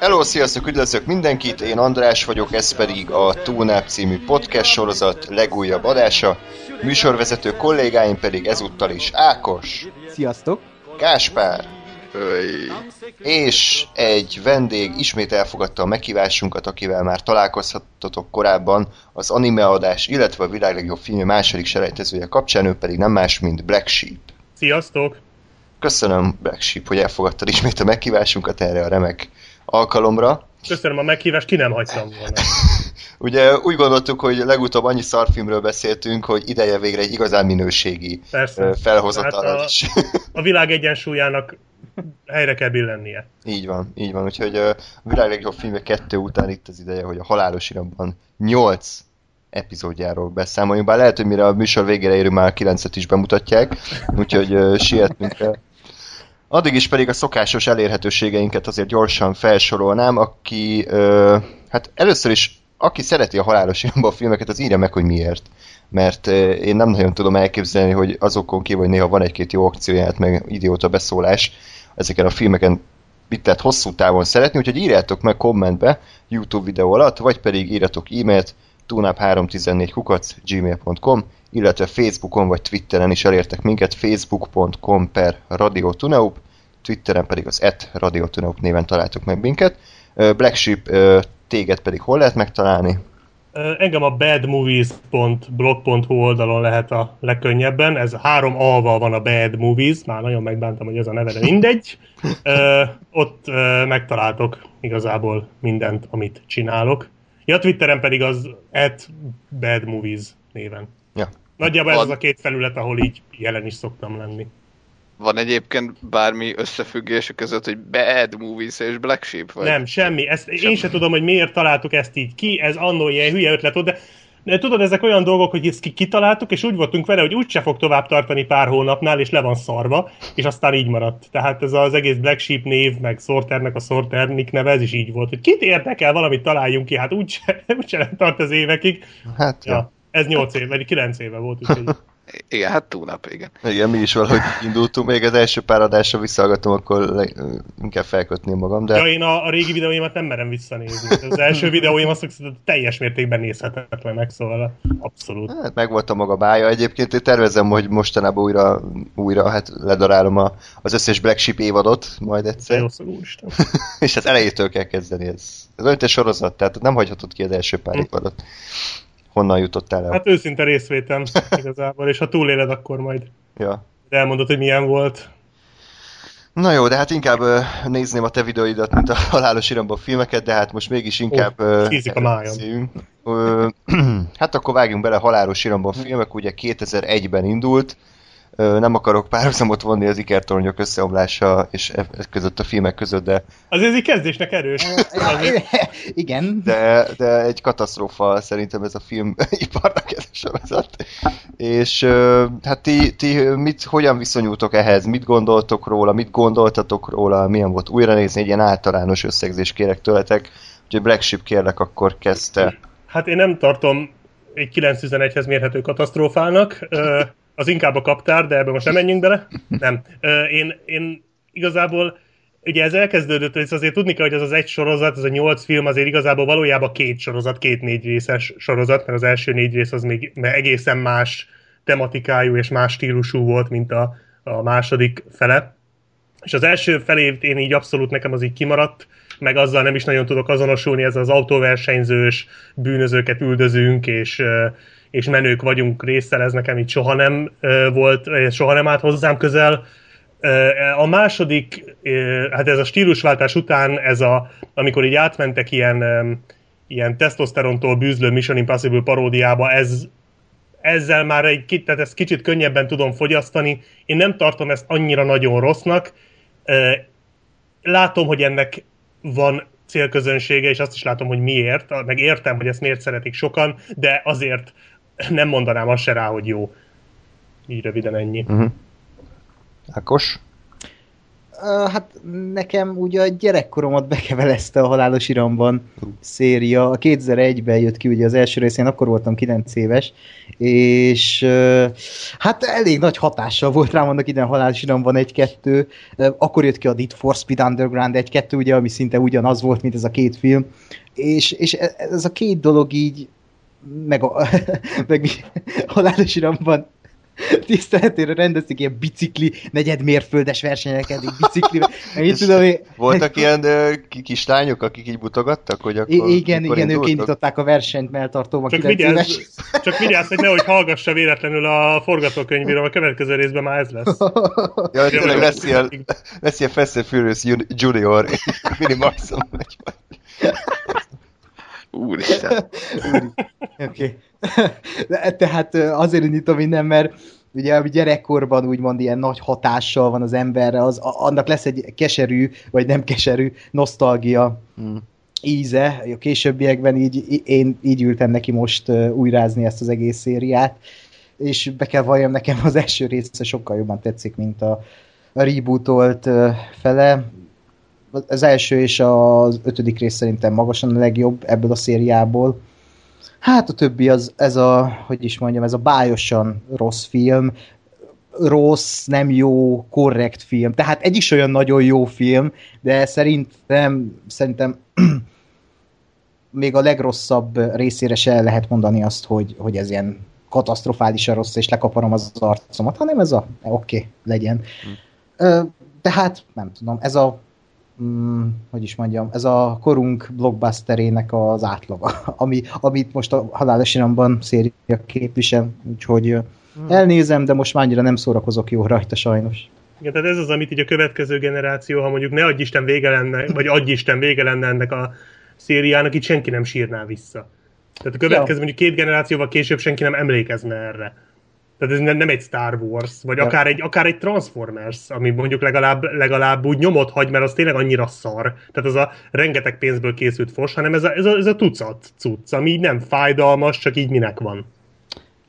Hello, sziasztok, üdvözlök mindenkit, én András vagyok, ez pedig a Túlnáp című podcast sorozat legújabb adása. Műsorvezető kollégáim pedig ezúttal is Ákos, Sziasztok! Gáspár Öj. és egy vendég ismét elfogadta a meghívásunkat, akivel már találkozhattatok korábban az animeadás, illetve a világ legjobb filmje második selejtezője kapcsán, ő pedig nem más, mint Black Sheep. Sziasztok! Köszönöm, Black Sheep, hogy elfogadtad ismét a meghívásunkat erre a remek alkalomra. Köszönöm a meghívást, ki nem hagytam volna. Ugye úgy gondoltuk, hogy legutóbb annyi szarfilmről beszéltünk, hogy ideje végre egy igazán minőségi Persze. felhozatalra Hát a- is. A világ egyensúlyának helyre kell billennie. így van, így van. Úgyhogy a világ legjobb filmje kettő után itt az ideje, hogy a halálos iramban nyolc epizódjáról beszámoljunk, bár lehet, hogy mire a műsor végére érünk, már a kilencet is bemutatják, úgyhogy ö, sietnünk kell. Addig is pedig a szokásos elérhetőségeinket azért gyorsan felsorolnám, aki, ö, hát először is, aki szereti a halálos a filmeket, az írja meg, hogy miért. Mert ö, én nem nagyon tudom elképzelni, hogy azokon kívül, hogy néha van egy-két jó akcióját, meg idióta beszólás, ezeken a filmeken mit lehet hosszú távon szeretni, úgyhogy írjátok meg kommentbe YouTube videó alatt, vagy pedig írjatok e-mailt tunap314 kukac gmail.com, illetve Facebookon vagy Twitteren is elértek minket, facebook.com per Radio Tunaup, Twitteren pedig az et Radio Tunaup néven találtok meg minket. Black Sheep, téged pedig hol lehet megtalálni? Engem a badmovies.blog.hu oldalon lehet a legkönnyebben. Ez három A-val van a Bad Movies, már nagyon megbántam, hogy ez a neve, de mindegy. Ö, ott ö, megtaláltok igazából mindent, amit csinálok. Ja, Twitteren pedig az at Bad néven. Nagyjából ez Van- az a két felület, ahol így jelen is szoktam lenni. Van egyébként bármi összefüggés között, hogy Bad Movies és Black Sheep? Vagy? Nem, semmi. Ezt, én sem tudom, hogy miért találtuk ezt így ki, ez annó ilyen hülye ötlet volt, de, de tudod, ezek olyan dolgok, hogy ezt ki- kitaláltuk, és úgy voltunk vele, hogy úgyse fog tovább tartani pár hónapnál, és le van szarva, és aztán így maradt. Tehát ez az egész Black Sheep név, meg Sorternek a Sorter Nick neve, ez is így volt, hogy kit érdekel, valamit találjunk ki, hát úgyse, úgyse nem tart az évekig. Hát, ja. Ja, ez 8 év, vagy 9 éve volt, úgyhogy Igen, hát túlnap, igen. Igen, mi is valahogy indultunk, még az első pár adásra visszahallgatom, akkor le, inkább felkötném magam, de... Ja, én a, a régi videóimat nem merem visszanézni. Az első videóim azok szerintem teljes mértékben nézhetetlenek, szóval abszolút. Hát meg volt a maga bája. Egyébként én tervezem, hogy mostanában újra, újra hát ledarálom a, az összes Black Sheep évadot majd egyszer. Jó szó. És hát elejétől kell kezdeni. Ez, ez olyan, sorozat, tehát nem hagyhatod ki az első pár Hm. Honnan jutottál el? Hát őszinte részvétem igazából, és ha túléled, akkor majd Ja. elmondod, hogy milyen volt. Na jó, de hát inkább nézném a te videóidat, mint a halálos iramban filmeket, de hát most mégis inkább... ö, szízik a májam. Ö, hát akkor vágjunk bele halálos iramban filmek, ugye 2001-ben indult, nem akarok párhuzamot vonni az ikertornyok összeomlása és e e között a filmek között, de, Azért így kezdésnek erős. Igen, de, de egy katasztrófa szerintem ez a film iparnak ez a sorozat. És hát ti, ti mit, hogyan viszonyultok ehhez? Mit gondoltok róla? Mit gondoltatok róla? Milyen volt újra nézni? Egy ilyen általános összegzés kérek tőletek. Úgyhogy Black Sheep kérlek, akkor kezdte. Hát én nem tartom egy 911-hez mérhető katasztrófának. Az inkább a kaptár, de ebbe most nem menjünk bele. Nem. Én, én igazából ugye ez elkezdődött, és azért tudni kell, hogy ez az egy sorozat, ez a nyolc film azért igazából valójában két sorozat, két négy részes sorozat, mert az első négy rész az még egészen más tematikájú és más stílusú volt, mint a, a második fele. És az első felét én így abszolút nekem az így kimaradt, meg azzal nem is nagyon tudok azonosulni, ez az autóversenyzős, bűnözőket üldözünk, és, és menők vagyunk résztel, ez nekem így soha nem volt, soha nem állt hozzám közel. A második, hát ez a stílusváltás után, ez a, amikor így átmentek ilyen, ilyen tesztoszterontól bűzlő Mission Impossible paródiába, ez, ezzel már egy, tehát ezt kicsit könnyebben tudom fogyasztani. Én nem tartom ezt annyira nagyon rossznak. Látom, hogy ennek van célközönsége, és azt is látom, hogy miért, meg értem, hogy ezt miért szeretik sokan, de azért nem mondanám azt se rá, hogy jó. Így röviden ennyi. Uh-huh. Ákos? Uh, hát nekem ugye a gyerekkoromat bekevelezte a Halálos Iramban széria. A 2001-ben jött ki ugye az első részén, akkor voltam 9 éves, és uh, hát elég nagy hatással volt rám annak ide a Halálos Iramban egy-kettő. Uh, akkor jött ki a Need for Speed Underground egy-kettő, ugye, ami szinte ugyanaz volt, mint ez a két film. És, és e- ez a két dolog így meg a, meg halálos iramban tiszteletére rendezik ilyen bicikli, negyed mérföldes versenyeket, így bicikli, meg így tudom, én, Voltak ilyen ö, ki- kislányok, akik így mutogattak, hogy akkor I- igen, igen, ők indították a versenyt meltartóban Csak 9 vigyázz, éves. csak vigyázz, hogy nehogy hallgassa véletlenül a forgatókönyvírom, a következő részben már ez lesz. Ja, tényleg lesz ilyen, lesz ilyen Fast and Furious Jun- Junior, Mini Maximum. Úristen. Oké. Okay. Tehát azért indítom innen, mert ugye ami gyerekkorban úgymond ilyen nagy hatással van az emberre, az, a- annak lesz egy keserű, vagy nem keserű nosztalgia Hmm. íze. A későbbiekben így, én így ültem neki most újrázni ezt az egész szériát, és be kell valljam, nekem az első része sokkal jobban tetszik, mint a, a rebootolt fele. Az első és az ötödik rész szerintem magasan a legjobb ebből a szériából. Hát a többi az, ez a, hogy is mondjam, ez a bájosan rossz film, rossz, nem jó, korrekt film. Tehát egy is olyan nagyon jó film, de szerintem, szerintem még a legrosszabb részére se lehet mondani azt, hogy, hogy ez ilyen katasztrofálisan rossz, és lekaparom az arcomat, hanem ez a, oké, okay, legyen. Ö, De hát, nem tudom, ez a mm, hogy is mondjam, ez a korunk blockbusterének az átlaga, ami, amit most a Halálos Iramban széria képvisel, úgyhogy ö, elnézem, de most már annyira nem szórakozok jó rajta sajnos. Igen, tehát ez az, amit így a következő generáció, ha mondjuk ne adj Isten vége lenne, vagy adj Isten vége lenne ennek a szériának, itt senki nem sírná vissza. Tehát a következő Ja. mondjuk két generációval később senki nem emlékezne erre. Tehát ez ne- nem egy Star Wars, vagy Ja. akár egy, akár egy Transformers, ami mondjuk legalább, legalább úgy nyomot hagy, mert az tényleg annyira szar. Tehát az a rengeteg pénzből készült fos, hanem ez a, ez a, ez a tucat cucc, ami így nem fájdalmas, csak így minek van.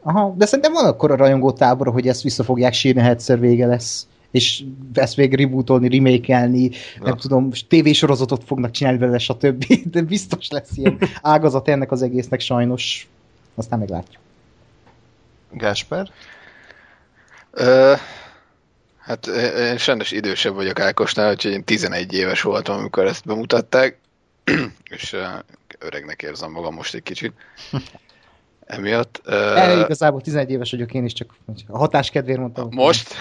Aha, de szerintem van akkor a rajongó tábor, hogy ezt vissza fogják sírni, ha egyszer vége lesz és ezt még rebootolni, remake-elni, nem tudom, tévésorozatot fognak csinálni belőle, stb. De biztos lesz ilyen ágazat ennek az egésznek sajnos. Aztán meglátjuk. Gásper? Ö, hát én sajnos idősebb vagyok Ákosnál, úgyhogy én 11 éves voltam, amikor ezt bemutatták, és öregnek érzem magam most egy kicsit. Emiatt. Uh, igazából 11 éves vagyok én is, csak a hatás kedvéért mondtam. most?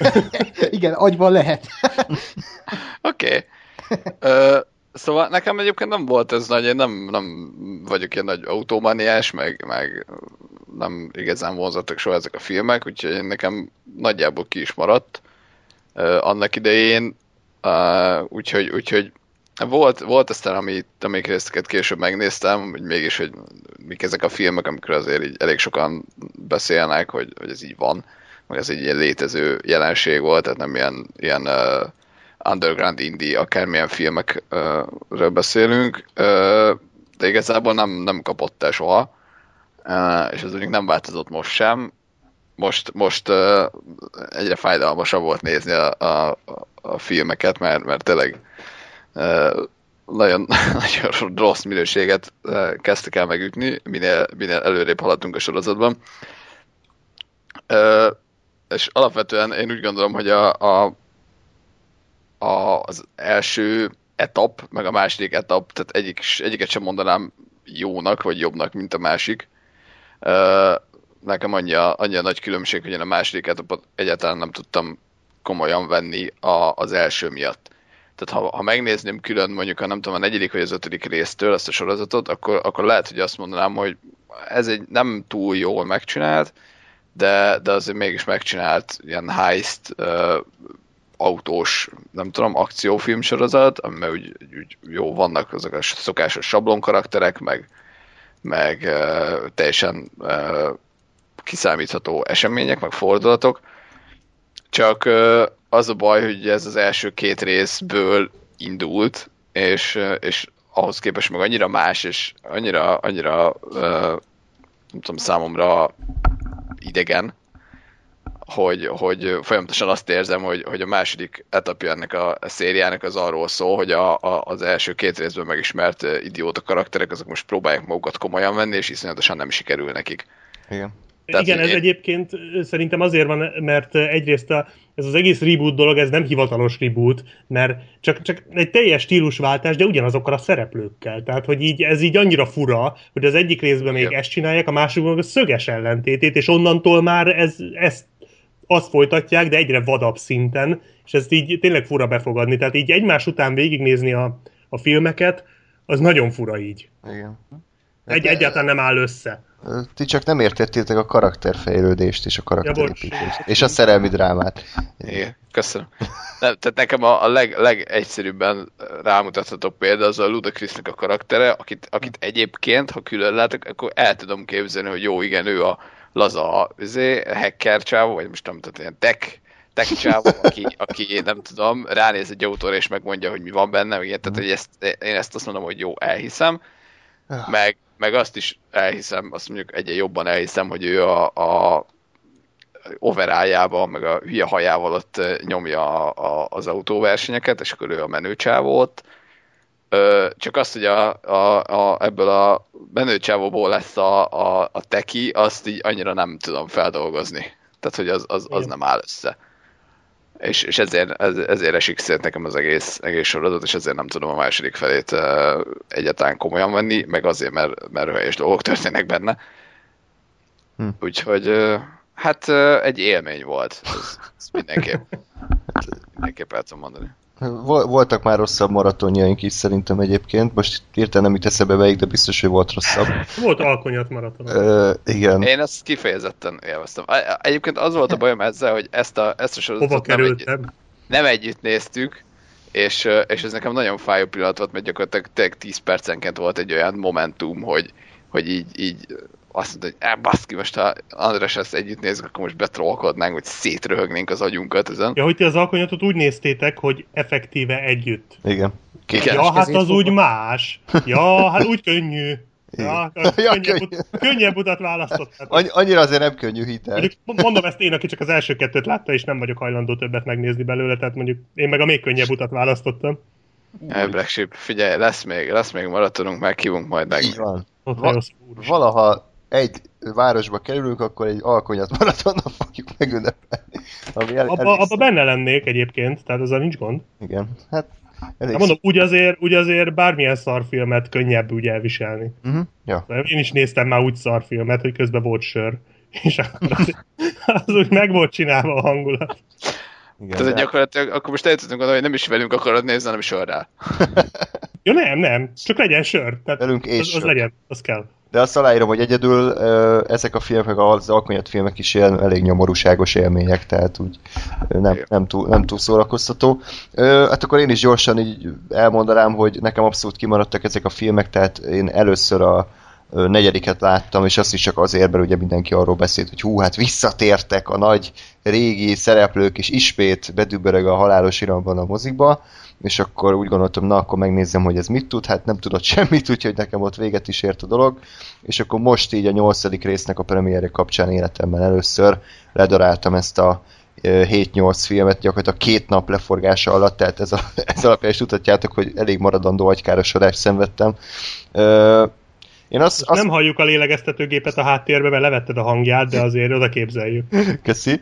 Igen, agyban lehet. Oké. Okay. Szóval nekem egyébként nem volt ez nagy, én nem, nem vagyok ilyen nagy automaniás, meg, meg nem igazán vonzottak soha ezek a filmek, úgyhogy nekem nagyjából ki is maradt uh, annak idején, uh, úgyhogy, úgyhogy volt, volt aztán, amit, amik részeket később megnéztem, hogy mégis, hogy mik ezek a filmek, amikor azért így elég sokan beszélnek, hogy, hogy ez így van, meg ez egy ilyen létező jelenség volt, tehát nem ilyen, ilyen uh, underground indie, akármilyen filmekről beszélünk, de igazából nem, nem kapott el soha, és ez mondjuk nem változott most sem. Most, most egyre fájdalmasabb volt nézni a, a, a filmeket, mert, mert tényleg nagyon, nagyon rossz minőséget kezdtek el megütni, minél, minél előrébb haladtunk a sorozatban. És alapvetően én úgy gondolom, hogy a, a, az első etap, meg a második etap, tehát egyik, egyiket sem mondanám jónak, vagy jobbnak, mint a másik. Nekem annyi a, annyi a nagy különbség, hogy én a második etapot egyáltalán nem tudtam komolyan venni a, az első miatt. Tehát ha, ha megnézném külön mondjuk a nem tudom, a negyedik vagy az ötödik résztől ezt a sorozatot, akkor, akkor lehet, hogy azt mondanám, hogy ez egy nem túl jól megcsinált, de, de azért mégis megcsinált ilyen heist autós, nem tudom, akciófilm sorozat, amiben úgy, úgy jó vannak azok a szokásos sablon karakterek, meg, meg uh, teljesen uh, kiszámítható események, meg fordulatok. Csak uh, az a baj, hogy ez az első két részből indult, és, uh, és ahhoz képest meg annyira más, és annyira, annyira uh, nem tudom, számomra idegen, hogy, hogy folyamatosan azt érzem, hogy, hogy a második etapja ennek a, szériának az arról szól, hogy a, a, az első két részben megismert idióta karakterek, azok most próbálják magukat komolyan venni, és iszonyatosan nem sikerül nekik. Igen. Tehát, Igen, ez én... egyébként szerintem azért van, mert egyrészt a, ez az egész reboot dolog, ez nem hivatalos reboot, mert csak, csak egy teljes stílusváltás, de ugyanazokkal a szereplőkkel. Tehát, hogy így, ez így annyira fura, hogy az egyik részben még Igen. ezt csinálják, a másikban a szöges ellentétét, és onnantól már ez, ezt azt folytatják, de egyre vadabb szinten, és ezt így tényleg fura befogadni. Tehát így egymás után végignézni a, a filmeket, az nagyon fura így. Igen. Egy, egyáltalán nem áll össze. Ti csak nem értettétek a karakterfejlődést és a karakterépítést. Ja, és a szerelmi drámát. Igen, köszönöm. Nem, tehát nekem a, a leg, legegyszerűbben rámutatható példa az a Ludacrisnek a karaktere, akit, akit egyébként, ha külön látok, akkor el tudom képzelni, hogy jó, igen, ő a laza izé, hacker csávó, vagy most nem tudom, ilyen tech, tech csávó, aki, aki, nem tudom, ránéz egy autóra és megmondja, hogy mi van benne, igen, tehát hogy ezt, én ezt azt mondom, hogy jó, elhiszem, ah. meg, meg azt is elhiszem, azt mondjuk egyen jobban elhiszem, hogy ő a, a overájával, meg a hülye hajával ott nyomja a, a, az autóversenyeket, és akkor ő a menőcsávó ott. Ö, csak azt, hogy a, a, a, ebből a menőcsávóból lesz a, a, a teki, azt így annyira nem tudom feldolgozni. Tehát, hogy az, az, az nem áll össze és, és ezért, ez, ezért esik szét nekem az egész, egész sorozat, és ezért nem tudom a második felét egyáltalán komolyan venni, meg azért, mert, mert helyes dolgok történnek benne. Hm. Úgyhogy hát egy élmény volt, ez, ez mindenképp, mindenképp el tudom mondani. Voltak már rosszabb maratonjaink is szerintem egyébként. Most írtam nem itt eszebe beig, de biztos, hogy volt rosszabb. Volt alkonyat maraton. Igen. Én ezt kifejezetten élveztem. Egyébként az volt a bajom ezzel, hogy ezt a, ezt a sorozatot nem, egy, nem együtt néztük, és, és ez nekem nagyon fájó pillanat volt, mert gyakorlatilag 10 percenként volt egy olyan momentum, hogy, hogy így, így azt mondta, hogy baszki, most ha András ezt együtt nézzük, akkor most betrollkodnánk, hogy szétröhögnénk az agyunkat ezen. Ja, hogy ti az alkonyatot úgy néztétek, hogy effektíve együtt. Igen. Igen. Ja, hát az úgy más. Ja, hát úgy könnyű. Ja, ja, könnyebb, könnyű. Ut- könnyebb utat választottak. Annyi, annyira azért nem könnyű hitel. Mondjuk, mondom ezt én, aki csak az első kettőt látta, és nem vagyok hajlandó többet megnézni belőle, tehát mondjuk én meg a még könnyebb utat választottam. Sheep, figyelj, lesz még, lesz még maratonunk, meghívunk majd meg. Így van. Va- valaha egy városba kerülünk, akkor egy alkonyat maratonnal fogjuk megünnepelni. Ami el, abba, abba benne lennék egyébként, tehát azzal nincs gond. Igen, hát elég mondom, úgy azért, úgy azért bármilyen szarfilmet könnyebb úgy elviselni. Uh-huh. Ja. Én is néztem már úgy szarfilmet, hogy közben volt sör. És akkor az, az úgy meg volt csinálva a hangulat. Igen, Tehát de... gyakorlatilag akkor most eljutottunk oda, hogy nem is velünk akarod nézni, hanem sörrel. ja nem, nem, csak legyen sör. Tehát velünk és az, az sör. legyen, az kell. De azt aláírom, hogy egyedül ezek a filmek, az alkonyat filmek is ilyen elég nyomorúságos élmények, tehát úgy nem, nem, túl, nem túl szórakoztató. Hát akkor én is gyorsan így elmondanám, hogy nekem abszolút kimaradtak ezek a filmek, tehát én először a negyediket láttam, és azt is csak azért, mert ugye mindenki arról beszélt, hogy hú, hát visszatértek a nagy régi szereplők, és ismét bedübörög a halálos iramban a mozikba, és akkor úgy gondoltam, na akkor megnézem, hogy ez mit tud, hát nem tudott semmit, úgyhogy nekem ott véget is ért a dolog, és akkor most így a nyolcadik résznek a premierje kapcsán életemben először ledaráltam ezt a 7-8 filmet gyakorlatilag két nap leforgása alatt, tehát ez, a, ez alapján is tudhatjátok, hogy elég maradandó agykárosodást szenvedtem. Én azt, azt... Nem halljuk a lélegeztetőgépet a háttérbe, mert levetted a hangját, de azért oda képzeljük. Köszi.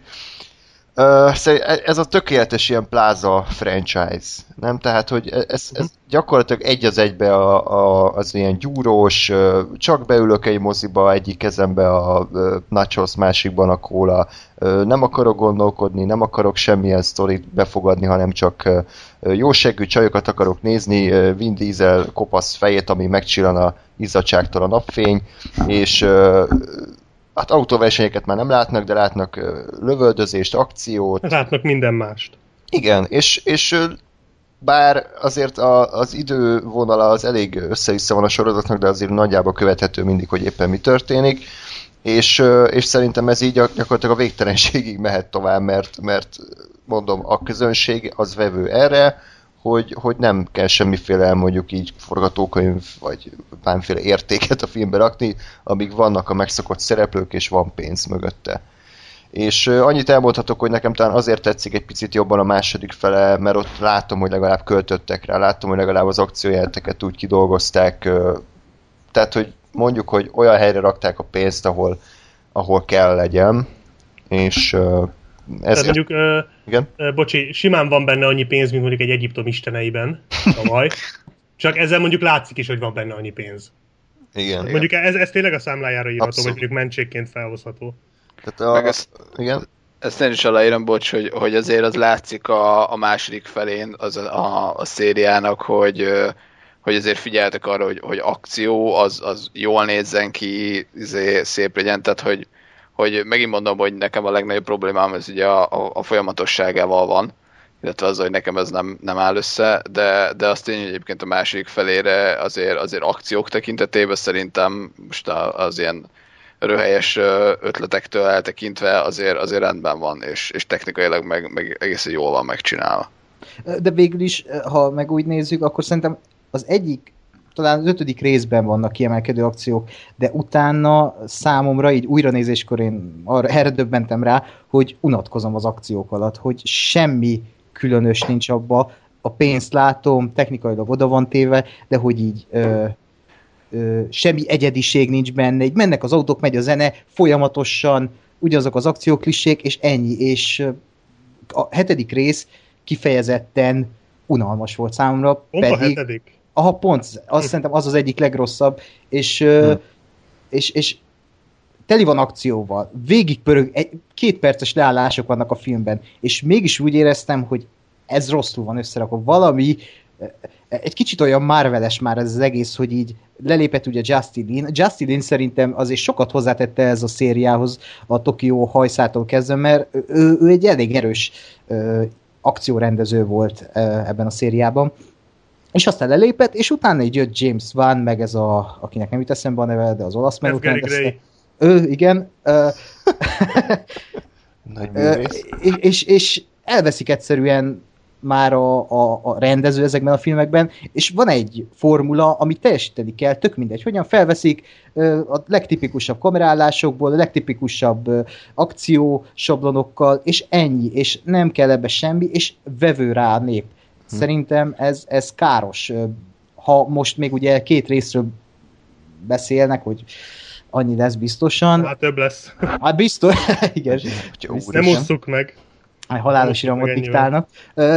Ez a tökéletes ilyen pláza franchise, nem? Tehát, hogy e- ez, ez gyakorlatilag egy az egybe a, a, az ilyen gyúrós, csak beülök egy moziba, egyik kezembe a nachos, másikban a kóla, nem akarok gondolkodni, nem akarok semmilyen sztorit befogadni, hanem csak jósegű csajokat akarok nézni, Vin Diesel kopasz fejét, ami megcsillan a izzadságtól a napfény, és hát autóversenyeket már nem látnak, de látnak lövöldözést, akciót. Látnak minden mást. Igen, és, és bár azért a, az idővonala az elég össze van a sorozatnak, de azért nagyjából követhető mindig, hogy éppen mi történik, és, és szerintem ez így gyakorlatilag a végtelenségig mehet tovább, mert, mert mondom, a közönség az vevő erre, hogy, hogy nem kell semmiféle mondjuk így forgatókönyv, vagy bármiféle értéket a filmbe rakni, amíg vannak a megszokott szereplők, és van pénz mögötte. És annyit elmondhatok, hogy nekem talán azért tetszik egy picit jobban a második fele, mert ott látom, hogy legalább költöttek rá, látom, hogy legalább az akciójelteket úgy kidolgozták, tehát, hogy mondjuk, hogy olyan helyre rakták a pénzt, ahol, ahol kell legyen, és Tehát ezért... mondjuk, ö, Igen? ö, bocsi, simán van benne annyi pénz, mint mondjuk egy Egyiptom isteneiben, tavaly. Csak ezzel mondjuk látszik is, hogy van benne annyi pénz. Igen. Mondjuk ez, ez tényleg a számlájára írható, vagy mondjuk mentségként felhozható. Tehát Meg a, ezt- igen? Ezt én is aláírom, bocs, hogy, hogy azért az látszik a, a második felén az a, a, a szériának, hogy, hogy azért figyeltek arra, hogy, hogy akció, az, az jól nézzen ki, izé, szép legyen, tehát hogy, hogy megint mondom, hogy nekem a legnagyobb problémám ez ugye a, a, a folyamatosságával van, illetve az, hogy nekem ez nem, nem áll össze, de, de azt tény, egyébként a második felére azért, azért akciók tekintetében szerintem most a- az ilyen röhelyes ötletektől eltekintve azért, azért rendben van, és, és technikailag meg, meg egészen jól van megcsinálva. De végül is, ha meg úgy nézzük, akkor szerintem az egyik, talán az ötödik részben vannak kiemelkedő akciók, de utána számomra így újranézéskor én arra, erre döbbentem rá, hogy unatkozom az akciók alatt, hogy semmi különös nincs abba, a pénzt látom, technikailag oda van téve, de hogy így ö, ö, semmi egyediség nincs benne, így mennek az autók, megy a zene, folyamatosan ugyanazok az akcióklissék, és ennyi, és a hetedik rész kifejezetten unalmas volt számomra, Pont a pedig... hetedik. Aha, pont, azt Hm. szerintem az az egyik legrosszabb, és, Hm. és, és teli van akcióval, végigpörög, egy, két perces leállások vannak a filmben, és mégis úgy éreztem, hogy ez rosszul van összerakva. Valami, egy kicsit olyan Marveles már ez az egész, hogy így lelépett ugye Justin Lin. Justin Lin szerintem azért sokat hozzátette ez a szériához a Tokió hajszától kezdve, mert ő, ő, ő egy elég erős ö, akciórendező volt ö, ebben a szériában. És aztán lelépett, és utána így jött James Wan, meg ez a, akinek nem jut eszembe a neve, de az olasz rendezte. Gray. Ő, igen. Nagy és, és, és elveszik egyszerűen már a, a, a rendező ezekben a filmekben, és van egy formula, amit teljesíteni kell, tök mindegy, hogyan felveszik a legtipikusabb kamerállásokból, a legtipikusabb akció sablonokkal, és ennyi, és nem kell ebbe semmi, és vevő rá a nép. Szerintem ez, ez káros. Ha most még ugye két részről beszélnek, hogy annyi lesz biztosan. Hát több lesz. Hát biztos, igen. Biztos. Nem osszuk meg. Hát halálos iramot diktálnak.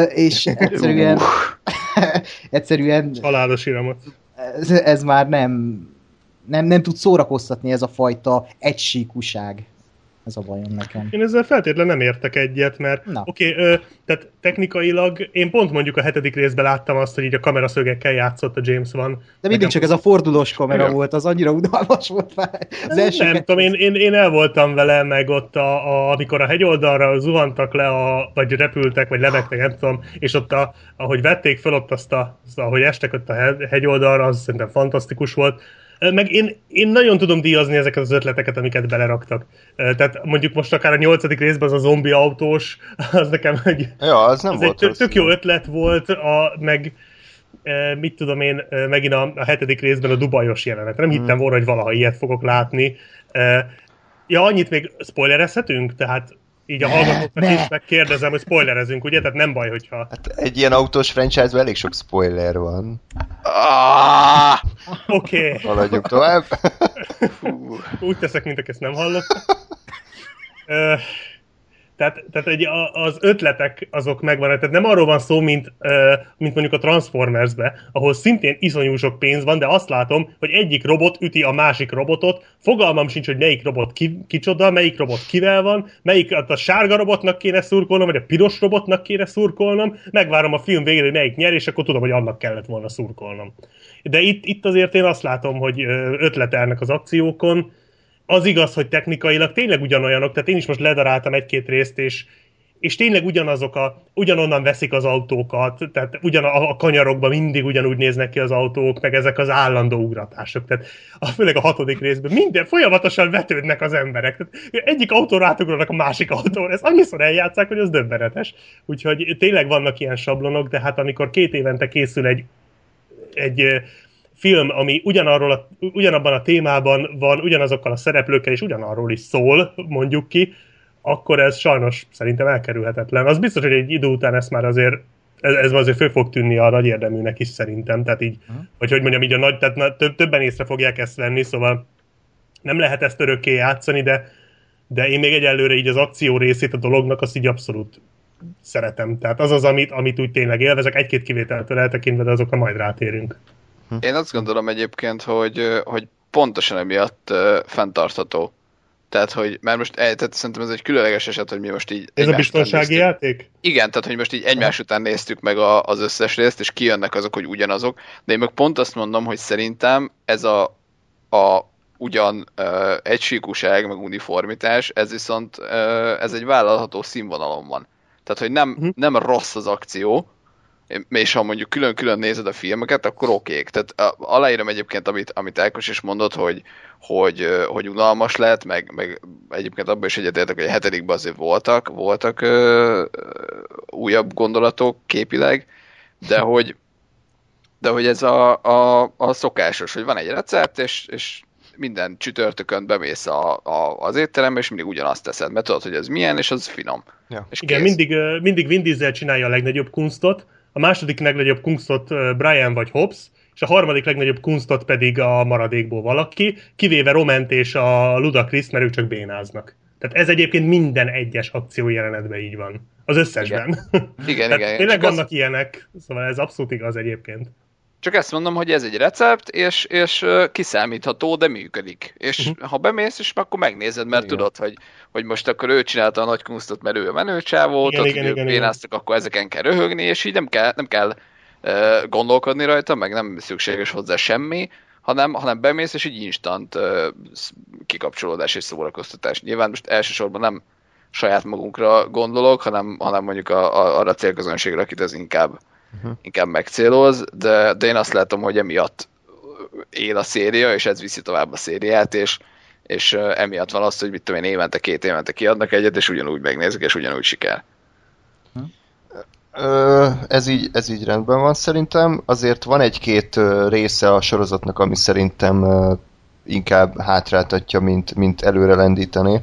És egyszerűen, egyszerűen Halálos iramot. ez, ez már nem, nem, nem tud szórakoztatni ez a fajta egysíkuság. Ez a bajom nekem. Én ezzel feltétlen nem értek egyet, mert oké, okay, tehát technikailag én pont mondjuk a hetedik részben láttam azt, hogy így a kameraszögekkel játszott a James Van. De mindig csak ez a fordulós kamera Igen. volt, az annyira udalmas volt már. Az első nem tudom, én, én, én el voltam vele, meg ott, a, a, amikor a hegyoldalra zuhantak le, a, vagy repültek, vagy lebegtek, nem tudom, és ott, a, ahogy vették fel ott azt, a, azt ahogy estek ott a he- hegyoldalra, az szerintem fantasztikus volt. Meg én, én nagyon tudom díjazni ezeket az ötleteket, amiket beleraktak. Tehát mondjuk most akár a nyolcadik részben az a zombi autós, az nekem egy, Ja, az nem ez volt egy tök, tök jó ötlet volt, a, meg mit tudom én, megint a, a hetedik részben a dubajos jelenet. Nem hittem volna, hogy valaha ilyet fogok látni. Ja, annyit még spoilerezhetünk? Tehát így a hallgatóknak is megkérdezem, hogy spoilerezünk, ugye? Tehát nem baj, hogyha... Hát egy ilyen autós franchise-ban elég sok spoiler van. Ah! Oké, okay. Haladjunk tovább. Úgy teszek, mint aki ezt nem hallottam. Tehát, tehát egy, az ötletek azok megvannak. Tehát nem arról van szó, mint, mint mondjuk a Transformers-be, ahol szintén iszonyú sok pénz van, de azt látom, hogy egyik robot üti a másik robotot, fogalmam sincs, hogy melyik robot ki, kicsoda, melyik robot kivel van, melyik hát a sárga robotnak kéne szurkolnom, vagy a piros robotnak kéne szurkolnom, megvárom a film végére, hogy melyik nyer, és akkor tudom, hogy annak kellett volna szurkolnom. De itt, itt azért én azt látom, hogy ötletelnek az akciókon, az igaz, hogy technikailag tényleg ugyanolyanok, tehát én is most ledaráltam egy-két részt, és, és tényleg ugyanazok a, ugyanonnan veszik az autókat, tehát ugyan a, a kanyarokban mindig ugyanúgy néznek ki az autók, meg ezek az állandó ugratások. Tehát a, főleg a hatodik részben minden folyamatosan vetődnek az emberek. Tehát egyik autóra átugranak a másik autóra. Ez annyiszor eljátszák, hogy az döbbenetes. Úgyhogy tényleg vannak ilyen sablonok, de hát amikor két évente készül egy, egy film, ami ugyanarról a, ugyanabban a témában van, ugyanazokkal a szereplőkkel, és ugyanarról is szól, mondjuk ki, akkor ez sajnos szerintem elkerülhetetlen. Az biztos, hogy egy idő után ezt már azért ez, ez azért föl fog tűnni a nagy érdeműnek is szerintem, tehát így, uh-huh. vagy hogy mondjam, így a nagy, tehát na, több, többen észre fogják ezt venni, szóval nem lehet ezt örökké játszani, de, de én még egyelőre így az akció részét a dolognak azt így abszolút szeretem. Tehát az az, amit, amit úgy tényleg élvezek, egy-két kivételtől eltekintve, de azokra majd rátérünk. Én azt gondolom egyébként, hogy, hogy pontosan emiatt uh, fenntartható. Tehát, hogy, mert most eh, tehát szerintem ez egy különleges eset, hogy mi most így... Ez a biztonsági játék? Igen, tehát, hogy most így egymás után néztük meg a, az összes részt, és kijönnek azok, hogy ugyanazok, de én meg pont azt mondom, hogy szerintem ez a, a ugyan uh, egysíkúság, meg uniformitás, ez viszont uh, ez egy vállalható színvonalon van. Tehát, hogy nem, uh-huh. nem rossz az akció, és ha mondjuk külön-külön nézed a filmeket, akkor okék. Tehát aláírom egyébként, amit, amit Ákos is mondott, hogy, hogy, hogy unalmas lett, meg, meg egyébként abban is egyetértek, hogy a hetedikben azért voltak, voltak ö, újabb gondolatok képileg, de hogy, de hogy ez a, a, a szokásos, hogy van egy recept, és, és minden csütörtökön bemész a, a, az étterembe, és mindig ugyanazt teszed, mert tudod, hogy ez milyen, és az finom. Ja. És Igen, mindig, mindig Vin Diesel csinálja a legnagyobb kunstot, a második legnagyobb kunstot Brian vagy Hobbs, és a harmadik legnagyobb kunstot pedig a maradékból valaki, kivéve Roment és a Ludacris, mert ők csak bénáznak. Tehát ez egyébként minden egyes akció jelenetben így van. Az összesben. Igen, igen. igen. Tényleg vannak az... ilyenek, szóval ez abszolút igaz egyébként. Csak ezt mondom, hogy ez egy recept, és, és kiszámítható, de működik. És uh-huh. ha bemész, és akkor megnézed, mert igen. tudod, hogy, hogy most akkor ő csinálta a nagy kunstot, mert ő a menőcsávó, igen, hogy igen, igen. akkor ezeken kell röhögni, és így nem kell, nem kell uh, gondolkodni rajta, meg nem szükséges hozzá semmi, hanem, hanem bemész, és így instant uh, kikapcsolódás és szórakoztatás. Nyilván most elsősorban nem saját magunkra gondolok, hanem, hanem mondjuk a, a, arra a célközönségre, akit ez inkább uh-huh. inkább megcéloz, de, de én azt látom, hogy emiatt él a széria, és ez viszi tovább a szériát, és, és emiatt van az, hogy mit tudom én, évente, két évente kiadnak egyet, és ugyanúgy megnézik, és ugyanúgy siker. Ez így, ez így rendben van szerintem. Azért van egy-két része a sorozatnak, ami szerintem inkább hátráltatja, mint, mint előre lendíteni.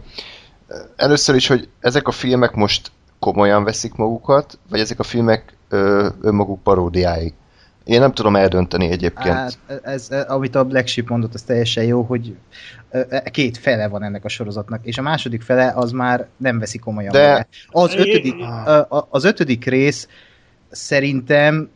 Először is, hogy ezek a filmek most komolyan veszik magukat, vagy ezek a filmek ö, önmaguk paródiái. Én nem tudom eldönteni egyébként. Hát, ez, amit a Black Sheep mondott, az teljesen jó, hogy két fele van ennek a sorozatnak, és a második fele az már nem veszi komolyan. De... Az, ötödik, az ötödik rész szerintem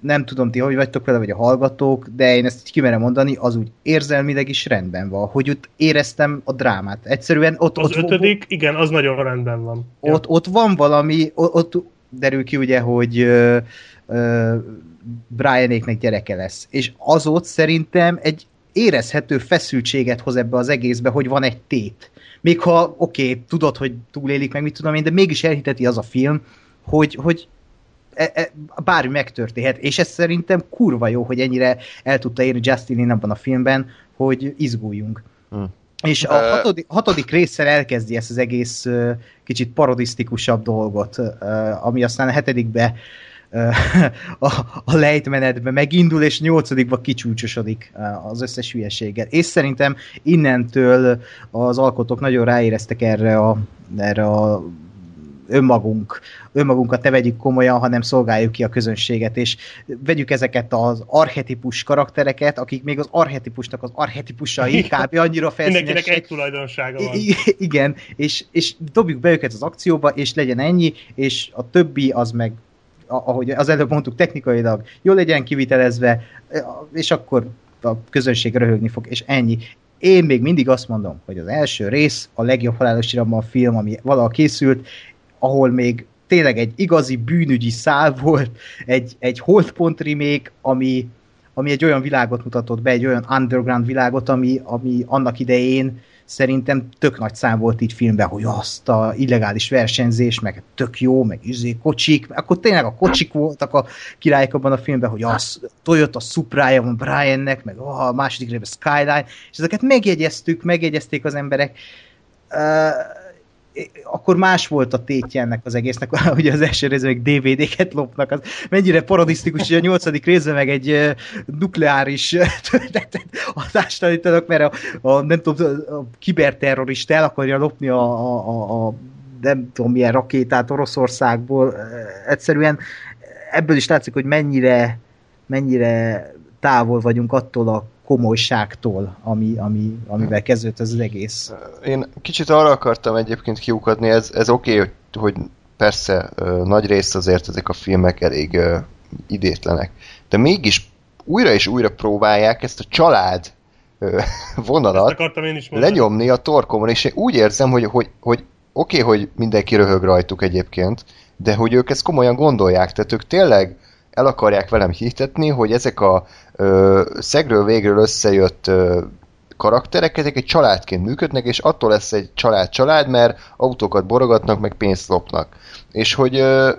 nem tudom ti, hogy vagytok vele, vagy a hallgatók, de én ezt kimerem mondani, az úgy érzelmileg is rendben van, hogy ott éreztem a drámát. Egyszerűen ott... Az ott, ötödik, igen, az nagyon rendben van. Ott, ja. ott van valami, ott, ott derül ki ugye, hogy Brianéknek gyereke lesz. És az ott szerintem egy érezhető feszültséget hoz ebbe az egészbe, hogy van egy tét. Még ha, oké, okay, tudod, hogy túlélik meg, mit tudom én, de mégis elhiteti az a film, hogy, hogy e, e, bármi megtörténhet, és ez szerintem kurva jó, hogy ennyire el tudta érni Justin abban a filmben, hogy izguljunk. Hmm. És a hatodik, hatodik résszel elkezdi ezt az egész kicsit parodisztikusabb dolgot, ami aztán a hetedikbe a, a lejtmenetbe megindul, és nyolcadikba kicsúcsosodik az összes hülyeséggel. És szerintem innentől az alkotók nagyon ráéreztek erre a, erre a önmagunk, önmagunkat ne vegyük komolyan, hanem szolgáljuk ki a közönséget, és vegyük ezeket az arhetipus karaktereket, akik még az arhetipusnak az arhetipusai kb. annyira felszínesek. Mindenkinek egy tulajdonsága van. I- igen, és, és dobjuk be őket az akcióba, és legyen ennyi, és a többi az meg ahogy az előbb mondtuk, technikailag jól legyen kivitelezve, és akkor a közönség röhögni fog, és ennyi. Én még mindig azt mondom, hogy az első rész a legjobb halálos a film, ami valaha készült, ahol még tényleg egy igazi bűnügyi szál volt, egy, egy holdpont remake, ami, ami egy olyan világot mutatott be, egy olyan underground világot, ami, ami annak idején szerintem tök nagy szám volt így filmben, hogy azt a illegális versenyzés, meg tök jó, meg üzé, kocsik, akkor tényleg a kocsik voltak a királyok abban a filmben, hogy az Toyota Supra-ja van Briannek, meg oh, a második részben Skyline, és ezeket megjegyeztük, megjegyezték az emberek. Uh, akkor más volt a tétje ennek az egésznek, ugye az első részben DVD-ket lopnak, az mennyire parodisztikus, hogy a nyolcadik részben meg egy nukleáris hatást tanítanak, mert a, a, nem tudom, a kiberterrorista el akarja lopni a, a, a nem tudom milyen rakétát Oroszországból, egyszerűen ebből is látszik, hogy mennyire, mennyire távol vagyunk attól a komolyságtól, ami, ami, amivel kezdődött ez az egész. Én kicsit arra akartam egyébként kiukadni, ez, ez oké, okay, hogy, hogy persze nagy rész azért ezek a filmek elég idétlenek, de mégis újra és újra próbálják ezt a család vonalat lenyomni a torkomon, és én úgy érzem, hogy, hogy, hogy oké, okay, hogy mindenki röhög rajtuk egyébként, de hogy ők ezt komolyan gondolják, tehát ők tényleg el akarják velem hitetni, hogy ezek a ö, szegről végről összejött ö, karakterek, ezek egy családként működnek, és attól lesz egy család-család, mert autókat borogatnak, meg pénzt lopnak. És hogy ö,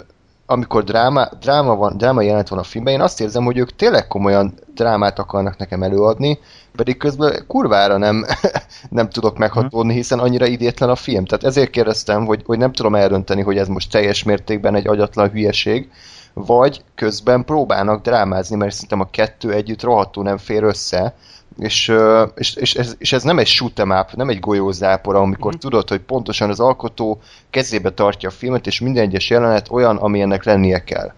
amikor dráma, dráma, van, dráma jelent van a filmben, én azt érzem, hogy ők tényleg komolyan drámát akarnak nekem előadni, pedig közben kurvára nem, nem tudok meghatódni, hiszen annyira idétlen a film. Tehát ezért kérdeztem, hogy, hogy nem tudom eldönteni, hogy ez most teljes mértékben egy agyatlan hülyeség, vagy közben próbálnak drámázni, mert szerintem a kettő együtt rohadtul nem fér össze, és, és, és, ez, és ez nem egy shoot up, nem egy golyózápora, amikor mm. tudod, hogy pontosan az alkotó kezébe tartja a filmet, és minden egyes jelenet olyan, ami ennek lennie kell.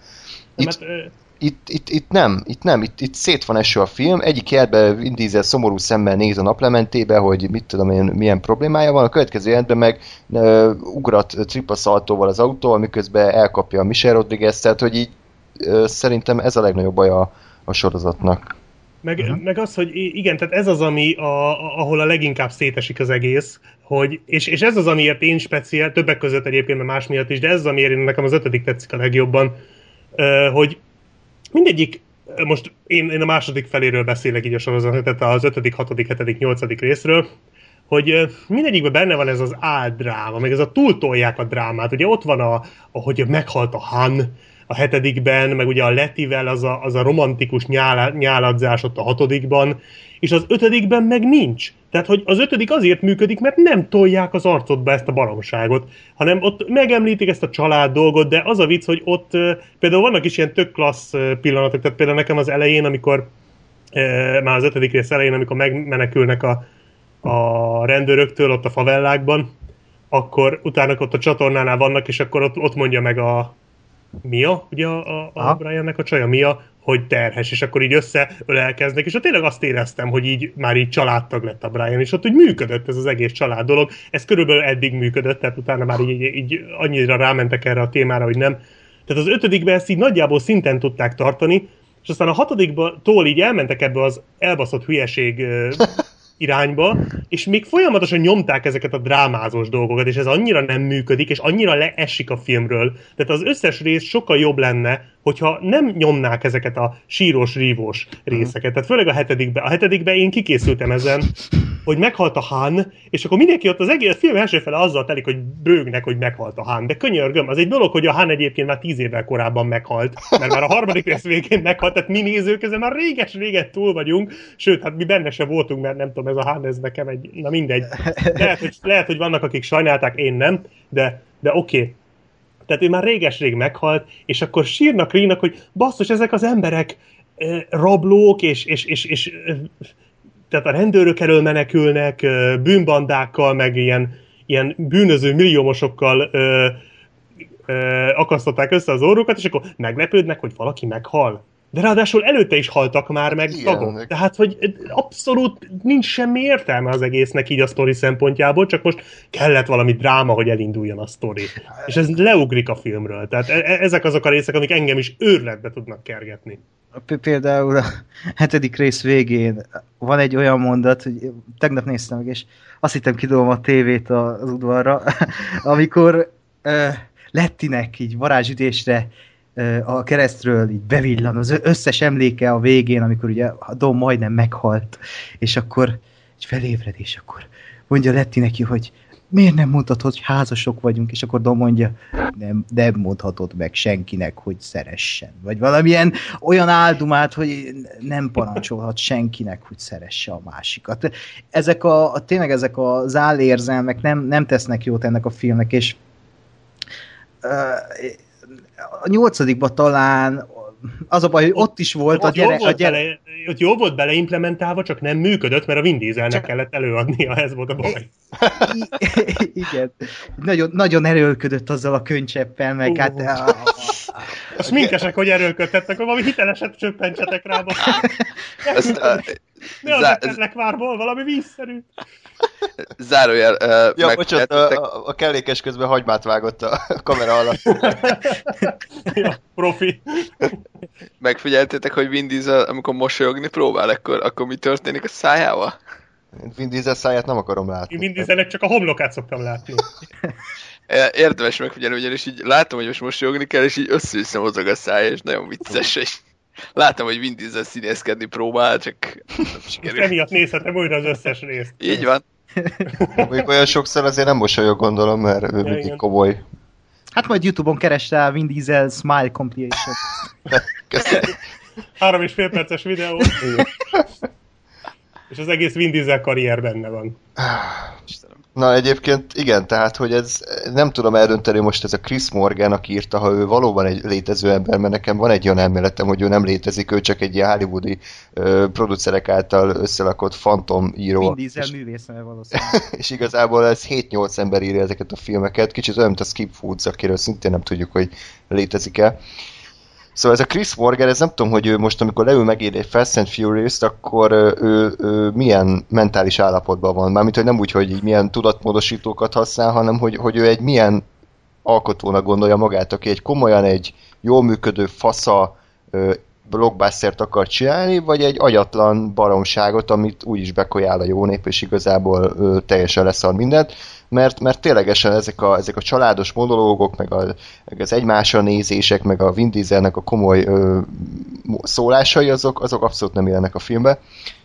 Itt, mert, itt, itt, itt nem, itt nem, itt, itt szét van eső a film, egyik jelbe Vin Diesel szomorú szemmel néz a naplementébe, hogy mit tudom én, milyen problémája van, a következő jelentben meg uh, ugrat tripaszaltóval az autó, miközben elkapja a Michelle Rodriguez, tehát hogy így uh, szerintem ez a legnagyobb baj a, a sorozatnak. Meg, uh-huh. meg az, hogy igen, tehát ez az, ami a, ahol a leginkább szétesik az egész, hogy, és, és ez az, amiért én speciál, többek között egyébként, mert más miatt is, de ez az, amiért én nekem az ötödik tetszik a legjobban, hogy mindegyik, most én, én a második feléről beszélek így a sorozat, tehát az ötödik, hatodik, hetedik, nyolcadik részről, hogy mindegyikben benne van ez az áldráma, meg ez a túltolják a drámát. Ugye ott van a, ahogy meghalt a Han, a hetedikben, meg ugye a Letivel az a, az a romantikus nyál, nyáladzás ott a hatodikban, és az ötödikben meg nincs. Tehát, hogy az ötödik azért működik, mert nem tolják az arcodba ezt a baromságot, hanem ott megemlítik ezt a család dolgot, de az a vicc, hogy ott például vannak is ilyen tök klassz pillanatok, tehát például nekem az elején, amikor már az ötödik rész elején, amikor megmenekülnek a, a rendőröktől ott a favellákban, akkor utána ott a csatornánál vannak, és akkor ott, ott mondja meg a, Mia, ugye a, a, a Briannek a csaja Mia, hogy terhes, és akkor így összeölelkeznek, és ott tényleg azt éreztem, hogy így már így családtag lett a Brian, és ott úgy működött ez az egész család dolog. Ez körülbelül eddig működött, tehát utána már így, így annyira rámentek erre a témára, hogy nem. Tehát az ötödikben ezt így nagyjából szinten tudták tartani, és aztán a hatodikban tól így elmentek ebbe az elbaszott hülyeség irányba, és még folyamatosan nyomták ezeket a drámázós dolgokat, és ez annyira nem működik, és annyira leesik a filmről. Tehát az összes rész sokkal jobb lenne, hogyha nem nyomnák ezeket a sírós, rívós részeket. Tehát főleg a hetedikben. A hetedikben én kikészültem ezen, hogy meghalt a Han, és akkor mindenki ott az egész film első fele azzal telik, hogy bőgnek, hogy meghalt a Han. De könyörgöm, az egy dolog, hogy a Han egyébként már tíz évvel korábban meghalt, mert már a harmadik rész végén meghalt, tehát mi nézők ezen már réges-réget túl vagyunk, sőt, hát mi benne se voltunk, mert nem tudom, ez a Han, ez nekem egy, na mindegy. Lehet, hogy, lehet, hogy vannak, akik sajnálták, én nem, de, de oké. Okay tehát ő már réges-rég meghalt, és akkor sírnak, rínak, hogy basszus, ezek az emberek eh, rablók, és, és, és, és eh, tehát a rendőrök elől menekülnek, eh, bűnbandákkal, meg ilyen, ilyen bűnöző milliómosokkal ö, ö, akasztották össze az orrukat, és akkor meglepődnek, hogy valaki meghal. De ráadásul előtte is haltak már meg Igen, tagok. Tehát, hogy abszolút nincs semmi értelme az egésznek így a sztori szempontjából, csak most kellett valami dráma, hogy elinduljon a sztori. És ez leugrik a filmről. Tehát e- e- ezek azok a részek, amik engem is őrletbe tudnak kergetni. Például a hetedik rész végén van egy olyan mondat, hogy tegnap néztem meg, és azt hittem kidolom a tévét az udvarra, amikor uh, Lettinek így varázsütésre a keresztről így bevillan az összes emléke a végén, amikor ugye a Dom majdnem meghalt, és akkor egy felébred, és akkor mondja Letti neki, hogy miért nem mondhatod, hogy házasok vagyunk, és akkor Dom mondja, nem, nem mondhatod meg senkinek, hogy szeressen. Vagy valamilyen olyan áldumát, hogy nem parancsolhat senkinek, hogy szeresse a másikat. Ezek a, a tényleg ezek az állérzelmek nem, nem tesznek jót ennek a filmnek, és a nyolcadikban talán az a baj, hogy ott is volt a Ott, gyere, jó a volt gyere, bele, ott jó volt beleimplementálva, csak nem működött, mert a Vin Dieselnek kellett előadnia, ez volt a baj. I- igen. Nagyon, nagyon erőlködött azzal a könycseppel, meg Ú. hát a, A sminkesek, hogy erőlködtettek, hogy valami hiteleset csöppentsetek rá. Ezt, uh, ne az zá- lekvárból, valami vízszerű. zárójel, uh, Ja, meg- bocsánat, a, a, a kellékes közben hagymát vágott a kamera alatt. Ja, profi. megfigyeltétek, hogy Vin Diesel, amikor mosolyogni próbál, akkor, akkor mi történik a szájával? Vin Diesel száját nem akarom látni. Én Vin Dieselnek csak a homlokát szoktam látni. É- Érdemes megfigyelni, ugyanis így látom, hogy most mosolyogni kell, és így össze-vissza mozog a száj, és nagyon vicces, és látom, hogy Vin Diesel színészkedni próbál, csak nem És sikerül. emiatt nézhetem újra az összes részt. Így van. Mondjuk olyan sokszor azért nem mosolyog, gondolom, mert ő mindig igen. komoly. hát majd Youtube-on kereste a Vin Diesel Smile Compilation. Köszönöm. Három és fél perces videó. És az egész Vin Diesel karrier benne van. Istenem. Na egyébként igen, tehát hogy ez nem tudom eldönteni most ez a Chris Morgan, aki írta, ha ő valóban egy létező ember, mert nekem van egy olyan elméletem, hogy ő nem létezik, ő csak egy ilyen hollywoodi ö, producerek által összelakott fantom író. Vin Diesel és, művész neve valószínűleg. és igazából ez 7-8 ember írja ezeket a filmeket, kicsit olyan, mint a Skip Foods, akiről szintén nem tudjuk, hogy létezik-e. Szóval ez a Chris Morgan, ez nem tudom, hogy ő most, amikor leül megír egy Fast and Furious-t, akkor ö, ő, ő milyen mentális állapotban van. Mármint, hogy nem úgy, hogy milyen tudatmódosítókat használ, hanem hogy, hogy ő egy milyen alkotónak gondolja magát, aki egy komolyan egy jól működő fasza blockbustert akar csinálni, vagy egy agyatlan baromságot, amit úgyis bekojál a jó nép, és igazából ö, teljesen leszar mindent, mert, mert ténylegesen ezek a, ezek a családos monológok, meg, a, meg az egymásra nézések, meg a Vin Dieselnek a komoly ö, szólásai, azok, azok abszolút nem jelennek a filmbe.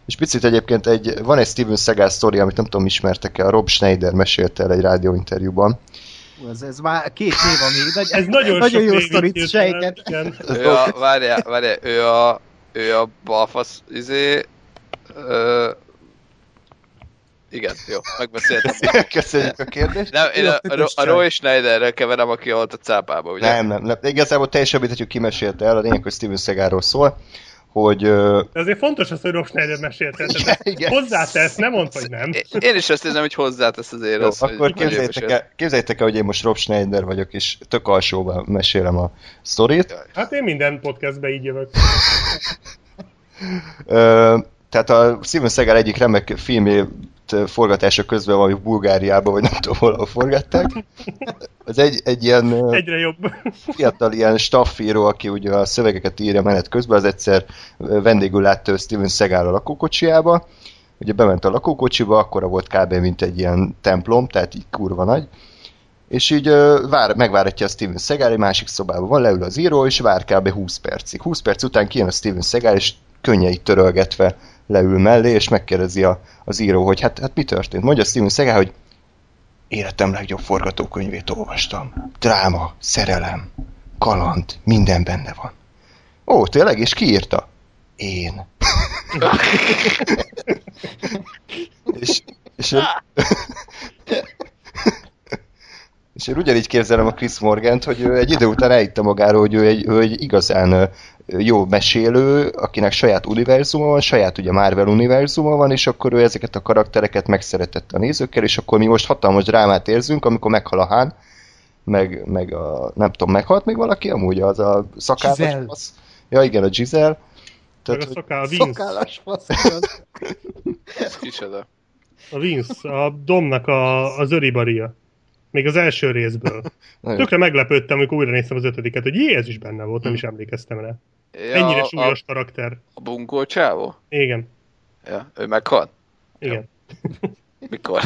És picit egyébként egy, van egy Steven Seagal sztori, amit nem tudom, ismertek-e, a Rob Schneider mesélte el egy rádióinterjúban. Ez, ez már két év még. Nagy, Ez nagyon, nagyon jó sztorit sejtett. Ő a, várjál, várjál, ő a, ő a balfasz, izé, ö, igen, jó, megbeszéltem. Köszönjük a kérdést. Nem, én a, a, a. Roy Schneiderrel keverem, aki volt a cápába, ugye? Nem, nem, nem. Igazából teljesen mindegy, hogy ki mesélte el, a lényeg, hogy Steven Seagalról szól, hogy... De azért fontos az, hogy Rob Schneider mesélte. Igen. Hozzátesz, nem mondd, hogy nem. Én- is azt érzem, hogy hozzátesz azért Jó, az, akkor hogy, képzeljétek hogy el, képzeljétek el, hogy én most Rob Schneider vagyok, és tök alsóban mesélem a sztorit. Hát én minden podcastbe így jövök. Tehát a Steven Seagal egyik remek filmjét forgatása közben valami Bulgáriában, vagy nem tudom, hol forgatták. Az egy, egy ilyen Egyre jobb. fiatal ilyen staffíró, aki ugye a szövegeket írja menet közben, az egyszer vendégül látta Steven Seagal a lakókocsiába, ugye bement a lakókocsiba, akkora volt kb. mint egy ilyen templom, tehát így kurva nagy, és így vár, megváratja a Steven Seagal, egy másik szobában van, leül az író, és vár kb. 20 percig. 20 perc után kijön a Steven Seagal, és könnyeit törölgetve leül mellé, és megkérdezi a, az író, hogy hát, hát mi történt. Mondja Steven Seagal, hogy életem legjobb forgatókönyvét olvastam. Dráma, szerelem, kaland, minden benne van. Ó, tényleg? És ki írta? Én. és, és, és én ugyanígy képzelem a Chris Morgant, hogy ő egy idő után elhitte magáról, hogy ő egy, ő egy igazán jó mesélő, akinek saját univerzuma van, saját ugye Marvel univerzuma van, és akkor ő ezeket a karaktereket megszeretett a nézőkkel, és akkor mi most hatalmas drámát érzünk, amikor meghal a Hán, meg, meg a, nem tudom, meghalt még valaki amúgy, az a szakállas Giselle. fasz. Ja igen, a Giselle. Meg a hogy- szakál, a Vince. Szokállas fasz. Kicsoda. A Vince, a Domnak a, az öribaria. Még az első részből. Tökre meglepődtem, amikor újra néztem az ötödiket, hogy jé, ez is benne volt, nem is emlékeztem rá. Ja, Ennyire a, súlyos karakter. a bunkó csávó? Igen, Ja, ő meghalt? igen. Mikor?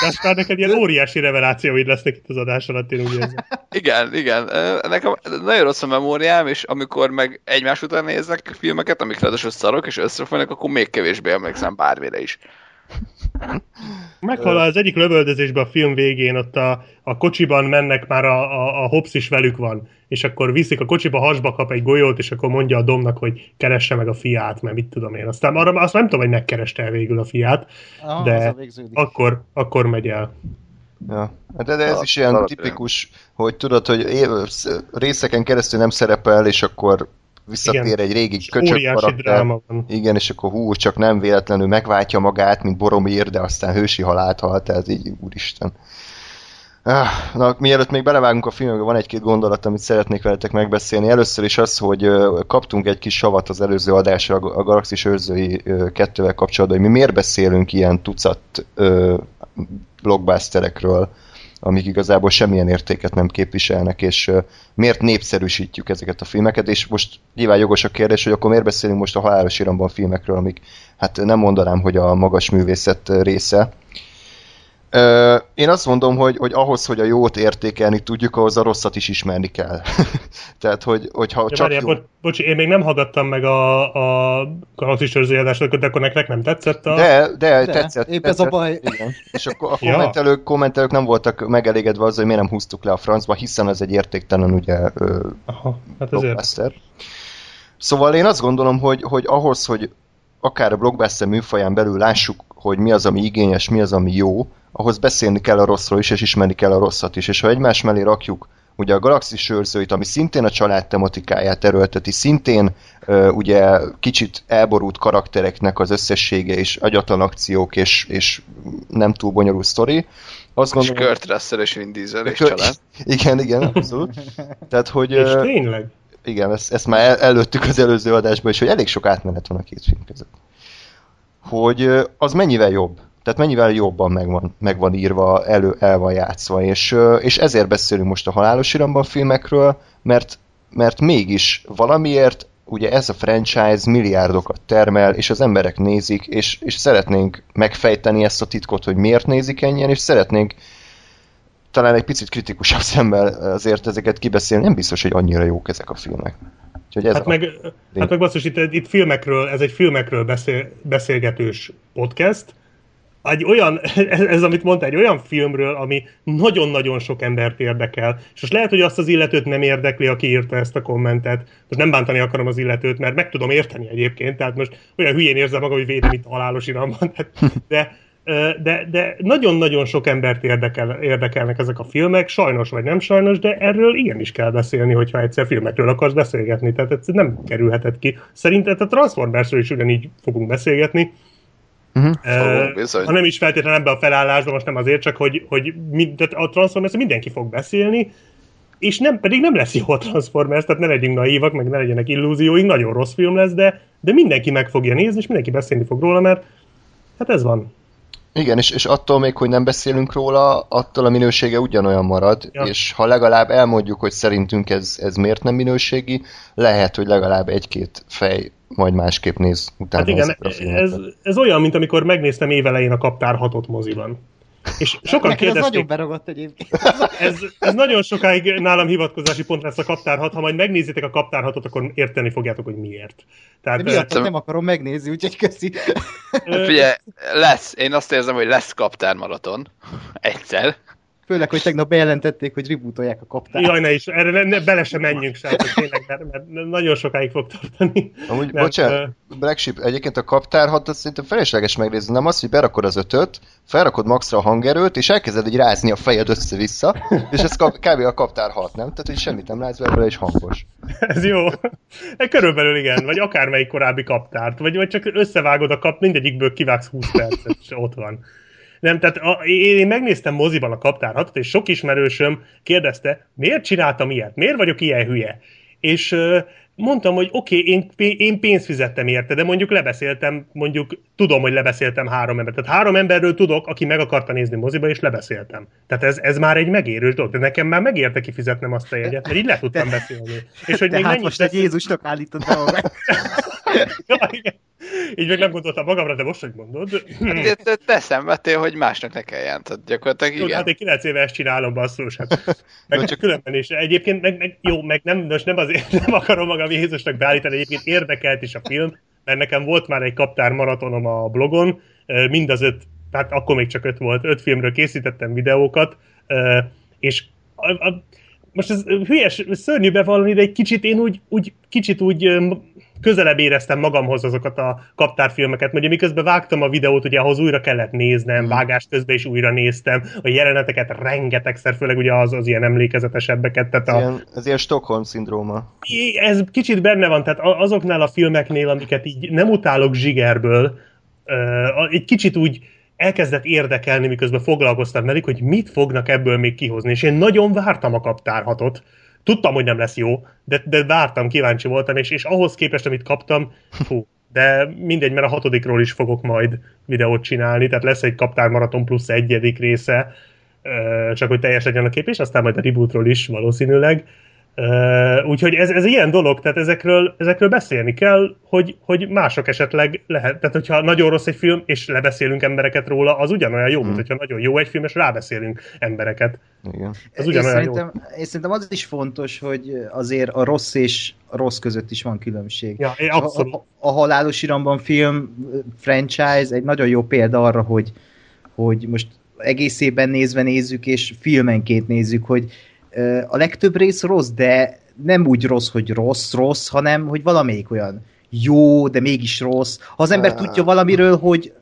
De aztán neked ilyen óriási revelációid lesznek itt az adás alatt, én úgy érzem. Igen, igen. Nekem nagyon rossz a memóriám, és amikor meg egymás után néznek filmeket, amik ráadásul szarok, és összefolynak, akkor még kevésbé emlékszem bármire is. Meghal az egyik lövöldözésben a film végén, ott a, a kocsiban mennek, már a, a, a Hobbs is velük van, és akkor viszik a kocsiba, hasba kap egy golyót, és akkor mondja a Domnak, hogy keresse meg a fiát, mert mit tudom én. Aztán arra azt nem tudom, hogy megkereste el végül a fiát, Ah, De- akkor, akkor megy el. Ja. De, de ez A- is ilyen tipikus, hogy tudod, hogy év, részeken keresztül nem szerepel, és akkor visszatér Igen. egy régi köcsög karakter. Igen, és akkor hú, csak nem véletlenül megváltja magát, mint Boromir, de aztán hősi halált halt, tehát így, úristen. Ah, Na, mielőtt még belevágunk a filmbe, van egy-két gondolat, amit szeretnék veletek megbeszélni. Először is az, hogy kaptunk egy kis savat az előző adásra a Galaxis őrzői kettővel kapcsolatban, hogy mi miért beszélünk ilyen tucat ö, blockbusterekről, amik igazából semmilyen értéket nem képviselnek, és miért népszerűsítjük ezeket a filmeket, és most nyilván jogos a kérdés, hogy akkor miért beszélünk most a halálos iramban filmekről, amik hát nem mondanám, hogy a magas művészet része. Én azt mondom, hogy, hogy ahhoz, hogy a jót értékelni tudjuk, ahhoz a rosszat is ismerni kell. Tehát, hogy, hogyha Ja, csak várjál, jó... bo- bocsi, én még nem hallgattam meg a, a Galaxis adásokat, de akkor nektek nem tetszett a... De, de, De, tetszett. épp tetszett, ez a baj. Igen. És akkor a kommentelők, kommentelők nem voltak megelégedve azzal, hogy miért nem húztuk le a francba, hiszen ez egy értéktelen ugye Aha, hát ezért. Szóval én azt gondolom, hogy, hogy ahhoz, hogy akár a blockbuster műfaján belül lássuk, hogy mi az, ami igényes, mi az, ami jó, ahhoz beszélni kell a rosszról is, és ismerni kell a rosszat is. És ha egymás mellé rakjuk ugye a Galaxis őrzőit, ami szintén a család tematikáját erőlteti, szintén ö, ugye kicsit elborult karaktereknek az összessége, és agyatlan akciók, és, és nem túl bonyolult sztori, azt És gondolom... Kurt Russell és Vin Diesel és család. Igen, igen, abszolút. Tehát, hogy... És tényleg? igen, ezt, ezt már el, előttük az előző adásban is, hogy elég sok átmenet van a két film között. Hogy az mennyivel jobb. Tehát mennyivel jobban meg van, meg van írva, elő, el van játszva, és, és ezért beszélünk most a halálos iramban filmekről, mert, mert mégis valamiért ugye ez a franchise milliárdokat termel, és az emberek nézik, és, és szeretnénk megfejteni ezt a titkot, hogy miért nézik ennyien, és szeretnénk talán egy picit kritikusabb szemmel azért ezeket kibeszélni, nem biztos, hogy annyira jók ezek a filmek. Úgyhogy ez Hát a... meg, hát meg basszus, itt, itt filmekről, ez egy filmekről beszél, beszélgetős podcast. Egy olyan, ez, ez, amit mondta, egy olyan filmről, ami nagyon-nagyon sok embert érdekel. És most lehet, hogy azt az illetőt nem érdekli, aki írta ezt a kommentet. Most nem bántani akarom az illetőt, mert meg tudom érteni egyébként, tehát most olyan hülyén érzem magam, hogy védem itt halálos iramban. Tehát, de, de, de nagyon-nagyon sok embert érdekel, érdekelnek ezek a filmek, sajnos vagy nem sajnos, de erről igenis kell beszélni, hogyha egyszer filmekről akarsz beszélgetni, tehát ez nem kerülheted ki. Szerintem a Transformersről is ugyanígy fogunk beszélgetni, Mhm. Uh, bizony. ha nem is feltétlenül ebben a felállásban, most nem azért, csak hogy, hogy mind, tehát a Transformers mindenki fog beszélni, és nem, pedig nem lesz jó a Transformers, tehát ne legyünk naívak, meg ne legyenek illúzióink, nagyon rossz film lesz, de, de mindenki meg fogja nézni, és mindenki beszélni fog róla, mert hát ez van. Igen, és, és attól még, hogy nem beszélünk róla, attól a minősége ugyanolyan marad, Ja. és ha legalább elmondjuk, hogy szerintünk ez, ez miért nem minőségi, lehet, hogy legalább egy-két fej majd másképp néz utána Hát igen, ez, ez olyan, mint amikor megnéztem évelején a Kaptár 6 moziban. És sokan Neked ez nagyon kérdezték, beragadt egyébként. ez, ez nagyon sokáig nálam hivatkozási pont lesz a Kaptár 6, ha majd megnézitek a Kaptár 6 akkor érteni fogjátok, hogy miért. Tehát, De miatt nem akarom megnézni, úgyhogy köszi. Figyelj, lesz. Én azt érzem, hogy lesz kaptár maraton. Egyszer. Főleg, hogy tegnap bejelentették, hogy rebootolják a kaptárt. Jaj, ne is, erre ne, ne, bele se menjünk sem, tényleg, mert, mert nagyon sokáig fog tartani. Amúgy, Nem, bocsánat, Black Sheep, egyébként a kaptár hat, azt szerintem felesleges megnézni, nem az, hogy berakod az ötöt, felrakod maxra a hangerőt, és elkezded így rázni a fejed össze-vissza, és ez kb. kb. a kaptár hat, nem? Tehát, hogy semmit nem látsz belőle, és hangos. Ez jó. E, Körülbelül igen, vagy akármelyik korábbi kaptárt, vagy, vagy csak összevágod a kap, mindegyikből kivágsz 20 percet, és ott van. Nem, tehát a, én, megnéztem moziban a Kaptár 6 és sok ismerősöm kérdezte, miért csináltam ilyet, miért vagyok ilyen hülye? És mondtam, hogy oké, okay, én, én pénzt fizettem érte, de mondjuk lebeszéltem, mondjuk tudom, hogy lebeszéltem három embert. Tehát három emberről tudok, aki meg akarta nézni moziba, és lebeszéltem. Tehát ez, ez már egy megérő dolog, de nekem már megérte kifizetnem azt a jegyet, mert így le tudtam beszélni. És hogy még Tehát mennyit most egy Jézusnak állítod be ja, igen. Így még nem gondoltam magamra, de most, hogy mondod. Hát te, szenvedtél, hogy másnak ne kelljen. Tehát gyakorlatilag Jó, igen. hát én 9 éve ezt csinálom, basszus. Hát, meg Jó, csak különben is. Egyébként, meg, meg, jó, meg nem, most nem azért nem akarom magam Jézusnak beállítani, egyébként érdekelt is a film, mert nekem volt már egy kaptár maratonom a blogon, mind az öt, hát akkor még csak öt volt, öt filmről készítettem videókat, és a, a, most ez hülyes, szörnyű bevallani, de egy kicsit én úgy, úgy kicsit úgy közelebb éreztem magamhoz azokat a kaptárfilmeket, mert miközben vágtam a videót, ugye ahhoz újra kellett néznem, vágás közben is újra néztem, a jeleneteket rengetegszer, főleg ugye az, az ilyen emlékezetesebbeket. Tehát a, Ilyen, ez ilyen Stockholm-szindróma. ez kicsit benne van, tehát azoknál a filmeknél, amiket így nem utálok zsigerből, egy kicsit úgy elkezdett érdekelni, miközben foglalkoztam velük, hogy mit fognak ebből még kihozni, és én nagyon vártam a kaptárhatot, tudtam, hogy nem lesz jó, de, de vártam, kíváncsi voltam, és, és ahhoz képest, amit kaptam, fú, de mindegy, mert a hatodikról is fogok majd videót csinálni, tehát lesz egy kaptár maraton plusz egyedik része, csak hogy teljes legyen a kép, és aztán majd a rebootról is valószínűleg. Uh, úgyhogy ez, ez ilyen dolog, tehát ezekről, ezekről beszélni kell, hogy, hogy mások esetleg lehet. Tehát, hogyha nagyon rossz egy film, és lebeszélünk embereket róla, az ugyanolyan jó, mm. mint hogyha nagyon jó egy film, és rábeszélünk embereket. Igen. Az ugyanolyan én szerintem, jó. Én szerintem az is fontos, hogy azért a rossz és a rossz között is van különbség. Ja, abszolút. A, a, a Halálos Iramban film franchise egy nagyon jó példa arra, hogy, hogy most egészében nézve nézzük, és filmenként nézzük, hogy a legtöbb rész rossz, de nem úgy rossz, hogy rossz-rossz, hanem hogy valamelyik olyan jó, de mégis rossz. Ha az ember tudja valamiről, hogy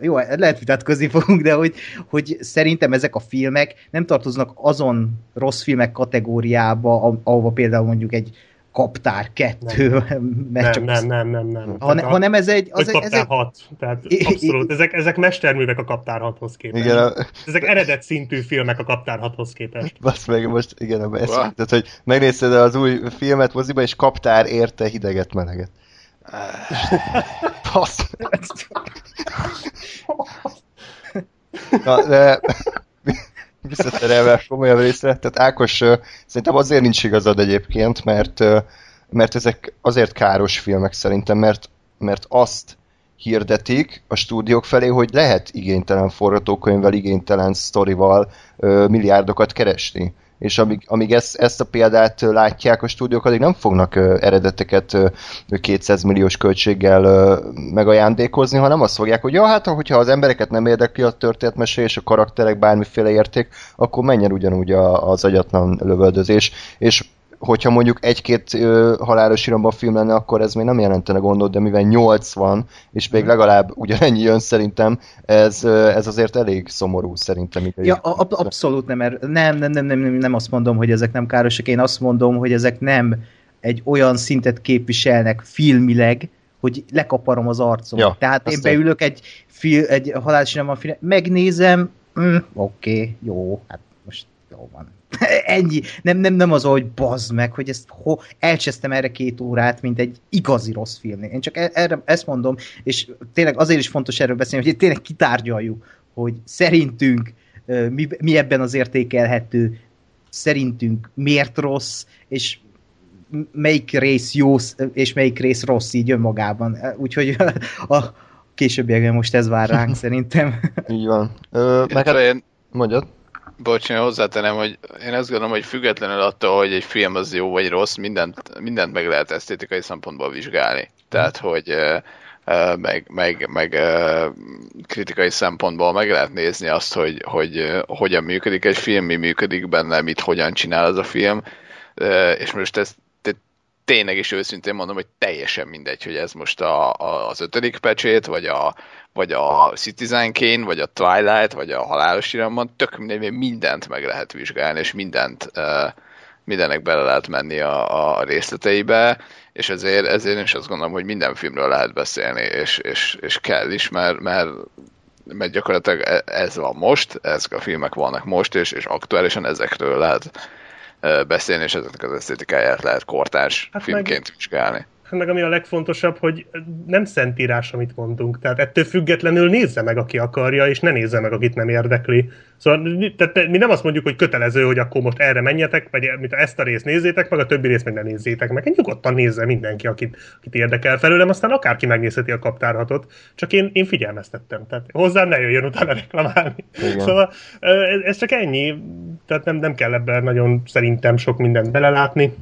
jó, lehet vitatkozni fogunk, de hogy, hogy szerintem ezek a filmek nem tartoznak azon rossz filmek kategóriába, ahova például mondjuk egy Kaptár 2, nem. mert nem, csak nem, nem, nem, nem. Hanem, a, hanem ez egy... Az Kaptár 6, tehát abszolút. Ezek, ezek mesterművek a Kaptár 6-hoz képest. Igen, a... Ezek eredet szintű filmek a Kaptár 6-hoz képest. Basz meg, most igen, a wow. tehát, hogy megnézted az új filmet moziba, és Kaptár érte hideget, meleget. Basz. Na, de visszaterelve komolyabb részre, tehát Ákos szerintem azért nincs igazad egyébként, mert, mert ezek azért káros filmek szerintem, mert, mert azt hirdetik a stúdiók felé, hogy lehet igénytelen forgatókönyvvel, igénytelen sztorival milliárdokat keresni és amíg, amíg ezt, ezt a példát látják a stúdiók, addig nem fognak eredeteket 200 milliós költséggel megajándékozni, hanem azt fogják, hogy ja, hát hogyha az embereket nem érdekli a történetmesé és a karakterek bármiféle érték, akkor menjen ugyanúgy az agyatlan lövöldözés, és hogyha mondjuk egy-két ö, halálos iramban film lenne, akkor ez még nem jelentene gondot, de mivel 8 van, és még legalább ugyanennyi jön szerintem, ez, ez azért elég szomorú szerintem. Ja, ab- abszolút nem, mert nem, nem, nem, nem, nem azt mondom, hogy ezek nem károsak, én azt mondom, hogy ezek nem egy olyan szintet képviselnek filmileg, hogy lekaparom az arcom. Ja, Tehát én beülök egy, fil, egy halálos iramban film, megnézem, mm, oké, okay, jó, hát most jó van Ennyi. Nem, nem, nem az, hogy bazd meg, hogy ezt ho, elcsesztem erre két órát, mint egy igazi rossz film. Én csak e- erre, ezt mondom, és tényleg azért is fontos erről beszélni, hogy tényleg kitárgyaljuk, hogy szerintünk mi, mi ebben az értékelhető, szerintünk miért rossz, és melyik rész jó, és melyik rész rossz így önmagában. Úgyhogy a későbbiekben most ez vár ránk szerintem. Így van. Ö, meg hát, mondjad. Bocs, én hozzátenem, hogy én azt gondolom, hogy függetlenül attól, hogy egy film az jó vagy rossz, mindent, mindent meg lehet esztétikai szempontból vizsgálni. Tehát, hogy meg, meg, meg kritikai szempontból meg lehet nézni azt, hogy, hogy hogyan működik egy film, mi működik benne, mit hogyan csinál az a film, és most ezt tényleg is őszintén mondom, hogy teljesen mindegy, hogy ez most a, a, az ötödik pecsét, vagy a, vagy a Citizen Kane, vagy a Twilight, vagy a Halálos Iramban, tök mindegy, mindent meg lehet vizsgálni, és mindent, mindennek bele lehet menni a, a részleteibe, és ezért, ezért is azt gondolom, hogy minden filmről lehet beszélni, és, és, és kell is, mert, mert mert gyakorlatilag e, ez van most, ezek a filmek vannak most, és, és aktuálisan ezekről lehet beszélni, és ezeknek az esztétikáját lehet kortárs hát filmként meg, vizsgálni meg ami a legfontosabb, hogy nem szentírás, amit mondunk. Tehát ettől függetlenül nézze meg, aki akarja, és ne nézze meg, akit nem érdekli. Szóval tehát mi nem azt mondjuk, hogy kötelező, hogy akkor most erre menjetek, vagy mint ezt a részt nézzétek meg, a többi részt meg ne nézzétek meg. Nyugodtan nézze mindenki, akit, akit érdekel felőlem, aztán akárki megnézheti a kaptárhatot. Csak én, én figyelmeztettem. Tehát hozzám ne jöjjön utána reklamálni. Igen. Szóval ez, ez csak ennyi. Tehát nem, nem kell ebben nagyon szerintem sok mindent belelátni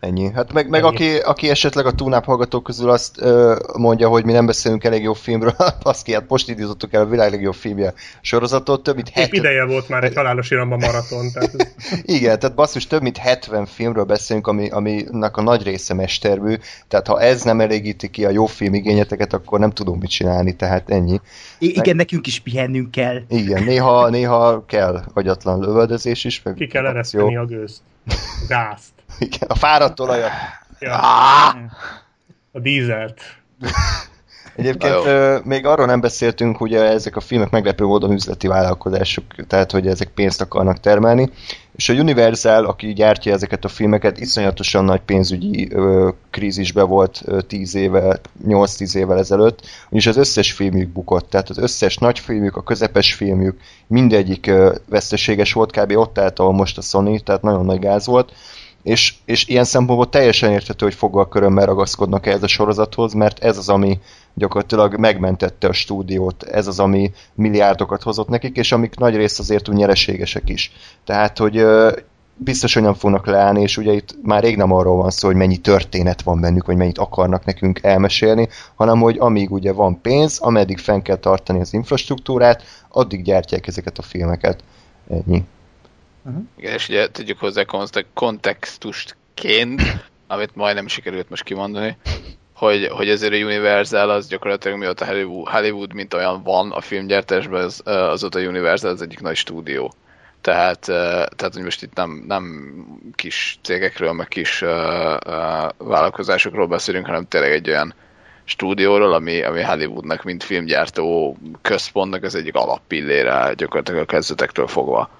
Ennyi. Hát meg, meg aki, aki esetleg a túnáp hallgatók közül azt ö, mondja, hogy mi nem beszélünk elég jó filmről, azt ki, hát most indítottuk el a világ legjobb filmje sorozatot, több mint Épp 70... ideje volt már egy halálos iramba maraton. Tehát. Igen, tehát basszus, több mint 70 filmről beszélünk, ami, aminek a nagy része mestermű, tehát ha ez nem elégíti ki a jó film igényeteket, akkor nem tudom mit csinálni, tehát ennyi. I- igen, nekünk is pihennünk kell. Igen, néha, néha kell agyatlan lövöldözés is. Meg Ki kell ereszteni a gőzt. A gázt. Igen, a fáradt olajat. Ja, a dízelt. Egyébként ö, még arról nem beszéltünk, ugye ezek a filmek meglepő módon üzleti vállalkozások, tehát hogy ezek pénzt akarnak termelni, és a Universal, aki gyártja ezeket a filmeket, iszonyatosan nagy pénzügyi ö, krízisbe volt ö, 10 éve, 8-10 évvel ezelőtt, és az összes filmjük bukott, tehát az összes nagy filmjük, a közepes filmjük, mindegyik ö, veszteséges volt, kb. ott állt, ahol most a Sony, tehát nagyon nagy gáz volt, és, és ilyen szempontból teljesen érthető, hogy foggal körömmel ragaszkodnak ehhez a sorozathoz, mert ez az, ami gyakorlatilag megmentette a stúdiót, ez az, ami milliárdokat hozott nekik, és amik nagy részt azért úgy nyereségesek is. Tehát, hogy biztos, hogy nem fognak leállni, és ugye itt már rég nem arról van szó, hogy mennyi történet van bennük, vagy mennyit akarnak nekünk elmesélni, hanem hogy amíg ugye van pénz, ameddig fenn kell tartani az infrastruktúrát, addig gyártják ezeket a filmeket. Ennyi. Igen, és ugye tudjuk hozzá konte- kontextustként, amit majdnem sikerült most kimondani, hogy, hogy ezért a Universal az gyakorlatilag mióta Hollywood, Hollywood mint olyan van a filmgyártásban, az, azóta a Universal az egyik nagy stúdió. Tehát, eh, tehát hogy most itt nem, nem kis cégekről, meg kis vállalkozásokról beszélünk, hanem tényleg egy olyan stúdióról, ami, ami Hollywoodnak, mint filmgyártó központnak az egyik alappillére gyakorlatilag a kezdetektől fogva.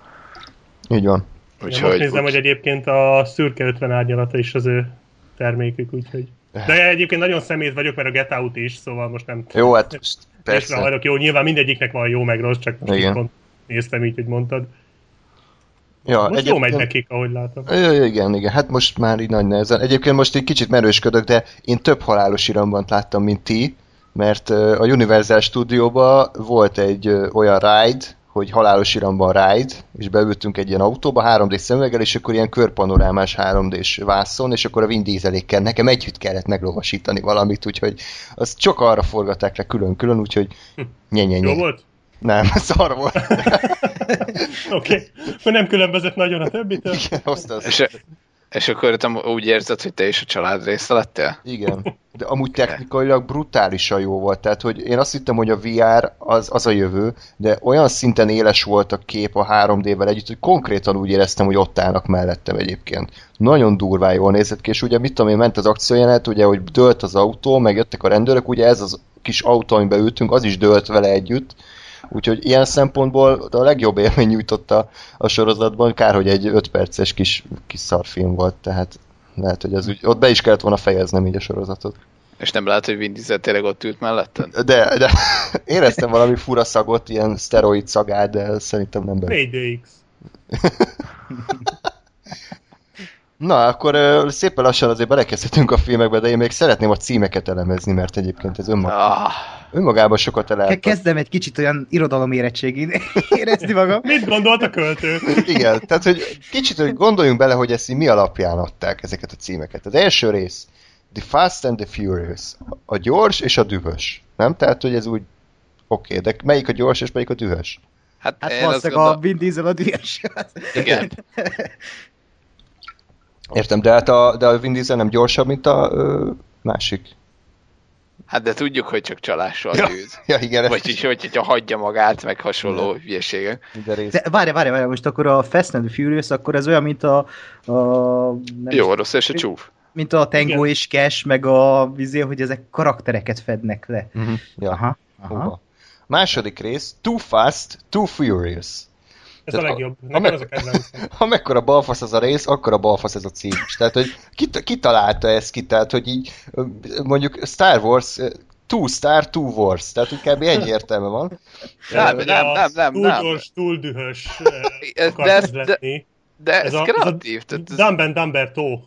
Így van. Ja, most nézem, hogy egyébként a szürke 50 árnyalata is az ő termékük, úgyhogy... De egyébként nagyon szemét vagyok, mert a Get Out is, szóval most nem Jó, hát Persze. hajlok. Jó, nyilván mindegyiknek van jó meg rossz, csak most Igen. így pont néztem így, hogy mondtad. Ja, Most jó megy nekik, ahogy látom. Igen, igen, hát most már így nagy nehezen. Egyébként most egy kicsit merősködök, de én több halálos iramban láttam, mint ti, mert a Universal stúdióban volt egy olyan ride, hogy halálos iramban ride, és beültünk egy ilyen autóba 3D szemüveggel, és akkor ilyen körpanorámás 3D-s vászon, és akkor a Vin Dieselékkel nekem együtt kellett meglovasítani valamit, úgyhogy azt csak arra forgatták le külön-külön, úgyhogy nye, nye, Jó volt? Nem, szar volt. Oké. Okay. nem különbözött nagyon a többitől. Igen, hozta az És, és akkor te úgy érzed, hogy te is a család része lettél? Igen, de amúgy technikailag brutálisan jó volt, tehát hogy én azt hittem, hogy a VR az, az a jövő, de olyan szinten éles volt a kép a 3D-vel együtt, hogy konkrétan úgy éreztem, hogy ott állnak mellettem egyébként. Nagyon durván jól nézett ki, és ugye mit tudom én, ment az akciójelenet, ugye, hogy dőlt az autó, meg jöttek a rendőrök, ugye ez az kis autó, amiben ültünk, az is dőlt vele együtt, Úgyhogy ilyen szempontból a legjobb élmény nyújtotta a sorozatban, kár, hogy egy 5 perces kis, kis szarfilm volt, tehát lehet, hogy az úgy, ott be is kellett volna fejeznem így a sorozatot. És nem lehet, hogy Vin Diesel tényleg ott ült melletted? De, de éreztem valami fura szagot, ilyen szteroid szagát, de szerintem nem be. 4DX. Na, akkor ö, szépen lassan azért belekezdhetünk a filmekbe, de én még szeretném a címeket elemezni, mert egyébként ez önmag, Ah, önmagában sokat elelt. Kezdem egy kicsit olyan irodalom érettségén érezni magam. Mit gondolt a költő? Igen, tehát hogy kicsit hogy gondoljunk bele, hogy ezt így mi alapján adták ezeket a címeket. Az első rész, The Fast and the Furious, a gyors és a dühös. Nem? Tehát, hogy ez úgy oké, okay, de melyik a gyors és melyik a dühös? hát, Hát valószínűleg a gondolom... Vin Diesel a dühös. Igen. Értem, de hát a, de a Vin Diesel nem gyorsabb, mint a ö, másik. Hát de tudjuk, hogy csak csalással Ja, győz. ja igen, Vagy hogy, hogyha hagyja magát, meg hasonló hülyeségek. minden rész. De várj, várj, várj, most akkor a Fast and Furious, akkor ez olyan, mint a, a nem Jó, rossz és a csúf. mint a Tango Igen. és Cash, meg a vizé, hogy ezek karaktereket fednek le. Mhm, ja. Aha, aha. Hova? Második rész, Too Fast, Too Furious. Ez a Tehát legjobb. a- Nekem ez a kedvencem. Amekkora balfasz az a rész, akkor a balfasz ez a cím is. Tehát, hogy ki, ki találta ezt ki? Tehát, hogy így mondjuk Star Wars, Two Star, Two Wars. Tehát, kb. ennyi értelme van. Nem, nem, nem, nem, Túl nem. gyors, túl dühös de ez- de- lenni. De ez, Ez a, ez a kreatív. Dumb Dumber tó.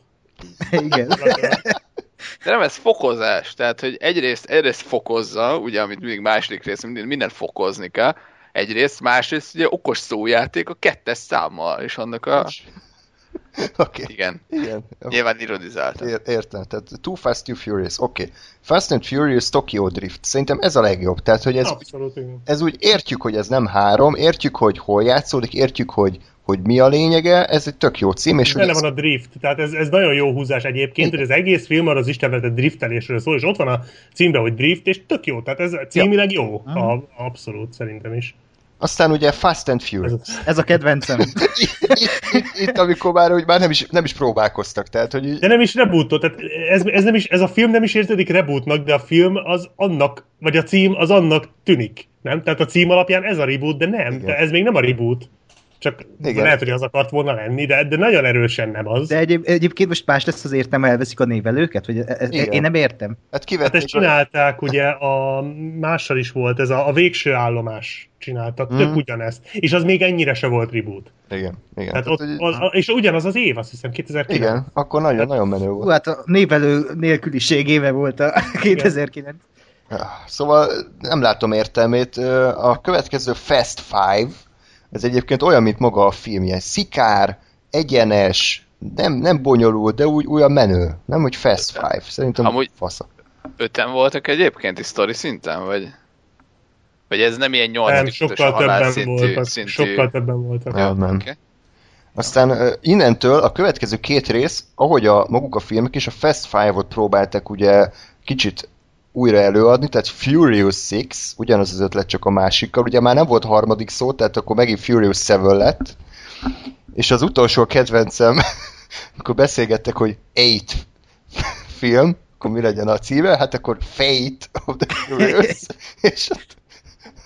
Igen. de nem, ez fokozás. Tehát, hogy egyrészt, egyrészt fokozza, ugye, amit mindig második rész, minden, minden fokozni kell. Egyrészt, másrészt ugye okos szójáték a kettes számmal, és annak a... Oké. Igen. Igen. Nyilván ironizáltam. Ér- értem, tehát Too Fast, Too Furious, oké. Okay. Fast and Furious Tokyo Drift, szerintem ez a legjobb, tehát hogy ez, Abszolút, igen. ez úgy értjük, hogy ez nem három, értjük, hogy hol játszódik, értjük, hogy, hogy mi a lényege, ez egy tök jó cím, és Benne ez, van a drift, tehát ez, ez nagyon jó húzás egyébként, hogy az egész film arra az istenvetett driftelésről szól, és ott van a címben, hogy drift, és tök jó, tehát ez címileg jó, a, abszolút szerintem is. aztán ugye Fast and Ez Furious. a, Ez a kedvencem. itt, itt, itt, amikor már, hogy már nem is, nem is próbálkoztak, tehát hogy de nem is rebootot, tehát ez, ez, nem is, ez a film nem is érződik rebootnak, de a film az annak, vagy a cím az annak tűnik, nem? Tehát a cím alapján ez a reboot, de nem, Igen. de ez még nem a reboot. Csak Igen. lehet, hogy az akart volna lenni, de, de nagyon erősen nem az. De egyéb, egyébként most más lesz az értem, elveszik a névelőket? Vagy ez, Igen. én nem értem. hát Hát kivették ezt csinálták, ugye a mással is volt, ez a, a végső állomás csináltak, tök Mhm. ugyanezt. És az még ennyire se volt reboot. Igen, igen. Tehát Tehát, ott, az, a- és ugyanaz az év, azt hiszem, 2009. igen, akkor nagyon, nagyon menő Hú, volt. hát a névelő nélküliségéve volt a 2009. Szóval nem látom értelmét. A következő Fast Five, ez egyébként olyan, mint maga a film, ilyen szikár, egyenes, nem, nem bonyolult, de úgy olyan menő. Nem, hogy Fast Five. Szerintem Amúgy- fasza. Öten voltak egyébként sztori szinten, vagy? Vagy ez nem ilyen nyolcadik Nem, ötös sokkal többen szintű, voltak. szintű... Sokkal többen voltak. Ja, nem. oké. Aztán innentől a következő két rész, ahogy a maguk a filmek is, a Fast Five-ot próbáltak ugye kicsit újra előadni, tehát Furious Six, ugyanaz az ötlet, csak a másikkal, ugye már nem volt harmadik szó, tehát akkor megint Furious Seven lett, és az utolsó kedvencem, amikor beszélgettek, hogy Eight film, akkor mi legyen a címe, hát akkor Fate of the Furious, és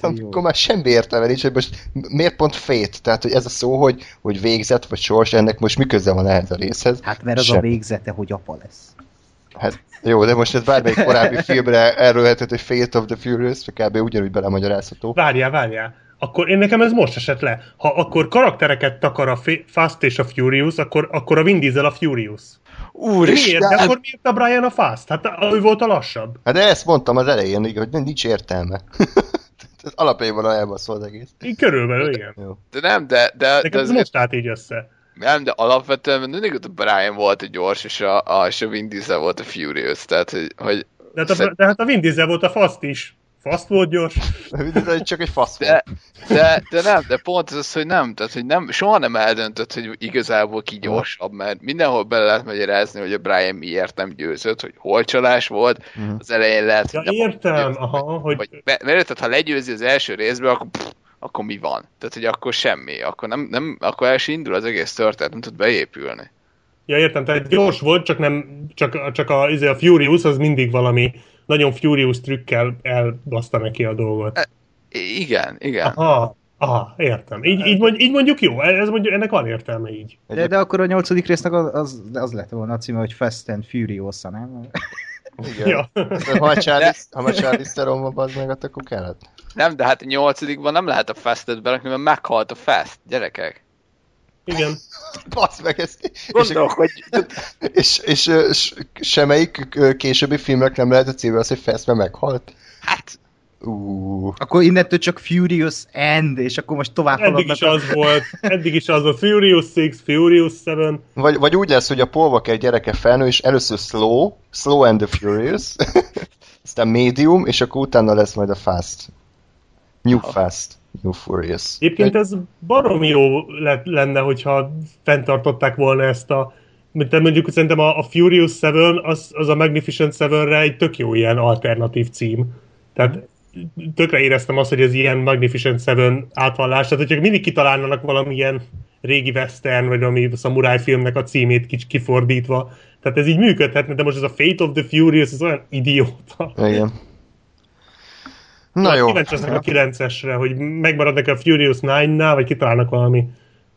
Jó. akkor már semmi értelme nincs, hogy most miért pont Fate, tehát hogy ez a szó, hogy, hogy végzet vagy sors, ennek most mi köze van ehhez a részhez? Hát mert az a Semmi. végzete, hogy apa lesz. Hát jó, de most ez bármelyik korábbi filmre erőlhetett, hogy Fate of the Furious, kb. ugyanúgy belemagyarázható. Várjál, várjál. Akkor én nekem ez most esett le. Ha akkor karaktereket takar a Fa- Fast és a Furious, akkor, akkor a Vin Diesel a Furious. Úristen! Miért? De akkor miért a Brian a Fast? Hát ő volt a lassabb. Hát de ezt mondtam az elején, hogy nincs értelme. Ez alapjában elbaszol az egész. Így körülbelül, igen. Jó. De nem, de, de, de Nekem ez most állt így össze. Nem, de alapvetően mindig ott a Brian volt a gyors, és a, a, és a Vin Diesel volt a Furious, tehát hogy, hogy De hát, a, Szer- de hát a Vin Diesel volt a Fast is. Fast volt gyors. Ez csak egy fasz de, volt. de, de nem, de pont ez az, hogy nem, tehát hogy nem, soha nem eldöntött, hogy igazából ki gyorsabb, mert mindenhol bele lehet magyarázni, hogy a Brian miért nem győzött, hogy hol csalás volt, Mhm. az elején lehet, Ja, értem, aha, hogy Vagy, mert, mert ha legyőzi az első részből, akkor, pff, akkor mi van? Tehát, hogy akkor semmi, akkor, nem, nem, akkor el sem indul az egész történet, nem tud beépülni. Ja, értem, tehát gyors volt, csak nem, csak, csak a, izé, a Furious az mindig valami nagyon Furious trükkel elbaszta neki a dolgot. I- igen, igen. Aha, aha, értem. Így, így, mond, így mondjuk jó, ez mondjuk, ennek van értelme így. De, de akkor a nyolcadik résznek az, az, az lett volna a címe, hogy Fast and Furious, nem? Igen. Ja. Ha már Charlize, Charlize Theron van, bazd meg, akkor kellett. Nem, de hát a nyolcadikban nem lehet a Fastet berakni, mert meghalt a Fast, gyerekek. Igen. Basz meg ezt. És, Gondolkodj. és, és, és semmelyik későbbi filmnek nem lehet a címe az, hogy Fast, mert meghalt. Hát, Uh, Akkor innentől csak Furious End, és akkor most tovább Eddig is az volt, eddig is az volt, Furious 6, Furious 7, vagy, vagy úgy lesz, hogy a Paul Walker gyereke felnő, és először Slow, Slow and the Furious, aztán Medium, és akkor utána lesz majd a Fast. New Fast, New Furious. Egyébként ez barom jó lett, lenne, hogyha fenntartották volna ezt a mint mondjuk szerintem a, a Furious 7 az, az a Magnificent 7-re egy tök jó ilyen alternatív cím. Tehát tökre éreztem azt, hogy ez ilyen Magnificent 7 átvallás, tehát hogyha mindig kitalálnának valamilyen régi western, vagy valami szamuráj filmnek a címét kicsit kifordítva, tehát ez így működhetne, de most ez a Fate of the Furious, ez olyan idióta. Igen. Na jó. Kíváncsi a 9-esre, hogy megmarad neki a Furious 9-nál, vagy kitalálnak valami,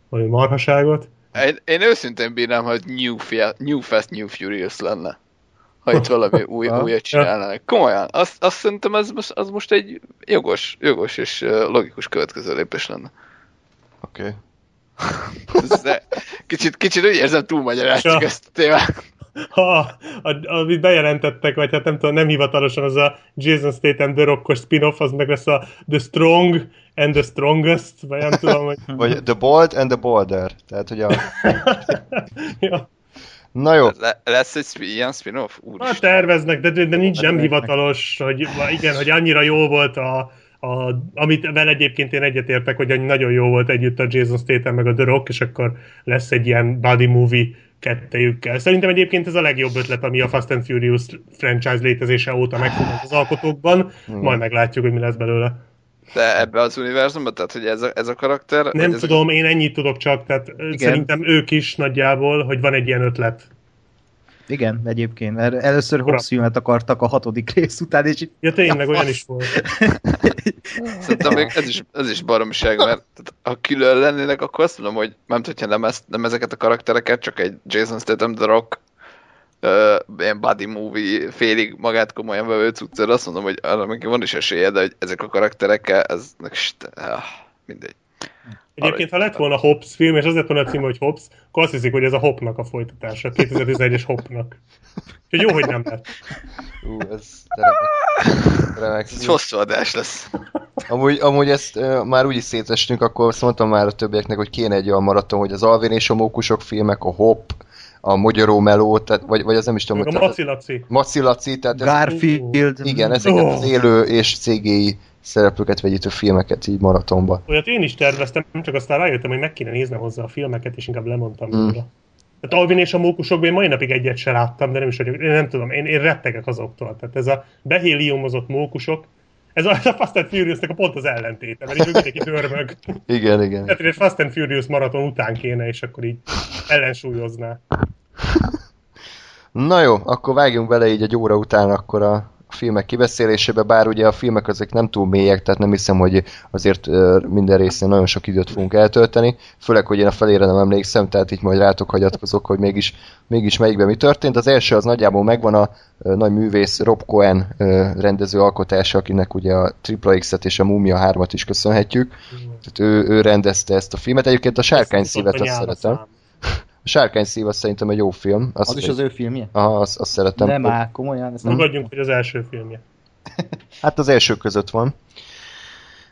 valami marhaságot. én, én őszintén bírnám, hogy New, Fia, New Fast, New Furious lenne. Ha itt valami új, újat csinálnának. Komolyan, azt, azt szerintem ez, most- az most egy jogos, jogos és logikus következő lépés lenne. Oké. De kicsit, kicsit úgy érzem, túlmagyaráztuk Ja. ezt a témát. ha, a, amit bejelentettek, vagy hát nem tudom, nem hivatalosan, az a Jason Statham The Rockos spin-off, az meg lesz a The Strong and the Strongest, vagy nem tudom, hogy... Vagy The Bold and the Bolder. Tehát, hogy a... ja. Na jó, Le, lesz egy sp- ilyen spin-off? Hát Úristen. terveznek, de, de nincs nem Terveznek. hivatalos, hogy igen, hogy annyira jó volt a, a, amit vele egyébként én egyetértek, hogy nagyon jó volt együtt a Jason Statham meg a The Rock, és akkor lesz egy ilyen body movie kettejükkel. Szerintem egyébként ez a legjobb ötlet, ami a Fast and Furious franchise létezése óta megfogott az alkotókban, majd meglátjuk, hogy mi lesz belőle. De ebbe az univerzumban, tehát hogy ez a, ez a karakter... Nem ez tudom, én ennyit tudok csak, tehát Igen. szerintem ők is nagyjából, hogy van egy ilyen ötlet. Igen, egyébként, mert először Hobbs filmet akartak a hatodik rész után, és Ja, tényleg olyan is volt. A, szerintem még ez is, ez is baromiság, mert tehát, ha külön lennének, akkor azt mondom, hogy nem hogyha nem, ezt, nem ezeket a karaktereket, csak egy Jason Statham, The Rock, uh, ilyen body movie, félig magát komolyan vevő cuccor, azt mondom, hogy arra még van is esélye, de hogy ezek a karakterekkel, ez ah, mindegy. Egyébként, ha lett volna Hobbs film, és az lett volna a cím, hogy Hobbs, akkor azt hiszik, hogy ez a Hopnak a folytatása, 2011-es Hopnak. Úgyhogy jó, hogy nem lett. ú, ez remek. remek. Ez hosszú adás lesz. Amúgy, amúgy ezt uh, már úgy is szétestünk, akkor azt mondtam már a többieknek, hogy kéne egy olyan maraton, hogy az Alvin és a Mókusok filmek, a Hop, a Magyaró Meló, tehát, vagy, vagy az nem is tudom, a Maci Laci. Maci Laci, tehát ez, Garfield. igen, ezeket Oh. az élő és CGI szereplőket vegyítő filmeket így maratonba. Olyat én is terveztem, csak aztán rájöttem, hogy meg kéne néznem hozzá a filmeket, és inkább lemondtam Mm. róla. Tehát Alvin és a mókusokban én mai napig egyet se láttam, de nem is vagyok, én nem tudom, én, én rettegek azoktól. Tehát ez a behéliumozott mókusok, ez a, a Fast and Furious-nek a pont az ellentéte, mert így mindenki dörmög. Igen, igen. Tehát egy Fast and Furious maraton után kéne, és akkor így ellensúlyozná. Na jó, akkor vágjunk bele így egy óra után akkor a a filmek kibeszélésébe, bár ugye a filmek ezek nem túl mélyek, tehát nem hiszem, hogy azért minden részén nagyon sok időt fogunk eltölteni, főleg, hogy én a felére nem emlékszem, tehát így majd rátok hagyatkozok, hogy mégis, mégis melyikben mi történt. Az első az nagyjából megvan a nagy művész Rob Cohen rendező alkotása, akinek ugye a Triple X-et és a Mumia 3-at is köszönhetjük. Tehát ő, ő rendezte ezt a filmet. Egyébként a Sárkány szívet azt szeretem. szám. A Sárkány szív az szerintem egy jó film. Azt Az is az ő filmje? Aha, azt, azt szeretem. Nem áll, komolyan, ezt nem... Fogadjunk, hogy az első filmje. Hát az első között van.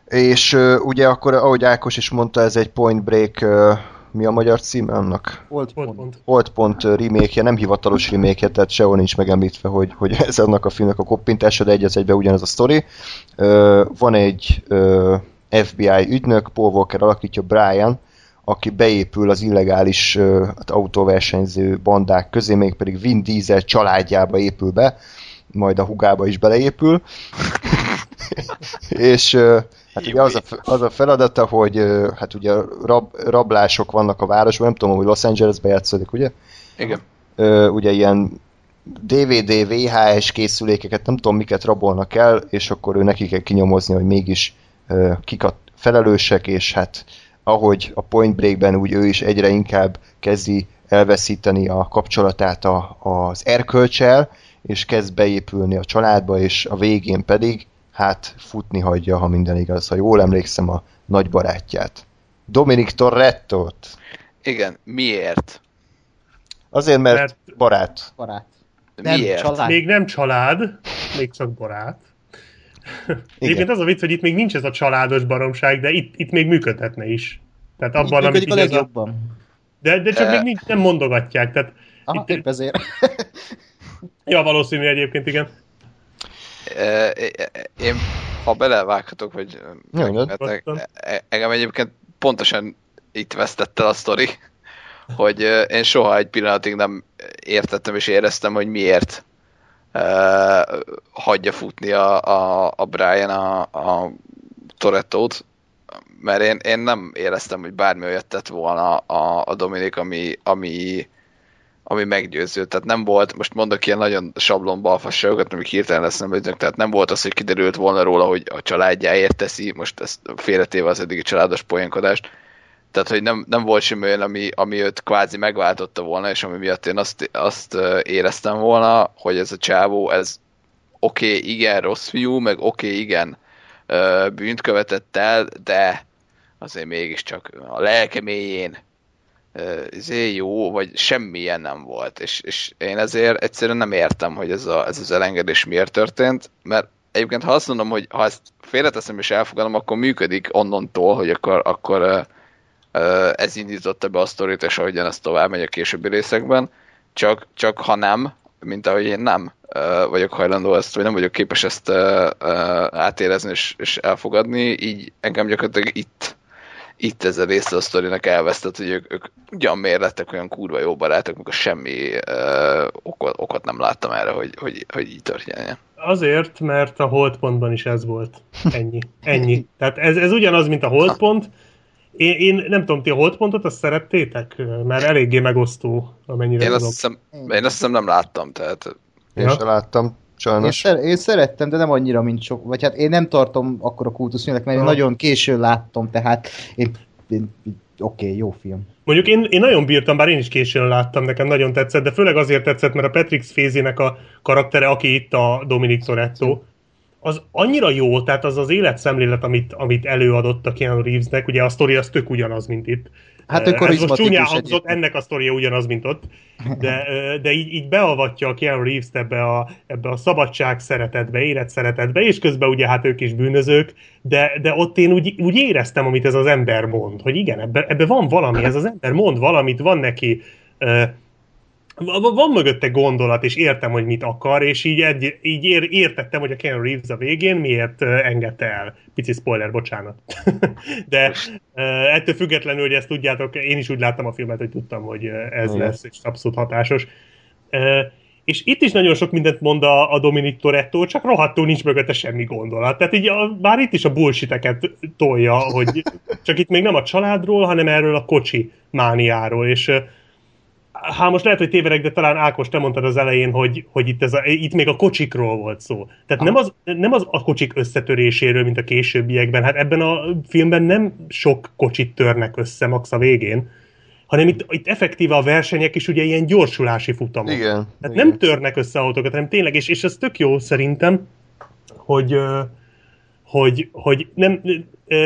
És uh, ugye akkor, ahogy Ákos is mondta, ez egy Point Break, uh, mi a magyar cím annak? Old Pont, pont. pont. Remake nem hivatalos remake tehát sehol nincs megemlítve, hogy, hogy ez annak a filmnek a koppintása, de egy az egybe ugyanaz a sztori. Uh, van egy uh, FBI ügynök, Paul Walker alakítja Brian, aki beépül az illegális uh, autóversenyző bandák közé, mégpedig Vin Diesel családjába épül be, majd a hugába is beleépül. és uh, hát ugye az a, az a feladata, hogy uh, hát ugye rab, rablások vannak a városban, nem tudom, hogy Los Angelesbe játszódik, ugye? Igen. Ö, ugye ilyen DVD, VHS készülékeket, nem tudom miket rabolnak el, és akkor ő neki kell kinyomozni, hogy mégis ö, kik a felelősek, és hát ahogy a Point Breakben úgy ő is egyre inkább kezdi elveszíteni a kapcsolatát a, az erkölcsel, és kezd beépülni a családba, és a végén pedig hát futni hagyja, ha minden igaz, ha jól emlékszem, a nagy barátját. Dominic Torrettot. Igen, miért? Azért, mert, Mert- barát. Barát. Nem, miért? család. Még nem család, még csak barát. Egyébként az a vicc, hogy itt még nincs ez a családos baromság, de itt, itt még működhetne is. Tehát abban, amit Működik így a legjobban. De, de csak Eh. még nincs, nem mondogatják. Tehát, Aha, Itt- épp ezért. ja, valószínű egyébként, igen. Eh, Én, ha belevághatok, megvettek, e- engem egyébként pontosan itt vesztett el a sztori, hogy eh, én soha egy pillanatig nem értettem és éreztem, hogy miért hagyja futni a, a, a Brian a, a Torettót, mert én, én nem éreztem, hogy bármi olyat tett volna a, a Dominik, ami, ami, ami meggyőző. Tehát nem volt, most mondok ilyen nagyon sablon balfasságokat, amik hirtelen lesz nem ütnek, tehát nem volt az, hogy kiderült volna róla, hogy a családjáért teszi, most ezt félretéve az eddigi családos poénkodást, tehát, hogy nem, nem volt semmi olyan, ami, ami őt kvázi megváltotta volna, és ami miatt én azt, azt éreztem volna, hogy ez a csávó, ez oké, okay, igen, rossz fiú, meg oké, okay, igen, bűnt követett el, de azért mégiscsak a lelke mélyén izé jó, vagy semmilyen nem volt, és, és én ezért egyszerűen nem értem, hogy ez, a, ez az elengedés miért történt, mert egyébként ha azt mondom, hogy ha ezt félreteszem és elfogadom, akkor működik onnantól, hogy akkor, akkor ez indította be a sztorit, és ahogyan ez tovább megy a későbbi részekben, csak, csak ha nem, mint ahogy én nem vagyok hajlandó ezt, vagy nem vagyok képes ezt átérezni és, és elfogadni, így engem gyakorlatilag itt itt ez a része a sztorinak elvesztett, hogy ők, ők ugyan miért lettek olyan kurva jó barátok, amikor semmi uh, okot, okot nem láttam erre, hogy, hogy, hogy így történjen. Azért, mert a holdpontban is ez volt. Ennyi. Ennyi. Tehát ez, ez ugyanaz, mint a holdpont. Én, én nem tudom, ti a holdpontot azt szerettétek? Mert eléggé megosztó, amennyire én tudom. Azt hiszem, én azt hiszem nem láttam, tehát... Én ja. sem láttam. Sajnos. Én, szer- én szerettem, de nem annyira, mint sok. Vagy hát én nem tartom akkor a kultuszfilmnek, mert én nagyon későn láttam, tehát én, én, én oké, okay, jó film. Mondjuk én, én nagyon bírtam, bár én is későn láttam, nekem nagyon tetszett, de főleg azért tetszett, mert a Patrick Fézének a karaktere, aki itt a Dominic Toretto, az annyira jó, tehát az az életszemlélet, amit, amit előadott a Keanu Reevesnek, ugye a sztori az tök ugyanaz, mint itt. Hát akkor Ez most csúnyán hangzott, ennek a sztoria ugyanaz, mint ott, de, de így, így beavatja a Keanu Reeves ebbe a, ebbe a szabadság szeretetbe, élet szeretetbe, és közben ugye hát ők is bűnözők, de, de ott én úgy, úgy éreztem, amit ez az ember mond, hogy igen, ebbe, ebbe van valami, ez az ember mond valamit, van neki van mögötte gondolat, és értem, hogy mit akar, és így, egy, így ér, értettem, hogy a Ken Reeves a végén miért engedte el. Pici spoiler, bocsánat. De ettől függetlenül, hogy ezt tudjátok, én is úgy láttam a filmet, hogy tudtam, hogy ez Igen. lesz, és abszolút hatásos. És itt is nagyon sok mindent mond a, a Dominic Toretto, csak rohadtul nincs mögötte semmi gondolat. Tehát így a, bár itt is a bullshiteket tolja, hogy csak itt még nem a családról, hanem erről a kocsi mániáról, és hát most lehet, hogy tévedek, de talán Ákos, te mondtad az elején, hogy, hogy itt, ez a, itt még a kocsikról volt szó. Tehát nem az, nem az a kocsik összetöréséről, mint a későbbiekben. Hát ebben a filmben nem sok kocsit törnek össze max a végén, hanem itt, itt effektíve a versenyek is ugye ilyen gyorsulási futamok. Igen. Tehát igen. nem törnek össze autókat, hanem tényleg, és, és ez tök jó szerintem, hogy, hogy, hogy nem,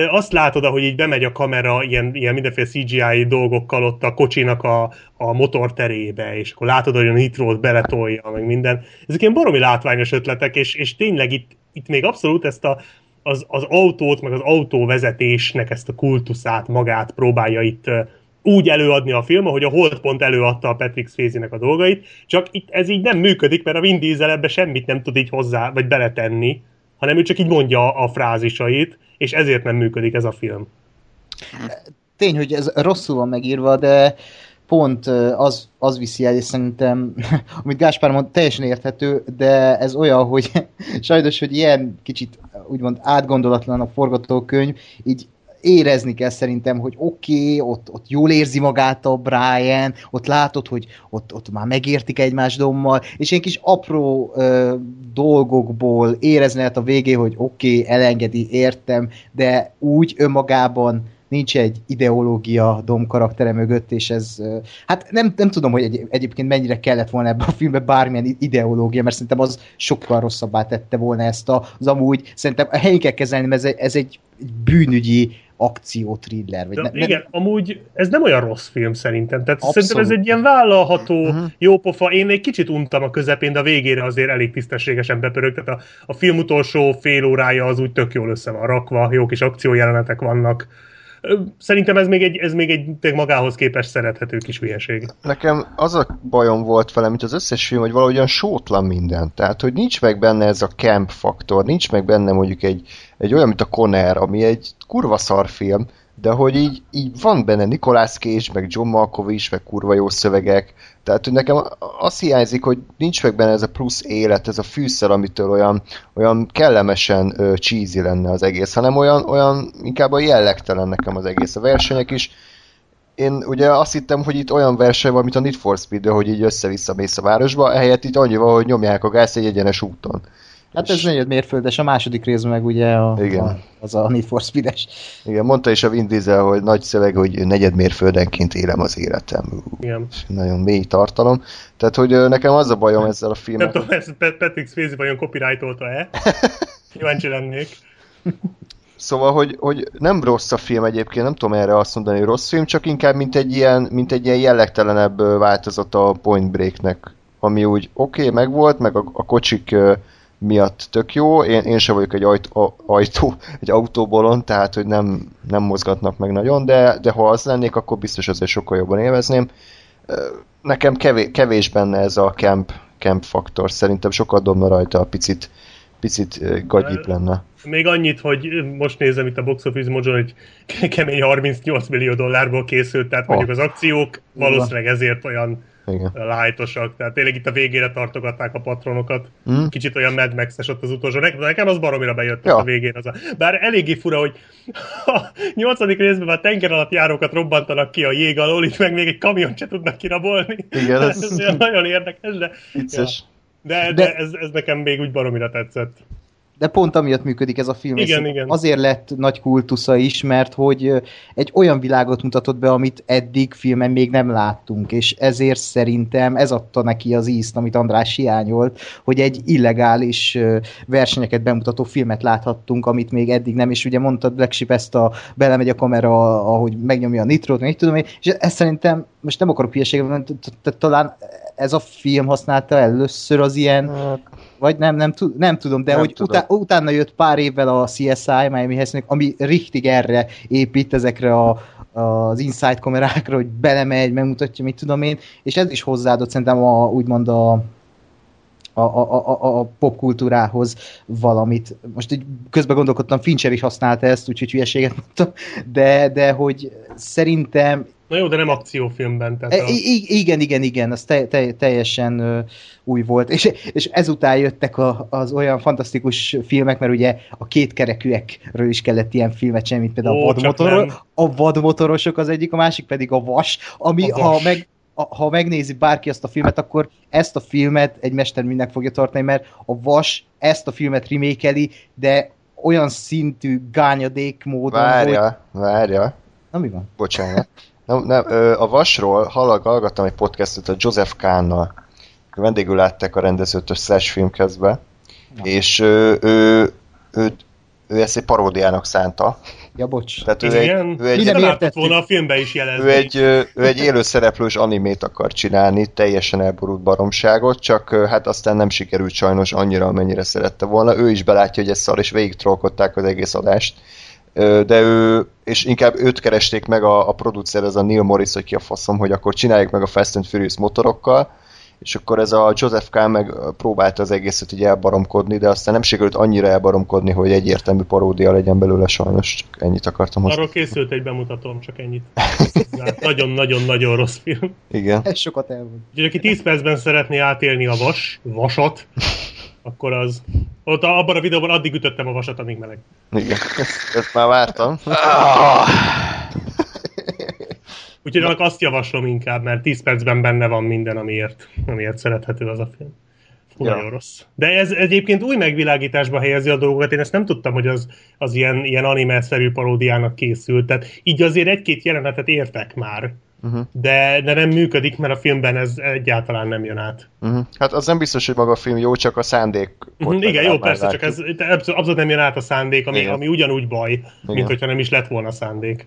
azt látod, ahogy így bemegy a kamera ilyen, ilyen mindenféle CGI dolgokkal ott a kocsinak a, a motor terébe, és akkor látod, hogy a nitrót beletolja, meg minden. Ezek ilyen baromi látványos ötletek, és, és tényleg itt, itt még abszolút ezt a, az, az autót, meg az autóvezetésnek ezt a kultuszát magát próbálja itt úgy előadni a film, ahogy a Holdpont előadta a Patrick Swayze-nek a dolgait, csak itt ez így nem működik, mert a Vin Diesel ebbe semmit nem tud így hozzá, vagy beletenni, hanem ő csak így mondja a frázisait, és ezért nem működik ez a film. Tény, hogy ez rosszul van megírva, de pont az, az viszi el, és szerintem, amit Gáspár mond, teljesen érthető, de ez olyan, hogy sajnos, hogy ilyen kicsit úgymond átgondolatlan a forgatókönyv, így érezni kell szerintem, hogy oké, okay, ott, ott jól érzi magát a Brian, ott látod, hogy ott, ott már megértik egymás dommal, és ilyen kis apró ö, dolgokból érezni lehet a végén, hogy oké, okay, elengedi, értem, de úgy önmagában nincs egy ideológia Dom karaktere mögött, és ez, hát nem, nem tudom, hogy egy, egyébként mennyire kellett volna ebben a filmben bármilyen ideológia, mert szerintem az sokkal rosszabbá tette volna ezt az amúgy, szerintem a helyén kell kezelni, mert ez egy, ez egy bűnügyi akció-thriller. Vagy ne, igen, nem... amúgy ez nem olyan rossz film szerintem. Tehát Abszolút. szerintem ez egy ilyen vállalható, uh-huh. jópofa. Én egy kicsit untam a közepén, de a végére azért elég tisztességesen bepörög. Tehát a, a film utolsó fél órája az úgy tök jól össze van rakva, jó kis akciójelenetek vannak Szerintem ez még egy, ez még egy magához képest szerethető kis hülyeség. Nekem az a bajom volt vele, mint az összes film, hogy valahogyan sótlan minden. Tehát, hogy nincs meg benne ez a camp faktor, nincs meg benne mondjuk egy, egy olyan, mint a Conner, ami egy kurva szar film, de hogy így, így van benne Nicolas Cage, meg John Malkovich, meg kurva jó szövegek, tehát hogy nekem azt hiányzik, hogy nincs meg benne ez a plusz élet, ez a fűszer, amitől olyan, olyan kellemesen ö, cheesy lenne az egész, hanem olyan, olyan inkább a jellegtelen nekem az egész. A versenyek is, én ugye azt hittem, hogy itt olyan verseny van, mint a Need for speed hogy így össze-vissza mész a városba, ehelyett itt annyi van, hogy nyomják a gáz egy egyenes úton. Hát ez negyed mérföldes, a második részben meg ugye a, Igen. A, az a Need for Speed-es. Igen, mondta is a Vin Diesel, hogy nagy szöveg, hogy negyed mérföldenként élem az életem. Igen. Nagyon mély tartalom. Tehát, hogy nekem az a bajom ezzel a filmmel. Nem tudom, ezt Patrick Swayze vajon copyrightolta-e? Kíváncsi lennék. Szóval, hogy, hogy nem rossz a film egyébként, nem tudom erre azt mondani, hogy rossz film, csak inkább mint egy ilyen, mint egy ilyen jellegtelenebb változata a Point Breaknek, ami úgy oké, okay, megvolt, meg a, a kocsik miatt tök jó, én, én sem vagyok egy ajtó, ajtó egy autóbolon, tehát hogy nem, nem mozgatnak meg nagyon, de, de ha az lennék, akkor biztos azért sokkal jobban élvezném. Nekem kevés, kevés benne ez a camp, camp faktor, szerintem sokat dobna rajta a picit, picit gagyibb lenne. Még annyit, hogy most nézem itt a Box Office Mojo, hogy kemény 38 millió dollárból készült, tehát mondjuk az akciók valószínűleg ezért olyan Igen. tehát tényleg itt a végére tartogatták a patronokat. Mm. Kicsit olyan Mad max ott az utolsó. Nekem, nekem az baromira bejött Ja. ja. a végén. Az a... Bár eléggé fura, hogy a nyolcadik részben már tenger alatt járókat robbantanak ki a jég alól, itt meg még egy kamiont se tudnak kirabolni. Igen, ez- ez nagyon érdekes, de, Vicces. de, de, De- ez, ez nekem még úgy baromira tetszett. De pont amiatt működik ez a film. Igen, igen. Azért lett nagy kultusza is, mert hogy egy olyan világot mutatott be, amit eddig filmen még nem láttunk, és ezért szerintem ez adta neki az ízt, amit András hiányolt, hogy egy illegális versenyeket bemutató filmet láthattunk, amit még eddig nem, és ugye mondtad Black Sheep ezt a belemegy a kamera, ahogy megnyomja a nitrót, így tudom én, és ez szerintem, most nem akarok hülyeséget talán ez a film használta először az ilyen vagy nem, nem, tud, nem tudom, de Nem hogy tudom. utá, utána jött pár évvel a CSI, Miami ami richtig erre épít ezekre a, az inside kamerákra, hogy belemegy, megmutatja, mit tudom én, és ez is hozzáadott szerintem a, úgymond a, a, a, a, a- a popkultúrához valamit. Most így közben gondolkodtam, Fincher is használta ezt, úgyhogy hülyeséget mondtam, de, de hogy szerintem Na jó, de nem akciófilmben. Tehát E, a... igen, igen, igen, az te, te, teljesen ö, új volt. És, és ezután jöttek a, az olyan fantasztikus filmek, mert ugye a kétkerekűekről is kellett ilyen filmet csinálni, mint például Ó, a, vadmotor, a vadmotorosok az egyik, a másik pedig a vas, ami A ha Vas. meg a- ha megnézi bárki azt a filmet, akkor ezt a filmet egy mester mindnek fogja tartani, mert a Vas ezt a filmet remékeli, de olyan szintű gányadék módon, hogy... Várja, várja. Na mi van? Bocsánat. Nem, nem, a Vasról hallgattam egy podcastot a Joseph Kahn-nal. Vendégül látták a rendezőt a Slash filmkezbe, és ö, ő, ő, ő ezt egy paródiának szánta. Ja, bocs. Tehát ő Igen, egy, ő egy, nem volna a filmbe is jelezni. ő egy, ő egy élőszereplős animét akar csinálni, teljesen elborult baromságot, csak hát aztán nem sikerült sajnos annyira, amennyire szerette volna. Ő is belátja, hogy ez szar, és végig trollkodták az egész adást. De ő, és inkább őt keresték meg a, a producer, ez a Neil Morris, hogy ki a faszom, hogy akkor csináljuk meg a Fast and Furious motorokkal, és akkor ez a Joseph Kahn meg próbálta az egészet így elbaromkodni, de aztán nem sikerült annyira elbaromkodni, hogy egyértelmű paródia legyen belőle sajnos, csak ennyit akartam hozzá. Arról készült egy bemutatóm, csak ennyit. Nagyon-nagyon-nagyon rossz film. Igen. Ez sokat elmond. Úgyhogy aki 10 percben szeretné átélni a vas, vasat, akkor az... Ott abban a videóban addig ütöttem a vasat, amíg meleg. Igen, ezt, már vártam. Úgyhogy annak azt javaslom inkább, mert 10 percben benne van minden, amiért, amiért szerethető az a film. Fú, Ja. nagyon rossz. De ez egyébként új megvilágításba helyezi a dolgokat, én ezt nem tudtam, hogy az, az ilyen, ilyen anime-szerű paródiának készült. Tehát így azért egy-két jelenetet értek már, Uh-huh. de, de nem működik, mert a filmben ez egyáltalán nem jön át. Uh-huh. Hát az nem biztos, hogy maga a film jó, csak a szándék. Mhm, Igen, jó, persze, csak ez abszolút, abszolút nem jön át a szándék, ami, Igen. ami ugyanúgy baj, Igen. mint hogyha nem is lett volna szándék.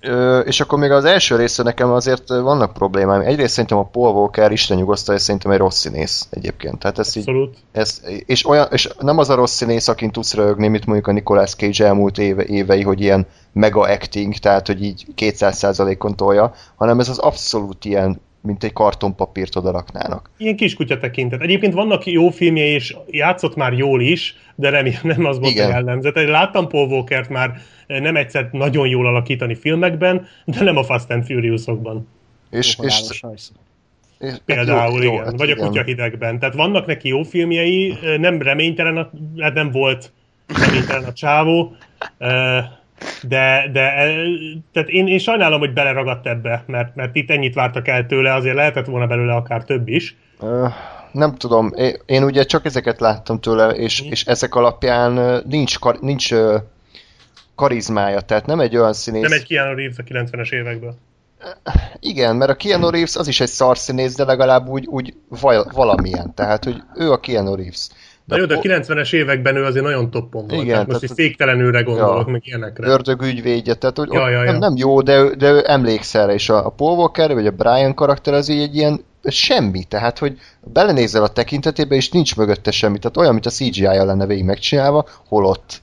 Ö, és akkor még az első része nekem azért vannak problémáim. Egyrészt szerintem a Paul Walker, Isten nyugosztalja, szerintem egy rossz színész egyébként. Tehát ez így, ez, és, olyan, és nem az a rossz színész, akin tudsz röhögni, mint mondjuk a Nicolas Cage elmúlt éve, évei, hogy ilyen mega acting, tehát hogy így 200%-on tolja, hanem ez az abszolút ilyen, mint egy kartonpapírt oda raknának. Ilyen kiskutya tekintet. Egyébként vannak jó filmjei, és játszott már jól is, de nem, nem az volt Igen. a jellemzet. Láttam Paul Walkert már eh, nem egyszer nagyon jól alakítani filmekben, de nem a Fast and Furious-okban. És, és, és hát Például, jó, jó, igen. hát Vagy a igen. kutya hidegben. Tehát vannak neki jó filmjei, eh, nem reménytelen, a, hát nem volt reménytelen a csávó, eh, de, de eh, tehát én, én sajnálom, hogy beleragadt ebbe, mert, mert itt ennyit vártak el tőle, azért lehetett volna belőle akár több is. Ö, nem tudom, én, én ugye csak ezeket láttam tőle, és, és ezek alapján nincs, kar, nincs karizmája, tehát nem egy olyan színész. Nem egy Keanu Reeves a 90-es évekből. Igen, mert a Keanu Reeves az is egy szar színész, de legalább úgy, úgy val- valamilyen, tehát hogy ő a Keanu Reeves. De jó, de a 90-es években ő azért nagyon toppon volt. Igen, tehát most tehát- egy féktelenőre gondolok, Ja. meg ilyenekre. ördögügyvédje, tehát hogy Ja, ja, ja. Nem, nem jó, de, de ő emlékszel rá, és a, a Paul Walker, vagy a Brian karakter az így egy ilyen semmi, tehát hogy belenézel a tekintetébe, és nincs mögötte semmi, tehát olyan, mint a CGI-ja lenne végig megcsinálva, holott.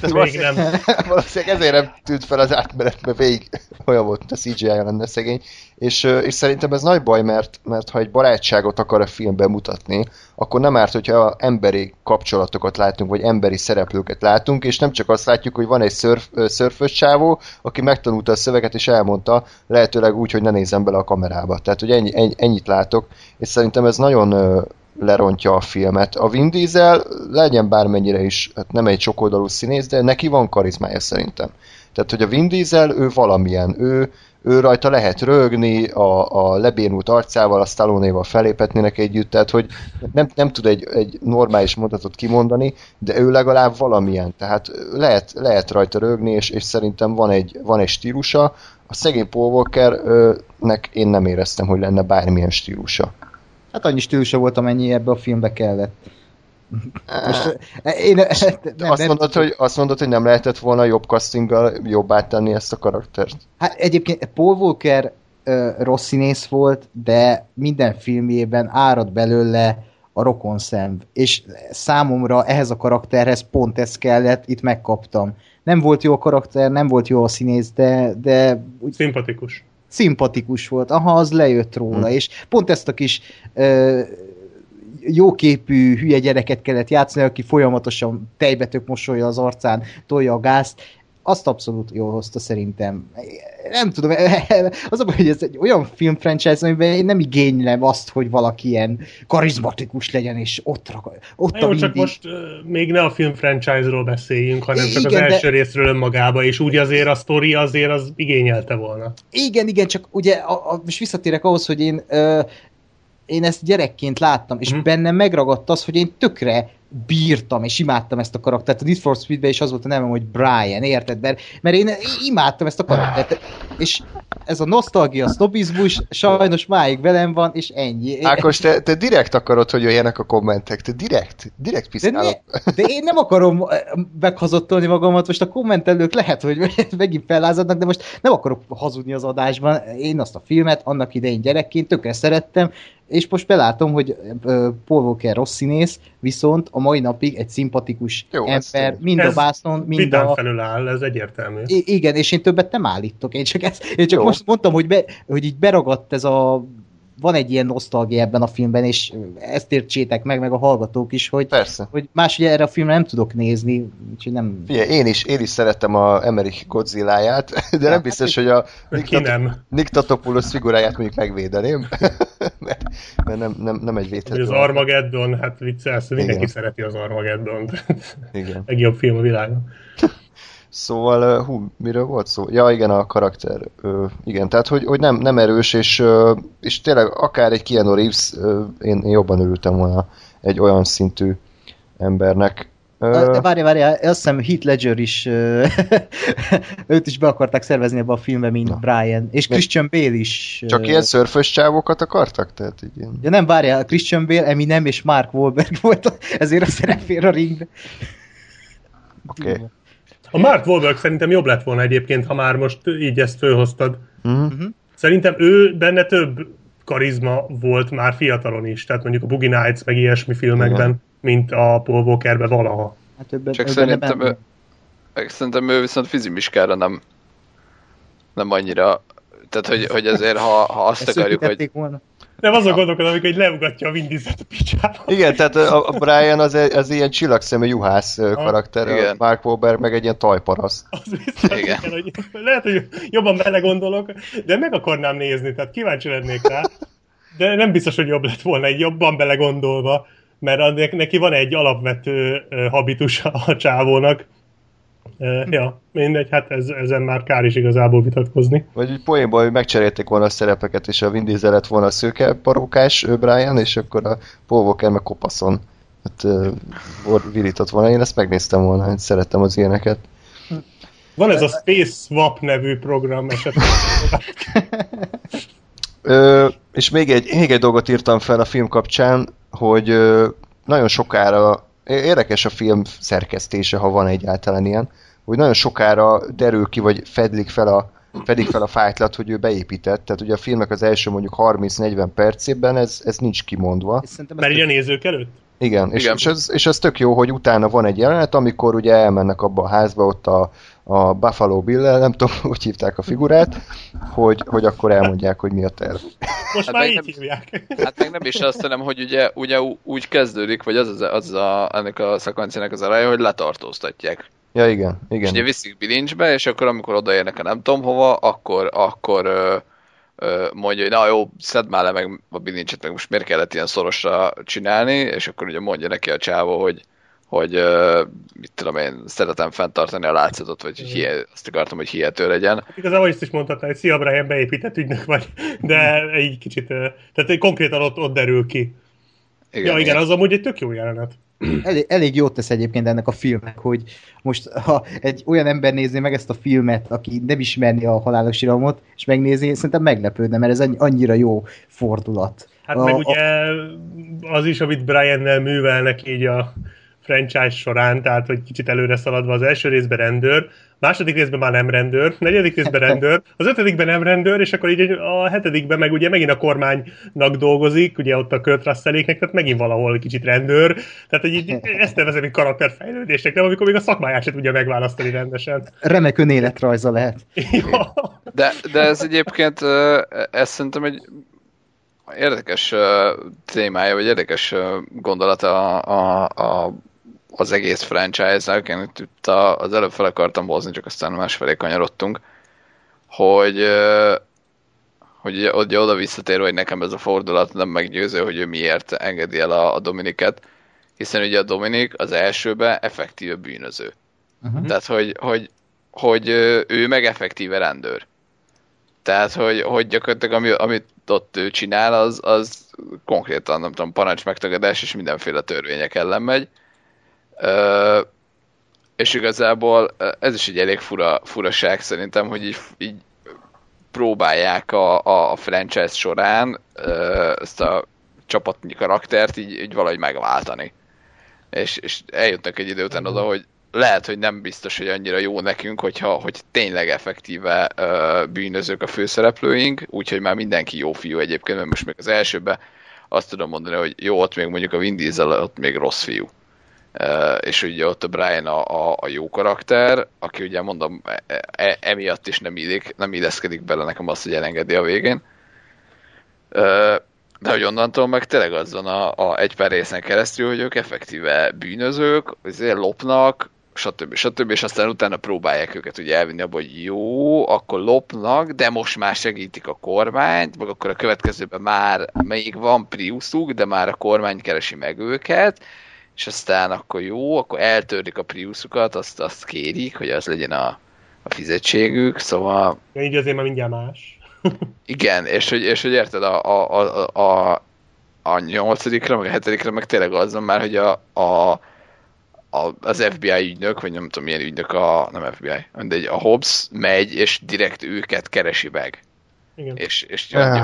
Tehát Még nem. Valószínűleg ezért nem tűnt fel az átmenetben végig olyan volt, mint a CGI-ja lenne szegény. És, és szerintem ez nagy baj, mert, mert ha egy barátságot akar a filmben mutatni, akkor nem árt, hogyha emberi kapcsolatokat látunk, vagy emberi szereplőket látunk, és nem csak azt látjuk, hogy van egy szörf, szörfös csávó, aki megtanulta a szöveget, és elmondta, lehetőleg úgy, hogy ne nézem bele a kamerába. Tehát, hogy ennyi, ennyi, ennyit látok, és szerintem ez nagyon lerontja a filmet. A Vin Diesel legyen bármennyire is, hát nem egy sokoldalú színész, de neki van karizmája szerintem. Tehát, hogy a Vin Diesel, ő valamilyen, ő, ő rajta lehet rögni, a, a lebénult arcával, a Stallone-val felépetnének együtt, tehát, hogy nem, nem tud egy, egy normális mondatot kimondani, de ő legalább valamilyen, tehát lehet, lehet rajta rögni, és, és szerintem van egy, van egy stílusa. A szegény Paul Walkernek én nem éreztem, hogy lenne bármilyen stílusa. Hát annyi stílusa volt, amennyi ebbe a filmbe kellett. Most, eh, én, nem, azt, nem, mondod, hogy, azt mondod, hogy nem lehetett volna jobb castinggal jobbá tenni ezt a karaktert? Hát egyébként Paul Walker ö, rossz színész volt, de minden filmjében árad belőle a rokonszemv. És számomra ehhez a karakterhez pont ez kellett, itt megkaptam. Nem volt jó a karakter, nem volt jó a színész, de, de úgy Szimpatikus. Szimpatikus volt. Aha, az lejött róla, Hm. és pont ezt a kis ö, jóképű hülye gyereket kellett játszani, aki folyamatosan tejbetök mosolya az arcán, tolja a gázt. Azt abszolút jól hozta szerintem. Nem tudom, az a baj, hogy ez egy olyan filmfranchise, amiben én nem igénylem azt, hogy valaki ilyen karizmatikus legyen, és ott, rak, ott Na a jó, csak mindig... most uh, még ne a film franchise-ról beszéljünk, hanem csak az Igen, de- első részről önmagába, és úgy azért a sztori azért az igényelte volna. Igen, igen, csak ugye a, a, most visszatérek ahhoz, hogy én ö, én ezt gyerekként láttam, és Mhm. bennem megragadt az, hogy én tökre bírtam, és imádtam ezt a karaktert. A Need for Speedben is az volt a nevem, hogy Brian, érted? Mert, mert én imádtam ezt a karaktert. És ez a nosztalgia, sznobizmus sajnos máig velem van, és ennyi. Ákos, te, te direkt akarod, hogy jöjjenek a kommentek, te direkt, direkt De, piszkálod. ne, de én nem akarom meghazottolni magamat, most a kommentelők lehet, hogy megint fellázadnak, de most nem akarok hazudni az adásban. Én azt a filmet annak idején gyerekként tökre szerettem, és most belátom, hogy ö, Paul Walker rossz színész, viszont a mai napig egy szimpatikus Jó, ember, mind Ez a vásznon, mind a... felül áll, ez egyértelmű. I- igen, és én többet nem állítok, én csak, ezt, én csak Jó. most mondtam, hogy, be, hogy így beragadt ez a van egy ilyen nosztalgia ebben a filmben, és ezt értsétek meg, meg a hallgatók is, hogy, Persze. hogy más ugye erre a filmre nem tudok nézni, úgyhogy nem... Figyelj, én is, én is szerettem a Emmerich Godzilla-ját, de nem biztos, hogy a Nick, Tatopoulos figuráját mondjuk megvédeném, mert, mert nem, nem, nem egy védhető. az Armageddon, hát viccelsz, mindenki Igen. szereti az Armageddon. Igen. Legjobb film a világon. Szóval, hú, miről volt szó? Ja, igen, a karakter. Ö, igen, tehát, hogy, hogy nem, nem erős, és, és tényleg akár egy Keanu Reeves, én, én jobban örültem volna egy olyan szintű embernek. De várj, várj, azt hiszem Heath Ledger is, őt is be akarták szervezni ebbe a filmbe, mint Na. Brian, és Mi- Christian Bale is. csak ilyen szörfös csávokat akartak? Tehát így ilyen... Ja nem, várjál, Christian Bale, Eminem és Mark Wahlberg volt, ezért a szerepér a ringbe. Oké. Okay. A Mark Wahlberg szerintem jobb lett volna egyébként, ha már most így ezt fölhoztad. Mm-hmm. Szerintem ő benne több karizma volt már fiatalon is, tehát mondjuk a Boogie Nights meg ilyesmi filmekben, Igen. mint a Paul Walkerben valaha. Hát többen, Csak szerintem ő, szerintem ő viszont fizimiskára nem, nem annyira, tehát hogy, hogy azért ha, ha azt Ezt akarjuk, hogy volna. Nem azon gondolkodom, amikor egy leugatja a Vin Dieselt a picsába. Igen, tehát a, a Brian az, egy- az ilyen csillagszemű juhász ö, karakter, a igen. Mark Wahlberg meg egy ilyen tajparaszt. Az biztos, Igen. igen. hogy lehet, hogy jobban belegondolok, de meg akarnám nézni, tehát kíváncsi lennék rá. De nem biztos, hogy jobb lett volna egy jobban belegondolva, mert neki van egy alapvető ö, habitus a csávónak. Ja, mindegy, hát ez, ezen már kár is igazából vitatkozni. Vagy úgy poénból, hogy megcserélték volna a szerepeket, és a Vin Diesel lett volna a szőke parókás ö, Brian, és akkor a Paul Walker meg kopaszon. Hát vor- virított volna. Én ezt megnéztem volna, hogy szerettem az ilyeneket. Van ez a Space Swap nevű program esetleg. Ö, és még egy, még egy dolgot írtam fel a film kapcsán, hogy ö, nagyon sokára, érdekes a film szerkesztése, ha van egyáltalán ilyen, hogy nagyon sokára derül ki, vagy fedlik fel a, fedik fel a fájtlat, hogy ő beépített. Tehát ugye a filmnek az első mondjuk 30-40 percében ez, ez nincs kimondva. Mert így a nézők előtt? Igen, és, Igen. és, ez, és ez tök jó, hogy utána van egy jelenet, amikor ugye elmennek abba a házba, ott a, a Buffalo bill nem tudom, hogy hívták a figurát, hogy, hogy akkor elmondják, hogy mi a terv. Most Hát már meg így nem- hívják. Hát meg nem is azt, hanem, hogy ugye, ugye úgy kezdődik, vagy az, az, az a, ennek a szekvenciának az eleje, hogy letartóztatják. Ja, igen, És ugye igen. viszik bilincsbe, és akkor amikor odaérnek a nem tudom hova, akkor, akkor mondja, hogy na jó, szedd már le meg a bilincset, meg most miért kellett ilyen szorosra csinálni, és akkor ugye mondja neki a csávó, hogy hogy mit tudom én, szeretem fenntartani a látszatot, vagy hogy hihe, azt akartam, hogy hihető legyen. Hát igazából ezt is mondhatná, hogy szia Brian, beépített ügynök vagy, de egy kicsit, tehát konkrétan ott, ott derül ki. Igen, ja igen, az amúgy egy tök jó jelenet. Elég, elég jót tesz egyébként ennek a filmnek, hogy most ha egy olyan ember nézné meg ezt a filmet, aki nem ismerni a halálos iramot, és megnézi, szerintem meglepődne, mert ez annyi- annyira jó fordulat. Hát a, meg ugye az is, amit Brian-nel művelnek így a franchise során, tehát hogy kicsit előre szaladva az első részben rendőr, második részben már nem rendőr, negyedik részben rendőr, az ötödikben nem rendőr, és akkor így a hetedikben meg ugye megint a kormánynak dolgozik, ugye ott a Kurt Russelléknek, tehát megint valahol kicsit rendőr, tehát hogy így ezt nevezem egy karakterfejlődésnek, nem, amikor még a szakmáját se tudja megválasztani rendesen. remek önéletrajza lehet. Ja. De, de ez egyébként, ez szerintem egy érdekes témája, vagy érdekes gondolata a, a, a, az egész franchise-nak. Én itt, az előbb fel akartam hozni, csak aztán másfelé kanyarodtunk, hogy hogy ugye, ugye oda visszatérve, hogy nekem ez a fordulat nem meggyőző, hogy ő miért engedi el a, a Dominiket, hiszen ugye a Dominik az elsőben effektíve bűnöző. Uh-huh. Tehát, hogy, hogy, hogy ő meg effektíve rendőr. Tehát, hogy, hogy gyakorlatilag ami, amit ott ő csinál, az, az konkrétan, nem tudom, parancs megtagadás és mindenféle törvények ellen megy. És igazából ez is egy elég fura, furaság szerintem, hogy így, így próbálják a, a, franchise során ezt a csapatnyi karaktert így, így valahogy megváltani. És, és eljutnak egy idő után oda, hogy lehet, hogy nem biztos, hogy annyira jó nekünk, hogyha hogy tényleg effektíve ö, bűnözők a főszereplőink, úgyhogy már mindenki jó fiú egyébként, mert most még az elsőben azt tudom mondani, hogy jó, ott még mondjuk a Vin Diesel, ott még rossz fiú. És ugye ott a Brian a, a, a jó karakter, aki ugye mondom, e, e, emiatt is nem, illik, nem illeszkedik bele nekem azt, hogy elengedi a végén. De hogy onnantól meg tényleg az van a, a egy pár részen keresztül, hogy ők effektíve bűnözők, azért lopnak, stb. stb. és aztán utána próbálják őket ugye elvinni abba, hogy jó, akkor lopnak, de most már segítik a kormányt, meg akkor a következőben már még van Priusuk, de már a kormány keresi meg őket, és aztán akkor jó, akkor eltörlik a Priusukat, azt, azt kérik, hogy az legyen a, a fizetségük, szóval Ja, így azért már mindjárt más. igen, és hogy, és hogy érted, a, a, a, a, a nyolcadikra, meg a hetedikre, meg tényleg az van már, hogy a, a, a, az FBI ügynök, vagy nem tudom milyen ügynök, a, nem FBI, mindegy, a Hobbs megy, és direkt őket keresi meg. Igen. És, és Ah,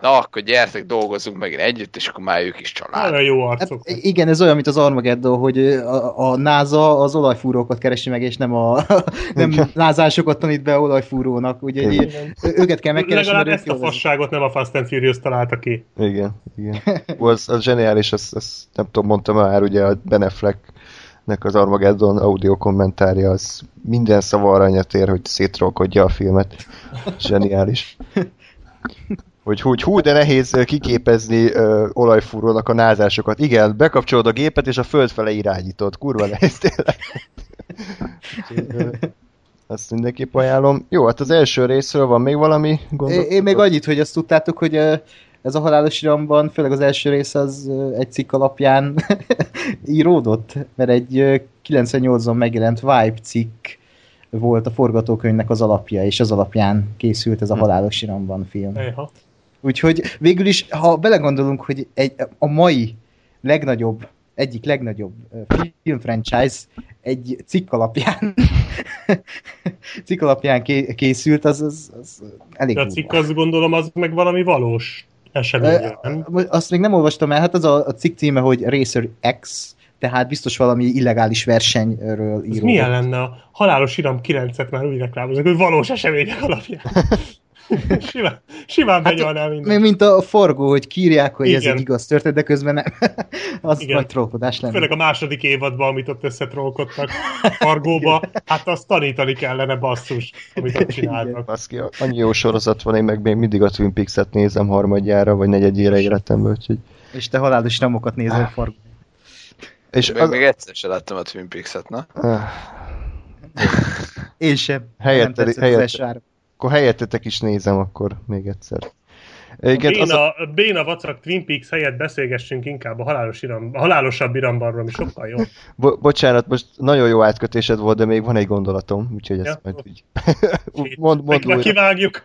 na akkor gyertek, dolgozzunk megint együtt, és akkor már ők is család. Nagyon jó Hát, arcok. igen, ez olyan, mint az Armageddon, hogy a, a NASA az olajfúrókat keresi meg, és nem a nem názásokat tanít be olajfúrónak, úgyhogy Igen. őket kell megkeresni. Legalább ezt a fasságot nem a Fast and Furious találta ki. igen, igen. Ó, Az, az zseniális, azt, azt nem tudom, mondtam már, ugye a Ben Afflecknek az Armageddon audio kommentárja, az minden szava aranyat ér, hogy szétrolkodja a filmet. Zseniális. Hogy, hogy hú, de nehéz kiképezni ö, olajfúrónak a názásokat. Igen, bekapcsolod a gépet, és a föld fele irányítod. Kurva nehéz tényleg. Azt mindenképp ajánlom. Jó, hát az első részről van még valami gondot? Én, én még annyit, hogy azt tudtátok, hogy ez a halálos iramban, főleg az első rész az egy cikk alapján íródott, mert egy ö, 98-on megjelent Vibe cikk volt a forgatókönyvnek az alapja, és az alapján készült ez a halálos iramban film. Ejha. Úgyhogy végül is, ha belegondolunk, hogy egy, a mai legnagyobb, egyik legnagyobb ö, filmfranchise egy cikk alapján cikk alapján ké, készült, az, az, az elég De a cikk azt gondolom, az meg valami valós Ez van, nem? Azt még nem olvastam el, hát az a, a cikk címe, hogy Racer X, tehát biztos valami illegális versenyről Ez író. milyen lenne a halálos iram 9-et már úgy reklámoznak, hogy valós események alapján. simán, simán benyalnál Még minden. mint a forgó, hogy kírják, hogy ez Igen. egy igaz történet, de közben nem. az Igen. nagy trókodás lenne. Főleg a második évadban, amit ott összetrolkodtak Fargóba, hát azt tanítani kellene basszus, amit ott csináltak. Baszki, annyi jó sorozat van, én meg még mindig a Twin Peaks-et nézem harmadjára, vagy negyedjére életemben, úgyhogy... És te halálos namokat nézel forgó. És Még, az... még egyszer se láttam a Twin Peaks-et, na? Ah, Én sem. Helyette- helyette-. Akkor helyettetek is nézem akkor még egyszer. Igen, az a... Béna, Béna vacak Twin Peaks helyett beszélgessünk inkább a, halálos iram, a halálosabb irambanról, ami sokkal jobb. Bo- bocsánat, most nagyon jó átkötésed volt, de még van egy gondolatom, úgyhogy ezt Ja. majd úgy... mond, mond újra, kivágjuk.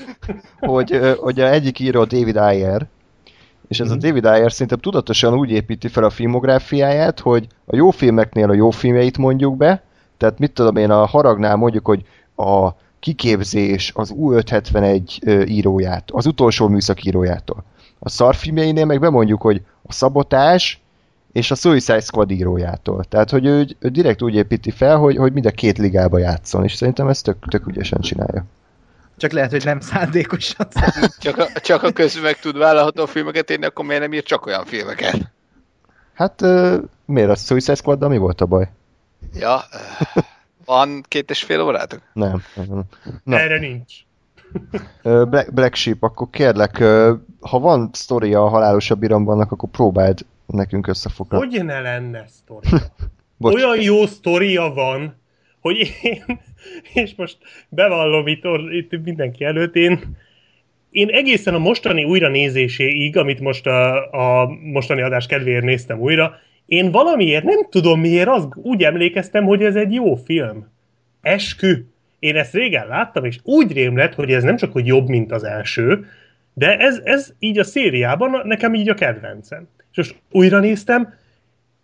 hogy, hogy a egyik író David Ayer, és ez a David Ayer szerintem tudatosan úgy építi fel a filmográfiáját, hogy a jó filmeknél a jó filmjeit mondjuk be, tehát mit tudom én, a haragnál mondjuk, hogy a kiképzés az U571 ö, íróját, az utolsó műszak írójától. A szarfilmjeinél meg bemondjuk, hogy a szabotás és a Suicide Squad írójától. Tehát, hogy ő, ő direkt úgy építi fel, hogy, hogy mind a két ligába játszon, és szerintem ezt tök, tök ügyesen csinálja. Csak lehet, hogy nem szándékosan. Csak a, csak a közül meg tud vállalható filmeket írni, akkor miért nem ír csak olyan filmeket? Hát ö, miért a Suicide squad mi volt a baj? Ja, van két és fél órátok? Nem. nem. Erre nincs. Black, Black Sheep, akkor kérlek, ha van sztoria a halálosabb irambannak, akkor próbáld nekünk összefoglalni. Hogy ne lenne sztoria? Olyan jó sztoria van, hogy én, és most bevallom itt, itt mindenki előtt, én, én egészen a mostani újranézéséig, amit most a, a mostani adás kedvéért néztem újra, én valamiért, nem tudom miért, az, úgy emlékeztem, hogy ez egy jó film. Eskü. Én ezt régen láttam, és úgy rém lett, hogy ez nem csak hogy jobb, mint az első, de ez, ez így a szériában nekem így a kedvencem. És most újra néztem,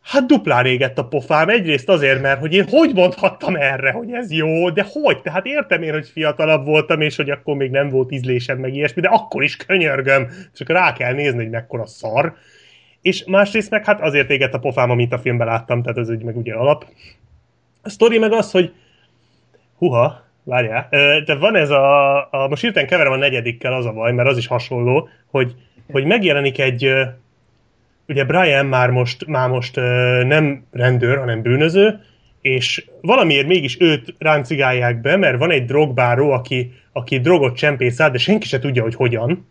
Hát duplán régett a pofám, egyrészt azért, mert hogy én hogy mondhattam erre, hogy ez jó, de hogy? Tehát értem én, hogy fiatalabb voltam, és hogy akkor még nem volt ízlésem, meg ilyesmi, de akkor is könyörgöm, csak rá kell nézni, hogy mekkora szar. És másrészt meg hát azért égett a pofám, amit a filmben láttam, tehát ez egy meg ugye alap. A sztori meg az, hogy huha, várjál, de van ez a, a most hirtelen keverem a negyedikkel az a baj, mert az is hasonló, hogy, hogy megjelenik egy, ugye Brian már most, már most nem rendőr, hanem bűnöző, és valamiért mégis őt ráncigálják be, mert van egy drogbáró, aki, aki drogot csempész át, de senki se tudja, hogy hogyan.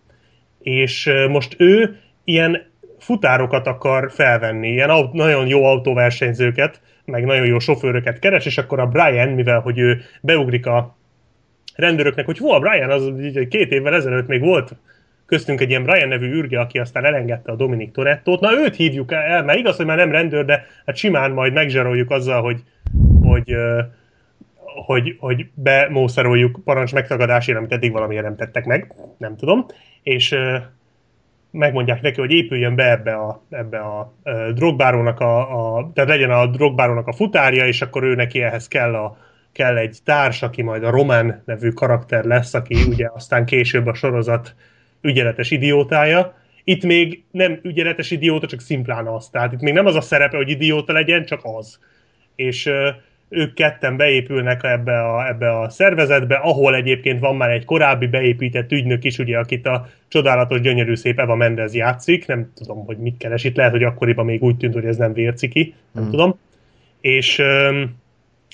És most ő ilyen futárokat akar felvenni, ilyen aut- nagyon jó autóversenyzőket, meg nagyon jó sofőröket keres, és akkor a Brian, mivel hogy ő beugrik a rendőröknek, hogy hol a Brian, az így két évvel ezelőtt még volt köztünk egy ilyen Brian nevű űrge, aki aztán elengedte a Dominic Torettót. Na őt hívjuk el, mert igaz, hogy már nem rendőr, de hát simán majd megzsaroljuk azzal, hogy, hogy, hogy, hogy bemószeroljuk parancs megtagadásért, amit eddig valamiért nem tettek meg, nem tudom, és megmondják neki, hogy épüljön be ebbe a, ebbe a ö, drogbárónak a, a, tehát legyen a drogbárónak a futárja, és akkor ő neki ehhez kell a, kell egy társ, aki majd a Roman nevű karakter lesz, aki ugye aztán később a sorozat ügyeletes idiótája. Itt még nem ügyeletes idióta, csak szimplán az. Tehát itt még nem az a szerepe, hogy idióta legyen, csak az. És ők ketten beépülnek ebbe a, ebbe a szervezetbe, ahol egyébként van már egy korábbi beépített ügynök is, ugye, akit a csodálatos, gyönyörű szép Eva Mendez játszik. Nem tudom, hogy mit keres itt. Lehet, hogy akkoriban még úgy tűnt, hogy ez nem vérciki. Nem Hmm. tudom. És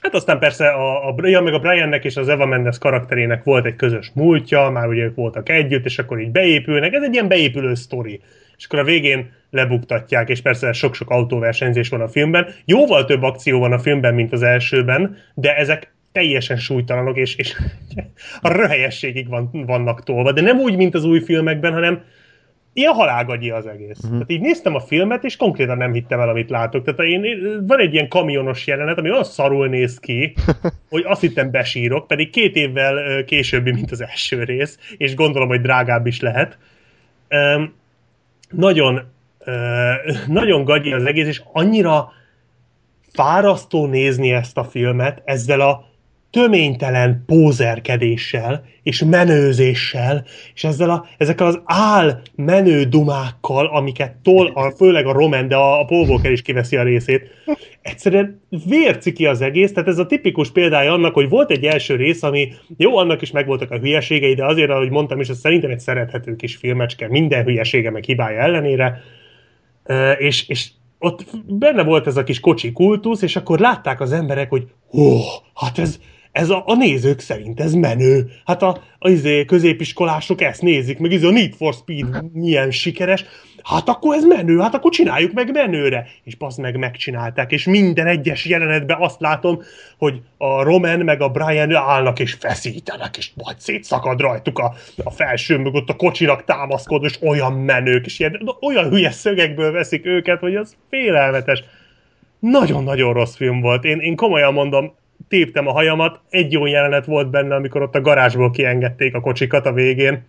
Hát aztán persze a, a, ja, meg a Briannek és az Eva Mendes karakterének volt egy közös múltja, már ugye ők voltak együtt, és akkor így beépülnek. Ez egy ilyen beépülő sztori. És akkor a végén lebuktatják, és persze sok-sok autóversenyzés van a filmben. Jóval több akció van a filmben, mint az elsőben, de ezek teljesen súlytalanok, és, és a röhelyességig van, vannak tolva. De nem úgy, mint az új filmekben, hanem ilyen halálgagyi az egész. Uh-huh. Tehát így néztem a filmet, és konkrétan nem hittem el, amit látok. Tehát én, van egy ilyen kamionos jelenet, ami olyan szarul néz ki, hogy azt hittem besírok, pedig két évvel későbbi, mint az első rész, és gondolom, hogy drágább is lehet. Üm, nagyon, nagyon gagyi az egész, és annyira fárasztó nézni ezt a filmet ezzel a töménytelen pózerkedéssel, és menőzéssel, és ezzel a, ezekkel az áll menő dumákkal, amiket tol, a, főleg a Roman, de a, a Walker is kiveszi a részét, egyszerűen vérciki az egész, tehát ez a tipikus példája annak, hogy volt egy első rész, ami jó, annak is megvoltak a hülyeségei, de azért, ahogy mondtam is, ez szerintem egy szerethető kis filmecske, minden hülyesége meg hibája ellenére, és, és ott benne volt ez a kis kocsi kultusz, és akkor látták az emberek, hogy ó, hát ez, ez a, a nézők szerint ez menő. Hát a, a izé, középiskolások ezt nézik, meg izé a Need for Speed milyen sikeres. Hát akkor ez menő, hát akkor csináljuk meg menőre. És passz meg megcsinálták, és minden egyes jelenetben azt látom, hogy a Roman meg a Brian állnak és feszítenek, és majd szétszakad rajtuk a, a felső mögött a kocsinak támaszkodó, és olyan menők, és ilyen, olyan hülye szögekből veszik őket, hogy az félelmetes. Nagyon-nagyon rossz film volt. Én, én komolyan mondom, téptem a hajamat, egy jó jelenet volt benne, amikor ott a garázsból kiengedték a kocsikat a végén.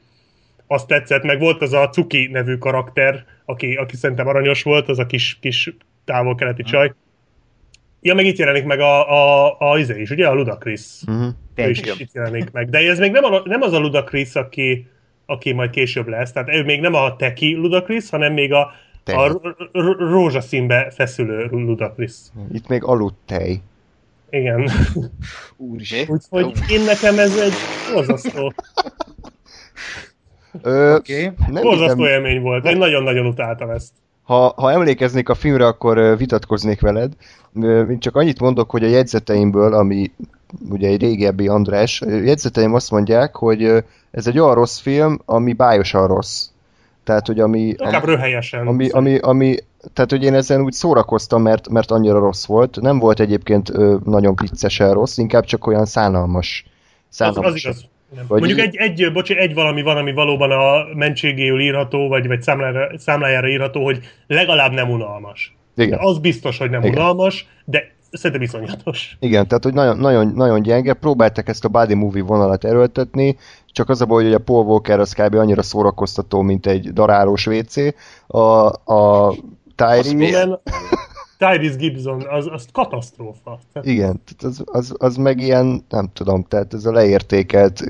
Azt tetszett, meg volt az a Cuki nevű karakter, aki, aki szerintem aranyos volt, az a kis, kis távol-keleti csaj. Ja, meg itt jelenik meg a, a, a izé is, ugye? A Ludacris. Uh-huh. Ő is itt jelenik meg. De ez még nem, a, nem az a Ludacris, aki, aki majd később lesz. Tehát ő még nem a teki Ludacris, hanem még a, a r- r- rózsaszínbe feszülő Ludacris. Itt még aludt tej. Igen. Úristen. Úgyhogy én nekem ez egy borzasztó, Ö, Oké. nem borzasztó hiszem, élmény volt. Én nagyon-nagyon utáltam ezt. ha, ha emlékeznék a filmre, akkor vitatkoznék veled. Én csak annyit mondok, hogy a jegyzeteimből, ami ugye egy régebbi András, jegyzeteim azt mondják, hogy ez egy olyan rossz film, ami bájosan rossz. Tehát, hogy ami, Inkább röhelyesen. ami, ami, ami, tehát, hogy én ezen úgy szórakoztam, mert, mert annyira rossz volt. Nem volt egyébként ö, nagyon viccesen rossz, inkább csak olyan szánalmas. az, szánalmas. az igaz. Nem. Vagy Mondjuk egy, egy, bocsi, egy valami van, ami valóban a mentségéül írható, vagy, vagy számlájára, számlájára írható, hogy legalább nem unalmas. Igen. De az biztos, hogy nem Igen. unalmas, de szerintem iszonyatos. Igen, tehát hogy nagyon, nagyon, nagyon gyenge, próbáltak ezt a body movie vonalat erőltetni, csak az a baj, hogy a Paul Walker az kb. annyira szórakoztató, mint egy darálós WC. A, a? Innen Tyrese Gibson, az, az katasztrófa. Tehát igen, tehát az, az, az, meg ilyen, nem tudom, tehát ez a leértékelt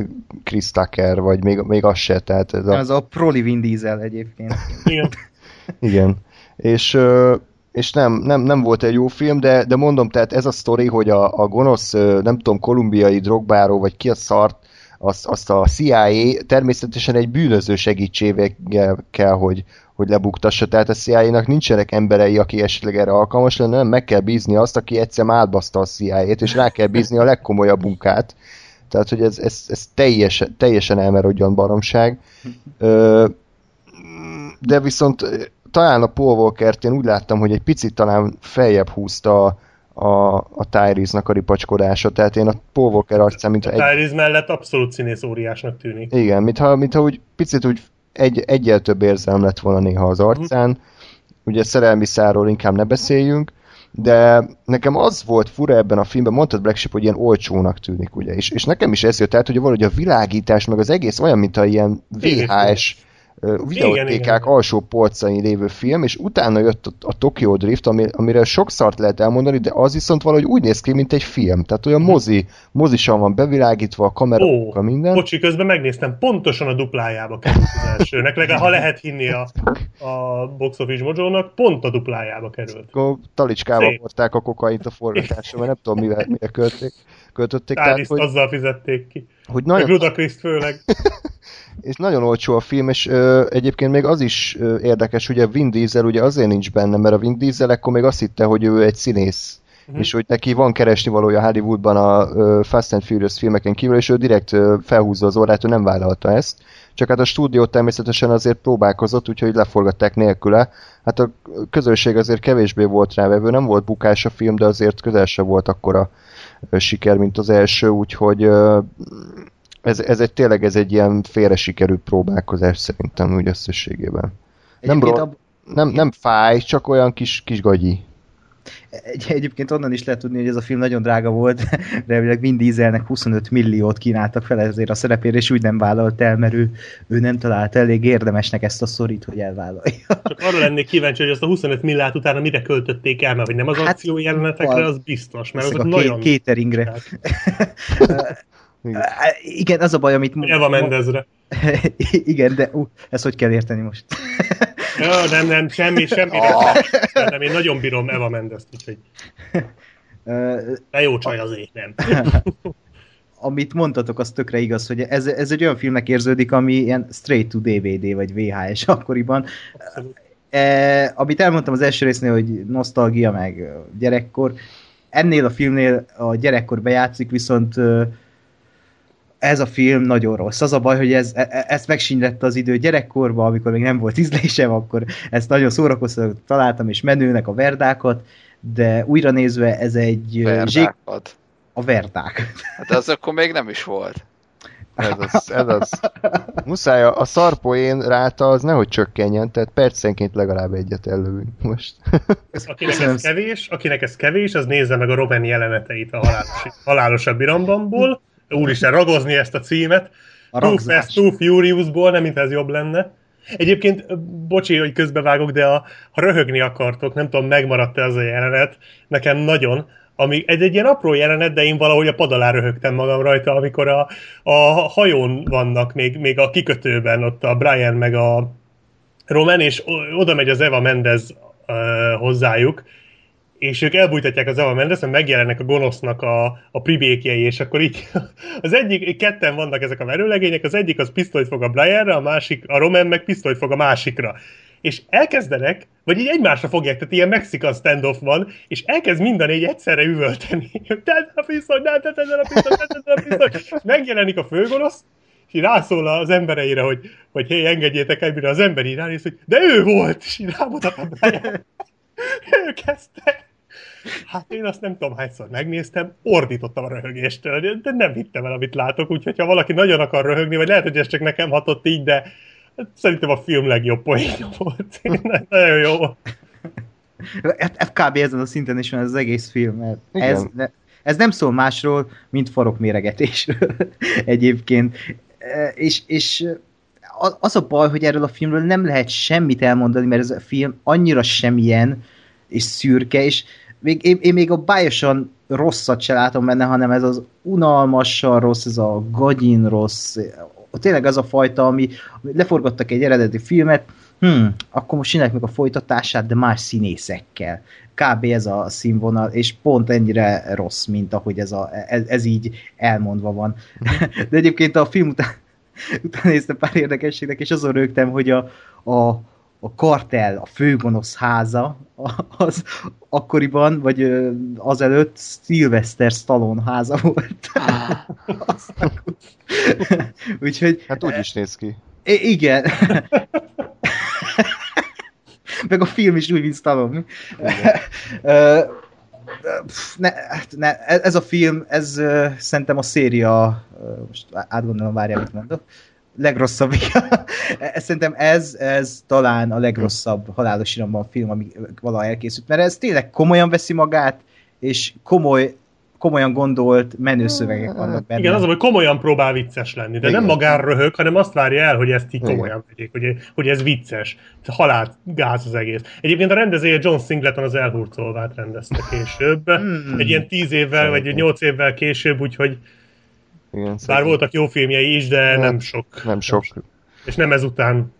Chris Tucker, vagy még, még az se, tehát ez a... Az a Proli Vin Diesel egyébként. Igen. Igen. És, és nem, nem, nem volt egy jó film, de, de mondom, tehát ez a sztori, hogy a, a gonosz, nem tudom, kolumbiai drogbáró, vagy ki a szart, azt, azt a CIA természetesen egy bűnöző segítségével kell, hogy, hogy lebuktassa. Tehát a CIA-nak nincsenek emberei, aki esetleg erre alkalmas lenne, nem meg kell bízni azt, aki egyszer átbaszta a CIA-t, és rá kell bízni a legkomolyabb munkát. Tehát, hogy ez, ez, ez teljesen, teljesen elmerodjon baromság. De viszont talán a Paul Walkert én úgy láttam, hogy egy picit talán feljebb húzta a, a, a Tyrese-nak a ripacskodása, tehát én a Paul Walker arcán, mintha egy, Tyrese mellett abszolút színész óriásnak tűnik. igen, mintha, mintha úgy picit úgy egy, egyel több érzelem lett volna néha az arcán, ugye szerelmi száról inkább ne beszéljünk, de nekem az volt fura ebben a filmben, mondtad Black Sheep, hogy ilyen olcsónak tűnik, ugye, és, és nekem is ez jött át, hogy valahogy a világítás, meg az egész olyan, mint a ilyen VHS videótékák alsó polcain lévő film, és utána jött a, a Tokyo Drift, ami, amire sok szart lehet elmondani, de az viszont valahogy úgy néz ki, mint egy film. Tehát olyan mozi, mozisan van bevilágítva a kamera, Ó, a minden. bocsi, közben megnéztem, pontosan a duplájába került az elsőnek, legalább ha lehet hinni a, a Box Office Mojo-nak, pont a duplájába került. akkor talicskával hordták a kokaint a forgatásra, mert nem tudom, mire, mire költék, költötték. Tehát, hogy, azzal fizették ki. hogy nagyon, Ludacris főleg. és nagyon olcsó a film, és ö, egyébként még az is ö, érdekes, ugye Vin Diesel ugye azért nincs benne, mert a Vin Diesel akkor még azt hitte, hogy ő egy színész. Mhm. És hogy neki van keresni valója Hollywoodban a Fast and Furious filmeken kívül, és ő direkt felhúzza az orrát, ő nem vállalta ezt. Csak hát a stúdió természetesen azért próbálkozott, úgyhogy leforgatták nélküle. Hát a közönség azért kevésbé volt rávevő, nem volt bukás a film, de azért közel se volt akkora siker, mint az első, úgyhogy ez, ez egy tényleg ez egy ilyen félre sikerült próbálkozás szerintem úgy összességében. Nem, Egyébként ro- nem, nem fáj, csak olyan kis, kis gagyi. Egy, egyébként onnan is lehet tudni, hogy ez a film nagyon drága volt, de elvileg Vin Dieselnek 25 milliót kínáltak fel ezért a szerepére, és úgy nem vállalt el, mert ő, ő nem talált elég érdemesnek ezt a szorít, hogy elvállalja. Csak arra lennék kíváncsi, hogy azt a 25 milliárd utána mire költötték el, mert hogy nem az Hát, akció jelenetekre, az biztos, mert azok a nagyon... cateringre. Igen. Igen, az a baj, amit... Eva Mendezre. Igen, de ú, ezt hogy kell érteni most? Ja, nem, nem, semmi, semmi. Ah. Nem, én nagyon bírom Eva Mendezt, úgyhogy de jó csaj azért, nem. amit mondtatok, az tökre igaz, hogy ez, ez egy olyan filmnek érződik, ami ilyen straight to DVD vagy VHS akkoriban. E, amit elmondtam az első résznél, hogy nosztalgia meg gyerekkor, ennél a filmnél a gyerekkor bejátszik, viszont ez a film nagyon rossz. Az a baj, hogy ez, e- e- ezt megsínylette az idő gyerekkorban, amikor még nem volt ízlésem, akkor ezt nagyon szórakoztató találtam, és menőnek a verdákat, de újra nézve ez egy Verdákat. a verdák. Hát az akkor még nem is volt. Ez az, ez az. Muszáj, a, a szarpoén ráta az nehogy csökkenjen, tehát percenként legalább egyet ellövünk most. Akinek Köszönöm ez kevés, akinek ez kevés, az nézze meg a Robin jeleneteit a halálos, halálosabb irambamból. Úristen, ragozni ezt a címet. A Too. Fast, Too Furiousból, nem mint ez jobb lenne. Egyébként, bocsi, hogy közbevágok, de a, ha röhögni akartok, nem tudom, megmaradt ez a jelenet, nekem nagyon, ami egy, egy ilyen apró jelenet, de én valahogy a pad alá röhögtem magam rajta, amikor a, a hajón vannak még, még a kikötőben, ott a Brian meg a Roman, és oda megy az Eva Mendez uh, hozzájuk, és ők elbújtatják az Eva Mendes, mert megjelennek a gonosznak a, a pribékjei, és akkor így az egyik, ketten vannak ezek a verőlegények, az egyik az pisztolyt fog a Brianre, a másik, a Roman meg pisztolyt fog a másikra. És elkezdenek, vagy így egymásra fogják, tehát ilyen Mexican standoff van, és elkezd minden négy egyszerre üvölteni. Tedd a pisztolyt, ne tedd a pisztolyt, ne tedd a pisztolyt. És megjelenik a főgonosz, és rászól az embereire, hogy, hogy hé, engedjétek el, mire az ember így ránéz, hogy de ő volt, és így rámutat a ő kezdte. Hát én azt nem tudom hányszor megnéztem, ordítottam a röhögéstől, de- nem hittem el, amit látok, úgyhogy ha valaki nagyon akar röhögni, vagy lehet, hogy ez csak nekem hatott így, de hát szerintem a film legjobb poénja volt. Nagyon jó. Hát hát kb. ezen a szinten is van ez az egész film, mert Igen. ez, ne, ez nem szól másról, mint farokméregetésről egyébként. E, És, és az a baj, hogy erről a filmről nem lehet semmit elmondani, mert ez a film annyira semmilyen és szürke, és még, én, én még a bájosan rosszat se látom benne, hanem ez az unalmasan rossz, ez a gagyin rossz, tényleg az a fajta, ami ami leforgattak egy eredeti filmet, hm, akkor most csinálják meg a folytatását, de más színészekkel. Kb. ez a színvonal, és pont ennyire rossz, mint ahogy ez, a, ez, ez így elmondva van. De egyébként a film után, után néztem pár érdekességnek, és azon rögtem, hogy a, a, a kartel, a főgonosz háza, az akkoriban, vagy azelőtt Sylvester Stallone háza volt. Úgyhogy Hát úgy is néz ki. Igen. Meg a film is úgy, mint Stallone. ne, hát ne, ez a film, ez szerintem a széria, most átgondolom, várjál, mit mondok, legrosszabb. szerintem ez, ez talán a legrosszabb halálos iramban film, ami valaha elkészült, mert ez tényleg komolyan veszi magát, és komoly, komolyan gondolt menő szövegek vannak benne. Igen, az, hogy komolyan próbál vicces lenni, de Igen. nem magára röhög, hanem azt várja el, hogy ezt így komolyan vegyék, hogy, hogy ez vicces. Halál gáz az egész. Egyébként a rendezője John Singleton az elhurcolvát rendezte később. Hmm. Egy ilyen tíz évvel, vagy nyolc évvel később, úgyhogy Igen, bár szerintem voltak jó filmjei is, de Nem. nem sok. Nem sok. És nem ezután.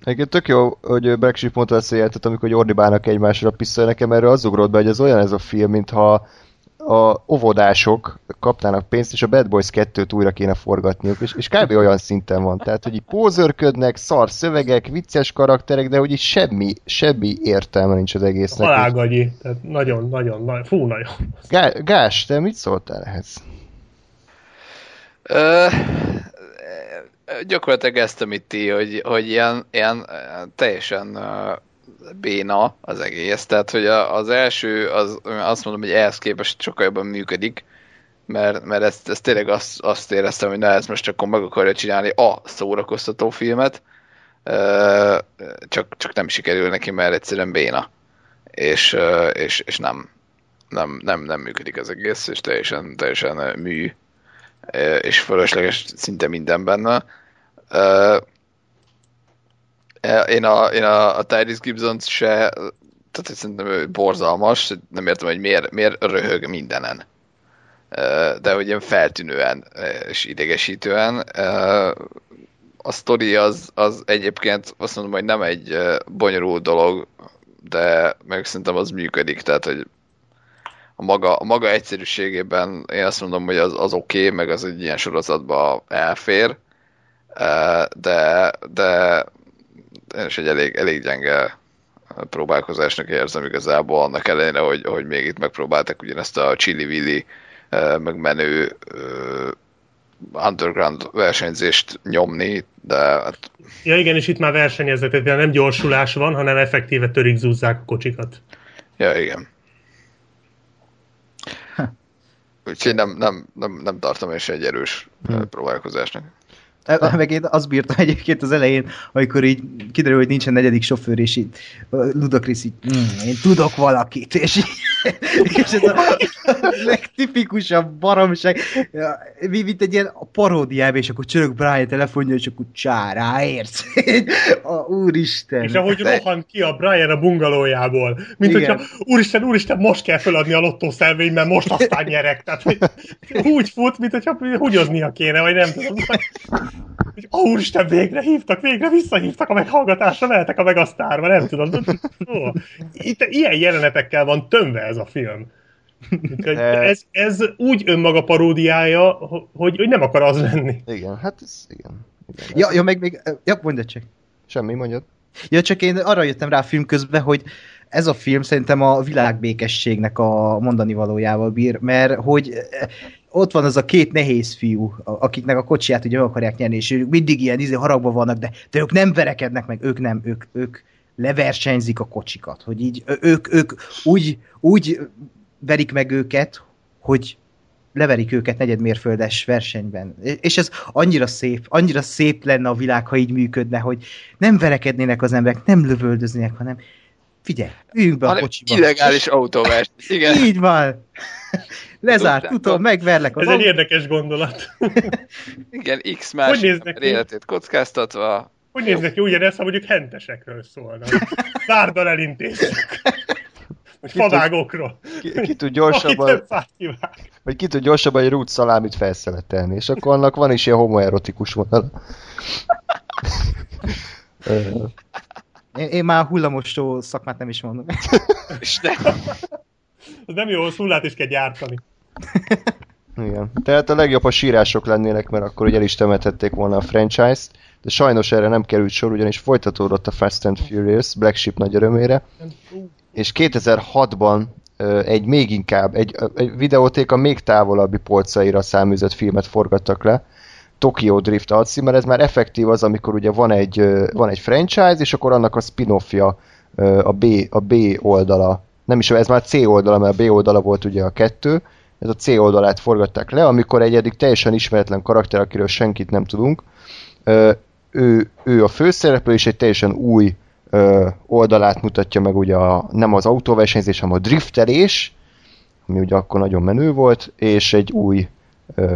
Egyébként tök jó, hogy Black Sheep mondta ezt a jelentet, amikor ordibálnak egymásra pisztoly, nekem erről az ugrott be, hogy ez olyan ez a film, mintha a óvodások kapnának pénzt, és a Bad Boys 2-t újra kéne forgatniuk, és, és kb. olyan szinten van. Tehát, hogy így pózörködnek, szar szövegek, vicces karakterek, de hogy így semmi, semmi értelme nincs az egésznek. Halálgagyi. Tehát nagyon, nagyon, nagyon, fú, nagyon. Gá- Gás, te mit szóltál ehhez? Gyakorlatilag ezt, amit ti, hogy, hogy ilyen, ilyen teljesen béna az egész. Tehát, hogy a, az első, az, azt mondom, hogy ehhez képest sokkal jobban működik, mert, mert ezt, ezt tényleg azt, azt éreztem, hogy na ez most akkor meg akarja csinálni a szórakoztató filmet, csak, csak nem sikerül neki, mert egyszerűen béna. és, és, és nem, nem, nem, nem működik az egész, és teljesen, teljesen mű, és fölösleges szinte minden benne. Ö, Én a, én a, a Tyrese gibson se, tehát szerintem ő borzalmas, nem értem, hogy miért, miért röhög mindenen. De hogy ilyen feltűnően és idegesítően. A sztori az, az egyébként azt mondom, hogy nem egy bonyolult dolog, de meg szerintem az működik, tehát hogy a maga, a maga egyszerűségében én azt mondom, hogy az, az oké, okay, meg az egy ilyen sorozatba elfér, Ö, de, de én is egy elég, elég gyenge próbálkozásnak érzem igazából, annak ellenére, hogy, hogy még itt megpróbáltak ugyanezt a chili-willi meg menő ö, underground versenyzést nyomni, de hát Ja igen, és itt már versenyeznek, tehát nem gyorsulás van, hanem effektíve törik zúzzák a kocsikat. ja, igen. Úgyhogy nem, nem, nem, nem tartom én se egy erős hmm. próbálkozásnak. Meg én azt bírtam egyébként az elején, amikor így kiderül, hogy nincsen negyedik sofőr, és így Ludacris így, mm, én tudok valakit, és, így, és ez a legtipikusabb baromság, mint egy ilyen a paródiában, és akkor csörög Brian telefonja, és akkor csá, ráérsz. a, úristen. És ahogy rohan ki a Brian a bungalójából, mint Igen. hogyha úristen, úristen, most kell feladni a lottószelvény, mert most aztán nyerek. Tehát hogy úgy fut, mint hogyha húgyoznia kéne, vagy nem tudom. Hogy, ó, úristen, végre hívtak, végre visszahívtak a meghallgatásra, mehetek a Megasztárba, nem tudom. Ó, itt ilyen jelenetekkel van tömve ez a film. Ez, ez úgy önmaga paródiája, hogy, hogy nem akar az lenni. Igen, hát ez, igen. igen. Ja, ja, meg még, ja, mondja csak. Semmi, mondjad. Ja, csak én arra jöttem rá a film közben, hogy ez a film szerintem a világbékességnek a mondani valójával bír, mert hogy eh, ott van az a két nehéz fiú, akiknek a kocsiját ugye meg akarják nyerni, és ők mindig ilyen izé haragban vannak, de, de ők nem verekednek meg, ők nem, ők, ők leversenyzik a kocsikat, hogy így ők, ők úgy, úgy verik meg őket, hogy leverik őket negyedmérföldes versenyben. És ez annyira szép, annyira szép lenne a világ, ha így működne, hogy nem verekednének az emberek, nem lövöldöznének, hanem figyelj, üljünk be a Hanem kocsiba. illegális autóvers. Igen. Így van. Lezárt, tudom, megverlek az Ez egy érdekes gondolat. Igen, X Hogy másik néznek ki? életét kockáztatva. Hogy néznek ki ugyanez, ha mondjuk hentesekről szólna? Zárdal elintéznek. Vagy favágokról. Ki, ki tud gyorsabban, vagy ki tud gyorsabban egy rút szalámit felszeletelni, és akkor annak van is ilyen homoerotikus vonal. Én, én már a hullamostó szakmát nem is mondom. És ne, Az nem jó, szullát is kell gyártani. Igen. Tehát a legjobb, ha sírások lennének, mert akkor ugye el is temethették volna a franchise-t, de sajnos erre nem került sor, ugyanis folytatódott a Fast and Furious, Black Sheep nagy örömére, és 2006-ban ö, egy még inkább, egy, egy videótéka még távolabbi polcaira száműzött filmet forgattak le, Tokyo Drift alcímmel, ez már effektív az, amikor ugye van egy, van egy franchise, és akkor annak a spin-offja a B, a B oldala, nem is, ez már C oldala, mert a B oldala volt ugye a kettő, ez a C oldalát forgatták le, amikor egy eddig teljesen ismeretlen karakter, akiről senkit nem tudunk, ő, ő a főszereplő, és egy teljesen új oldalát mutatja meg ugye a, nem az autóversenyzés, hanem a driftelés, ami ugye akkor nagyon menő volt, és egy új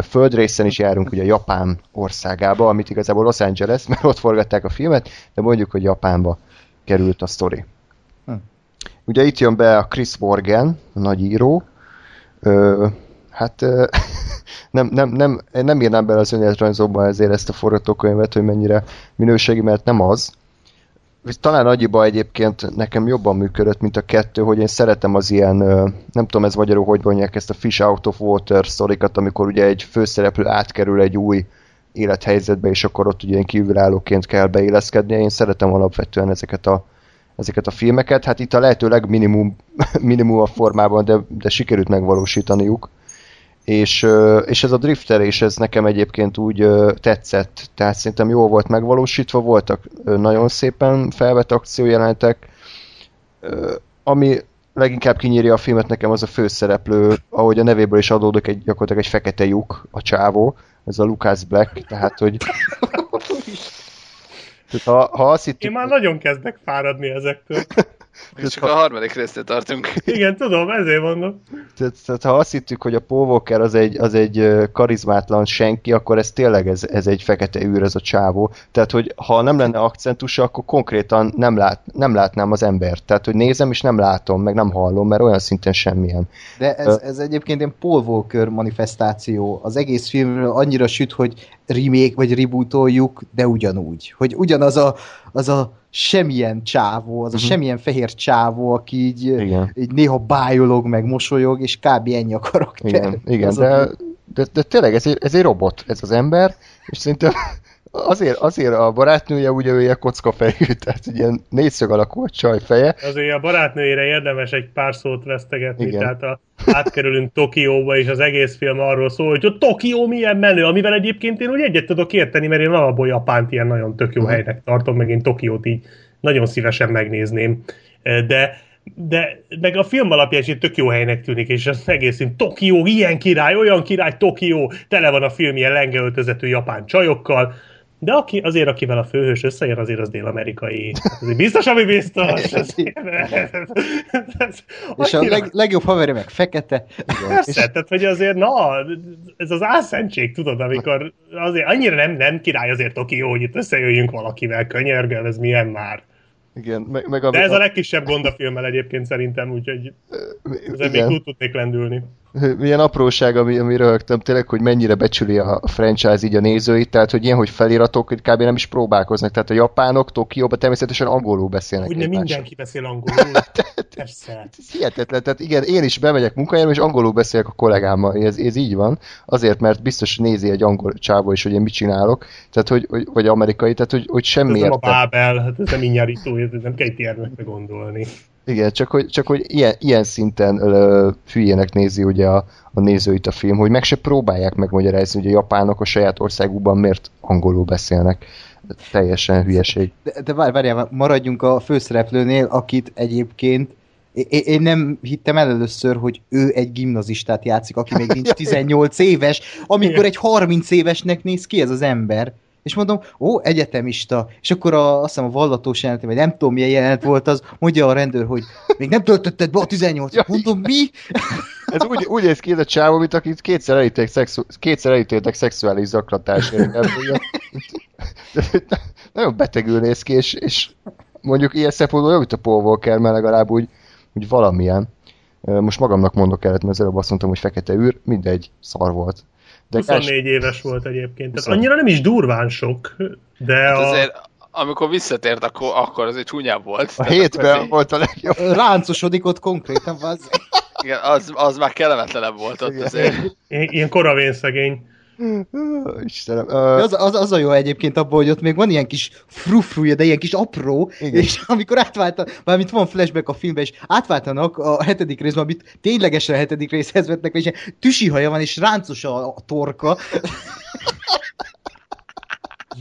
földrészen is járunk ugye Japán országába, amit igazából Los Angeles, mert ott forgatták a filmet, de mondjuk, hogy Japánba került a sztori. Hm. Ugye itt jön be a Chris Morgan, a nagy író, Ö, hát ö, nem, nem, nem, én nem írnám bele az önéletrajzomba ezért ezt a forgatókönyvet, hogy mennyire minőségi, mert nem az. Talán annyiba egyébként nekem jobban működött, mint a kettő, hogy én szeretem az ilyen, nem tudom ez magyarul, hogy mondják ezt a fish out of water sztorikat, amikor ugye egy főszereplő átkerül egy új élethelyzetbe, és akkor ott ugye kívülállóként kell beilleszkednie. Én szeretem alapvetően ezeket a, ezeket a filmeket. Hát itt a lehető legminimum minimum a formában, de, de sikerült megvalósítaniuk. És, és ez a driftelés, ez nekem egyébként úgy tetszett, tehát szerintem jól volt megvalósítva, voltak nagyon szépen felvett akciójelenetek, Ö, ami leginkább kinyírja a filmet nekem az a főszereplő, ahogy a nevéből is adódik, egy, gyakorlatilag egy fekete lyuk, a csávó, ez a Lucas Black, tehát hogy tehát ha, ha azt hittük, Én már nagyon kezdek fáradni ezektől. És csak a harmadik résznél tartunk. Igen, tudom, ezért mondom. Tehát, tehát ha azt hittük, hogy a Paul Walker az egy, az egy karizmátlan senki, akkor ez tényleg ez, ez egy fekete űr, ez a csávó. Tehát, hogy ha nem lenne akcentusa, akkor konkrétan nem, lát, nem látnám az embert. Tehát, hogy nézem és nem látom, meg nem hallom, mert olyan szinten semmilyen. De ez, ez egyébként egy Paul Walker manifestáció. Az egész filmről annyira süt, hogy remake vagy rebootoljuk, de ugyanúgy. Hogy ugyanaz a, az a semmilyen csávó, az a Mhm. semmilyen fehér csávó, aki így, Igen. így néha bájolog, meg mosolyog, és kb. ennyi a karakter. Igen, igen de, a- de, de tényleg ez egy, ez egy robot, ez az ember, és szerintem azért, azért a barátnője ugye ő ilyen kockafejű, tehát ilyen négyszög alakú a csaj feje. Azért a barátnőjére érdemes egy pár szót vesztegetni, Igen. Tehát a, átkerülünk Tokióba, és az egész film arról szól, hogy a Tokió milyen menő, amivel egyébként én úgy egyet tudok érteni, mert én alapból Japánt ilyen nagyon tök jó Mhm. helynek tartom, meg én Tokiót így nagyon szívesen megnézném. De de meg a film alapján is tök jó helynek tűnik, és az egész film, Tokió, ilyen király, olyan király, Tokió, tele van a film ilyen lengeöltözetű japán csajokkal, de aki, azért, akivel a főhős összejön, azért az dél-amerikai. Hát azért biztos, ami biztos. Azért, És a leg, legjobb haverja meg fekete. Persze, tehát hogy azért, na, ez az álszentség, tudod, amikor azért annyira nem, nem király azért Tokió, hogy itt összejöjjünk valakivel, könyörgöm, ez milyen már. Igen, meg, meg a, De ez a legkisebb gond a filmmel egyébként szerintem, úgyhogy ezzel még túl tudnék lendülni. Milyen apróság, ami, ami röhögtem tényleg, hogy mennyire becsüli a franchise így a nézőit, tehát hogy ilyen, hogy feliratok, hogy kb. nem is próbálkoznak, tehát a japánok Tokióban természetesen angolul beszélnek. Egymással. mindenki beszél angolul. Persze. Ez hihetetlen, tehát igen, én is bemegyek munkahelyemre, és angolul beszélek a kollégámmal, ez, ez így van, azért, mert biztos nézi egy angol csávó is, hogy én mit csinálok, tehát hogy, hogy vagy amerikai, tehát hogy, hogy Ez semmi nem a. Bábel, hát ez nem inyárító, ez nem kell itt gondolni. Igen, csak hogy, csak hogy ilyen, ilyen szinten ö, hülyének nézi ugye a, a nézőit a film, hogy meg se próbálják megmagyarázni, hogy a japánok a saját országukban miért angolul beszélnek. Teljesen hülyeség. De, de várj, várjál, maradjunk a főszereplőnél, akit egyébként én, én nem hittem el először, hogy ő egy gimnazistát játszik, aki még nincs 18 éves, amikor egy 30 évesnek néz ki ez az ember. És mondom, ó, egyetemista. És akkor a, azt hiszem a vallatós jelenet, vagy nem tudom milyen jelenet volt az, mondja a rendőr, hogy még nem töltötted be a 18 Ja, Mondom, mi? Ez úgy, úgy néz ki ez a csávó, mint akit kétszer, elítéltek, szexu, kétszer elítéltek szexuális zaklatásért. De Nagyon betegül néz ki, és, és mondjuk ilyen szempontból olyan, mint a Paul Walker, mert legalább úgy, úgy valamilyen. Most magamnak mondok kellett, mert az előbb azt mondtam, hogy fekete űr, mindegy, szar volt. De 24 éves volt egyébként. Tehát annyira nem is durván sok, de Hát a... azért, amikor visszatért, akkor, akkor azért csúnyább volt. a hétben akkor- volt a legjobb. Ráncosodik ott konkrétan, az. Igen, az, az már kellemetlenebb volt ott Igen. azért. i- ilyen koravén szegény. Istenem. Ö, Az, az, az a jó egyébként abban, hogy ott még van ilyen kis frufruja, de ilyen kis apró, Igen. És amikor átváltanak, mármint van flashback a filmben, és átváltanak a hetedik részben, amit ténylegesen a hetedik részhez vetnek, és ilyen tüsi haja van, és ráncos a, a torka.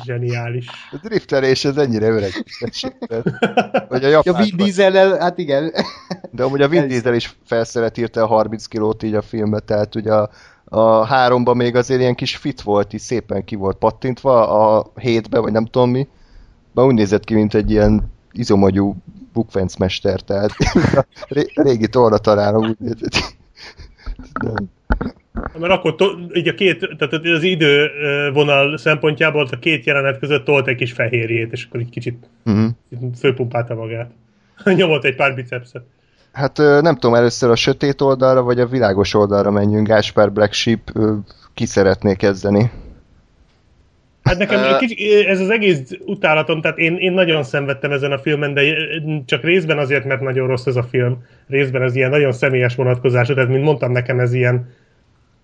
Zseniális. a driftelés ez ennyire öreg. Vagy a Ja, japán, Vin Diesellel, hát igen. de amúgy a Vin Diesel is felszeret írta a 30 kilót így a filmbe, tehát ugye a, a háromban még azért ilyen kis fit volt, így szépen ki volt pattintva, a hétben, vagy nem tudom mi, már úgy nézett ki, mint egy ilyen izomagyú bukfencmester, tehát a ré- régi torna találom úgy nézett. Nem. Mert akkor to, így a két, tehát az idővonal szempontjából a két jelenet között tolt egy kis fehérjét, és akkor egy kicsit Mhm. fölpumpálta magát. Nyomott egy pár bicepset. Hát nem tudom, először a sötét oldalra, vagy a világos oldalra menjünk. Gáspár Black Sheep, ki szeretné kezdeni? Hát nekem kicsi, ez az egész utálatom, tehát én, én nagyon szenvedtem ezen a filmen, de csak részben azért, mert nagyon rossz ez a film. Részben ez ilyen nagyon személyes vonatkozású, tehát mint mondtam, nekem ez ilyen,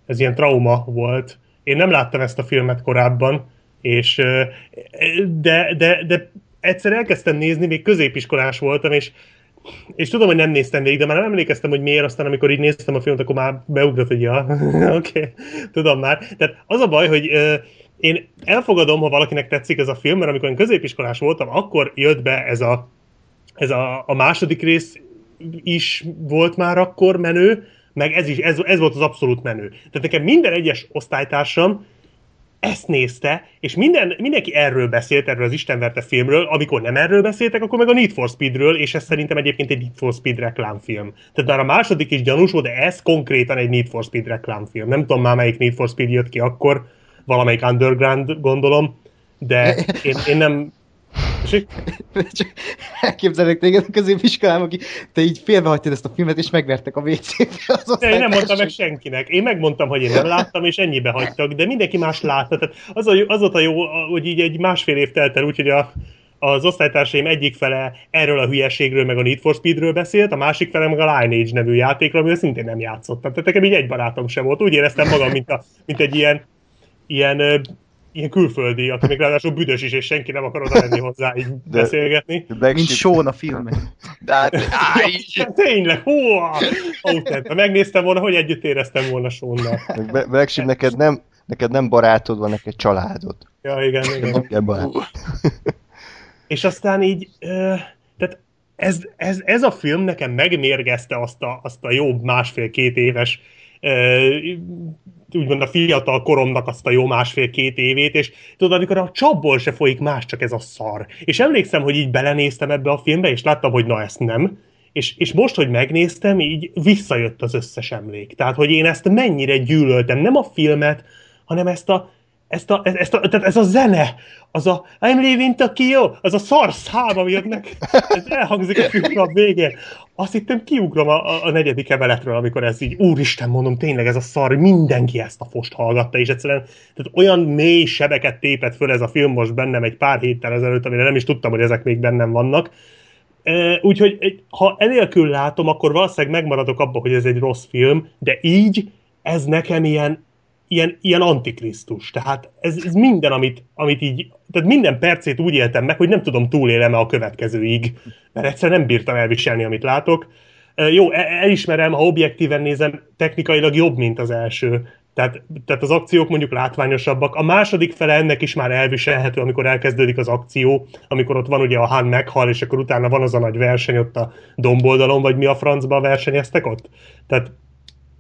ez ilyen trauma volt. Én nem láttam ezt a filmet korábban, és de, de, de egyszer elkezdtem nézni, még középiskolás voltam, és és tudom, hogy nem néztem végig, de már nem emlékeztem, hogy miért, aztán amikor így néztem a filmet, akkor már beugrott, hogy ja, oké, okay, tudom már. Tehát az a baj, hogy ö, én elfogadom, ha valakinek tetszik ez a film, mert amikor én középiskolás voltam, akkor jött be ez a, ez a, a második rész is volt már akkor menő, meg ez is, ez, ez volt az abszolút menő. Tehát nekem minden egyes osztálytársam ezt nézte, és minden, mindenki erről beszélt, erről az Istenverte filmről, amikor nem erről beszéltek, akkor meg a Need for Speedről, és ez szerintem egyébként egy Need for Speed reklámfilm. Tehát már a második is gyanús de ez konkrétan egy Need for Speed reklámfilm. Nem tudom már melyik Need for Speed jött ki akkor, valamelyik Underground gondolom, de én, én nem, Csak elképzelek téged a középiskolában, aki te így félbehagytad ezt a filmet, és megvertek a WC-be az de én nem mondtam meg senkinek. Én megmondtam, hogy én nem láttam, és ennyibe hagytak, de mindenki más látta. Tehát az, a, az volt a jó, hogy így egy másfél év telt el, úgyhogy a, az osztálytársaim egyik fele erről a hülyeségről, meg a Need for Speedről beszélt, a másik fele meg a Lineage nevű játékról, amivel szintén nem játszottam. Tehát nekem így egy barátom sem volt. Úgy éreztem magam, mint, a, mint egy ilyen, ilyen ilyen külföldi, aki még ráadásul büdös is, és senki nem akar oda lenni hozzá így de, beszélgetni. De Mint Sean a filmben. De hát, áj, Tényleg, hú, ha megnéztem volna, hogy együtt éreztem volna Sean-nal. Black Sheep, neked nem, neked nem barátod van, neked családod. Ja, igen, igen. igen és aztán így, tehát ez, ez, ez a film nekem megmérgezte azt a, azt a jó másfél-két éves úgymond a fiatal koromnak azt a jó másfél-két évét, és tudod, amikor a csapból se folyik más, csak ez a szar. És emlékszem, hogy így belenéztem ebbe a filmbe, és láttam, hogy na ezt nem, és, és most, hogy megnéztem, így visszajött az összes emlék. Tehát, hogy én ezt mennyire gyűlöltem, nem a filmet, hanem ezt a, ezt a, ezt a, tehát ez a zene, az a I'm leaving Tokyo, az a szar szám, ami jönnek, ez elhangzik a filmre a végén. Azt hittem kiugrom a, a, a negyedik emeletről, amikor ez így, úristen mondom, tényleg ez a szar, mindenki ezt a fost hallgatta, és egyszerűen tehát olyan mély sebeket tépett föl ez a film most bennem egy pár héttel ezelőtt, amire nem is tudtam, hogy ezek még bennem vannak. Úgyhogy ha enélkül látom, akkor valószínűleg megmaradok abban, hogy ez egy rossz film, de így ez nekem ilyen ilyen, ilyen antikrisztus. Tehát ez, ez minden, amit, amit így, tehát minden percét úgy éltem meg, hogy nem tudom túlélem-e a következőig, mert egyszer nem bírtam elviselni, amit látok. Jó, e, elismerem, ha objektíven nézem, technikailag jobb, mint az első. Tehát, tehát az akciók mondjuk látványosabbak. A második fele ennek is már elviselhető, amikor elkezdődik az akció, amikor ott van ugye a Han meghal, és akkor utána van az a nagy verseny ott a domboldalon, vagy mi a francba versenyeztek ott. Tehát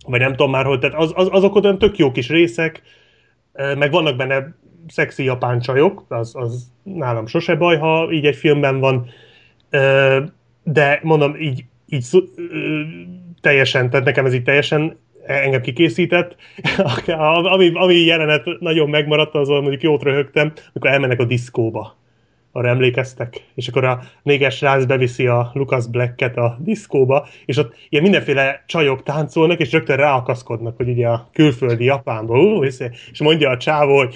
vagy nem tudom már, hogy tehát az, az, azok olyan tök jó kis részek, meg vannak benne szexi japán csajok, az, az nálam sose baj, ha így egy filmben van, de mondom, így, így teljesen, tehát nekem ez így teljesen engem kikészített. ami, ami jelenet nagyon megmaradt, azon mondjuk jót röhögtem, amikor elmennek a diszkóba arra emlékeztek, és akkor a néges srác beviszi a Lucas Black-et a diszkóba, és ott ilyen mindenféle csajok táncolnak, és rögtön ráakaszkodnak, hogy ugye a külföldi Japánba, ú, és mondja a csávó, hogy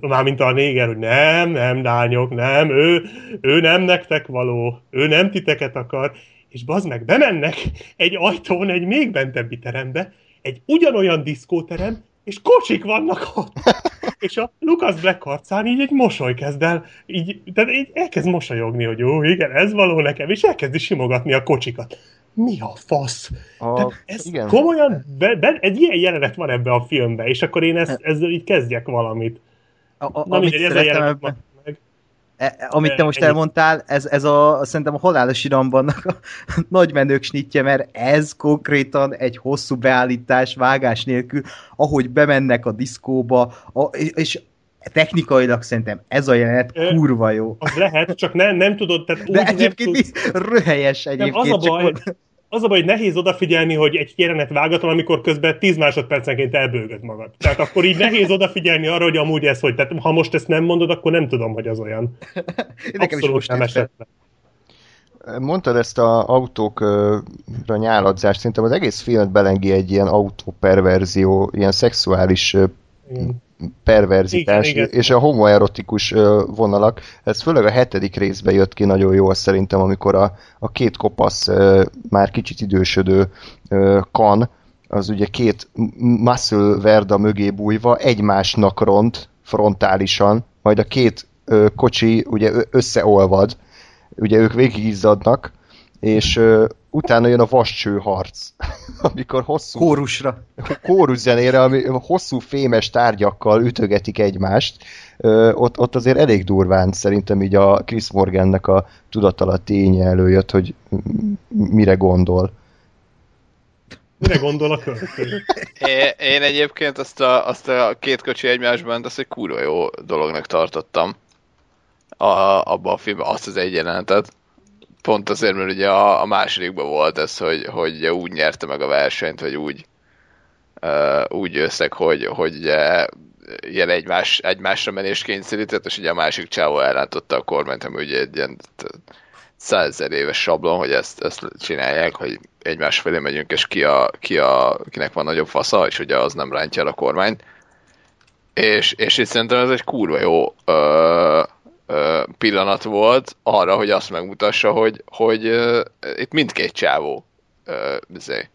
már mint a néger, hogy nem, nem, lányok, nem, ő, ő nem nektek való, ő nem titeket akar, és bazd meg, bemennek egy ajtón egy még bentebbi terembe, egy ugyanolyan diszkóterem, és kocsik vannak ott. És a Lucas Black arcán így egy mosoly kezd el, így, tehát így elkezd mosolyogni, hogy jó, igen, ez való nekem, és elkezdi simogatni a kocsikat. Mi a fasz? A, tehát ez igen. komolyan, be, be, egy ilyen jelenet van ebbe a filmbe, és akkor én ezt, ezzel így kezdjek valamit. A, a, Na mindegy, ez a jelenet ebben... E, e, amit te most elmondtál, ez, ez a, szerintem a halálos iramban a nagy menők snitje, mert ez konkrétan egy hosszú beállítás, vágás nélkül, ahogy bemennek a diszkóba, a, és, technikailag szerintem ez a jelenet kurva jó. Az lehet, csak ne, nem tudod, tehát De egyébként tud... röhelyes egyébként. Nem, az a baj, az a baj, hogy nehéz odafigyelni, hogy egy jelenet vágatlan, amikor közben 10 másodpercenként elbőgöd magad. Tehát akkor így nehéz odafigyelni arra, hogy amúgy ez hogy. Tehát ha most ezt nem mondod, akkor nem tudom, hogy az olyan. Nekem Abszolút is most nem esett Mondtad ezt a autókra nyáladzást, szerintem az egész filmet belengi egy ilyen autóperverzió, ilyen szexuális perverzitás igen, igen. és a homoerotikus vonalak. Ez főleg a hetedik részben jött ki nagyon jól szerintem, amikor a, a két kopasz már kicsit idősödő kan, az ugye két muscle verda mögé bújva egymásnak ront frontálisan, majd a két kocsi ugye összeolvad, ugye ők végigizzadnak, és utána jön a vascső harc, amikor hosszú... Kórusra. Kórus zenére, ami hosszú fémes tárgyakkal ütögetik egymást. Ö, ott, ott azért elég durván szerintem így a Chris Morgannek a tudatalatti ténye előjött, hogy mire gondol. Mire gondol a költő? Én, én egyébként azt a, azt a két kocsi egymásban, azt egy kurva jó dolognak tartottam. A, abban a filmben, azt az egy jelenetet. Pont azért, mert ugye a, a másodikban volt ez, hogy, hogy úgy nyerte meg a versenyt, vagy úgy uh, úgy összeg, hogy, hogy ugye ilyen egymás, egymásra menést kényszerített, és ugye a másik csávó elrántotta a kormányt, ami ugye egy ilyen százezer éves sablon, hogy ezt, ezt csinálják, hogy egymás felé megyünk, és ki, a, ki a, kinek van nagyobb fasza, és ugye az nem rántja el a kormányt. És, és itt szerintem ez egy kurva jó ö, pillanat volt arra, hogy azt megmutassa, hogy, hogy ö, itt mindkét csávó izé,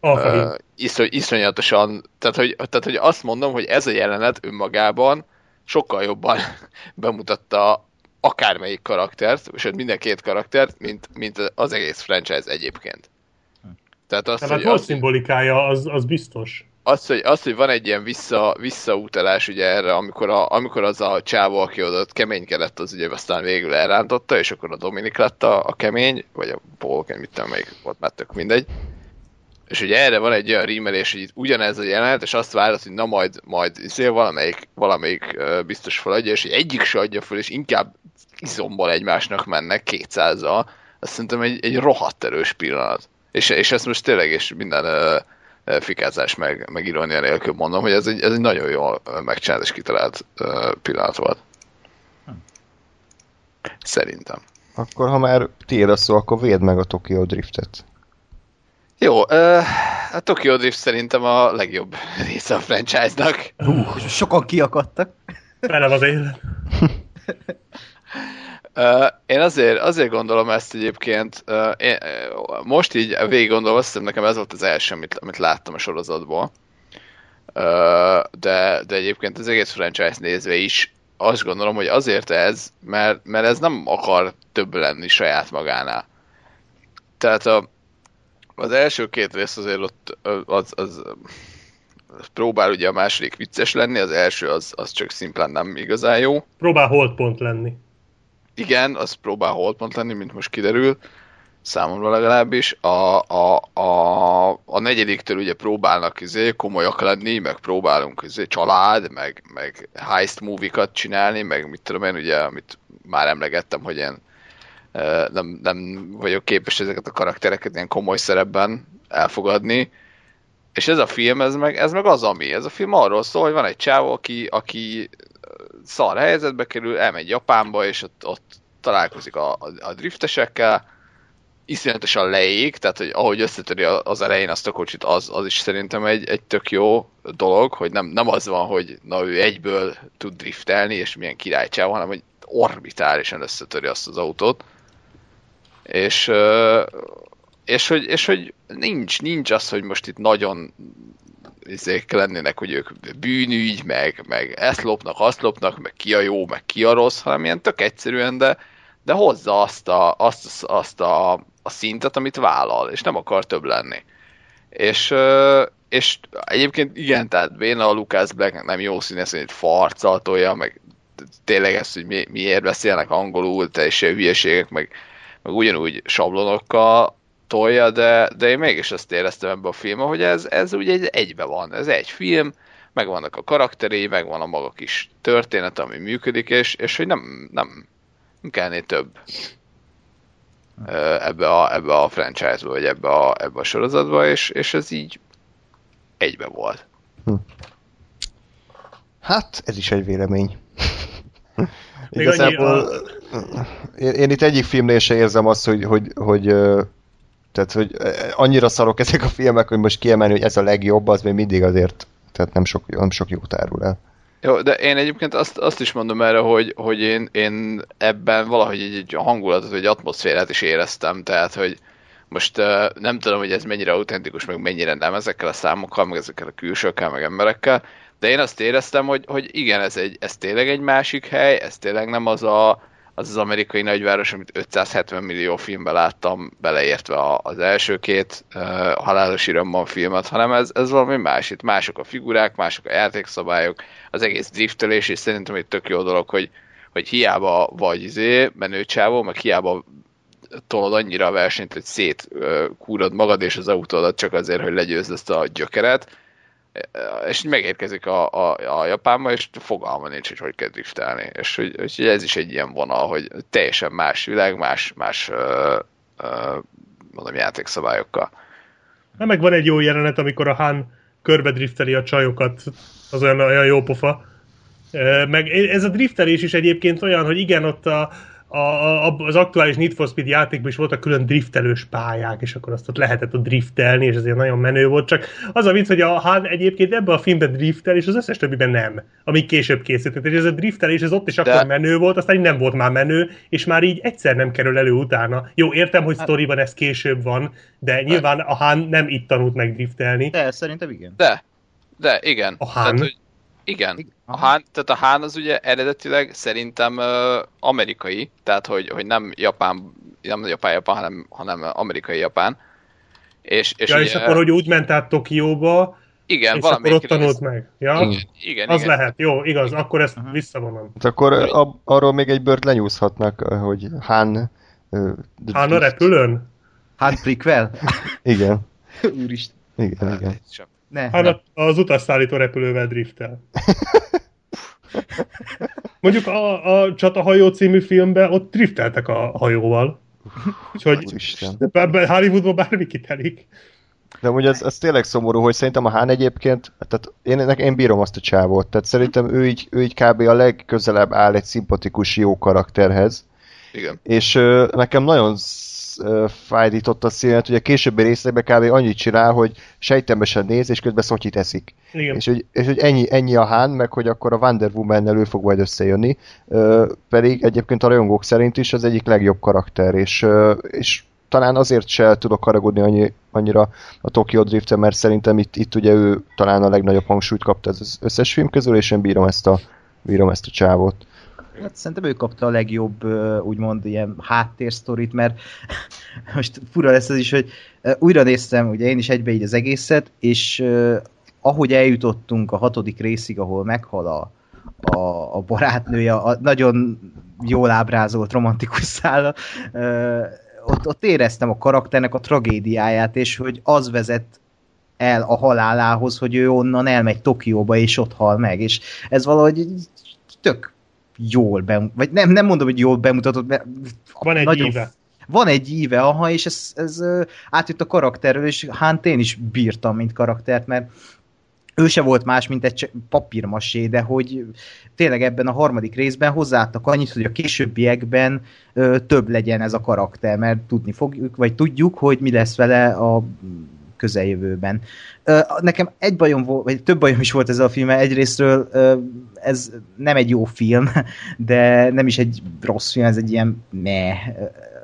ö, iszony, iszonyatosan, tehát hogy, tehát hogy azt mondom, hogy ez a jelenet önmagában sokkal jobban bemutatta akármelyik karaktert, és mind a két karaktert, mint, mint az egész franchise egyébként. Tehát az, Tehát hogy az, szimbolikája, az, az biztos. Az hogy, az, hogy van egy ilyen vissza, visszautalás ugye erre, amikor, a, amikor az a csávó, aki oda keménykedett, az ugye aztán végül elrántotta, és akkor a Dominik lett a, a kemény, vagy a Paul, mit tudom, melyik volt már tök mindegy. És ugye erre van egy olyan rímelés, hogy itt ugyanez a jelenet, és azt várod, hogy na majd, majd izél valamelyik, valamelyik biztos feladja, és hogy egyik se adja fel, és inkább izomból egymásnak mennek 200-al. Azt szerintem egy, egy rohadt erős pillanat. És, és ezt most tényleg, és minden uh, fikázás meg, meg irónia nélkül mondom, hogy ez egy, ez egy nagyon jól megcsinált és kitalált uh, pillanat volt. Szerintem. Akkor, ha már tiéd a szó, akkor védd meg a Tokyo Driftet. Jó, a Tokyo Drift szerintem a legjobb része a franchise-nak. Uh, sokan kiakadtak. Velem az élet. én azért, azért gondolom ezt egyébként, én, most így végig gondolom, azt hiszem nekem ez volt az első, amit, amit láttam a sorozatból. de, de egyébként az egész franchise nézve is azt gondolom, hogy azért ez, mert, mert ez nem akar több lenni saját magánál. Tehát a, az első két rész azért ott az, az, az próbál ugye a második vicces lenni, az első az, az csak szimplán nem igazán jó. Próbál holdpont lenni. Igen, az próbál holdpont lenni, mint most kiderül, számomra legalábbis. A, a, a, a negyediktől ugye próbálnak izé, komolyak lenni, meg próbálunk izé, család, meg, meg heist movie csinálni, meg mit tudom én, ugye, amit már emlegettem, hogy ilyen nem, nem vagyok képes ezeket a karaktereket ilyen komoly szerepben elfogadni. És ez a film, ez meg, ez meg az, ami. Ez a film arról szól, hogy van egy csávó, aki, aki szar helyzetbe kerül, elmegy Japánba, és ott, ott találkozik a, a, a driftesekkel, iszonyatosan leég, tehát hogy ahogy összetöri az elején azt a kocsit, az, az is szerintem egy, egy tök jó dolog, hogy nem, nem az van, hogy na ő egyből tud driftelni, és milyen királycsáv, hanem hogy orbitálisan összetöri azt az autót. És, és, hogy, és hogy nincs, nincs az, hogy most itt nagyon izék lennének, hogy ők bűnügy, meg, meg ezt lopnak, azt lopnak, meg ki a jó, meg ki a rossz, hanem ilyen tök egyszerűen, de, de hozza azt, a, azt, azt a, a szintet, amit vállal, és nem akar több lenni. És, és egyébként igen, tehát Béna a Lucas Black nem jó színész, hogy farcaltolja, meg tényleg ezt, hogy mi, miért beszélnek angolul, teljesen hülyeségek, meg meg ugyanúgy sablonokkal tolja, de, de én mégis azt éreztem ebben a filmben, hogy ez, ez ugye egy, egybe van, ez egy film, meg vannak a karakterei, meg van a maga kis történet, ami működik, és, és hogy nem, nem, nem kellene több ebbe a, ebbe a franchise-ba, vagy ebbe a, ebbe a sorozatba, és, és ez így egybe volt. Hm. Hát, ez is egy vélemény. Igazából a... én, én itt egyik filmnél se érzem azt, hogy, hogy, hogy tehát, hogy annyira szarok ezek a filmek, hogy most kiemelni, hogy ez a legjobb, az még mindig azért, tehát nem sok, nem sok jót árul el. Jó, de én egyébként azt, azt is mondom erre, hogy, hogy én, én ebben valahogy egy, egy hangulatot, egy atmoszférát is éreztem, tehát, hogy most uh, nem tudom, hogy ez mennyire autentikus, meg mennyire nem ezekkel a számokkal, meg ezekkel a külsőkkel, meg emberekkel, de én azt éreztem, hogy, hogy igen, ez, egy, ez tényleg egy másik hely, ez tényleg nem az a, az, az amerikai nagyváros, amit 570 millió filmben láttam, beleértve az első két uh, halálos iramban filmet, hanem ez, ez valami más. Itt mások a figurák, mások a játékszabályok, az egész driftelés, és szerintem egy tök jó dolog, hogy, hogy hiába vagy izé, menőcsávó, meg hiába tolod annyira a versenyt, hogy szét kúrod magad és az autódat csak azért, hogy legyőzd ezt a gyökeret, és megérkezik a, a, a Japánba, és fogalma nincs, hogy hogy kell driftelni. És hogy, hogy ez is egy ilyen vonal, hogy teljesen más világ, más, más ö, ö, mondom, játékszabályokkal. Na, meg van egy jó jelenet, amikor a Han körbe drifteli a csajokat, az olyan, olyan jó pofa. Meg ez a driftelés is egyébként olyan, hogy igen, ott a, a, a, az aktuális Need for Speed játékban is voltak külön driftelős pályák, és akkor azt ott lehetett ott driftelni, és ezért nagyon menő volt, csak az a vicc, hogy a Han egyébként ebben a filmben driftel, és az összes többiben nem, amíg később készült. És ez a driftelés, ez ott is De... akkor menő volt, aztán így nem volt már menő, és már így egyszer nem kerül elő utána. Jó, értem, hogy hát... sztoriban ez később van, de nyilván a Han nem itt tanult meg driftelni. De, szerintem igen. De, de igen. A Han? Tehát, hogy igen. A Hán, tehát a Hán az ugye eredetileg szerintem uh, amerikai, tehát hogy, hogy nem Japán, nem Japán-Japán, hanem, hanem amerikai-Japán. És, és, ja, ugye, és akkor, hogy úgy ment át Tokióba, igen, és akkor ott tanult meg. Ja? Igen, igen. Az igen. lehet, jó, igaz, akkor ezt uh-huh. visszavonom. Hát akkor a, arról még egy bört lenyúzhatnak, hogy Hán... Uh, Hán a repülőn? Hán prequel? igen. Úristen. Igen, igen. Ne, hát ne. az utasszállító repülővel driftel. Mondjuk a, a Csatahajó című filmben ott drifteltek a hajóval. Úgyhogy Hollywoodban bármi kitelik. De ugye ez, ez tényleg szomorú, hogy szerintem a Hán egyébként, tehát én, én bírom azt a csávót, tehát szerintem ő így, ő így kb. a legközelebb áll egy szimpatikus, jó karakterhez. Igen. És uh, nekem nagyon fájdított a színet, hogy a későbbi részekben kb. annyit csinál, hogy sejtemesen néz, és közben szotyit eszik. Igen. És, hogy, és hogy ennyi, ennyi a hán, meg hogy akkor a Wonder woman ő fog majd összejönni, uh, pedig egyébként a rajongók szerint is az egyik legjobb karakter, és, uh, és talán azért se tudok haragudni annyi, annyira a Tokyo drift mert szerintem itt, itt ugye ő talán a legnagyobb hangsúlyt kapta az összes film közül, és én bírom ezt a, bírom ezt a csávot. Hát szerintem ő kapta a legjobb, úgymond ilyen háttérsztorit, mert most fura lesz ez is, hogy újra néztem, ugye én is egybe így az egészet, és ahogy eljutottunk a hatodik részig, ahol meghal a, a, a barátnője, a nagyon jól ábrázolt romantikus szála, ott, ott éreztem a karakternek a tragédiáját, és hogy az vezet el a halálához, hogy ő onnan elmegy Tokióba, és ott hal meg, és ez valahogy tök jól bemutatott, vagy nem, nem mondom, hogy jól bemutatott, mert van egy nagyon, íve. Van egy íve, aha, és ez, ez átjött a karakterről, és hát én is bírtam, mint karaktert, mert ő se volt más, mint egy papírmasé, de hogy tényleg ebben a harmadik részben hozzáadtak annyit, hogy a későbbiekben ö, több legyen ez a karakter, mert tudni fogjuk, vagy tudjuk, hogy mi lesz vele a közeljövőben. Nekem egy bajom volt, vagy több bajom is volt ezzel a filmmel. Egyrésztről ez nem egy jó film, de nem is egy rossz film, ez egy ilyen meh,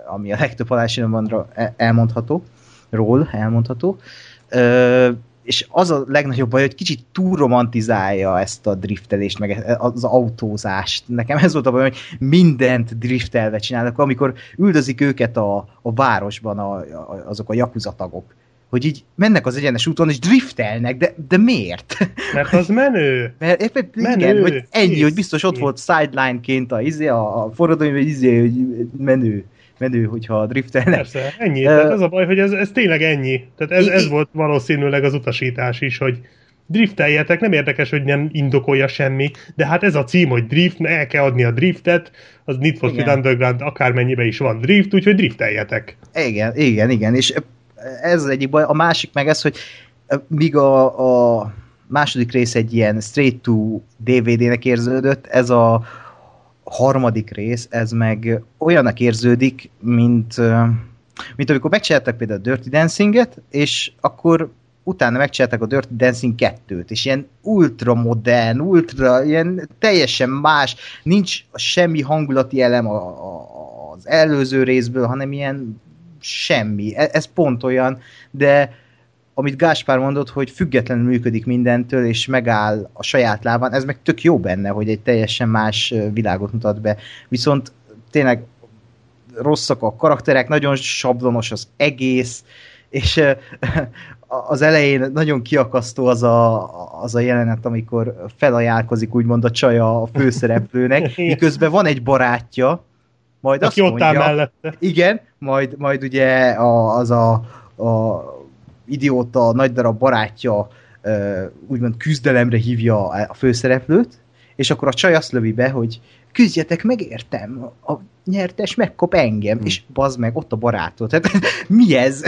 ami a legtöbb halálsinomban e, elmondható, ról elmondható. És az a legnagyobb baj, hogy kicsit túl romantizálja ezt a driftelést, meg az autózást. Nekem ez volt a baj, hogy mindent driftelve csinálnak, amikor üldözik őket a, a városban a, a, azok a jakuzatagok hogy így mennek az egyenes úton, és driftelnek, de, de miért? Mert az menő. Mert éppen, menő. Igen, hogy ennyi, Kész. hogy biztos ott volt sideline-ként a, izé, a, forradalmi, hogy izé, hogy menő menő, hogyha driftelnek. Persze, ennyi. Uh, Tehát az a baj, hogy ez, ez tényleg ennyi. Tehát ez, ez volt valószínűleg az utasítás is, hogy drifteljetek, nem érdekes, hogy nem indokolja semmi, de hát ez a cím, hogy drift, el kell adni a driftet, az Need for Speed Underground akármennyibe is van drift, úgyhogy drifteljetek. Igen, igen, igen, és ez az egyik baj. A másik meg ez, hogy míg a, a második rész egy ilyen straight to DVD-nek érződött, ez a harmadik rész, ez meg olyannak érződik, mint, mint amikor megcsináltak például a Dirty Dancing-et, és akkor utána megcsináltak a Dirty Dancing 2-t, és ilyen ultra modern, ultra, ilyen teljesen más, nincs semmi hangulati elem az előző részből, hanem ilyen semmi. E, ez pont olyan, de amit Gáspár mondott, hogy függetlenül működik mindentől, és megáll a saját lábán, ez meg tök jó benne, hogy egy teljesen más világot mutat be. Viszont tényleg rosszak a karakterek, nagyon sablonos az egész, és az elején nagyon kiakasztó az a, az a jelenet, amikor felajánlkozik úgymond a csaja a főszereplőnek, miközben van egy barátja, majd Aki azt mondja, mellette. Igen, majd, majd ugye a, az a, a idióta nagy darab barátja úgymond küzdelemre hívja a főszereplőt, és akkor a csaj azt lövi be, hogy küzdjetek meg, értem, a nyertes megkap engem, Hmm. és bazd meg, ott a barátod. Tehát mi ez?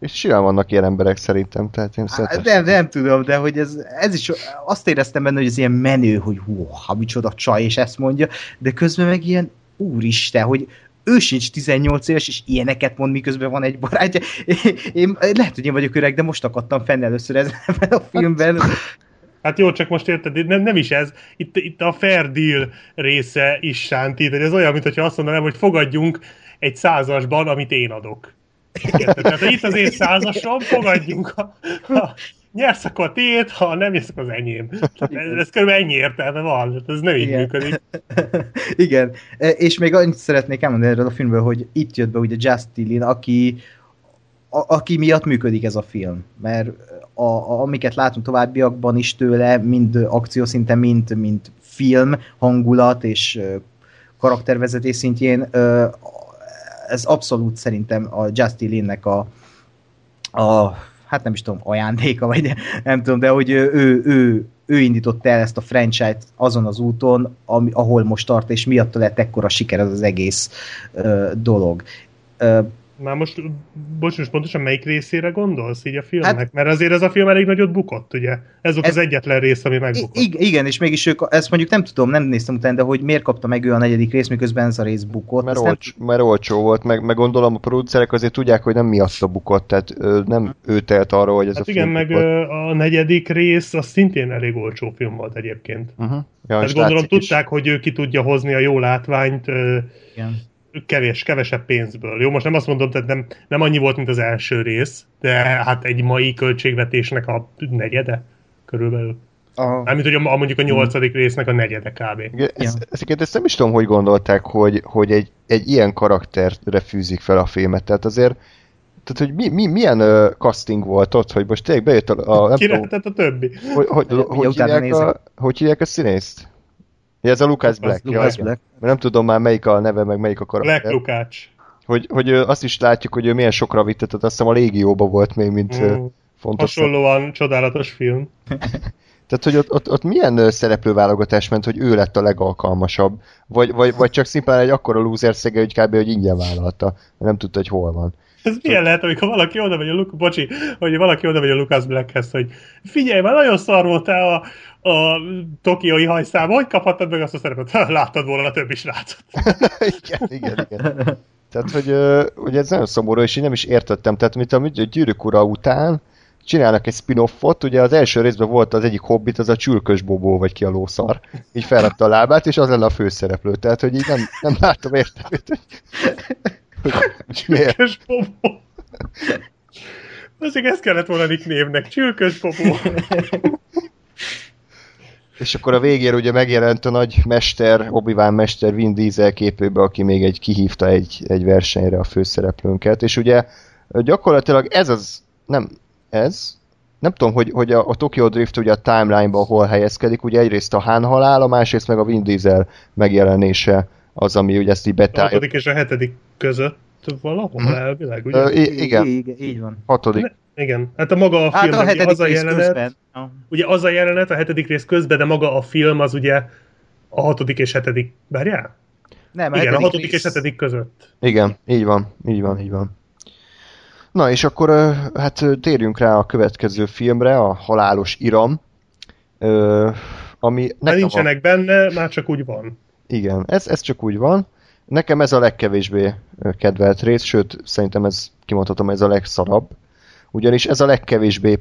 És simán vannak ilyen emberek szerintem, tehát én szeretem. nem, nem tudom, de hogy ez, ez is, azt éreztem benne, hogy ez ilyen menő, hogy hú, ha micsoda csaj, és ezt mondja, de közben meg ilyen, úristen, hogy ő sincs 18 éves, és ilyeneket mond, miközben van egy barátja. Én, lehet, hogy én vagyok öreg, de most akadtam fenn először ebben a filmben. Hát jó, csak most érted, nem, nem is ez. Itt, itt a fair deal része is sántít, ez olyan, mintha azt mondanám, hogy fogadjunk egy százasban, amit én adok. Érted? Tehát, itt az én százasom, fogadjunk. Ha, ha nyersz, akkor a tiéd, ha nem nyersz, akkor az enyém. Ez, ez körülbelül ennyi értelme van, ez nem így Igen. működik. Igen, E, és még annyit szeretnék elmondani erről a filmből, hogy itt jött be ugye Justin aki, a, aki miatt működik ez a film, mert a, a, amiket látunk továbbiakban is tőle, mind akciószinten, mind, mind film, hangulat és karaktervezetés szintjén, ez abszolút szerintem a Justin Linnek a, a hát nem is tudom, ajándéka, vagy nem tudom, de hogy ő, ő, ő, indította el ezt a franchise-t azon az úton, ami, ahol most tart, és miatta lett ekkora siker az az egész ö, dolog. Ö, Már most, bocs, most pontosan melyik részére gondolsz így a filmnek? Hát- Mert azért ez a film elég nagyot bukott, ugye? Ez volt Ez- az egyetlen rész, ami megbukott. ig- igen, és mégis ők, ezt mondjuk nem tudom, nem néztem utána, de hogy miért kapta meg ő a negyedik rész, miközben ez a rész bukott. Mert, ezt nem, olcs, mert olcsó volt, meg, meg gondolom a producerek azért tudják, hogy nem miatta bukott, tehát nem ő telt arról, hogy ez Hát a igen, film meg bukott. a negyedik rész, az szintén elég olcsó film volt egyébként. Uh-huh. Ja, Tehát és gondolom látszik is. tudták, hogy ő ki tudja hozni a jó látványt igen. Kevés, kevesebb pénzből. Jó, most nem azt mondom, tehát nem, nem annyi volt, mint az első rész, de hát egy mai költségvetésnek a negyede körülbelül. A, Mármint, hogy a, mondjuk a nyolcadik résznek a negyede kb. Igen, Ja. ezt, ezt, ezt nem is tudom, hogy gondolták, hogy, hogy egy, egy ilyen karakterre fűzik fel a filmet. Tehát azért, tehát hogy mi, mi, milyen uh, casting volt ott, hogy most tényleg bejött a, a nem Ki tudom, a többi? hogy, hogy, hogy, utána hívják a, hogy hívják a színészt? Ja, ez a Lucas Black. Lucas ja, igen. Black. Mert nem tudom már melyik a neve, meg melyik a Black karakter. Lukács. Hogy, hogy azt is látjuk, hogy ő milyen sokra vitte, tehát azt hiszem a Légióba volt még, mint mm. Fontos. Hasonlóan csodálatos film. Tehát, hogy ott, ott, ott milyen szereplőválogatás ment, hogy ő lett a legalkalmasabb? Vagy, vagy, vagy csak szimplán egy akkora loser szege, hogy kb. hogy ingyen vállalta, mert nem tudta, hogy hol van. Ez milyen lehet, amikor valaki oda megy a Luke, bocsi, hogy valaki oda megy a Lucas Blackhez, hogy figyelj, már nagyon szar voltál a, a tokiói hajszába, hogy kaphattad meg azt a szerepet? Láttad volna a többi srácot. igen, igen, igen. Tehát, hogy, hogy ez nagyon szomorú, és én nem is értettem. Tehát, mint a Gyűrűk ura után csinálnak egy spin-offot, ugye az első részben volt az egyik hobbit, az a csülkös bobó, vagy ki a lószar. Így felrakta a lábát, és az lenne a főszereplő. Tehát, hogy így nem, nem látom értelmét, hogy, hogy, hogy miért. Csülkös Bobó. Azért ezt kellett volna Nick névnek. Csülkös Bobó. És akkor a végén ugye megjelent a nagy mester, obi mester Vin Diesel képébe, aki még egy kihívta egy, egy versenyre a főszereplőnket, és ugye gyakorlatilag ez az, nem ez, nem tudom, hogy, hogy a, a Tokyo Drift ugye a timeline-ban hol helyezkedik, ugye egyrészt a Han halála, másrészt meg a Vin Diesel megjelenése az, ami ugye ezt így A betálja. hatodik és a hetedik között valahol Mhm. elvileg, ugye? Ö, i- igen, Igen, így van. hatodik. Igen. Hát a maga a Hát film, a ugye hetedik az a rész jelenet, közben. Ugye az a jelenet a hetedik rész közben, de maga a film az ugye a hatodik és hetedik, várjál? Nem, Igen, a hatodik és rész- hetedik között. Igen, így van, így van, így van. Na és akkor hát térjünk rá a következő filmre, a Halálos Iram, ö, ami Már nekem nincsenek benne, már csak úgy van. A, igen, ez, ez csak úgy van. Nekem ez a legkevésbé kedvelt rész, sőt, szerintem ez, kimondhatom, ez a legszarabb. Ugyanis ez a legkevésbé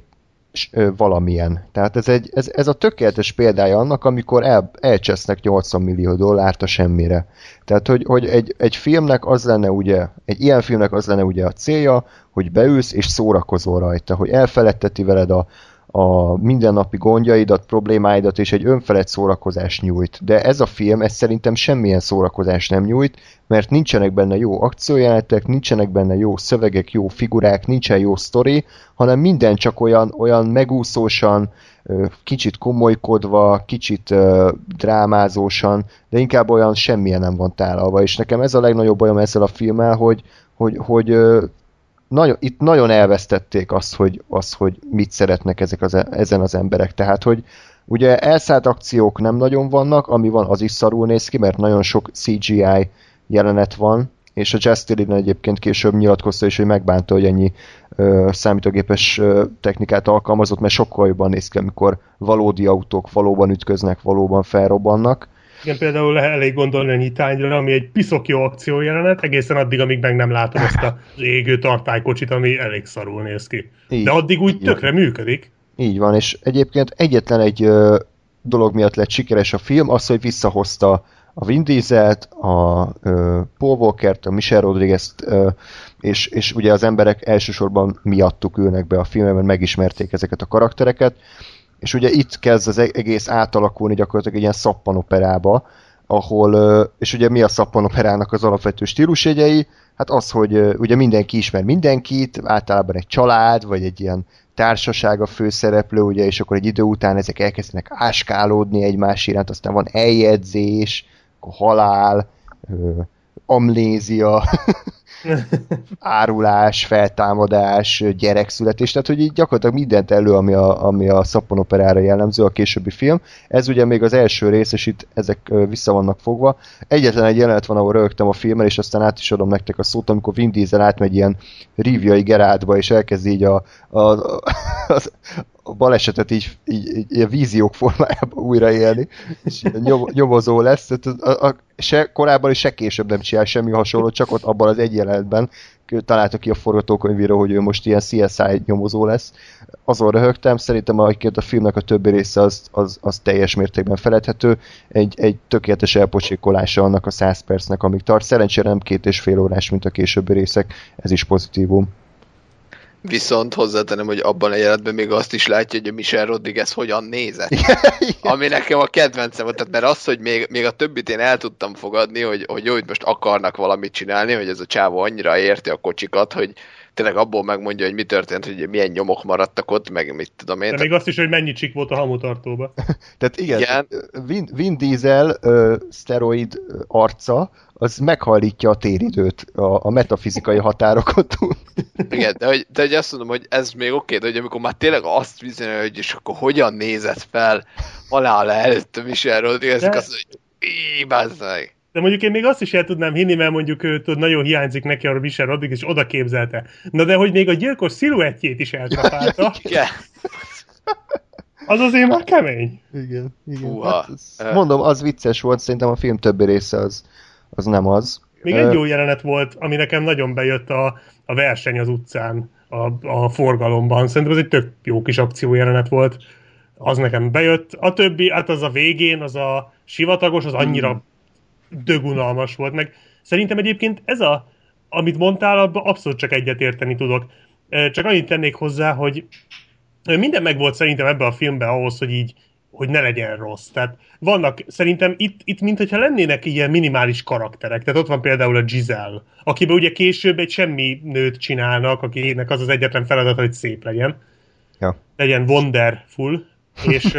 valamilyen. Tehát ez, egy, ez, ez a tökéletes példája annak, amikor el, elcsesznek 80 millió dollárt a semmire. Tehát, hogy, hogy egy, egy filmnek az lenne ugye, egy ilyen filmnek az lenne ugye a célja, hogy beülsz és szórakozol rajta, hogy elfeledteti veled a, a mindennapi gondjaidat, problémáidat és egy önfelett szórakozást nyújt. De ez a film, ez szerintem semmilyen szórakozást nem nyújt, mert nincsenek benne jó akciójelenetek, nincsenek benne jó szövegek, jó figurák, nincsen jó sztori, hanem minden csak olyan, olyan megúszósan, kicsit komolykodva, kicsit drámázósan, de inkább olyan semmilyen nem van tálalva, és nekem ez a legnagyobb bajom ezzel a filmmel, hogy, hogy, hogy nagyon, itt nagyon elvesztették azt, hogy, azt, hogy mit szeretnek ezek az, ezen az emberek. Tehát, hogy ugye elszállt akciók nem nagyon vannak, ami van, az is szarul néz ki, mert nagyon sok CGI jelenet van, és a Justin egyébként később nyilatkozta is, hogy megbánta, hogy ennyi ö, számítógépes ö, technikát alkalmazott, mert sokkal jobban néz ki, amikor valódi autók valóban ütköznek, valóban felrobbannak. Igen, például elég gondolni a nyitányra, ami egy piszok jó akciójelenet, egészen addig, amíg meg nem látom azt az égő tartálykocsit, ami elég szarul néz ki. Így, De addig úgy tökre van. működik. Így van, és egyébként egyetlen egy ö, dolog miatt lett sikeres a film, az, hogy visszahozta a Vin Dieselt, a ö, Paul Walkert, a Michelle Rodriguez-t, ö, és, és ugye az emberek elsősorban miattuk ülnek be a filmben, mert megismerték ezeket a karaktereket, és ugye itt kezd az e-, egész átalakulni gyakorlatilag egy ilyen szappanoperába, ahol, és ugye mi a szappanoperának az alapvető stílusjegyei? Hát az, hogy ugye mindenki ismer mindenkit, általában egy család, vagy egy ilyen társaság a főszereplő, ugye, és akkor egy idő után ezek elkezdenek áskálódni egymás iránt, aztán van eljegyzés, akkor halál, amnézia, árulás, feltámadás, gyerekszületés, tehát hogy így gyakorlatilag mindent elő, ami a, ami a szapponoperára jellemző, a későbbi film. Ez ugye még az első rész, és itt ezek vissza vannak fogva. Egyetlen egy jelenet van, ahol rögtem a filmmel, és aztán át is adom nektek a szót, amikor Vin Diesel átmegy ilyen riviai gerádba, és elkezd így a, a, a, a, a balesetet így, így, így, így víziók formájában újraélni, és nyom, nyomozó lesz. Tehát a, a, se korábban és se később nem csinál semmi hasonlót, csak ott abban az egy jelenetben találta ki a forgatókönyvíró, hogy ő most ilyen CSI nyomozó lesz. Azon röhögtem, szerintem a, a filmnek a többi része az, az, az teljes mértékben feledhető. Egy, egy tökéletes elpocsékolása annak a 100 percnek, amíg tart. Szerencsére nem két és fél órás, mint a későbbi részek, ez is pozitívum. Viszont hozzátenem, hogy abban a jelenetben még azt is látja, hogy a Michel Rodriguez hogyan nézett. ami nekem a kedvencem volt, tehát mert az, hogy még, még a többit én el tudtam fogadni, hogy, hogy jó, hogy most akarnak valamit csinálni, hogy ez a csávó annyira érti a kocsikat, hogy tényleg abból megmondja, hogy mi történt, hogy milyen nyomok maradtak ott, meg mit tudom én. De még azt is, hogy mennyi csik volt a hamutartóba. Tehát igen, igen. Vin, Vin Diesel uh, szteroid arca, az meghajlítja a téridőt, a, a metafizikai határokot. Igen, de hogy, de hogy azt mondom, hogy ez még oké, okay, de hogy amikor már tényleg azt bizony, hogy és akkor hogyan nézett fel halál előtt a Michel Rodriguez, de... azt hogy így, de mondjuk én még azt is el tudnám hinni, mert mondjuk ő tud, nagyon hiányzik neki a Michel Rodriguez, és oda képzelte. Na de hogy még a gyilkos sziluettjét is eltrapálta. Igen. Az azért már kemény. Igen, igen. Hát, az, mondom, az vicces volt, szerintem a film többi része az, az nem az. Még egy jó jelenet volt, ami nekem nagyon bejött a, a verseny az utcán, a, a forgalomban. Szerintem ez egy tök jó kis akció jelenet volt. Az nekem bejött. A többi, hát az a végén, az a sivatagos, az annyira hmm dögunalmas volt, meg szerintem egyébként ez a, amit mondtál, abban abszolút csak egyetérteni tudok. Csak annyit tennék hozzá, hogy minden meg volt szerintem ebben a filmben ahhoz, hogy így hogy ne legyen rossz. Tehát vannak, szerintem itt, itt mintha lennének ilyen minimális karakterek. Tehát ott van például a Giselle, akiben ugye később egy semmi nőt csinálnak, akinek az az egyetlen feladata, hogy szép legyen. Ja. Legyen wonderful. És,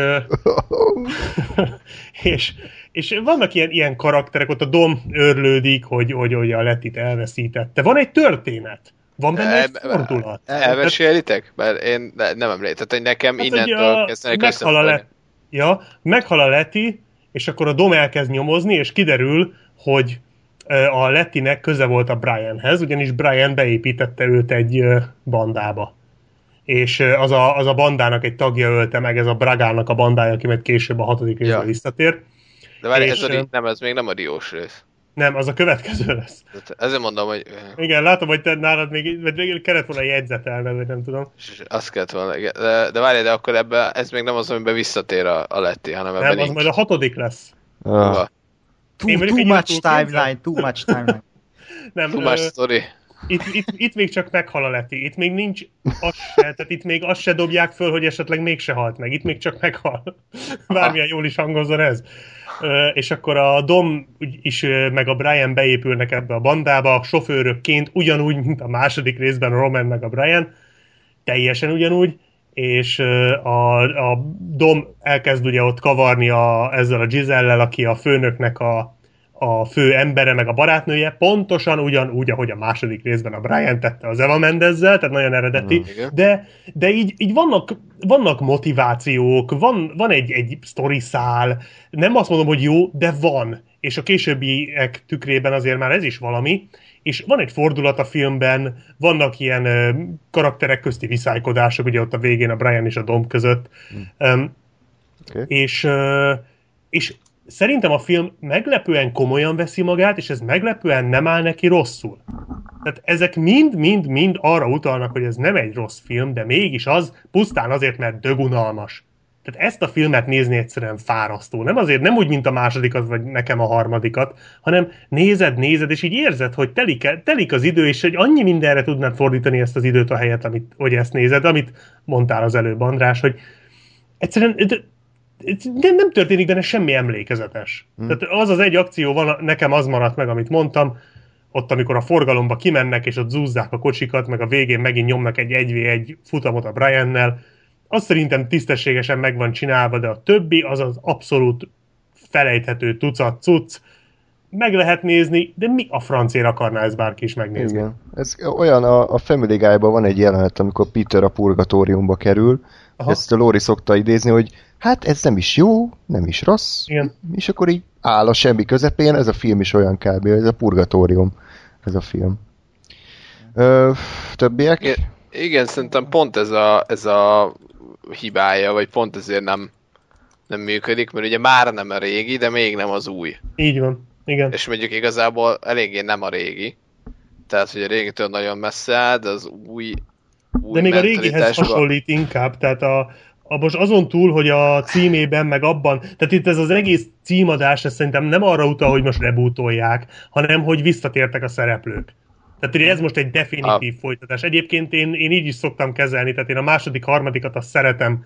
és, és vannak ilyen, ilyen karakterek, ott a Dom örlődik, hogy, hogy, hogy a Letit elveszítette. Van egy történet. Van benne egy fordulat. Elmesélitek? Mert én nem emlékszem, hogy nekem hát, innentől kezdenek meghal a le... Ja, meghal a Leti, és akkor a Dom elkezd nyomozni, és kiderül, hogy a Letinek köze volt a Brianhez, ugyanis Brian beépítette őt egy bandába. És az a, az a bandának egy tagja ölte meg, ez a Bragának a bandája, aki majd később a hatodik részben ja. visszatér. De várj, ez, a, nem, ez még nem a diós rész. Nem, az a következő lesz. Ezért mondom, hogy... Igen, látom, hogy te nálad még, vagy még kellett volna jegyzetelned, vagy nem tudom. Azt kellett volna, de, de várj, de akkor ebbe, ez még nem az, amiben visszatér a, a Letti, hanem ebben Nem, az majd a hatodik lesz. Uh. Too, too much timeline, too much timeline. nem, too much story. Itt, itt, itt még csak meghal a Leti, itt még nincs az se, tehát itt még azt se dobják föl, hogy esetleg mégse halt meg, itt még csak meghal. Bármilyen jól is hangozzon ez. És akkor a Dom is, meg a Brian beépülnek ebbe a bandába, sofőrökként, ugyanúgy, mint a második részben a Roman meg a Brian, teljesen ugyanúgy, és a, a Dom elkezd ugye ott kavarni a, ezzel a Gisellel, aki a főnöknek a, a fő embere, meg a barátnője, pontosan ugyanúgy, ahogy a második részben a Brian tette az Eva Mendezzel, tehát nagyon eredeti, Igen. de, de így, így vannak, vannak motivációk, van, van egy, egy sztori szál, nem azt mondom, hogy jó, de van, és a későbbiek tükrében azért már ez is valami, és van egy fordulat a filmben, vannak ilyen ö, karakterek közti viszálykodások, ugye ott a végén a Brian és a Dom között, um, Oké. és, ö, és szerintem a film meglepően komolyan veszi magát, és ez meglepően nem áll neki rosszul. Tehát ezek mind-mind-mind arra utalnak, hogy ez nem egy rossz film, de mégis az, pusztán azért, mert dögunalmas. Tehát ezt a filmet nézni egyszerűen fárasztó. Nem azért, nem úgy, mint a másodikat, vagy nekem a harmadikat, hanem nézed, nézed, és így érzed, hogy telik, telik az idő, és hogy annyi mindenre tudnád fordítani ezt az időt a helyet, amit, hogy ezt nézed, amit mondtál az előbb, András, hogy egyszerűen de- nem, történik benne semmi emlékezetes. Hmm. Tehát az az egy akció van, nekem az maradt meg, amit mondtam, ott, amikor a forgalomba kimennek, és ott zúzzák a kocsikat, meg a végén megint nyomnak egy 1v1 futamot a Briannel, az szerintem tisztességesen meg van csinálva, de a többi az az abszolút felejthető tucat cucc, meg lehet nézni, de mi a francér akarná ezt bárki is megnézni? Igen. Ez olyan, a, a Family Guy-ban van egy jelenet, amikor Peter a purgatóriumba kerül, Aha. ezt a Lori szokta idézni, hogy hát ez nem is jó, nem is rossz, Igen. és akkor így áll a semmi közepén, ez a film is olyan kb. Ez a purgatórium, ez a film. Ö, többiek? Igen, igen, szerintem pont ez a, ez a hibája, vagy pont ezért nem, nem működik, mert ugye már nem a régi, de még nem az új. Így van. Igen. És mondjuk igazából eléggé nem a régi. Tehát, hogy a régitől nagyon messze áll, de az új, új De még a régihez hasonlít inkább, tehát a, a most azon túl, hogy a címében, meg abban, tehát itt ez az egész címadás, ez szerintem nem arra utal, hogy most rebootolják, hanem hogy visszatértek a szereplők. Tehát ugye ez most egy definitív folytatás. Egyébként én, én így is szoktam kezelni, tehát én a második, harmadikat azt szeretem,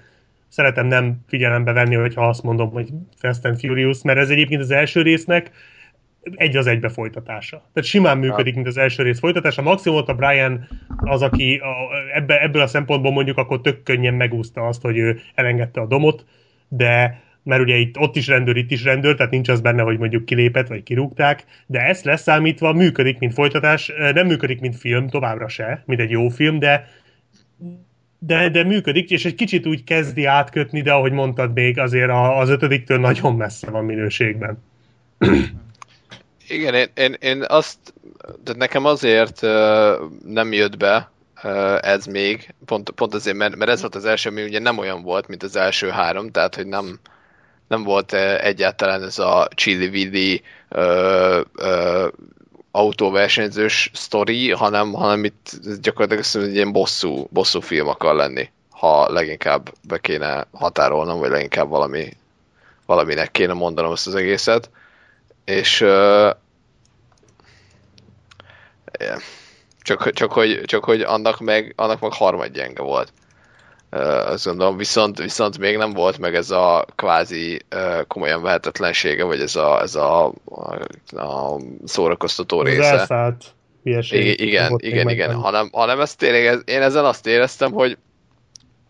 szeretem nem figyelembe venni, hogyha azt mondom, hogy Fast and Furious, mert ez egyébként az első résznek egy az egybe folytatása. Tehát simán működik, mint az első rész folytatása. Maximum ott a Brian az, aki a, ebbe, ebből a szempontból mondjuk akkor tök könnyen megúszta azt, hogy ő elengedte a domot, de mert ugye itt ott is rendőr, itt is rendőr, tehát nincs az benne, hogy mondjuk kilépett, vagy kirúgták, de ezt leszámítva működik, mint folytatás, nem működik, mint film, továbbra se, mint egy jó film, de de, de működik, és egy kicsit úgy kezdi átkötni, de ahogy mondtad még, azért az ötödiktől nagyon messze van minőségben. Igen, én, én, én azt, tehát nekem azért uh, nem jött be uh, ez még, pont, pont azért, mert, mert ez volt az első, ami ugye nem olyan volt, mint az első három, tehát hogy nem, nem volt uh, egyáltalán ez a chili vidi uh, uh, autóversenyzős sztori, hanem, hanem itt gyakorlatilag azt mondom, hogy ilyen bosszú, bosszú film akar lenni, ha leginkább be kéne határolnom, vagy leginkább valami, valaminek kéne mondanom ezt az egészet. És uh, csak, csak, hogy, csak hogy annak meg, annak meg harmad gyenge volt. Uh, azt gondolom, viszont, viszont még nem volt meg ez a kvázi uh, komolyan vehetetlensége, vagy ez a, ez a, a, a szórakoztató Az része. elszállt hülyeség. I- igen, igen, meg igen. Hanem, hanem ez tényleg, ez, én ezen azt éreztem, hogy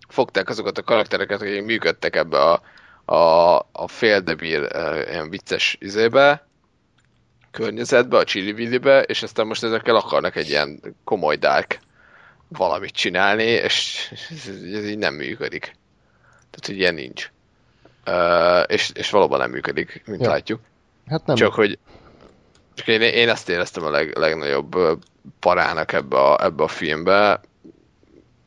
fogták azokat a karaktereket, akik működtek ebbe a, a, a féldebil ilyen vicces izébe, környezetbe, a Willy-be, és aztán most ezekkel akarnak egy ilyen komoly dark valamit csinálni, és ez, így nem működik. Tehát, hogy ilyen nincs. Uh, és, és valóban nem működik, mint Ja. látjuk. Hát nem. Csak hogy csak én, én ezt éreztem a leg, legnagyobb parának ebbe a, ebbe a filmbe,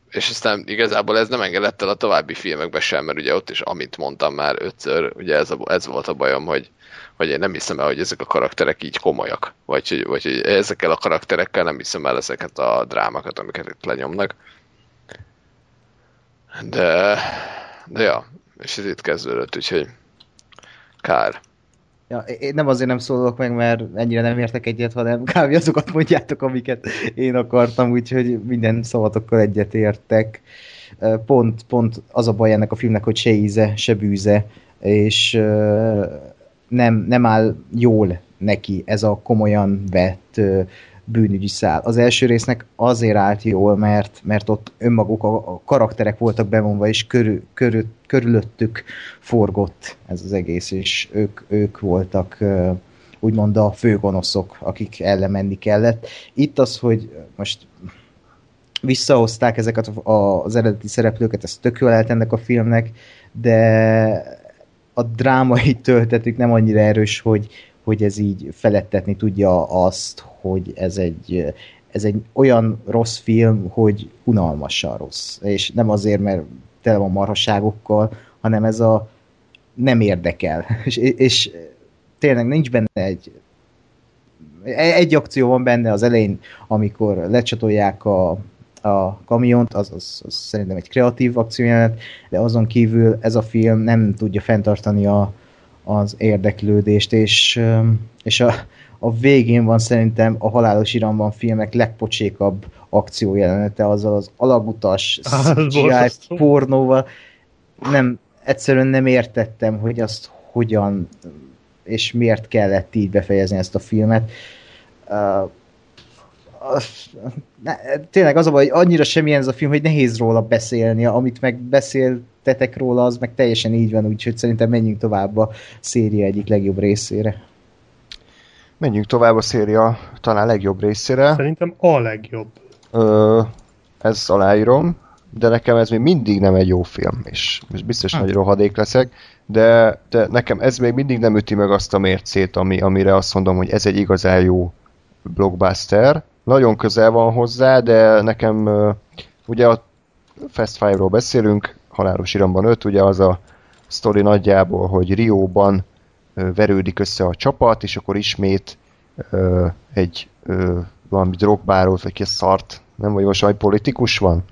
és aztán igazából ez nem engedett el a további filmekbe sem, mert ugye ott is, amit mondtam már ötször, ugye ez, a, ez volt a bajom, hogy, hogy én nem hiszem el, hogy ezek a karakterek így komolyak, vagy, hogy- vagy hogy ezekkel a karakterekkel nem hiszem el ezeket a drámakat, amiket itt lenyomnak. De, de ja, és ez itt kezdődött, úgyhogy kár. Ja, én nem azért nem szólok meg, mert ennyire nem értek egyet, hanem kb. azokat mondjátok, amiket én akartam, úgyhogy minden szavatokkal egyet értek. Pont, pont az a baj ennek a filmnek, hogy se íze, se bűze, és nem, nem áll jól neki ez a komolyan vett bűnügyi szál. Az első résznek azért állt jól, mert, mert ott önmaguk a, a karakterek voltak bevonva, és körül, körül, körülöttük forgott ez az egész, és ők, ők voltak úgymond a főgonoszok, akik ellen menni kellett. Itt az, hogy most visszahozták ezeket az eredeti szereplőket, ez tök jól ennek a filmnek, de a drámai töltetük nem annyira erős, hogy, hogy ez így felettetni tudja azt, hogy ez egy, ez egy olyan rossz film, hogy unalmasan rossz. És nem azért, mert tele van marhaságokkal, hanem ez a nem érdekel. És, és tényleg nincs benne egy egy akció van benne az elején, amikor lecsatolják a, a kamiont, az, az, az szerintem egy kreatív akciójelenet, de azon kívül ez a film nem tudja fenntartani a, az érdeklődést, és, és a, a végén van szerintem a Halálos Iramban filmek legpocsékabb akciójelenete, azzal az alagutas CGI pornóval. Nem, egyszerűen nem értettem, hogy azt hogyan és miért kellett így befejezni ezt a filmet. Uh, ne, tényleg az a baj, hogy annyira semmilyen ez a film, hogy nehéz róla beszélni, amit meg beszéltetek róla, az meg teljesen így van, úgyhogy szerintem menjünk tovább a széria egyik legjobb részére. Menjünk tovább a széria talán legjobb részére. Szerintem a legjobb. Ö, ez aláírom, de nekem ez még mindig nem egy jó film, és biztos hát. nagy rohadék leszek, de, de nekem ez még mindig nem üti meg azt a mércét, ami, amire azt mondom, hogy ez egy igazán jó blockbuster. Nagyon közel van hozzá, de nekem ugye a Fast Five-ról beszélünk, Halálos Iramban 5, ugye az a sztori nagyjából, hogy Rióban verődik össze a csapat, és akkor ismét egy valami drogbáról, vagy ki szart, nem vagy most, hogy politikus van?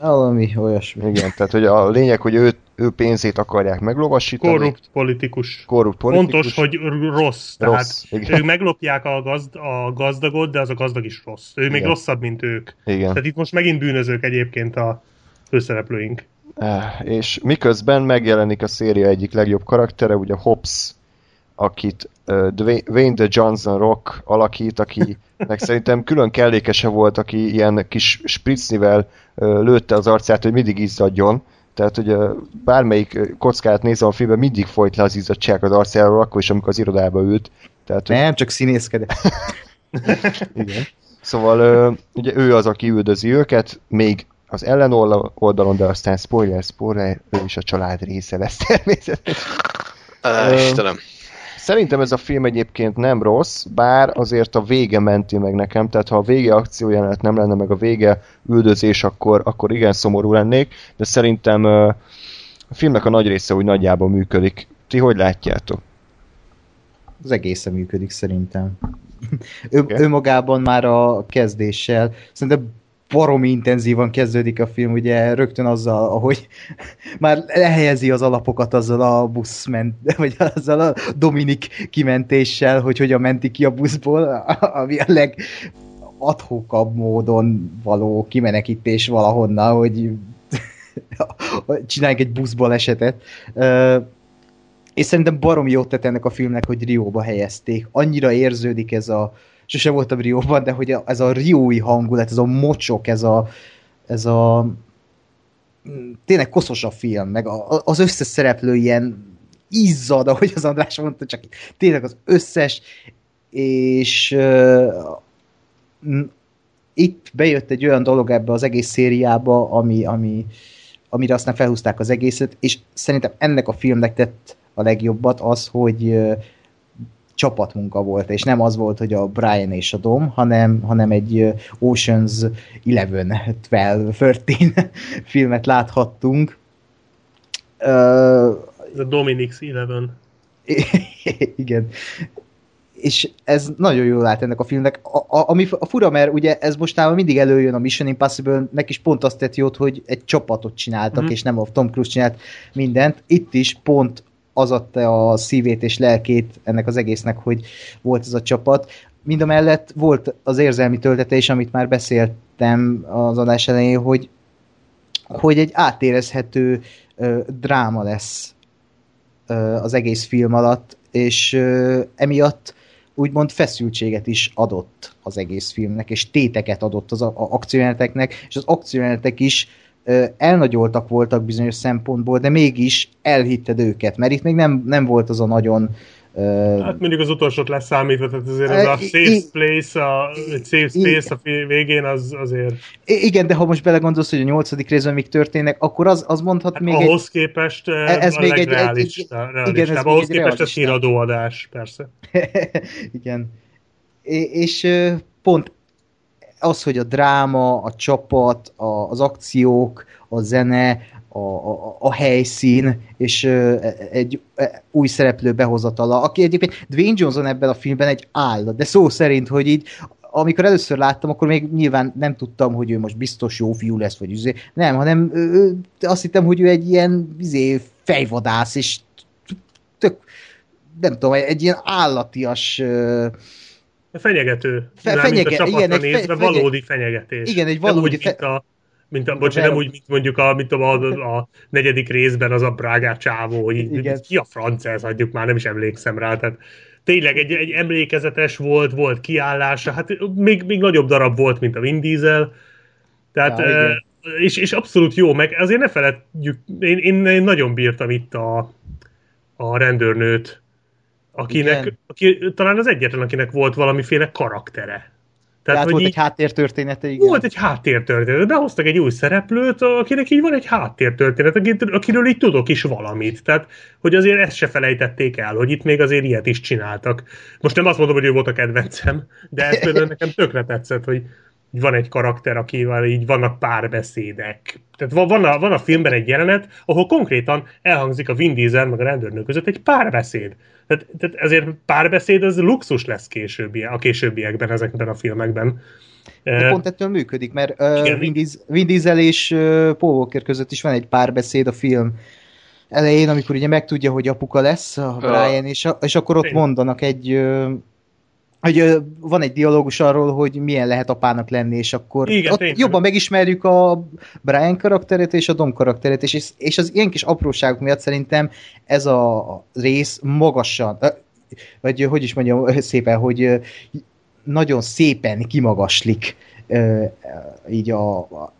Valami olyasmi. Igen, tehát hogy a lényeg, hogy ő, ő pénzét akarják meglovasítani. Korrupt politikus. Korrupt politikus. Pontos, hogy rossz. rossz tehát igen. ők meglopják a, gazd, a gazdagot, de az a gazdag is rossz. Ő igen. még rosszabb, mint ők. Igen. Tehát itt most megint bűnözők egyébként a főszereplőink. Eh, és miközben megjelenik a széria egyik legjobb karaktere, ugye Hobbs, akit uh, Dwayne The Johnson Rock alakít, aki meg szerintem külön kellékese volt, aki ilyen kis spritznivel uh, lőtte az arcát, hogy mindig izzadjon. Tehát, hogy uh, bármelyik kockát nézem a filmben, mindig folyt le az izzadság az arcáról, akkor is, amikor az irodába ült. Tehát, hogy... Nem, csak színészkedett. Igen. Szóval uh, ugye ő az, aki üldözi őket, még az ellen oldalon, de aztán spoiler, spoiler, ő is a család része lesz természetesen. Uh, Istenem. Szerintem ez a film egyébként nem rossz, bár azért a vége menti meg nekem, tehát ha a vége akciójelenet nem lenne, meg a vége üldözés, akkor, akkor igen szomorú lennék, de szerintem a filmnek a nagy része úgy nagyjából működik. Ti hogy látjátok? Az egészen működik szerintem. ő, okay. ő magában már a kezdéssel, szerintem baromi intenzívan kezdődik a film, ugye rögtön azzal, ahogy már lehelyezi az alapokat azzal a buszment, vagy azzal a Dominik kimentéssel, hogy hogyan menti ki a buszból, ami a leg adhókabb módon való kimenekítés valahonnan, hogy csináljunk egy buszból esetet. És szerintem baromi jót tett ennek a filmnek, hogy Rióba helyezték. Annyira érződik ez a, sose voltam Rióban, de hogy ez a riói hangulat, ez a mocsok, ez a, ez a tényleg koszos a film, meg az összes szereplő ilyen izzad, ahogy az András mondta, csak tényleg az összes, és uh, itt bejött egy olyan dolog ebbe az egész szériába, ami, ami, amire aztán felhúzták az egészet, és szerintem ennek a filmnek tett a legjobbat az, hogy csapatmunka volt, és nem az volt, hogy a Brian és a Dom, hanem, hanem egy Oceans 11, 12, 13 filmet láthattunk. Uh, a Dominix 11. Igen. És ez nagyon jól lát ennek a filmnek. A, a, ami a fura, mert ugye ez mostában mindig előjön a Mission Impossible-nek is pont azt tett jót, hogy egy csapatot csináltak, mm. és nem a Tom Cruise csinált mindent. Itt is pont az adta a szívét és lelkét ennek az egésznek, hogy volt ez a csapat. Mind a mellett volt az érzelmi töltetés, amit már beszéltem az adás elején, hogy, hogy egy átérezhető ö, dráma lesz ö, az egész film alatt, és ö, emiatt úgymond feszültséget is adott az egész filmnek, és téteket adott az akciójeleneteknek, és az akciójelenetek is elnagyoltak voltak bizonyos szempontból, de mégis elhitted őket, mert itt még nem, nem volt az a nagyon Hát mondjuk az utolsót leszámítva, tehát azért az a safe place, a egy safe space a végén az azért, igen, de ha most belegondolsz, hogy a nyolcadik részben még történnek, akkor az, az mondhat hát még ahhoz képest eh, ez a még egy- egy- egy- igen, ez még ahhoz egy képest ez híradóadás, persze. egy... igen. És pont az, hogy a dráma, a csapat, a, az akciók, a zene, a, a, a helyszín, és ö, egy e, új szereplő behozatala, aki egyébként Dwayne Johnson ebben a filmben egy állat, de szó szerint, hogy így amikor először láttam, akkor még nyilván nem tudtam, hogy ő most biztos jó fiú lesz, vagy üzé. Nem, hanem ö, azt hittem, hogy ő egy ilyen izé, fejvadász, és tök, nem tudom, egy ilyen állatias Fenyegető. Fe- fenyege- a igen, egy fe- nézve, valódi fenyegetés. Igen, egy Nem valódi úgy, mint a, mint a, bocs, nem úgy, mint mondjuk a, mint a, a, a negyedik részben az a Brágá csávó, hogy így, Igen. ki a francia, ezt adjuk már, nem is emlékszem rá. Tehát tényleg egy, egy emlékezetes volt, volt kiállása, hát még, még nagyobb darab volt, mint a Vin Diesel. Tehát, Ja, igen. és, és abszolút jó, meg azért ne feledjük, én, én, én nagyon bírtam itt a, a rendőrnőt, akinek, Igen. aki, talán az egyetlen, akinek volt valamiféle karaktere. Tehát volt így- egy háttértörténete, igen. volt egy háttértörténet, behoztak egy új szereplőt, akinek így van egy háttértörténet, akiről így tudok is valamit. Tehát, hogy azért ezt se felejtették el, hogy itt még azért ilyet is csináltak. Most nem azt mondom, hogy ő volt a kedvencem, de ez például nekem tökre tetszett, hogy van egy karakter, akivel így vannak párbeszédek. Tehát van- van a, van a filmben egy jelenet, ahol konkrétan elhangzik a Vin Diesel meg a rendőrnő között egy párbeszéd. Tehát, tehát ezért párbeszéd az luxus lesz későbbi, a későbbiekben ezekben a filmekben. De pont ettől működik, mert uh. Vin, Dies- Vin Diesel és uh, Paul Walker között is van egy párbeszéd a film elején, amikor ugye megtudja, hogy apuka lesz a Brian, és, a, és akkor ott mondanak egy uh, hogy van egy dialógus arról, hogy milyen lehet apának lenni, és akkor Igen, ott tényleg. jobban megismerjük a Brian karakterét és a Dom karakterét, és, és az ilyen kis apróságok miatt szerintem ez a rész magasan, vagy hogy is mondjam szépen, hogy nagyon szépen kimagaslik így a, a,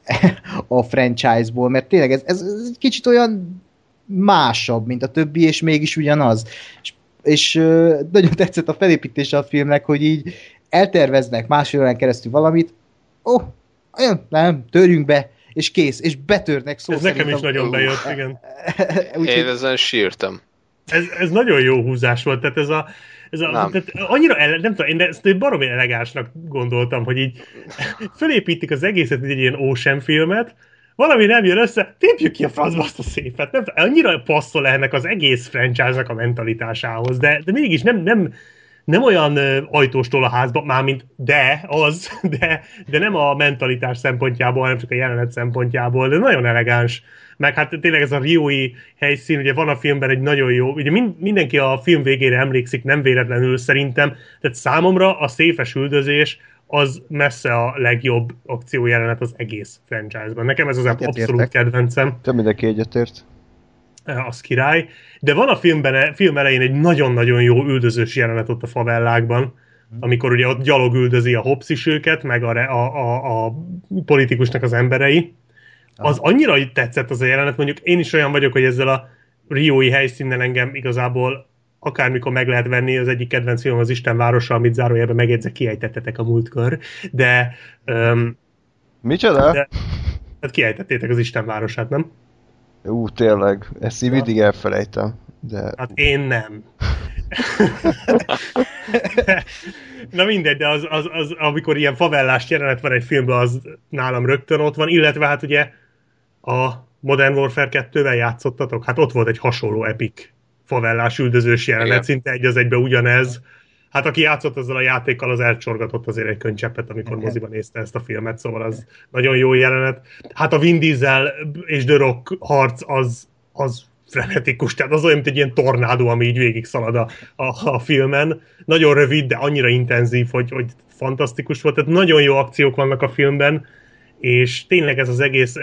a franchise-ból, mert tényleg ez, ez, ez egy kicsit olyan másabb, mint a többi, és mégis ugyanaz. És, és nagyon tetszett a felépítése a filmnek, hogy így elterveznek másfél órán keresztül valamit, ó, oh, nem, törjünk be, és kész, és betörnek szó Ez nekem is a- nagyon bejött, igen. Én Úgyhogy ezen sírtam. Ez, ez nagyon jó húzás volt, tehát ez a, ez a Nem. Tehát annyira, ele, nem tudom, én ezt baromi elegánsnak gondoltam, hogy így fölépítik az egészet, mint egy ilyen Ocean filmet, valami nem jön össze, tépjük ki a francba azt a szépet. Nem, annyira passzol ennek az egész franchise-nak a mentalitásához, de, de mégis nem, nem, nem olyan ajtóstól a házba, mármint de, az, de, de nem a mentalitás szempontjából, hanem csak a jelenet szempontjából, de nagyon elegáns. Meg hát tényleg ez a Riói helyszín, ugye van a filmben egy nagyon jó, ugye mind, mindenki a film végére emlékszik, nem véletlenül szerintem, tehát számomra a széfes üldözés az messze a legjobb akciójelenet az egész franchise-ban. Nekem ez az Egyetértek. abszolút kedvencem Te mindenki egyetért. az király, de van a filmben, film elején egy nagyon-nagyon jó üldözős jelenet ott a favellákban, amikor ugye ott gyalog üldözi a Hobbs is őket, meg a, a, a, a politikusnak az emberei. Az annyira tetszett az a jelenet, mondjuk én is olyan vagyok, hogy ezzel a Riói helyszínen engem igazából akármikor meg lehet venni, az egyik kedvenc film az Isten városa, amit zárójelben megjegyzek, kiejtettetek a múltkor, de um, Micsoda? De- hát kiejtettétek az Isten városát, nem? Ú, tényleg. Ezt így mindig elfelejtem. De Hát én nem. Na mindegy, de az, az, az, amikor ilyen favellás jelenet van egy filmben, az nálam rögtön ott van, illetve hát ugye a Modern Warfare 2-vel játszottatok, hát ott volt egy hasonló epic favellás üldözős jelenet, Igen. szinte egy az egybe ugyanez. Hát aki játszott ezzel a játékkal, az elcsorgatott azért egy könycseppet, amikor Igen. moziban nézte ezt a filmet, szóval az nagyon jó jelenet. Hát a Vin Diesel és The Rock harc az, az frenetikus, tehát az olyan, mint egy ilyen tornádó, ami így végig szalad a, a, a filmen. Nagyon rövid, de annyira intenzív, hogy, hogy fantasztikus volt, tehát nagyon jó akciók vannak a filmben, és tényleg ez az egész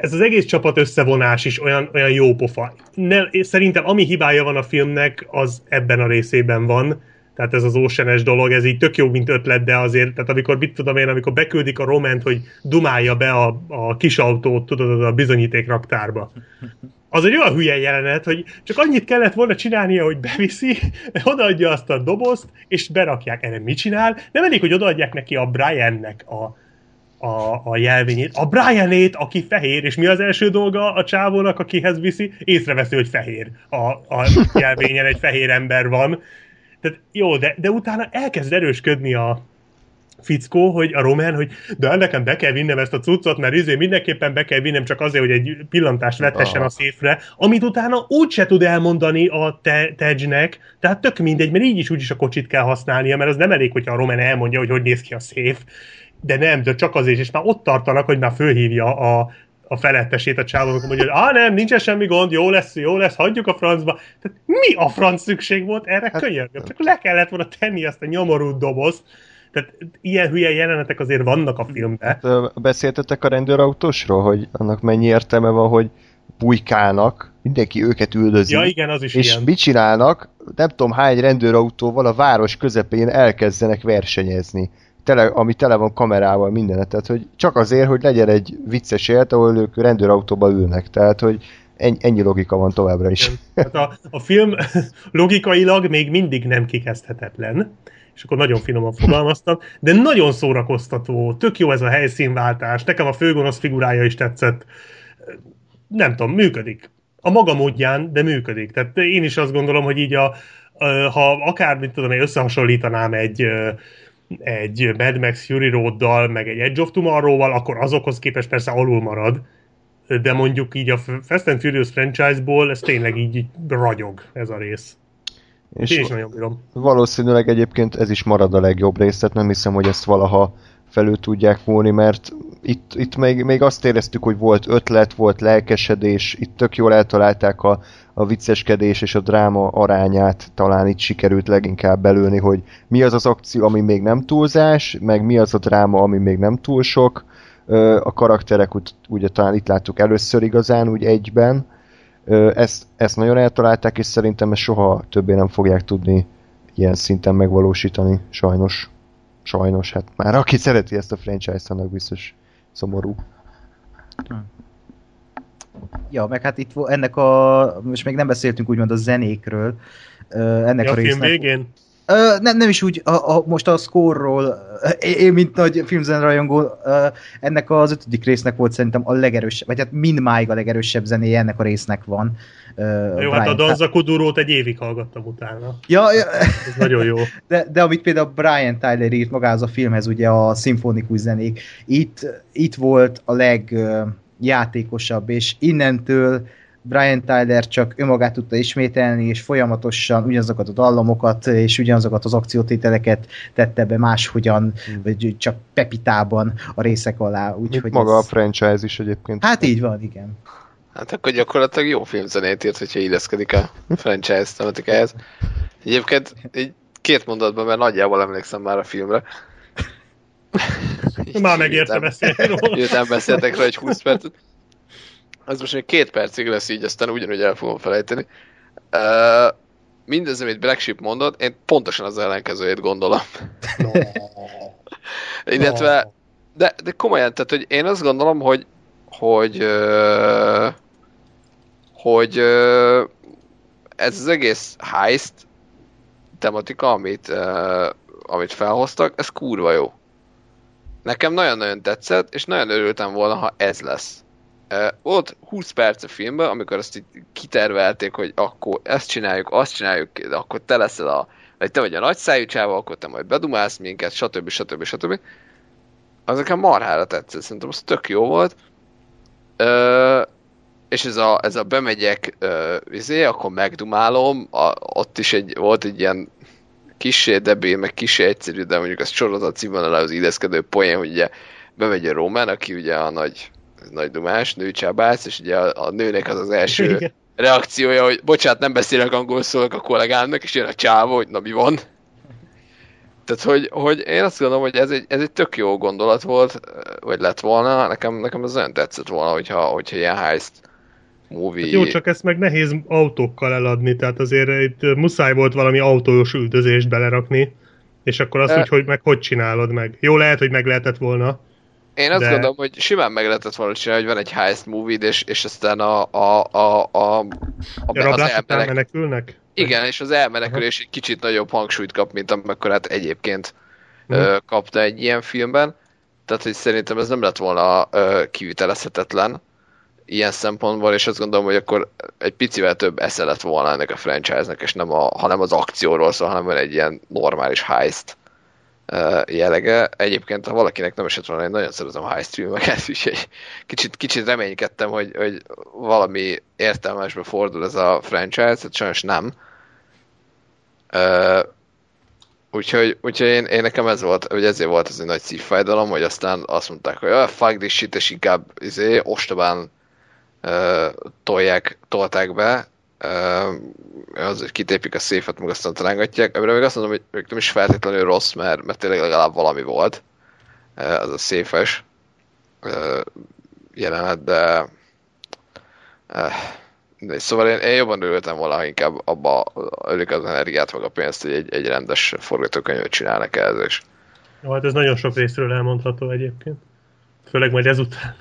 ez az egész csapat összevonás is olyan, olyan jó pofa. Ne, szerintem ami hibája van a filmnek, az ebben a részében van, tehát ez az ósenes dolog, ez így tök jó, mint ötlet, de azért, tehát amikor, mit tudom én, amikor beküldik a Roment, hogy dumálja be a, a kis autót, tudod, a bizonyíték raktárba. Az egy olyan hülye jelenet, hogy csak annyit kellett volna csinálnia, hogy beviszi, odaadja azt a dobozt, és berakják. Erre mit csinál? Nem elég, hogy odaadják neki a Briannek a, a, a jelvényét. A Brianét, aki fehér, és mi az első dolga a csávónak, akihez viszi? Észreveszi, hogy fehér. A, a jelvényen egy fehér ember van. Tehát jó, de, de utána elkezd erősködni a fickó, hogy a román, hogy de nekem be kell vinnem ezt a cuccot, mert izé mindenképpen be kell vinnem csak azért, hogy egy pillantást vethessen a széfre, amit utána úgy se tud elmondani a te- Tedge-nek, tehát tök mindegy, mert így is úgy is a kocsit kell használnia, mert az nem elég, hogyha a román elmondja, hogy hogy néz ki a széf, de nem, de csak azért, és már ott tartanak, hogy már fölhívja a, a felettesét a csávónak, hogy á nem, nincs semmi gond, jó lesz, jó lesz, hagyjuk a francba. Tehát mi a franc szükség volt erre hát, könyörgöm? Csak le kellett volna tenni azt a nyomorú dobozt, tehát ilyen hülye jelenetek azért vannak a filmben. Hát, beszéltetek a rendőrautósról, hogy annak mennyi értelme van, hogy bujkálnak, mindenki őket üldözi. Ja, igen, az is És ilyen. mit csinálnak? Nem tudom hány rendőrautóval a város közepén elkezdenek versenyezni tele, ami tele van kamerával, mindenet. Tehát, hogy csak azért, hogy legyen egy vicces élet, ahol ők rendőrautóba ülnek. Tehát, hogy ennyi, logika van továbbra is. Hát a, a film logikailag még mindig nem kikezdhetetlen, és akkor nagyon finoman fogalmaztam, de nagyon szórakoztató, tök jó ez a helyszínváltás, nekem a főgonosz figurája is tetszett. Nem tudom, működik. A maga módján, de működik. Tehát én is azt gondolom, hogy így a, ha akár, mit tudom, én összehasonlítanám egy egy Mad Max Fury Road-dal, meg egy Edge of Tomorrow-val, akkor azokhoz képest persze alul marad, de mondjuk így a Fast and Furious franchise-ból ez tényleg így ragyog ez a rész. És Én is nagyon bírom. Valószínűleg egyébként ez is marad a legjobb rész, tehát nem hiszem, hogy ezt valaha felül tudják múlni, mert itt, itt még, még azt éreztük, hogy volt ötlet, volt lelkesedés, itt tök jól eltalálták a, a vicceskedés és a dráma arányát, talán itt sikerült leginkább belülni, hogy mi az az akció, ami még nem túlzás, meg mi az a dráma, ami még nem túl sok. A karakterek ugye talán itt láttuk először igazán, úgy egyben. Ezt, ezt nagyon eltalálták, és szerintem ezt soha többé nem fogják tudni ilyen szinten megvalósítani, sajnos. Sajnos, hát már aki szereti ezt a franchise-t, annak biztos szomorú. Hm. Ja, meg hát itt ennek a, most még nem beszéltünk úgymond a zenékről, ennek ja, a, a résznek. Film végén? Uh, nem, nem is úgy, a, a, most a score-ról, én, mint nagy filmzenrajongó, ennek az ötödik résznek volt szerintem a legerősebb, vagy hát mindmáig a legerősebb zenéje ennek a résznek van. Uh, jó, Brian, hát a Danza Kudurót egy évig hallgattam utána. Ja, ja. Ez nagyon jó. De, de amit például Brian Tyler írt magához a filmhez, ugye a szimfonikus zenék, itt, itt volt a legjátékosabb, és innentől Brian Tyler csak önmagát tudta ismételni, és folyamatosan ugyanazokat a dallamokat, és ugyanazokat az akciótételeket tette be máshogyan, hmm. vagy csak pepitában a részek alá. Úgyhogy maga ez... a franchise is egyébként. Hát így van, igen. Hát akkor gyakorlatilag jó filmzenét írt, hogyha illeszkedik a franchise tematikához. Egyébként egy két mondatban, mert nagyjából emlékszem már a filmre. Már megérte beszélni róla. Miután beszéltek rá egy 20 percet ez most még két percig lesz így, aztán ugyanúgy el fogom felejteni. Uh, mindez, amit Black Sheep mondott, én pontosan az ellenkezőjét gondolom. No. Illetve, de, de komolyan, tehát hogy én azt gondolom, hogy hogy uh, hogy ez az egész heist tematika, amit, amit felhoztak, ez kurva jó. Nekem nagyon-nagyon tetszett, és nagyon örültem volna, ha ez lesz. Volt 20 perc a filmben, amikor azt így kitervelték, hogy akkor ezt csináljuk, azt csináljuk, akkor te leszel a, vagy te vagy a nagyszájú csáva, akkor te majd bedumálsz minket, stb. stb. stb. Az nekem marhára tetszett, szerintem az tök jó volt. Uh, és ez a, ez a bemegyek uh, izé, akkor megdumálom, a, ott is egy, volt egy ilyen kisé debé, meg kisé egyszerű, de mondjuk az sorozat színvonalához illeszkedő poén, hogy ugye bemegy a Rómán, aki ugye a nagy nagy dumás, nőcsabász, és ugye a, a nőnek az az első, reakciója, hogy bocsánat, nem beszélek angol szólok a kollégámnak, és jön a csávó, hogy na mi van. Tehát, hogy, hogy én azt gondolom, hogy ez egy, ez egy tök jó gondolat volt, vagy lett volna, nekem, nekem ez olyan tetszett volna, hogyha, hogyha ilyen heist movie... Hát jó, csak ezt meg nehéz autókkal eladni, tehát azért itt muszáj volt valami autós üldözést belerakni, és akkor azt, E- hogy, hogy meg hogy csinálod meg. Jó, lehet, hogy meg lehetett volna. Én azt De- gondolom, hogy simán meg lehetett volna csinálni, hogy van egy heist movie és, és aztán a, a, a, a, a, A az elmenek, menekülnek? igen, és az elmenekülés egy kicsit nagyobb hangsúlyt kap, mint amekkorát egyébként ö, kapna egy ilyen filmben. Tehát, hogy szerintem ez nem lett volna ö, kivitelezhetetlen ilyen szempontból, és azt gondolom, hogy akkor egy picivel több esze lett volna ennek a franchise-nak, és nem, a, hanem az akcióról szól, hanem egy ilyen normális heist jellege. Egyébként, ha valakinek nem esett volna, én nagyon szeretem a heist filmeket, úgyhogy kicsit, kicsit reménykedtem, hogy, hogy valami értelmesbe fordul ez a franchise, hát sajnos nem. Úgyhogy, úgyhogy én, én, nekem ez volt, hogy ezért volt az egy nagy szívfájdalom, hogy aztán azt mondták, hogy ah, fuck this shit, és inkább izé, ostobán tolják, tolták be, az, hogy kitépik a széfet, meg aztán talángatják. Amire még azt mondom, hogy még nem is feltétlenül rossz, mert, mert tényleg legalább valami volt. Az a széfes jelenet, de de szóval én, én jobban örültem volna, inkább abba ölik az energiát, meg a pénzt, hogy egy, egy rendes forgatókönyvet csinálnak ehhez, és Jó, hát ez nagyon sok részről elmondható egyébként. Főleg majd ezután.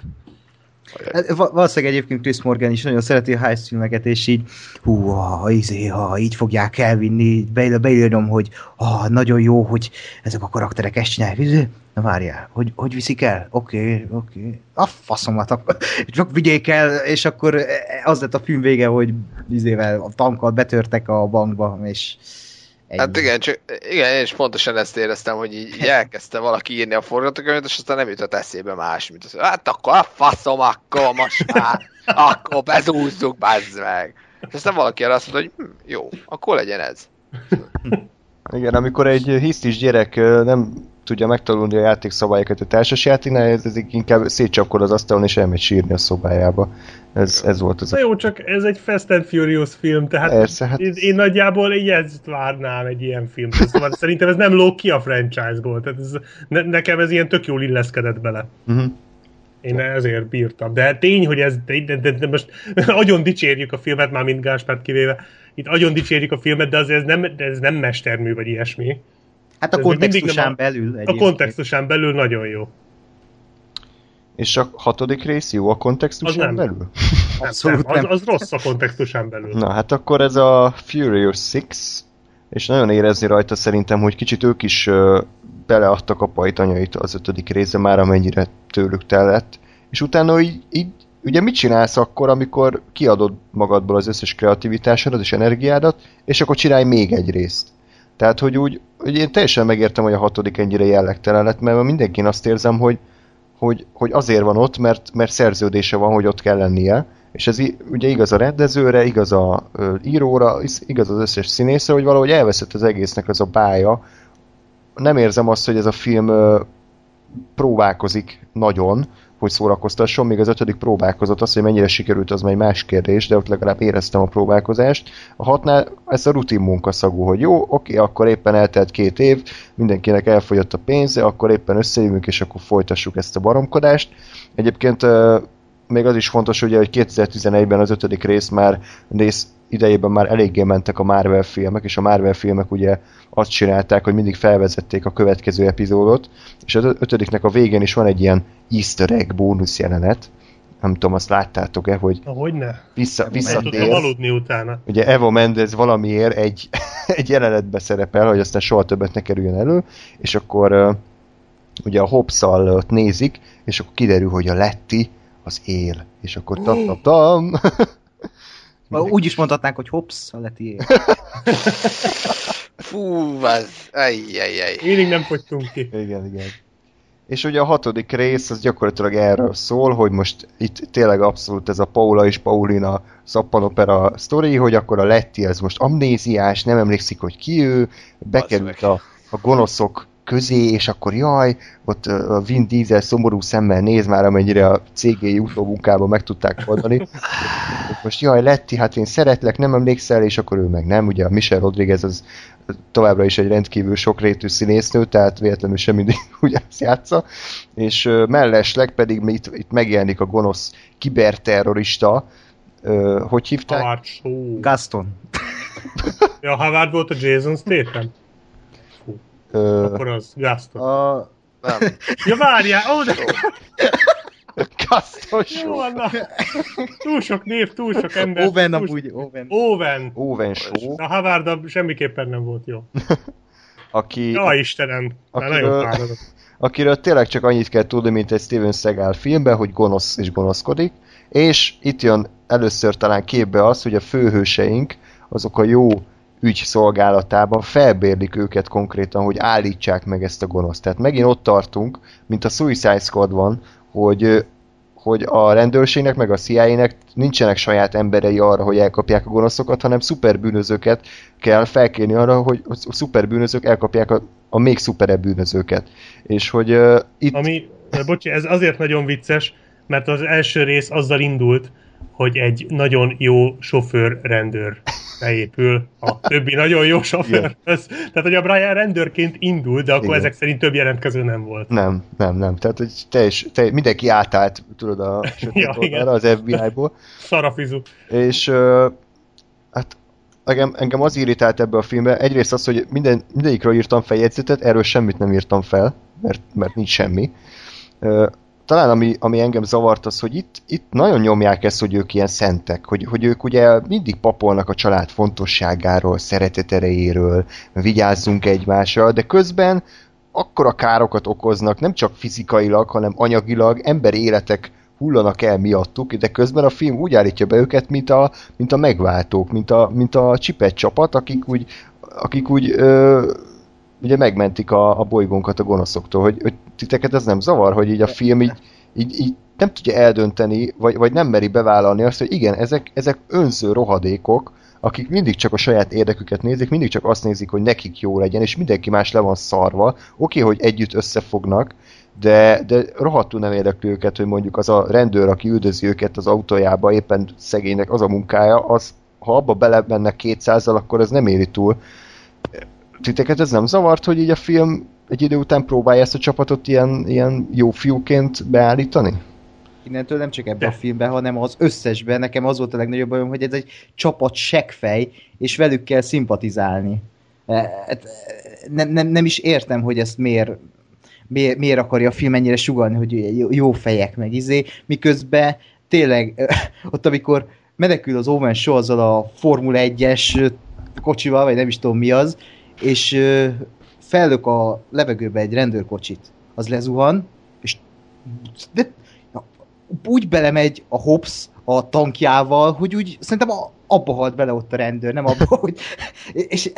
Hát, va- Valószínűleg egyébként Chris Morgan is nagyon szereti a heist filmeket, és így hú, ha, izé, ha így fogják elvinni, be, beírom, hogy ha, nagyon jó, hogy ezek a karakterek ezt csinálják. Izé, Na várjál, hogy, hogy viszik el? Oké, oké. Okay. A faszomat, akkor csak vigyék el, és akkor az lett a film vége, hogy izével a tankkal betörtek a bankba, és ennyi. Hát igen, csak, igen, én is pontosan ezt éreztem, hogy így, elkezdte valaki írni a forgatókönyvet, és aztán nem jutott eszébe más, mint az, hát akkor a faszom, akkor most már, akkor bezúzzuk, bazd meg. És aztán valaki erre azt mondta, hogy hm, jó, akkor legyen ez. Igen, amikor egy hisztis gyerek nem tudja megtanulni a játékszabályokat a társasjátéknál, ez, ez inkább szétcsapkod az asztalon és elmegy sírni a szobájába. Ez, ez volt az Na jó, csak ez egy Fast and Furious film, tehát Persze, hát- én, én nagyjából így ezt várnám egy ilyen filmtől. Szóval szerintem ez nem lóg ki a franchise-ból, tehát ez, ne, nekem ez ilyen tök jól illeszkedett bele. Uh-huh. Én ezért bírtam. De tény, hogy ez, de, de, de, de most nagyon dicsérjük a filmet, már mint Gáspárt kivéve, itt nagyon dicsérjük a filmet, de azért ez nem, de ez nem mestermű vagy ilyesmi. hát a ez kontextusán belül A kontextusán belül nagyon jó. És a hatodik rész jó a Az kontextuson nem. belül? Abszolút nem, az, nem. az rossz a kontextusán belül. Na, hát akkor ez a Furious 6, és nagyon érezni rajta szerintem, hogy kicsit ők is ö, beleadtak a pajtanyait az ötödik része már, amennyire tőlük tellett. És utána így, így ugye mit csinálsz akkor, amikor kiadod magadból az összes kreativitásodat és energiádat, és akkor csinálj még egy részt. Tehát, hogy úgy, hogy én teljesen megértem, hogy a hatodik ennyire jellegtelen lett, mert mindenkin azt érzem, hogy, hogy, hogy azért van ott, mert, mert szerződése van, hogy ott kell lennie, és ez ugye igaz a rendezőre, igaz a íróra, igaz az összes színészre, hogy valahogy elveszett az egésznek az a bája. Nem érzem azt, hogy ez a film próbálkozik nagyon, hogy szórakoztasson, még az ötödik próbálkozott, az, hogy mennyire sikerült, az már egy más kérdés, de ott legalább éreztem a próbálkozást. A hatnál ez a rutin munkaszagú, hogy jó, oké, akkor éppen eltelt két év, mindenkinek elfogyott a pénze, akkor éppen összejövünk, és akkor folytassuk ezt a baromkodást. Egyébként még az is fontos, ugye, hogy 2011-ben az ötödik rész már rész idejében már eléggé mentek a Marvel filmek, és a Marvel filmek ugye azt csinálták, hogy mindig felvezették a következő epizódot, és az ötödiknek a végén is van egy ilyen easter egg bónusz jelenet, nem tudom, azt láttátok-e, hogy Ahogy ne. vissza, visszatér, aludni utána. ugye Eva Mendez valamiért egy, egy jelenetbe szerepel, hogy aztán soha többet ne kerüljön elő, és akkor ugye a Hobbs-szal ott nézik, és akkor kiderül, hogy a Letti az él, és akkor tam tam tam Úgy is mondhatnánk, hogy hops, a leti Fú, az, ajjajjaj. Mindig nem fogytunk ki. Igen, igen. És ugye a hatodik rész az gyakorlatilag erről szól, hogy most itt tényleg abszolút ez a Paula és Paulina szappanopera sztori, hogy akkor a Letti ez most amnéziás, nem emlékszik, hogy ki ő, bekerült a, a gonoszok közé, és akkor jaj, ott a Vin Diesel szomorú szemmel néz már, amennyire a CGI utómunkába meg tudták oldani. most jaj, Letti, hát én szeretlek, nem emlékszel, és akkor ő meg nem. Ugye a Michelle Rodriguez az továbbra is egy rendkívül sokrétű színésznő, tehát véletlenül sem mindig ugyanazt játsza, és mellesleg pedig itt, itt megjelenik a gonosz kiberterrorista, hogy hívták? Gaston. Ja, Howard volt a Jason Statham? Ö, Akkor az Gaston. A, nem, Ja, várjál! Ó, de Kasztos jó van, na. Túl sok név, túl sok ember. Owen túl... amúgy, Owen. Owen. Owen Shaw, Na, Howard semmiképpen nem volt jó. aki, Ja, Istenem. Már Akiről- nagyon fáradok. akiről tényleg csak annyit kell tudni, mint egy Steven Seagal filmben, hogy gonosz és gonoszkodik, és itt jön először talán képbe az, hogy a főhőseink, azok a jó ügy szolgálatában felbérlik őket konkrétan, hogy állítsák meg ezt a gonoszt. Tehát megint ott tartunk, mint a Suicide Squad van, hogy hogy a rendőrségnek meg a CIA-nek nincsenek saját emberei arra, hogy elkapják a gonoszokat, hanem szuperbűnözőket kell felkérni arra, hogy a szuperbűnözők elkapják a, a még szuperebb bűnözőket. És hogy uh, itt... Ami, de bocsi, ez azért nagyon vicces, mert az első rész azzal indult, hogy egy nagyon jó sofőr rendőr beépül a többi nagyon jó sofőrhöz. Tehát, hogy a Brian rendőrként indult, de akkor Igen. ezek szerint több jelentkező nem volt. Nem, nem, nem. Tehát hogy teljes, teljes, mindenki átállt, tudod, a sötét Ja, oldalra az FBI-ból. Szarafizu. És uh, hát engem, engem az irritált ebbe a filmbe. Egyrészt az, hogy minden, mindegyikről írtam fel jegyzetet, erről semmit nem írtam fel, mert, mert nincs semmi. Uh, talán ami, ami engem zavart az, hogy itt, itt nagyon nyomják ezt, hogy ők ilyen szentek, hogy, hogy ők ugye mindig papolnak a család fontosságáról, szeretet erejéről, vigyázzunk egymásra, de közben akkora károkat okoznak, nem csak fizikailag, hanem anyagilag, emberi életek hullanak el miattuk, de közben a film úgy állítja be őket, mint a, mint a megváltók, mint a, mint a csipet csapat, akik úgy, akik úgy ö, ugye megmentik a, a bolygónkat a gonoszoktól, hogy, hogy titeket ez nem zavar, hogy így a film így, így, így nem tudja eldönteni, vagy, vagy nem meri bevállalni azt, hogy igen, ezek, ezek önző rohadékok, akik mindig csak a saját érdeküket nézik, mindig csak azt nézik, hogy nekik jó legyen, és mindenki más le van szarva. Oké, hogy együtt összefognak, de, de rohadtul nem érdekli őket, hogy mondjuk az a rendőr, aki üldözi őket az autójába, éppen szegénynek az a munkája, az, ha abba belemennek 200 akkor ez nem éri túl. Titeket ez nem zavart, hogy így a film egy idő után próbálja ezt a csapatot ilyen, ilyen jó fiúként beállítani? Innentől nem csak ebben a filmben, hanem az összesben. Nekem az volt a legnagyobb bajom, hogy ez egy csapat seggfej, és velük kell szimpatizálni. E, hát, e, Nem, nem, nem is értem, hogy ezt miért, miért, miért akarja a film ennyire sugalni, hogy jó- jó fejek meg izé, miközben tényleg e, ott, amikor menekül az Owen Shaw azzal a Formula 1-es kocsival, vagy nem is tudom mi az, és ö, fellök a levegőbe egy rendőrkocsit. Az lezuhan, és de úgy belemegy a Hobbs a tankjával, hogy úgy szerintem a, abba halt bele ott a rendőr, nem abba, hogy... És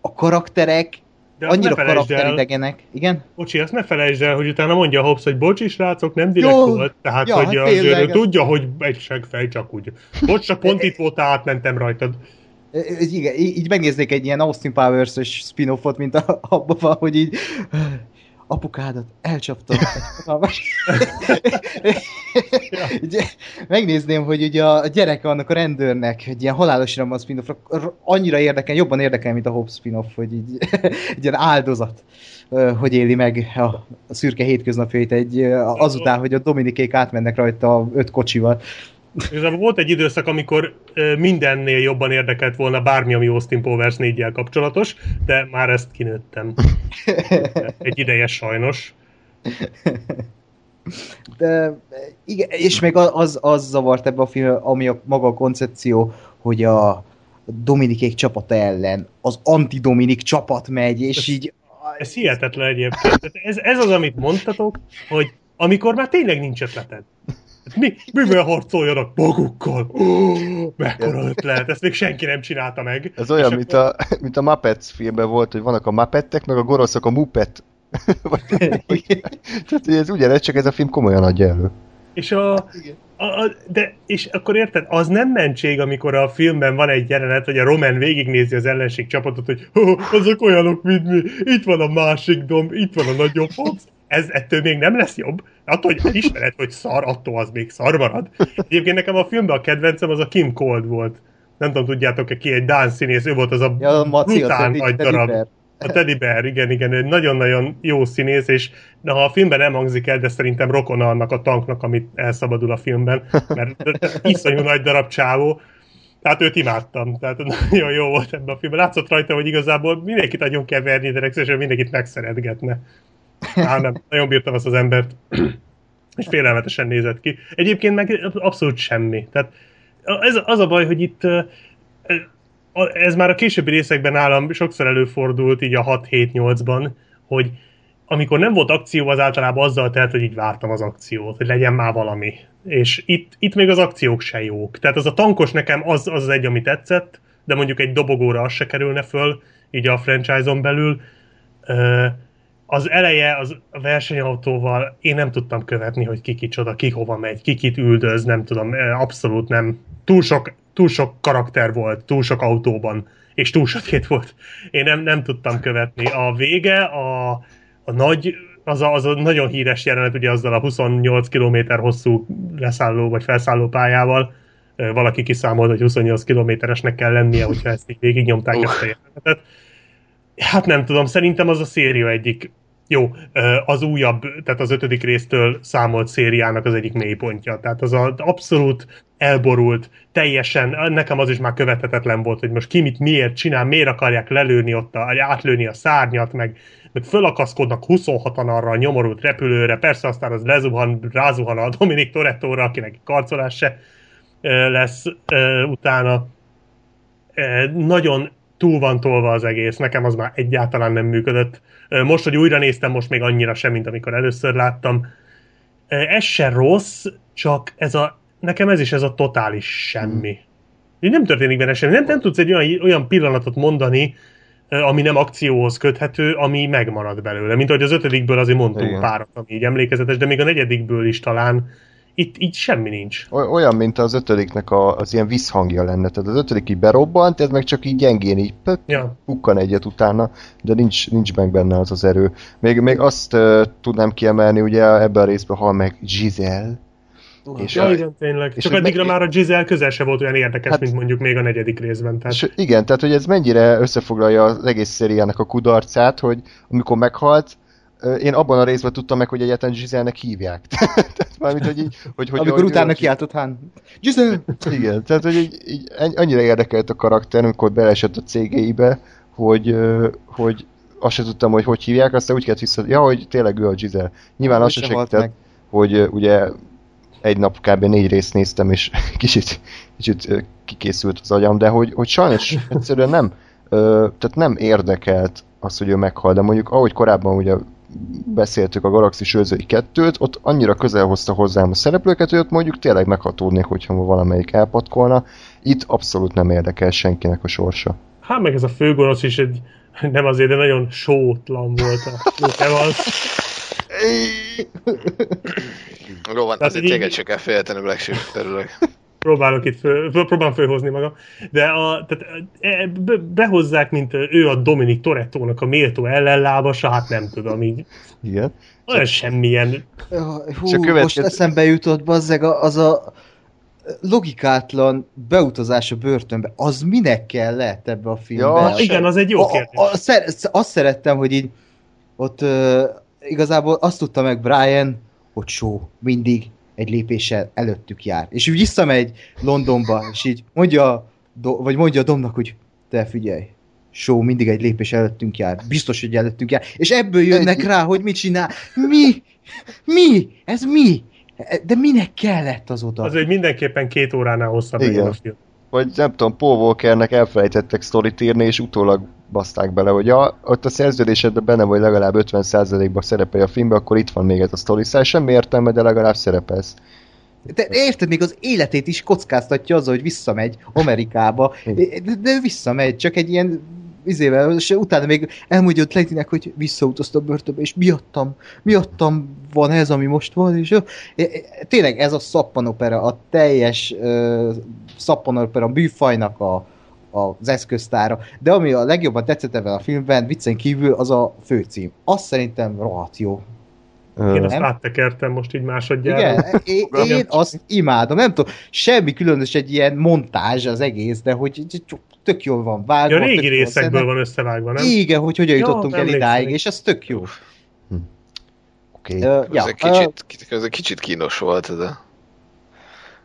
a karakterek De annyira karakteridegenek. Igen? bocsi, azt ne felejtsd el, hogy utána mondja Hobbs, hogy bocsi srácok, nem direkt Jó. volt. Tehát, Ja, hogy hát azért ő tudja, hogy egy seggfej csak úgy. Bocs, csak pont itt volt, átmentem rajtad. Igen, így megnéznék egy ilyen Austin Powers-ös spin-offot, mint a, abban van, hogy így apukádat elcsaptam. Így megnézném, hogy ugye a gyereke annak a rendőrnek, egy ilyen halálos iramban spin-off, annyira érdekel, jobban érdekel, mint a Hobbs spin-off, hogy így egy ilyen áldozat, hogy éli meg a, a szürke hétköznapjait egy, azután, hogy a Dominikék átmennek rajta öt kocsival. Igazából volt egy időszak, amikor mindennél jobban érdekelt volna bármi, ami Austin Powers 4 kapcsolatos, de már ezt kinőttem. Egy ideje sajnos. De, igen, és még az, az, zavart ebbe a film, ami a maga a koncepció, hogy a Dominikék csapata ellen az anti-Dominik csapat megy, és Ez- így Ez hihetetlen egyébként. Ez, ez az, amit mondtatok, hogy amikor már tényleg nincs ötleted. Mi, mivel harcoljanak magukkal? Ó, mekkora ötlet, ezt még senki nem csinálta meg. Ez olyan, És mint a, mint a Muppets filmben volt, hogy vannak a Muppettek, meg a gonoszok a Muppet. Tehát ez ugyanez, csak ez a film komolyan adja elő. És, a, a, a, de, és akkor érted, az nem mentség, amikor a filmben van egy jelenet, hogy a Roman végignézi az ellenség csapatot, hogy "Ó, azok olyanok, mint mi, itt van a másik domb, itt van a nagyobb Hobbs. Ez ettől még nem lesz jobb. Attól, hogy ismered, hogy szar, attól az még szar marad. Egyébként nekem a filmben a kedvencem az a Kim Cold volt. Nem tudom, tudjátok-e ki, egy Dán színész, ő volt az a, Ja, a brutál nagy darab. A Teddy Bear, igen, igen, egy nagyon-nagyon jó színész, és de ha a filmben nem hangzik el, de szerintem rokona annak a tanknak, amit elszabadul a filmben, mert iszonyú nagy darab csávó, tehát őt imádtam, tehát nagyon jó volt ebben a filmben. Látszott rajta, hogy igazából mindenkit nagyon keverni, de legszívesen mindenkit megszeretgetne. Á, nem, nagyon bírtam azt az embert, és félelmetesen nézett ki. Egyébként meg abszolút semmi. Tehát ez, az a baj, hogy itt ez már a későbbi részekben nálam sokszor előfordult, így a 6-7-8-ban, hogy amikor nem volt akció, az általában azzal telt, hogy így vártam az akciót, hogy legyen már valami. És itt, itt még az akciók se jók. Tehát az a tankos nekem az az, az egy, ami tetszett, de mondjuk egy dobogóra az se kerülne föl, így a franchise-on belül. Az eleje az a versenyautóval én nem tudtam követni, hogy ki kicsoda, ki hova megy, ki kit üldöz, nem tudom, abszolút nem. Túl sok, túl sok karakter volt, túl sok autóban, és túl sötét volt. Én nem, nem tudtam követni. A vége, a, a nagy, az a, az a nagyon híres jelenet, ugye azzal a 28 km hosszú leszálló vagy felszálló pályával, valaki kiszámolt, hogy 28 kilométeresnek kell lennie, hogyha ezt így végignyomták ezt a jelenetet. Hát nem tudom, szerintem az a széria egyik jó, az újabb, tehát az ötödik résztől számolt szériának az egyik mélypontja. Tehát az a abszolút elborult, teljesen, nekem az is már követhetetlen volt, hogy most ki mit miért csinál, miért akarják lelőni ott, a, átlőni a szárnyat, meg, meg fölakaszkodnak 26-an arra a nyomorult repülőre, persze aztán az lezuhan, rázuhan a Dominik Torettóra, akinek karcolás se lesz utána. Nagyon túl van tolva az egész, nekem az már egyáltalán nem működött. Most, hogy újra néztem, most még annyira sem, mint amikor először láttam. Ez se rossz, csak ez a, nekem ez is ez a totális semmi. Így nem történik benne semmi. Nem, nem tudsz egy olyan, olyan pillanatot mondani, ami nem akcióhoz köthető, ami megmarad belőle. Mint ahogy az ötödikből azért mondtunk Igen. párat, ami így emlékezetes, de még a negyedikből is talán itt így semmi nincs. Oly- Olyan, mint az ötödiknek a, az ilyen visszhangja lenne. Tehát az ötödik így berobbant, ez meg csak így gyengén így pöp, Ja. pukkan egyet utána, de nincs, nincs meg benne az az erő. Még, még azt uh, tudnám kiemelni, ugye ebben a részben hal meg Giselle, és Ja, a- igen, tényleg. és Csak addigra meg- már a Giselle közel se volt olyan érdekes, Hát- mint mondjuk még a negyedik részben. Tehát... És igen, tehát hogy ez mennyire összefoglalja az egész szériának a kudarcát, hogy amikor meghalt, én abban a részben tudtam meg, hogy egyáltalán Giselle-nek hívják. tehát mármint, hogy így, hogy, hogy Amikor hogy utána ő- kiáltott Han. Giselle! Igen, tehát hogy így, így annyira érdekelt a karakter, amikor beleesett a cégeibe, hogy, hogy azt se tudtam, hogy hogy hívják, aztán úgy kellett vissza, ja, hogy tényleg ő a Giselle. Nyilván azt se Ő se halt segített, hogy ugye egy nap kb. négy részt néztem, és kicsit, kicsit kikészült az agyam, de hogy, hogy sajnos egyszerűen nem, tehát nem érdekelt az, hogy ő meghal, de mondjuk ahogy korábban ugye beszéltük a Galaxis őrzői kettőt, ott annyira közel hozta hozzám a szereplőket, hogy ott mondjuk tényleg meghatódnék, hogyha valamelyik elpatkolna. Itt abszolút nem érdekel senkinek a sorsa. Hát meg ez a főgonosz is egy, nem azért, de nagyon sótlan volt a Evans. Rovan, azért téged se kell legsőbb örülök. Próbálok itt, föl, próbálom fölhozni magam. De a, tehát, e, be, behozzák, mint ő a Dominik Torettónak a méltó ellenlábasa, hát nem tudom, így Igen. olyan semmilyen Jaj, Hú, És a következő- most eszembe jutott bazzeg az a logikátlan beutazás a börtönbe. Az minek kellett ebbe a filmbe? Ja, igen, az egy jó a, kérdés. a, a, szer, azt szerettem, hogy így ott uh, igazából azt tudta meg Brian, hogy show mindig egy lépéssel előttük jár. És úgy visszamegy Londonba, és így mondja, do, vagy mondja a Domnak, hogy te figyelj, show mindig egy lépés előttünk jár. Biztos, hogy előttünk jár. És ebből jönnek rá, hogy mit csinál. Mi? Mi? Ez mi? De minek kellett az oda? Az egy mindenképpen két óránál hosszabb Igen. a film. Vagy nem tudom, Paul Walkernek elfelejtettek sztorit írni, és utólag baszták bele, hogy ja, ott a szerződésedben benne vagy legalább 50%-ban szerepelj a filmbe, akkor itt van még ez a sztori. Szóval semmi értelme, de legalább szerepelsz. De érted, még az életét is kockáztatja azzal, hogy visszamegy Amerikába. De, de visszamegy, csak egy ilyen izével, és utána még elmondja ott Letinek, hogy visszautazta a börtönbe, és miattam, miattam van ez, ami most van, és tényleg ez a szappanopera, a teljes uh, szappanopera műfajnak a, a, az eszköztára, de ami a legjobban tetszett ebben a filmben, viccen kívül, az a főcím. Azt szerintem rohadt jó. Én azt Nem? áttekertem most így másodjára. Igen, én, én azt imádom, nem tudom, semmi különös egy ilyen montázs az egész, de hogy tök jól van vágva. Ja, tök régi részekből van összevágva, nem? Igen, hogy hogyan Ja, jutottunk el emlékszem. idáig, és ez tök jó. Oké. Ö, Ez egy kicsit, ez egy kicsit kínos volt ez a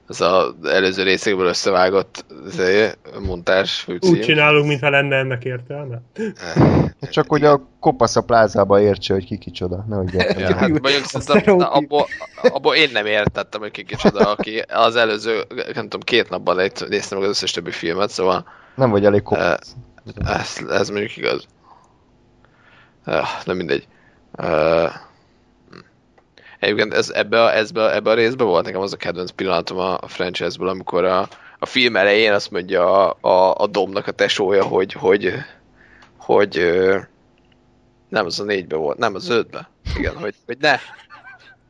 az előző részekből összevágott montás főcím. Úgy csinálunk, mintha lenne ennek értelme. Csak hogy a kopasz a plázába értse, hogy ki kicsoda. Nehogy Ja, hát mondjuk A szerintem abból, abból én nem értettem, hogy ki kicsoda, aki az előző, nem tudom, két napban néztem meg az összes többi filmet, szóval Nem vagy elég kopasz. ez, ez mondjuk igaz. Uh, nem mindegy. Uh, egyébként ez, ebbe, a, ezbe, ebbe a részbe volt nekem az a kedvenc pillanatom a, a franchise-ből, amikor a, a film elején azt mondja a, a, a Domnak a tesója, hogy, hogy, hogy ö, nem az a négybe volt, nem az ötbe. Igen, hogy, hogy ne,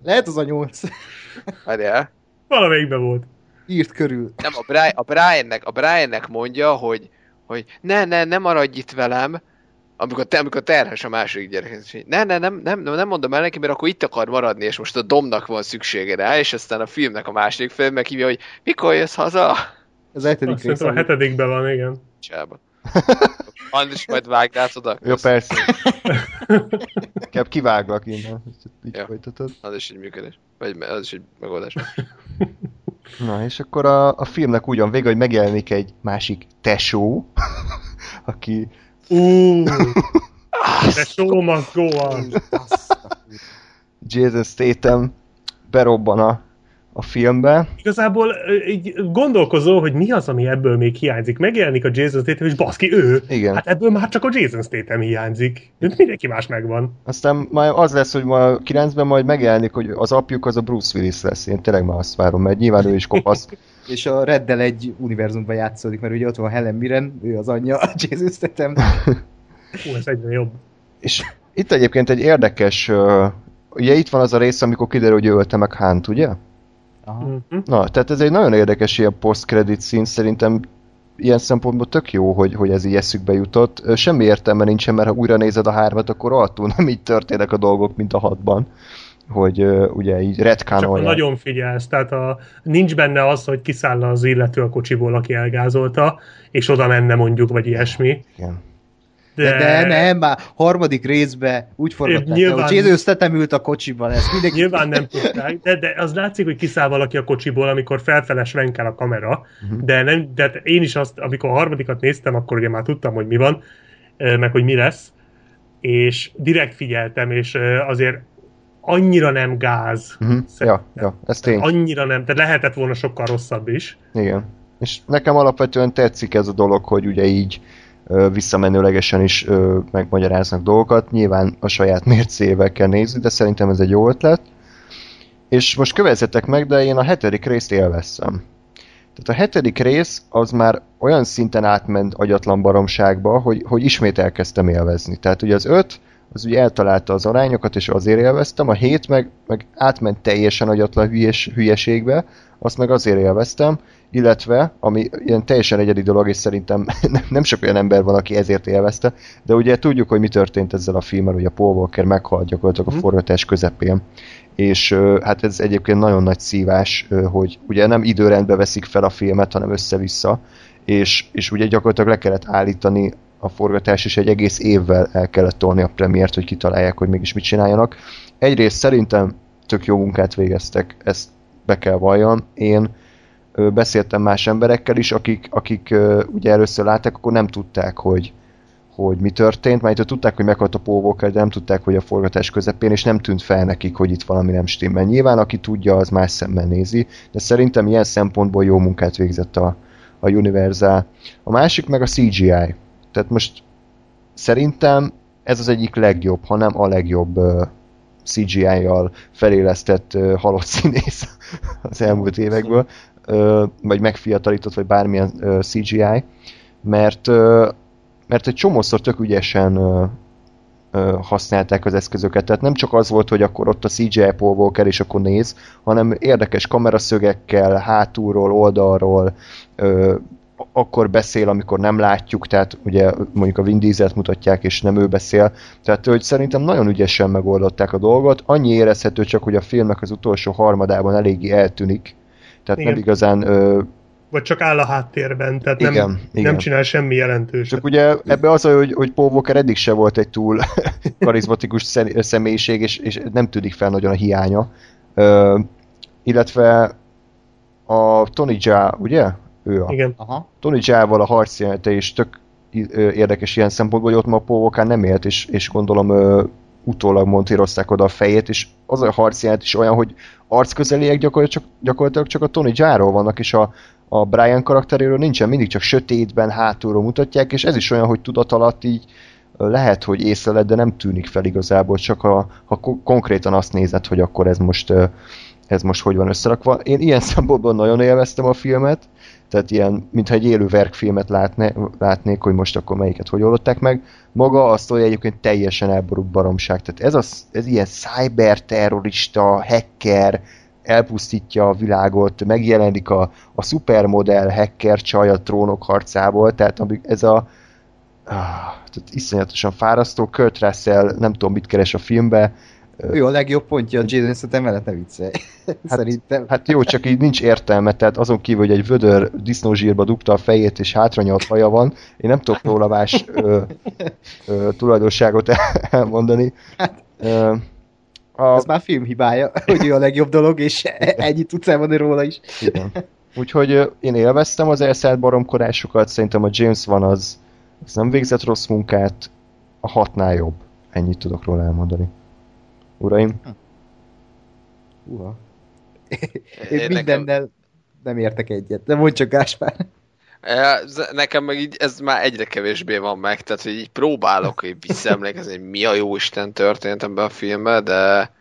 Lehet az a nyolc. várjál. Valamelyikben volt. Írt körül. Nem, a, Brian, a, Briannek, a Briannek mondja, hogy, hogy ne, ne, ne maradj itt velem, amikor, te, amikor terhes a második gyerek. És így, Ne, ne, nem, nem, nem mondom el neki, mert akkor itt akar maradni, és most a Domnak van szüksége rá, és aztán a filmnek a második film meghívja, hogy mikor jössz haza? Az hetedik Azt rész. a hetedikben van, igen. Csába. Andris, majd vágd át oda. Jó, persze. Inkább kiváglak innen, így Ja. folytatod. Az is egy működés. Vagy az is egy megoldás. Na, és akkor a, a filmnek úgy van vége, hogy megjelenik egy másik tesó, aki Úúúú. The show must go on. Jason Statham berobban a, a filmbe. Igazából így gondolkozol, hogy mi az, ami ebből még hiányzik. Megjelenik a Jason Statham, és baszki, ő. Igen. Hát ebből már csak a Jason Statham hiányzik. De Mindenki más megvan. Aztán majd az lesz, hogy ma 9-ben majd megjelenik, hogy az apjuk az a Bruce Willis lesz. Én tényleg már azt várom, mert nyilván ő is kopasz. És a Reddel egy univerzumban játszódik, mert ugye ott van Helen Mirren, ő az anyja a Jason Statham. Hú, ez egyre jobb. És itt egyébként egy érdekes, ugye itt van az a rész, amikor kiderül, hogy ő ölte meg Hunt, ugye? Aha. Mhm. Na, tehát ez egy nagyon érdekes ilyen post-credit szín, szerintem ilyen szempontból tök jó, hogy, hogy ez így eszükbe jutott. Semmi értelme nincsen, mert ha újra nézed a hármat, akkor altul nem így történnek a dolgok, mint a hatban. Hogy uh, ugye így Csak retkanolják. nagyon figyelsz, tehát a, nincs benne az, hogy kiszáll az illető a kocsiból, aki elgázolta, és oda menne mondjuk, vagy ilyesmi. Igen. De, De, de nem, már harmadik részbe úgy forgatták, Nyilván- hogy Jason Statham ült a kocsiban, ezt mindenki... Nyilván nem tudták, de, de az látszik, hogy kiszáll valaki a kocsiból, amikor felfeles venkel a kamera, Mhm. de, nem, de én is azt, amikor a harmadikat néztem, akkor ugye már tudtam, hogy mi van, meg hogy mi lesz, és direkt figyeltem, és azért annyira nem gáz. Uh-huh. Ja, ja, ez tény. Annyira nem, tehát lehetett volna sokkal rosszabb is. Igen. És nekem alapvetően tetszik ez a dolog, hogy ugye így visszamenőlegesen is ö, megmagyaráznak dolgokat. Nyilván a saját mércével kell nézni, de szerintem ez egy jó ötlet. És most kövezzetek meg, de én a hetedik részt élveztem. Tehát a hetedik rész az már olyan szinten átment agyatlan baromságba, hogy, hogy ismét elkezdtem élvezni. Tehát ugye az öt, az ugye eltalálta az arányokat, és azért élveztem, a hét meg, meg átment teljesen agyatlan hülyes, hülyeségbe, azt meg azért élveztem, illetve, ami ilyen teljesen egyedi dolog, és szerintem nem- nem sok olyan ember van, aki ezért élvezte, de ugye tudjuk, hogy mi történt ezzel a filmmel, hogy a Paul Walker meghalt gyakorlatilag a Mhm. forgatás közepén, és hát ez egyébként nagyon nagy szívás, hogy ugye nem időrendbe veszik fel a filmet, hanem össze-vissza, és, és ugye gyakorlatilag le kellett állítani a forgatás, és egy egész évvel el kellett tolni a premiért, hogy kitalálják, hogy mégis mit csináljanak. Egyrészt szerintem tök jó munkát végeztek, ezt be kell valljam. Én beszéltem más emberekkel is, akik, akik ugye először látták, akkor nem tudták, hogy, hogy mi történt, mert tudták, hogy meghalt a Walker, de nem tudták, hogy a forgatás közepén, és nem tűnt fel nekik, hogy itt valami nem stimmel. Nyilván, aki tudja, az más szemmel nézi, de szerintem ilyen szempontból jó munkát végzett a, a Universal. A másik meg a CGI. Tehát most szerintem ez az egyik legjobb, ha nem a legjobb uh, CGI-jal felélesztett uh, halott színész az elmúlt évekből, uh, vagy megfiatalított, vagy bármilyen uh, CGI, mert, uh, mert egy csomószor tök ügyesen uh, használták az eszközöket, tehát nem csak az volt, hogy akkor ott a CGI Paul Walker és akkor néz, hanem érdekes kameraszögekkel, hátulról, oldalról, akkor beszél, amikor nem látjuk, tehát ugye mondjuk a Vin Dieselt mutatják, és nem ő beszél. Tehát, hogy szerintem nagyon ügyesen megoldották a dolgot. Annyi érezhető csak, hogy a filmnek az utolsó harmadában eléggé eltűnik. Tehát Igen. nem igazán ö, Vagy csak áll a háttérben, tehát nem, Igen, nem csinál semmi jelentőset. Csak ugye ebbe az, hogy, hogy Paul Walker eddig se volt egy túl karizmatikus szem- személyiség, és, és nem tűnik fel nagyon a hiánya. Ö, illetve a Tony Jaa, ugye? Ő a. Igen. Aha. Tony Jaa-val a harcjelente is tök érdekes ilyen szempontból, hogy ott ma Walker nem élt, és, és gondolom ö, utólag montírozták oda a fejét, és az a harcjelent is olyan, hogy arcközeliek gyakorlatilag csak, gyakorlatilag csak a Tony Jaa-ról vannak, és a, a Brian karakteréről nincsen, mindig csak sötétben, hátulról mutatják, és ez is olyan, hogy tudat alatt így lehet, hogy észleled, de nem tűnik fel igazából, csak ha, ha ko- konkrétan azt nézed, hogy akkor ez most, ez most hogy van összerakva. Én ilyen szempontból nagyon élveztem a filmet, tehát ilyen, mintha egy élő verkfilmet látné, látnék, hogy most akkor melyiket hogy oldották meg. Maga a sztori egyébként teljesen elborult baromság. Tehát ez, a, ez ilyen cyberterrorista, hacker, elpusztítja a világot, megjelenik a, a supermodell hacker csaj a trónok harcából, tehát ez a ah, tehát iszonyatosan fárasztó, Kurt Russell nem tudom mit keres a filmbe, Ő a legjobb pontja a Jason Statham mellett, ne viccelj. Szerintem. Hát jó, csak így nincs értelme, tehát azon kívül, hogy egy vödör disznózsírba dugta a fejét, és hátranyalt haja van, én nem tudok róla más ö, ö, tulajdonságot el- elmondani. Ö, a, Ez már film hibája, hogy ő a legjobb dolog, és ennyit tudsz elmondani róla is. igen. Úgyhogy én élveztem az elszállt baromkodásokat, szerintem a James van az, az nem végzett rossz munkát, a hatnál jobb. Ennyit tudok róla elmondani. Uraim? Uha. Én Én mindennel nem értek egyet. De mondj csak Gáspár. Ez, nekem meg így ez már egyre kevésbé van meg, tehát hogy így próbálok hogy visszaemlékezni, hogy mi a jó Isten történt ebben a filmben, de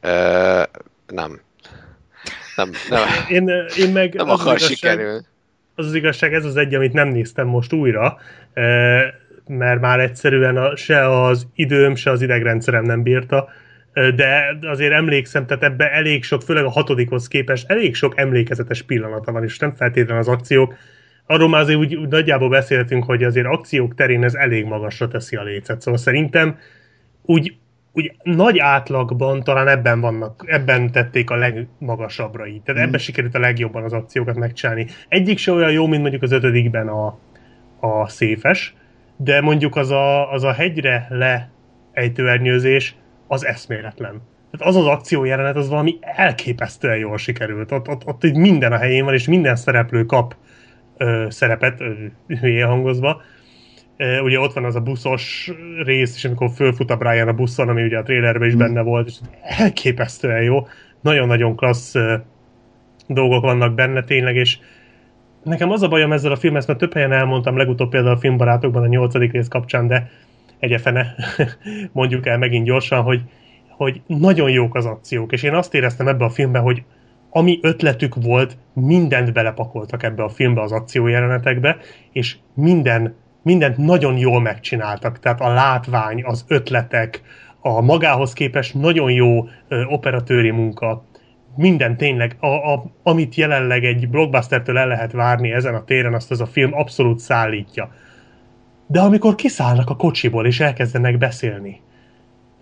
ö, nem. Nem, nem, Én, én meg nem az akar az igazság- sikerülni. az az igazság, ez az egy, amit nem néztem most újra, eh, mert már egyszerűen a, se az időm, se az idegrendszerem nem bírta, de azért emlékszem, tehát ebbe elég sok, főleg a hatodikhoz képest elég sok emlékezetes pillanata van, és nem feltétlenül az akciók. Arról már azért úgy, úgy nagyjából beszéltünk, hogy azért akciók terén ez elég magasra teszi a lécet. Szóval szerintem úgy, úgy nagy átlagban talán ebben vannak, ebben tették a legmagasabbra így. Tehát ebben sikerült a legjobban az akciókat megcsinálni. Egyik se olyan jó, mint mondjuk az ötödikben a, a széfes, de mondjuk az a, az a hegyre le ejtőernyőzés az eszméletlen. Tehát az az akciójelenet, az valami elképesztően jól sikerült. Ott, ott, ott minden a helyén van, és minden szereplő kap ö, szerepet, ö, hangozva. Ö, ugye ott van az a buszos rész, és amikor fölfut a Brian a buszon, ami ugye a trailerben is benne volt, és elképesztően jó. Nagyon-nagyon klassz ö, dolgok vannak benne tényleg, és nekem az a bajom ezzel a filmmel, ezt már több helyen elmondtam, legutóbb például a filmbarátokban a nyolcadik rész kapcsán, de egyefene mondjuk el megint gyorsan, hogy, hogy nagyon jók az akciók, és én azt éreztem ebbe a filmben, hogy ami ötletük volt, mindent belepakoltak ebbe a filmbe az akciójelenetekbe, és minden, mindent nagyon jól megcsináltak. Tehát a látvány, az ötletek, a magához képest nagyon jó ö, operatőri munka, minden tényleg, a, a, amit jelenleg egy blockbustertől el lehet várni ezen a téren, azt az a film abszolút szállítja. De amikor kiszállnak a kocsiból és elkezdenek beszélni,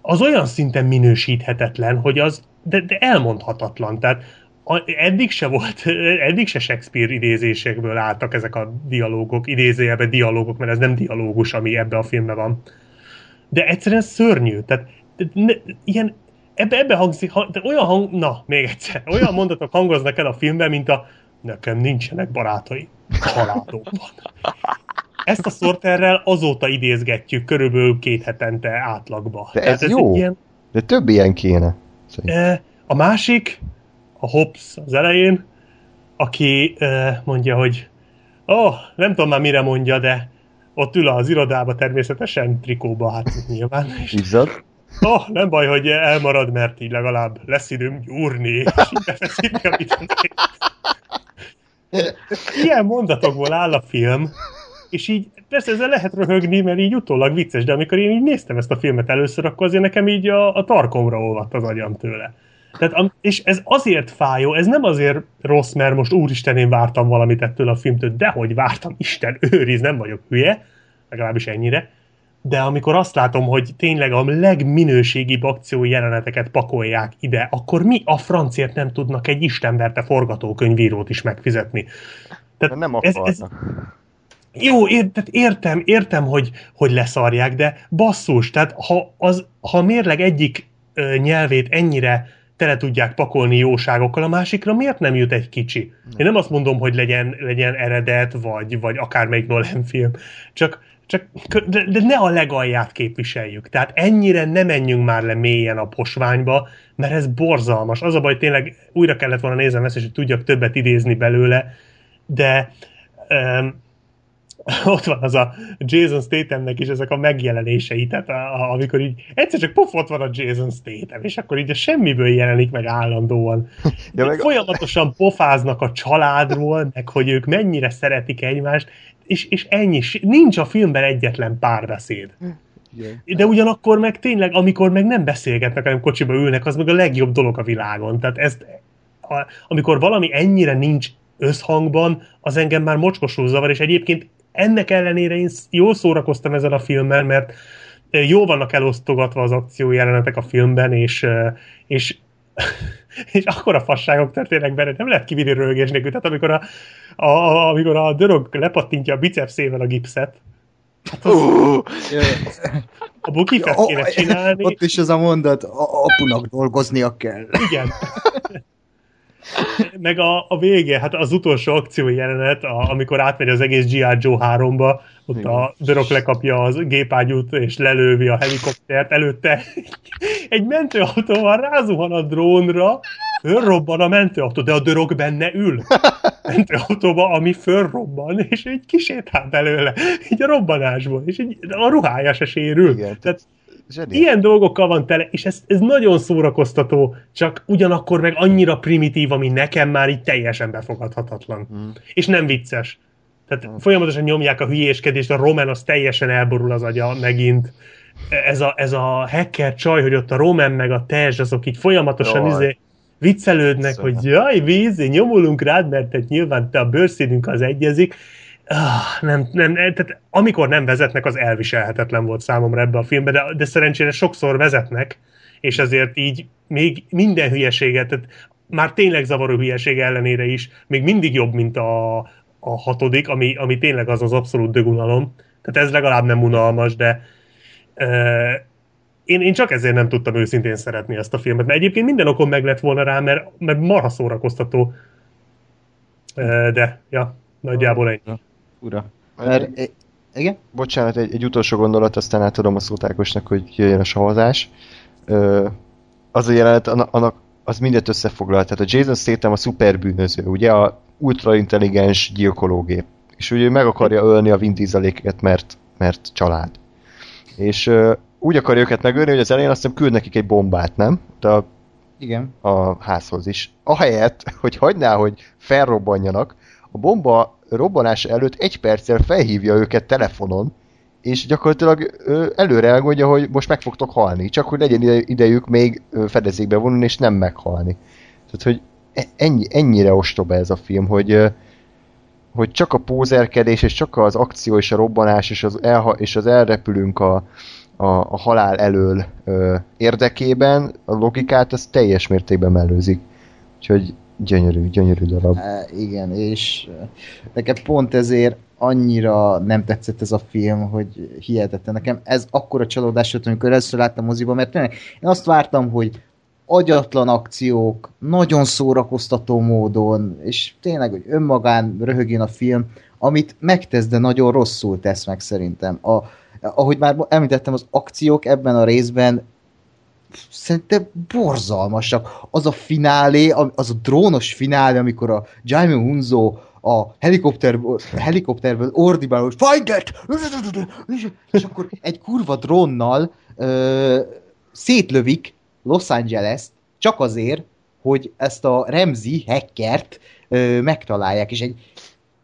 az olyan szinten minősíthetetlen, hogy az, de, de elmondhatatlan. Tehát a, eddig se volt, eddig se Shakespeare idézésekből álltak ezek a dialógok, idézőjelben dialógok, mert ez nem dialógus, ami ebbe a filmben van. De egyszerűen szörnyű. Tehát ne, ilyen, ebbe, ebbe hangzik, ha, de olyan hang, na, még egyszer, olyan mondatok hangoznak el a filmben, mint a nekem nincsenek barátai, van. Ezt a szorterrel azóta idézgetjük körülbelül két hetente átlagba. De Tehát ez jó. Ilyen, De több ilyen kéne. Szerintem. Eh, A másik, a Hobbs az elején, aki eh, mondja, hogy ó, oh, nem tudom már mire mondja, de ott ül az irodába természetesen, trikóba, hát nyilván. Izzad. oh, nem baj, hogy elmarad, mert így legalább lesz időm gyúrni, és így befeszíti a vitorlát. Ilyen mondatokból áll a film, és így persze ezzel lehet röhögni, mert így utólag vicces, de amikor én így néztem ezt a filmet először, akkor azért nekem így a, a tarkomra olvadt az agyam tőle. Tehát, és ez azért fájó, ez nem azért rossz, mert most úristen, én vártam valamit ettől a filmtől, dehogy vártam, Isten őriz, nem vagyok hülye, legalábbis ennyire, de amikor azt látom, hogy tényleg a legminőségibb akció jeleneteket pakolják ide, akkor mi a franciért nem tudnak egy istenverte forgatókönyvírót is megfizetni? Tehát Nem ez, akarnak. ez, jó, ér, tehát értem, értem, hogy, hogy leszarják, de basszus, tehát ha, az, ha a mérleg egyik ö, nyelvét ennyire tele tudják pakolni jóságokkal, a másikra miért nem jut egy kicsi? Én nem azt mondom, hogy legyen, legyen eredet, vagy, vagy akármelyik Nolan film, csak, csak de, de ne a legalját képviseljük. Tehát ennyire ne menjünk már le mélyen a posványba, mert ez borzalmas. Az a baj, tényleg újra kellett volna néznem ezt, és hogy tudjak többet idézni belőle, de um, ott van az a Jason Stathamnek is ezek a megjelenései, tehát a, a, amikor így egyszer csak pof, ott van a Jason Statham, és akkor így a semmiből jelenik meg állandóan. Ja, Ja, meg- Folyamatosan pofáznak a családról, meg hogy ők mennyire szeretik egymást, és, és ennyi, nincs a filmben egyetlen párbeszéd. De ugyanakkor meg tényleg, amikor meg nem beszélgetnek, hanem kocsiba ülnek, az meg a legjobb dolog a világon. Tehát ezt, a, amikor valami ennyire nincs összhangban, az engem már mocskosul zavar, és egyébként ennek ellenére én jól szórakoztam ezzel a filmmel, mert jól vannak elosztogatva az akció jelenetek a filmben, és, és és akkor a fasságok történnek benne, nem lehet kivinni rögés nélkül. Tehát amikor a, a, a, amikor a dörög lepattintja a bicepszével a gipszet, Uh, a bukifet kéne csinálni. Ott is az a mondat, a apunak dolgoznia kell. Igen. Meg a, a vége, hát az utolsó akció jelenet, a, amikor átmegy az egész G.I. Joe 3-ba, ott a Dörök lekapja az gépágyút, és lelővi a helikoptert, előtte egy mentőautóval rázuhan a drónra, fölrobban a mentőautó, de a dörök benne ül. Mentőautóba, ami fölrobban, és egy kisétál belőle, így a robbanásból, és így a ruhája se sérül. Igen. Tehát Zseni. Ilyen dolgokkal van tele, és ez, ez nagyon szórakoztató, csak ugyanakkor meg annyira primitív, ami nekem már így teljesen befogadhatatlan. Hmm. És nem vicces. Tehát folyamatosan nyomják a hülyéskedést, a Roman az teljesen elborul az agya megint. Ez a, ez a hacker csaj, hogy ott a Roman meg a Tezs, azok így folyamatosan Jaj. izé, viccelődnek, Szóval. hogy jaj, víz, nyomulunk rád, mert te nyilván te a bőrszínünk az egyezik. Ah, nem, nem, nem, tehát amikor nem vezetnek, az elviselhetetlen volt számomra ebbe a filmbe, de, de szerencsére sokszor vezetnek, és ezért így még minden hülyeséget, tehát már tényleg zavaró hülyeség ellenére is, még mindig jobb, mint a, a hatodik, ami, ami tényleg az az abszolút dögunalom. Tehát ez legalább nem unalmas, de uh, én, én csak ezért nem tudtam őszintén szeretni ezt a filmet, mert egyébként minden okom meg lett volna rá, mert, mert marha szórakoztató. Uh, de, ja, nagyjából ennyi. Ura. Mert, e- igen? Bocsánat, egy, egy utolsó gondolat, aztán átadom a szót Ákosnak, hogy jöjjön a savazás. Ö, az a jelenet, annak, az mindent összefoglal. Tehát a Jason Statham a szuperbűnöző, ugye a ultraintelligens gyilkológép. És ugye ő meg akarja ölni a Vin Dieseléket, mert, mert család. És ö, úgy akarja őket megölni, hogy az elején azt hiszem küld nekik egy bombát, nem? De a Igen. a házhoz is. Ahelyett, hogy hagyná, hogy felrobbanjanak, a bomba robbanása előtt egy perccel felhívja őket telefonon, és gyakorlatilag előre elmondja, hogy most meg fogtok halni, csak hogy legyen ide- idejük még fedezékbe vonulni, és nem meghalni. Tehát, hogy e- ennyi, ennyire ostoba ez a film, hogy hogy csak a pózerkedés, és csak az akció és a robbanás, és az, elha- és az elrepülünk a, a, a halál elől ö, érdekében, a logikát az teljes mértékben mellőzik. Úgyhogy gyönyörű, gyönyörű darab. E, igen, és e, nekem pont ezért annyira nem tetszett ez a film, hogy hihetetlen. Nekem ez akkora csalódás volt, amikor először láttam moziban, mert tényleg én azt vártam, hogy agyatlan akciók, nagyon szórakoztató módon, és tényleg, hogy önmagán röhögjön a film, amit megtesz, de nagyon rosszul tesz meg szerintem. A, ahogy már említettem, az akciók ebben a részben szerintem borzalmasak. Az a finálé, az a drónos finálé, amikor a Jaime Hunzo a helikopterből, helikopterből ordibál, hogy find it! És akkor egy kurva drónnal ö, szétlövik Los Angeles csak azért, hogy ezt a Remzi hackert ö, megtalálják, és egy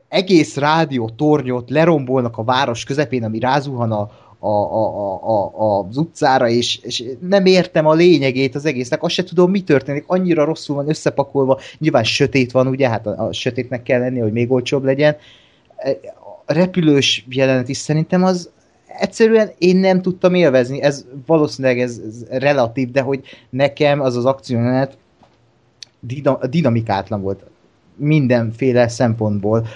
egész rádió tornyot lerombolnak a város közepén, ami rázuhan a, a, a, a, a, az utcára, és, és nem értem a lényegét az egésznek, azt se tudom, mi történik, annyira rosszul van összepakolva, nyilván sötét van, ugye, hát a, a sötétnek kell lenni, hogy még olcsóbb legyen. A repülős jelenet is szerintem az egyszerűen én nem tudtam élvezni, ez valószínűleg ez, ez relatív, de hogy nekem az az akciójelenet dinamikátlan volt. Mindenféle szempontból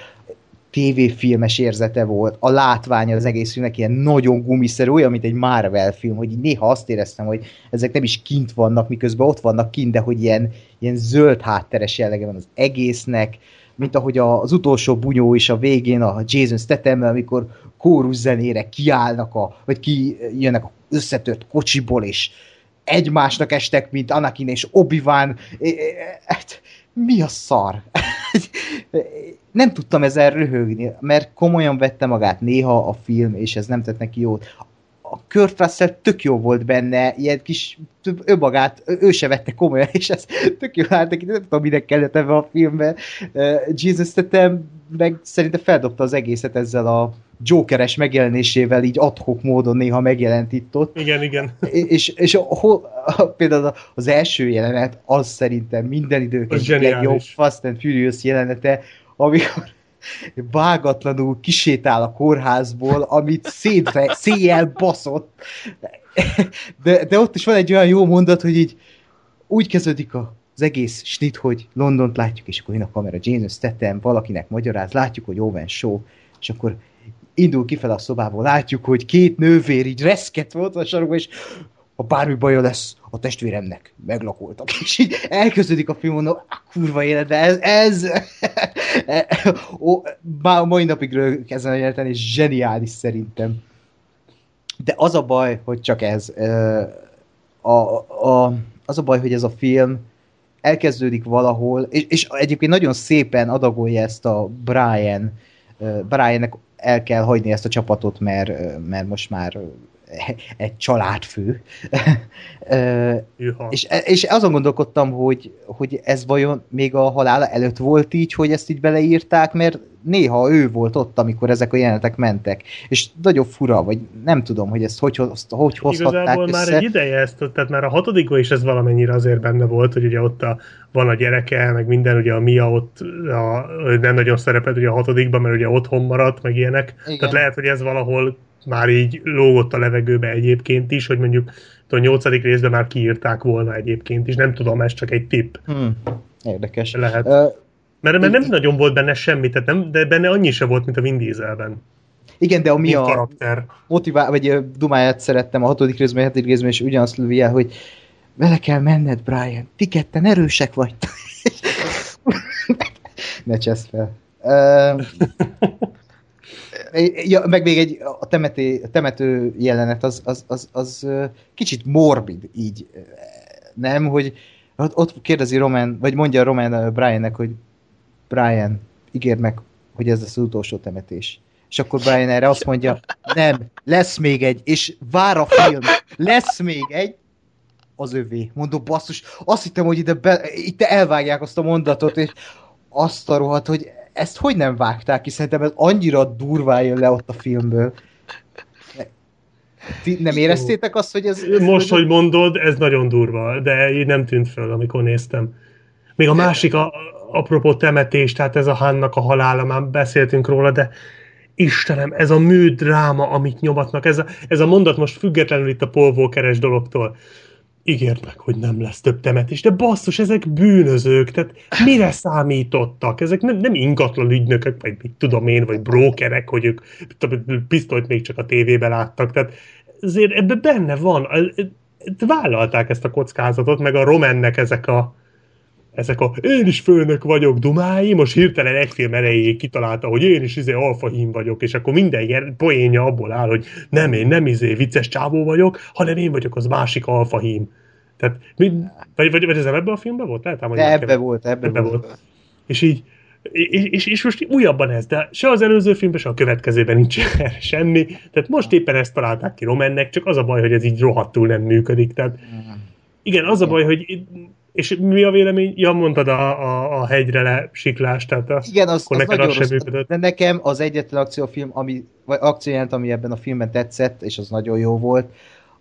tévéfilmes érzete volt, a látványa az egész filmnek ilyen nagyon gumiszerű, olyan, mint egy Marvel film, hogy néha azt éreztem, hogy ezek nem is kint vannak, miközben ott vannak kint, de hogy ilyen, ilyen zöld hátteres jellege van az egésznek, mint ahogy az utolsó bunyó is a végén, a Jason statham amikor kórus zenére kiállnak, a, vagy ki jönnek a összetört kocsiból, és egymásnak estek, mint Anakin és Obi-Wan. Mi a szar? nem tudtam ezzel röhögni, mert komolyan vette magát néha a film, és ez nem tett neki jót. A Kurt Russell tök jó volt benne, ilyen kis önmagát, ő se vette komolyan, és ez tök jó állt neki, nem tudom, minek kellett ebben a filmben. Jesus tettem, meg szerintem feldobta az egészet ezzel a Jokeres megjelenésével így adhok módon néha megjelent itt ott. Igen, igen. És, és a, a, például az első jelenet, az szerintem minden idők egy legjobb Fast and Furious jelenete, amikor vágatlanul kisétál a kórházból, amit szétre, széjjel baszott. De, de ott is van egy olyan jó mondat, hogy így úgy kezdődik a az egész snit, hogy Londont látjuk, és akkor jön a kamera, James Statham, valakinek magyaráz, látjuk, hogy Owen Show, és akkor indul kifele a szobából, látjuk, hogy két nővér így reszket volt a sarokban, és ha bármi baja lesz a testvéremnek, meglakoltak. És így elkezdődik a film, mondom, kurva élet, de ez, ez ó, már mai napig rögök ezen a és zseniális szerintem. De az a baj, hogy csak ez. A, a, az a baj, hogy ez a film elkezdődik valahol, és, és egyébként nagyon szépen adagolja ezt a Brian, Briannek el kell hagyni ezt a csapatot, mert, mert most már egy családfő. és, és azon gondolkodtam, hogy, hogy ez vajon még a halála előtt volt így, hogy ezt így beleírták, mert néha ő volt ott, amikor ezek a jelenetek mentek. És nagyon fura, vagy nem tudom, hogy ezt hogy, hogy, hogy hozhatták Igazából össze. már egy ideje ezt, tehát már a hatodikban is ez valamennyire azért benne volt, hogy ugye ott a, van a gyereke, meg minden, ugye a Mia ott a, nem nagyon szerepelt ugye a hatodikban, mert ugye otthon maradt, meg ilyenek. Igen. Tehát lehet, hogy ez valahol már így lógott a levegőbe egyébként is, hogy mondjuk a nyolcadik részben már kiírták volna egyébként is, nem tudom, ez csak egy tipp. Hmm. Érdekes. Lehet. Uh, mert, mert nem nagyon volt benne semmi, tehát nem, de benne annyi se volt, mint a Vin Dieselben. Igen, de ami a karakter. motivál, vagy dumáját szerettem a hatodik részben, a hetedik részben, és ugyanazt lövi el, hogy vele kell menned, Brian. Ti ketten erősek vagy. ne csesz fel. Uh, ja, meg még egy a, temeté, a temető jelenet az, az, az, az kicsit morbid így, nem, hogy ott, ott kérdezi Roman, vagy mondja Roman Briannek, hogy Brian, ígérd meg, hogy ez lesz az utolsó temetés. És akkor Brian erre azt mondja, nem, lesz még egy, és vár a film, lesz még egy, az övé. Mondom, basszus, azt hittem, hogy ide, be, itt elvágják azt a mondatot, és azt a rohadt, hogy ezt hogy nem vágták ki? Szerintem ez annyira durván jön le ott a filmből. Ti nem éreztétek azt, hogy ez... ez Most, hogy mondod, ez nagyon durva, de így nem tűnt föl, amikor néztem. Még a másik, a, apropó temetés, tehát ez a Hannak a halála, már beszéltünk róla, de Istenem, ez a műdráma, amit nyomatnak, ez a, ez a mondat most függetlenül itt a polvókeres dologtól ígért meg, hogy nem lesz több temetés, de basszus, ezek bűnözők, tehát mire számítottak? Ezek nem, nem ingatlan ügynökök, vagy mit tudom én, vagy brókerek, hogy ők pisztolyt még csak a tévébe láttak, tehát ezért ebben benne van, vállalták ezt a kockázatot, meg a Romannek ezek a ezek a én is főnök vagyok dumái, most hirtelen egy film erejéig kitalálta, hogy én is izé alfahím vagyok, és akkor minden poénja abból áll, hogy nem én, nem izé vicces csávó vagyok, hanem én vagyok az másik alfahím. Tehát, mi, vagy, vagy, vagy ez nem ebben a filmben volt? Lehet, de ebbe volt, ebbe, ebbe volt. volt. És így, és, és, és most újabban ez, de se az előző filmben, se a következőben nincs semmi. Tehát most éppen ezt találták ki Romannek, csak az a baj, hogy ez így rohadtul nem működik. Tehát, igen, az a baj, hogy És mi a vélemény? Ja, mondtad a, a, a hegyre le siklást, tehát a, Igen, az, akkor az neked az sem működött. De nekem az egyetlen akciófilm, ami, vagy akciójelent, ami ebben a filmben tetszett, és az nagyon jó volt,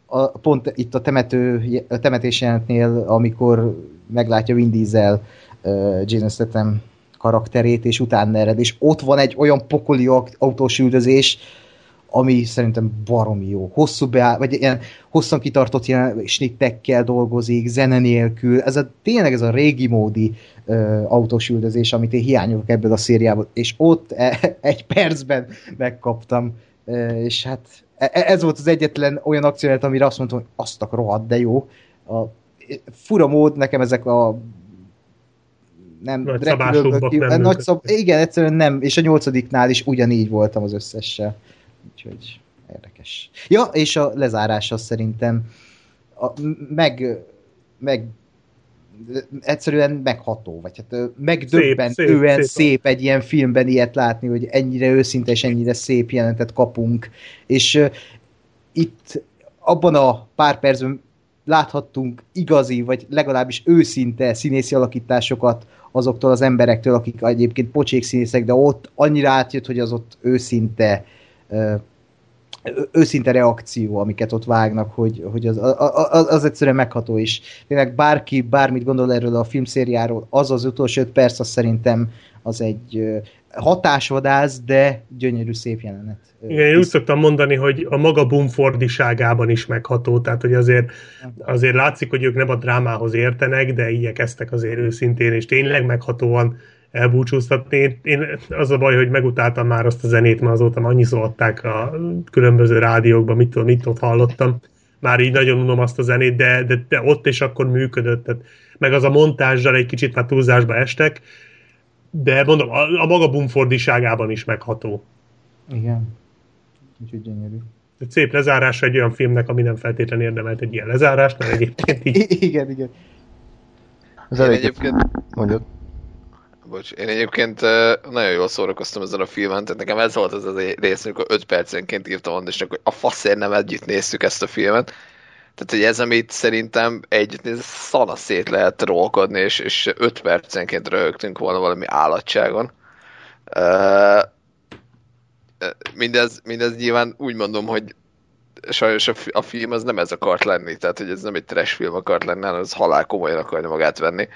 a, pont itt a, temető, a temetés jelentnél, amikor meglátja Vin Diesel uh, Jason Statham karakterét, és utána ered, és ott van egy olyan pokoli aut- autós üldözés, ami szerintem baromi jó. Hosszú beáll, vagy ilyen hosszan kitartott ilyen snittekkel dolgozik, zene nélkül. Ez a, tényleg ez a régi módi uh, autós üldözés, amit én hiányolok ebből a szériából, és ott e, egy percben megkaptam, uh, és hát e- ez volt az egyetlen olyan akcióját, amire azt mondtam, hogy azt a rohadt, de jó. A, fura mód, nekem ezek a nem Nagy kívül- nem nagy szab, igen, egyszerűen nem, és a nyolcadiknál is ugyanígy voltam az összessel. Úgyhogy érdekes. Ja, és a lezárás az szerintem a, meg, meg egyszerűen megható, vagy hát megdöbbentően szép, szép, szép, szép. egy ilyen filmben ilyet látni, hogy ennyire őszinte és ennyire szép jelentet kapunk. És ö, itt abban a pár percben láthattunk igazi, vagy legalábbis őszinte színészi alakításokat azoktól az emberektől, akik egyébként pocsék színészek, de ott annyira átjött, hogy az ott őszinte ö- őszinte reakció, amiket ott vágnak, hogy, hogy az, az, az egyszerűen megható is. Tényleg bárki bármit gondol erről a filmszériáról, az az utolsó öt perc, az szerintem az egy hatásvadász, de gyönyörű szép jelenet. Igen, én úgy szoktam mondani, hogy a maga bumfordiságában is megható, tehát hogy azért, azért látszik, hogy ők nem a drámához értenek, de igyekeztek azért őszintén, és tényleg meghatóan elbúcsúztatni. Én, én az a baj, hogy megutáltam már azt a zenét, mert azóta annyiszor adták a különböző rádiókban, mit, tudom, mit ott hallottam. Már így nagyon unom azt a zenét, de, de, de ott is akkor működött. Tehát, meg az a montázsal egy kicsit már túlzásba estek, de mondom, a, a maga bumfordiságában is megható. Igen. Úgyhogy gyönyörű. egy szép lezárás egy olyan filmnek, ami nem feltétlenül érdemelt egy ilyen lezárást, mert egyébként így igen, igen. Az Én egyébként, Mondjad. Bocs, én egyébként nagyon jól szórakoztam ezen a filmen, tehát nekem ez volt az az rész, amikor 5 percenként írtam Andrásnak, hogy a faszért nem együtt néztük ezt a filmet. Tehát, hogy ez, amit szerintem együtt néz, szana szét lehet rolkodni, és, és 5 percenként röhögtünk volna valami állatságon. Uh, mindez, mindez nyilván úgy mondom, hogy sajnos a, fi- a film az nem ez akart lenni, tehát hogy ez nem egy trash film akart lenni, hanem ez halál komolyan akarja magát venni.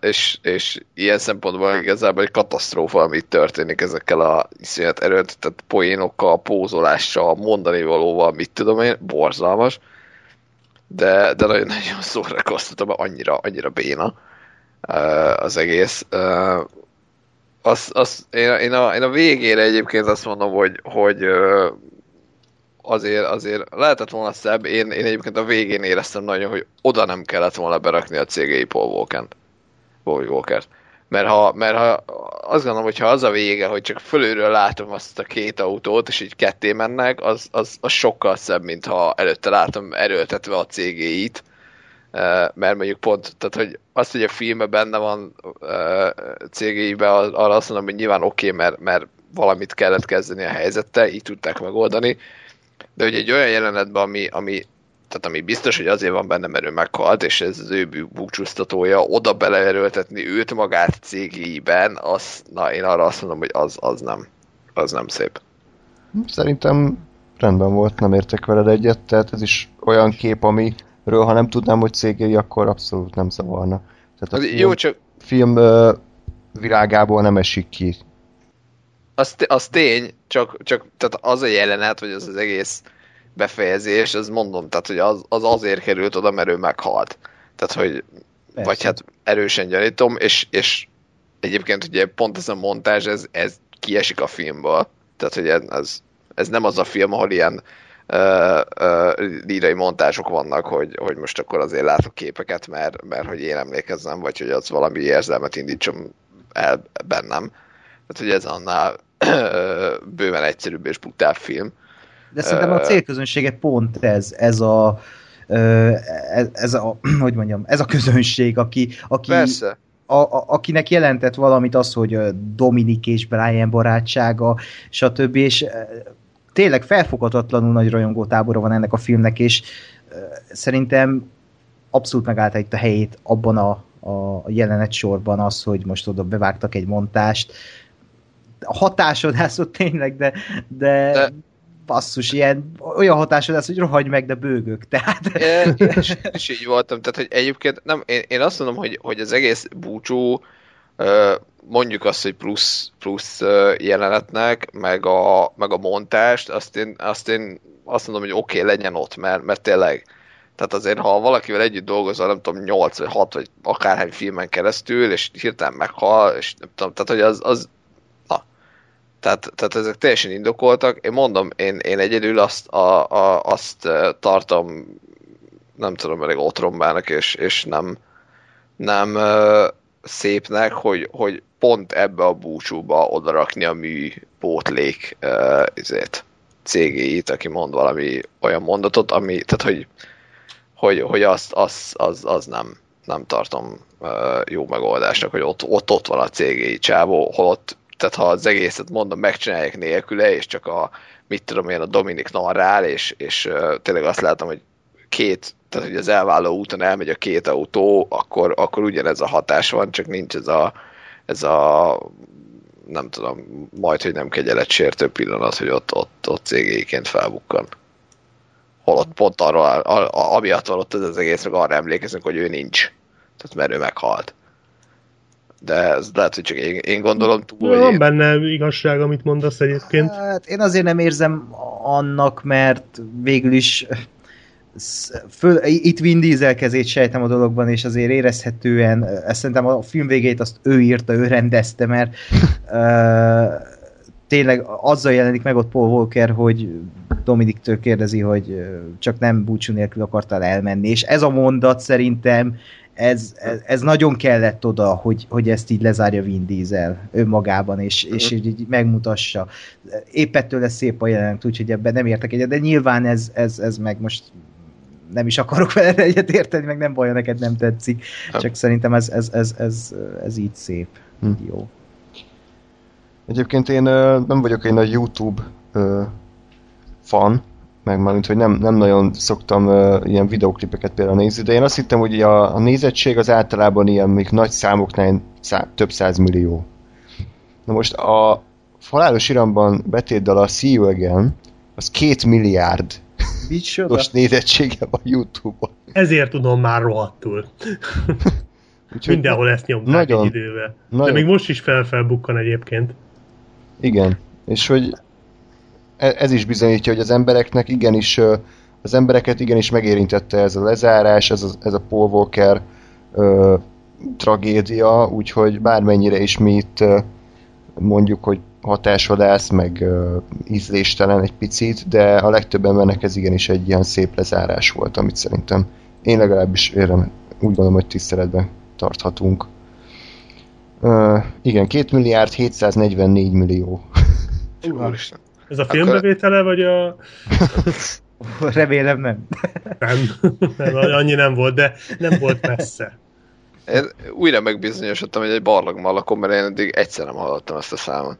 És, és ilyen szempontból igazából egy katasztrófa, ami történik ezekkel a iszonyat erőltetett poénokkal, pózolással, mondani valóval, mit tudom én, borzalmas. De, de nagyon-nagyon szórakoztatom, annyira, annyira béna az egész. Az, az, én, én, a, én a végére egyébként azt mondom, hogy, hogy azért, azért lehetett volna szebb. Én, én egyébként a végén éreztem nagyon, hogy oda nem kellett volna berakni a cégei Paul Walken-t. Paul Walkert. Mert ha, mert ha azt gondolom, hogy ha az a vége, hogy csak fölülről látom azt a két autót, és így ketté mennek, az, az, az sokkal szebb, mint ha előtte látom erőltetve a cégéit. Mert mondjuk pont, tehát hogy azt, hogy a filmben benne van cégéiben, arra azt mondom, hogy nyilván oké, okay, mert, mert valamit kellett kezdeni a helyzettel, így tudták megoldani, de hogy egy olyan jelenetben, ami, ami, tehát ami biztos, hogy azért van benne, mert ő meghalt, és ez az ő bú- búcsúztatója, oda beleerőltetni őt magát cégéiben, az, na én arra azt mondom, hogy az, az nem, az nem szép. Szerintem rendben volt, nem értek veled egyet, tehát ez is olyan kép, amiről ha nem tudnám, hogy cégei, akkor abszolút nem zavarna. Tehát a Az, film, jó, csak film világából nem esik ki. Az, az tény, csak, csak tehát az a jelenet, vagy az az egész befejezés, az mondom, tehát hogy az, az azért került oda, mert ő meghalt. Tehát, hogy Persze. vagy hát erősen gyanítom, és, és egyébként ugye pont ez a montázs, ez, ez kiesik a filmből. Tehát, hogy ez, ez, ez nem az a film, ahol ilyen uh, uh, lírai montázsok vannak, hogy, hogy most akkor azért látok képeket, mert, mert hogy én emlékezzem, vagy hogy az valami érzelmet indítson el bennem. Tehát, hogy ez annál bőven egyszerűbb és butább film. De szerintem a célközönsége pont ez, ez a, ez, ez a, hogy mondjam, ez a közönség, aki, aki Persze. a, a, akinek jelentett valamit az, hogy Dominik és Brian barátsága, stb. És tényleg felfoghatatlanul nagy rajongótábora van ennek a filmnek, és szerintem abszolút megállta itt a helyét abban a, a jelenet sorban az, hogy most oda bevágtak egy montást. A hatásodászott tényleg, de, de, de basszus, ilyen, olyan hatásod lesz, hogy rohagy meg, de bőgök, tehát... Én is, is így voltam, tehát hogy egyébként nem, én, én azt mondom, hogy, hogy az egész búcsú mondjuk azt, hogy plusz, plusz jelenetnek, meg a, meg a montást, azt én, azt én azt mondom, hogy oké, okay, legyen ott, mert, mert tényleg. Tehát azért, ha valakivel együtt dolgozol, nem tudom, 8 vagy 6 vagy akárhány filmen keresztül, és hirtelen meghal, és nem tudom, tehát hogy az, az tehát, tehát ezek teljesen indokoltak. Én mondom, én, én egyedül azt, a, a, azt tartom, nem tudom, elég otrombának, és, és nem, nem szépnek, hogy, hogy pont ebbe a búcsúba odarakni a mű pótlék uh, izét, cégéit, aki mond valami olyan mondatot, ami, tehát hogy, hogy, hogy azt, az, az, az nem, nem tartom uh, jó megoldásnak, hogy ott, ott, ott van a cégéi csávó, holott, tehát ha az egészet mondom, megcsinálják nélküle, és csak a, mit tudom én, a Dominik narrál, és, és tényleg azt látom, hogy két tehát hogy az elválló úton elmegy a két autó, akkor, akkor ugyanez a hatás van, csak nincs ez a, ez a nem tudom, majd, hogy nem sértő pillanat, hogy ott, ott, ott cégéként felbukkan. Holott pont arról, a, a, amiatt van ott ez az egész, meg arra emlékezünk, hogy ő nincs. Tehát mert ő meghalt. De ez lehet, hogy csak én, én gondolom túl. Van én... benne igazság, amit mondasz egyébként. Hát én azért nem érzem annak, mert végül is föl, itt Vin Diesel kezét sejtem a dologban, és azért érezhetően, ezt szerintem a film végét azt ő írta, ő rendezte, mert uh, tényleg azzal jelenik meg ott Paul Walker, hogy Dominiktől kérdezi, hogy csak nem búcsú nélkül akartál elmenni, és ez a mondat szerintem ez, ez, ez nagyon kellett oda, hogy, hogy ezt így lezárja Vin Diesel önmagában, és, és így, így megmutassa. Épp ettől lesz szép a jelenet, úgyhogy ebben nem értek egyet, de nyilván ez, ez, ez meg most nem is akarok vele egyet érteni, meg nem baj, neked nem tetszik. Csak szerintem ez, ez, ez, ez, ez így szép. Hm. Jó. Egyébként én nem vagyok egy nagy YouTube fan, meg már mint hogy nem, nem nagyon szoktam uh, ilyen videoklipeket például nézni, de én azt hittem, hogy a, a nézettség az általában ilyen még nagy számoknál szá, több millió. Na most a halálos iramban betétdal a See You Again, az két milliárd Micsoda? Most nézettsége van Youtube-on. Ezért tudom már rohadtul. Úgyhogy Mindenhol ezt nyomták nagyon, egy idővel. Nagyon. De még most is felfelbukkan egyébként. Igen. És hogy ez is bizonyítja, hogy az embereknek igenis, az embereket igenis megérintette ez a lezárás, ez a, ez a Paul Walker ö, tragédia, úgyhogy bármennyire is mi itt mondjuk, hogy hatásvadász, meg uh, ízléstelen egy picit, de a legtöbb embernek ez igenis egy ilyen szép lezárás volt, amit szerintem én legalábbis érem, úgy gondolom, hogy tiszteletben tarthatunk. Uh, igen, 2 milliárd 744 millió. Úristen. Ez a filmbevétele, vagy a... Remélem nem. nem. nem. Annyi nem volt, de nem volt messze. Én újra megbizonyosodtam, hogy egy barlangban lakom, mert én eddig egyszer nem hallottam ezt a számot.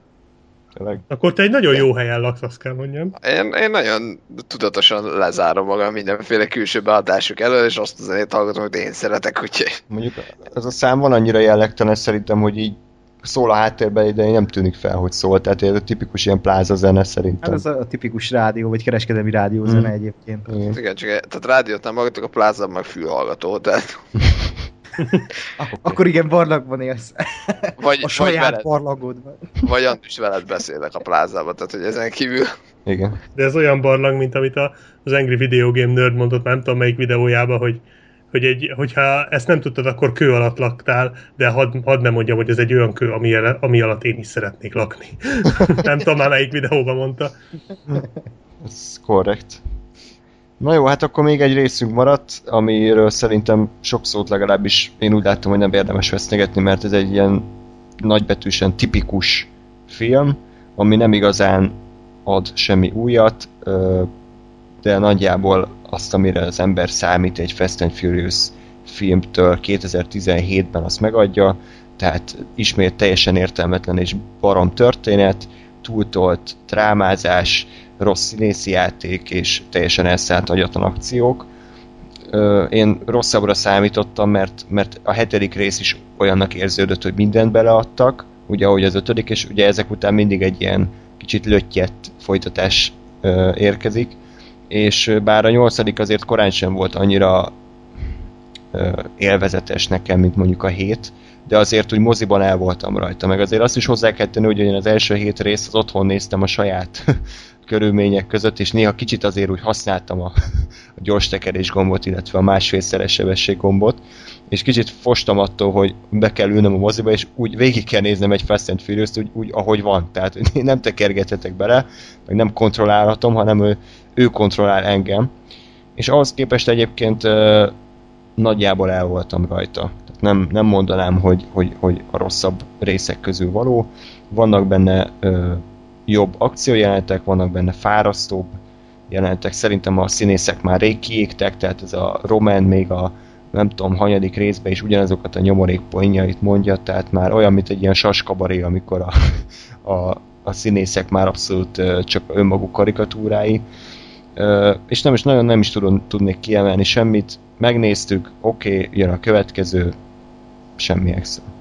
Tényleg. Akkor te egy nagyon jó helyen laksz, azt kell mondjam. Én, én nagyon tudatosan lezárom magam mindenféle külső beadások elől, és azt az zenét hallgatom, hogy én szeretek, úgyhogy... Mondjuk ez a szám van annyira jellegtelen szerintem, hogy így szól a háttérben, de nem tűnik fel, hogy szól. Tehát ez a tipikus ilyen pláza zene szerintem. Hát ez a tipikus rádió, vagy kereskedelmi rádió zene mm. egyébként. Igen. Igen, csak tehát rádiót nem hallgatok, a pláza meg fülhallgató, tehát... Akkor igen, barlangban élsz. Vagy, a saját vagy barlangodban. Vagy Andris veled beszélek a plázában, tehát hogy ezen kívül... Igen. De ez olyan barlang, mint amit a, az Angry Video Game Nerd mondott, nem tudom melyik videójában, hogy hogy egy, hogyha ezt nem tudtad, akkor kő alatt laktál, de hadd had nem mondjam, hogy ez egy olyan kő, ami, ami alatt én is szeretnék lakni. nem tudom már melyik videóban mondta. Ez korrekt. Na jó, hát akkor még egy részünk maradt, amiről szerintem sok szót legalábbis én úgy láttam, hogy nem érdemes vesztegetni, mert ez egy ilyen nagybetűsen tipikus film, ami nem igazán ad semmi újat, de nagyjából azt, amire az ember számít egy Fast and Furious filmtől 2017-ben azt megadja, tehát ismét teljesen értelmetlen és barom történet, túltolt drámázás, rossz színészi játék és teljesen elszállt agyatlan akciók. én rosszabbra számítottam, mert, mert a hetedik rész is olyannak érződött, hogy mindent beleadtak, ugye ahogy az ötödik, és ugye ezek után mindig egy ilyen kicsit löttyett folytatás érkezik, és bár a nyolcadik azért korán sem volt annyira élvezetes nekem, mint mondjuk a hét, de azért úgy moziban el voltam rajta, meg azért azt is hozzá kell tenni, hogy az első hét részt az otthon néztem a saját körülmények között, és néha kicsit azért úgy használtam a, a gyors tekerés gombot, illetve a másfélszeres sebesség gombot, és kicsit fostam attól, hogy be kell ülnöm a moziba, és úgy végig kell néznem egy Fast and furious úgy, úgy, ahogy van. Tehát nem tekergethetek bele, meg nem kontrollálhatom, hanem ő, ő kontrollál engem. És ahhoz képest egyébként nagyjából el voltam rajta. Tehát nem, nem mondanám, hogy, hogy, hogy a rosszabb részek közül való. Vannak benne ö, jobb akciójelenetek, vannak benne fárasztóbb jelenetek. Szerintem a színészek már rég kiégtek, tehát ez a Roman még a nem tudom, hanyadik részben is ugyanazokat a nyomorék poénjait mondja, tehát már olyan, mint egy ilyen saskabaré, amikor a, a, a színészek már abszolút csak önmaguk karikatúrái. És nem is nagyon nem is tudom, tudnék kiemelni semmit. Megnéztük, oké, okay, jön a következő, semmi extra.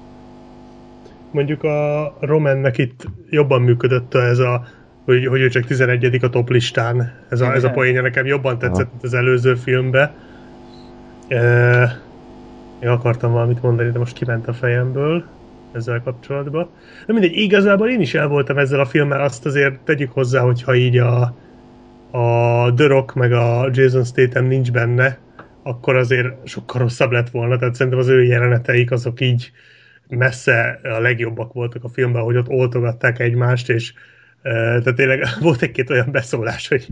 Mondjuk a Romannek itt jobban működött ez a hogy, hogy ő csak 11 a top listán. Ez a, ez a poénja nekem jobban tetszett, mint az előző filmbe. Uh, én akartam valamit mondani, de most kiment a fejemből ezzel kapcsolatban. De mindegy, igazából én is el voltam ezzel a filmmel, azt azért tegyük hozzá, hogyha így a, a The Rock meg a Jason Statham nincs benne, akkor azért sokkal rosszabb lett volna, tehát szerintem az ő jeleneteik azok így messze a legjobbak voltak a filmben, hogy ott oltogatták egymást, és tehát tényleg volt egy-két olyan beszólás, hogy,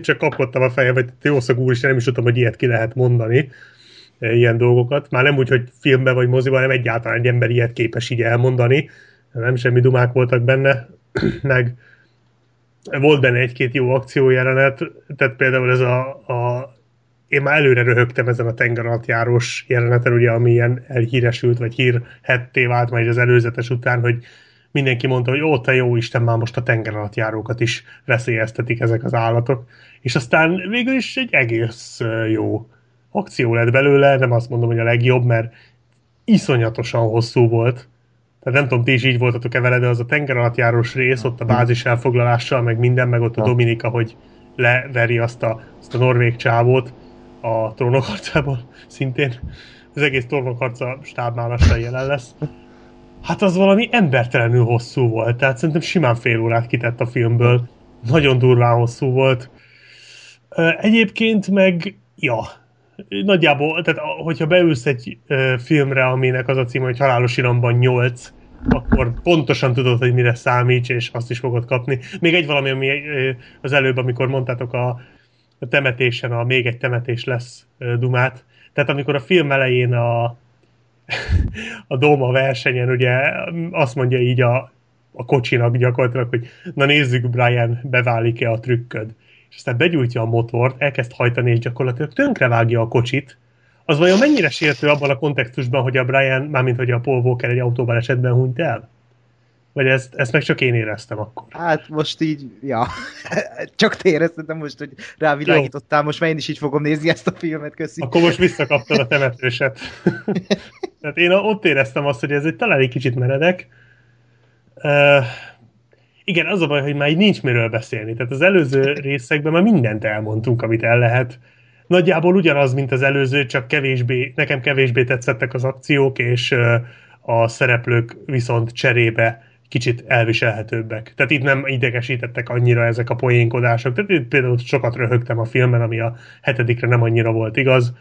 csak kapkodtam a fejem, hogy jószak úr is, nem is tudtam, hogy ilyet ki lehet mondani, ilyen dolgokat. Már nem úgy, hogy filmben vagy moziban, hanem egyáltalán egy ember ilyet képes így elmondani. Nem semmi dumák voltak benne, meg volt benne egy-két jó akciójelenet, tehát például ez a, a én már előre röhögtem ezen a tengeralattjárós jeleneten, ugye, ami ilyen elhíresült, vagy hírhetté vált majd az előzetes után, hogy mindenki mondta, hogy ó, te jó Isten, már most a tengeralattjárókat is veszélyeztetik ezek az állatok. És aztán végül is egy egész jó akció lett belőle, nem azt mondom, hogy a legjobb, mert iszonyatosan hosszú volt. Tehát nem tudom, ti is így voltatok-e vele, de az a tengeralattjárós rész, ott a bázis elfoglalással, meg minden, meg ott a Dominika, hogy leveri azt a, azt a norvég csávót a trónokharcából szintén. Az egész trónokharca stábnál lassan jelen lesz. Hát az valami embertelenül hosszú volt, tehát szerintem simán fél órát kitett a filmből. Nagyon durván hosszú volt. Egyébként meg, ja, nagyjából, tehát hogyha beülsz egy filmre, aminek az a címe, hogy Halálos Iramban 8, akkor pontosan tudod, hogy mire számíts, és azt is fogod kapni. Még egy valami, ami az előbb, amikor mondtátok a, a temetésen, a még egy temetés lesz dumát. Tehát amikor a film elején a, a Doma versenyen ugye azt mondja így a, a kocsinak gyakorlatilag, hogy na nézzük Brian, beválik-e a trükköd és aztán begyújtja a motort, elkezd hajtani, és gyakorlatilag tönkrevágja a kocsit, az vajon mennyire sértő abban a kontextusban, hogy a Brian, mármint hogy a Paul Walker egy autóban esetben hunyt el? Vagy ezt, ezt meg csak én éreztem akkor? Hát most így, ja, csak te érezted, most, hogy rávilágítottál, most már én is így fogom nézni ezt a filmet, köszi. Akkor most visszakaptad a temetőset. Tehát én ott éreztem azt, hogy ez egy talán egy kicsit meredek. Uh, igen, az a baj, hogy már így nincs miről beszélni. Tehát az előző részekben már mindent elmondtunk, amit el lehet. Nagyjából ugyanaz, mint az előző, csak kevésbé, nekem kevésbé tetszettek az akciók, és a szereplők viszont cserébe kicsit elviselhetőbbek. Tehát itt nem idegesítettek annyira ezek a poénkodások. Tehát itt például sokat röhögtem a filmen, ami a hetedikre nem annyira volt igaz.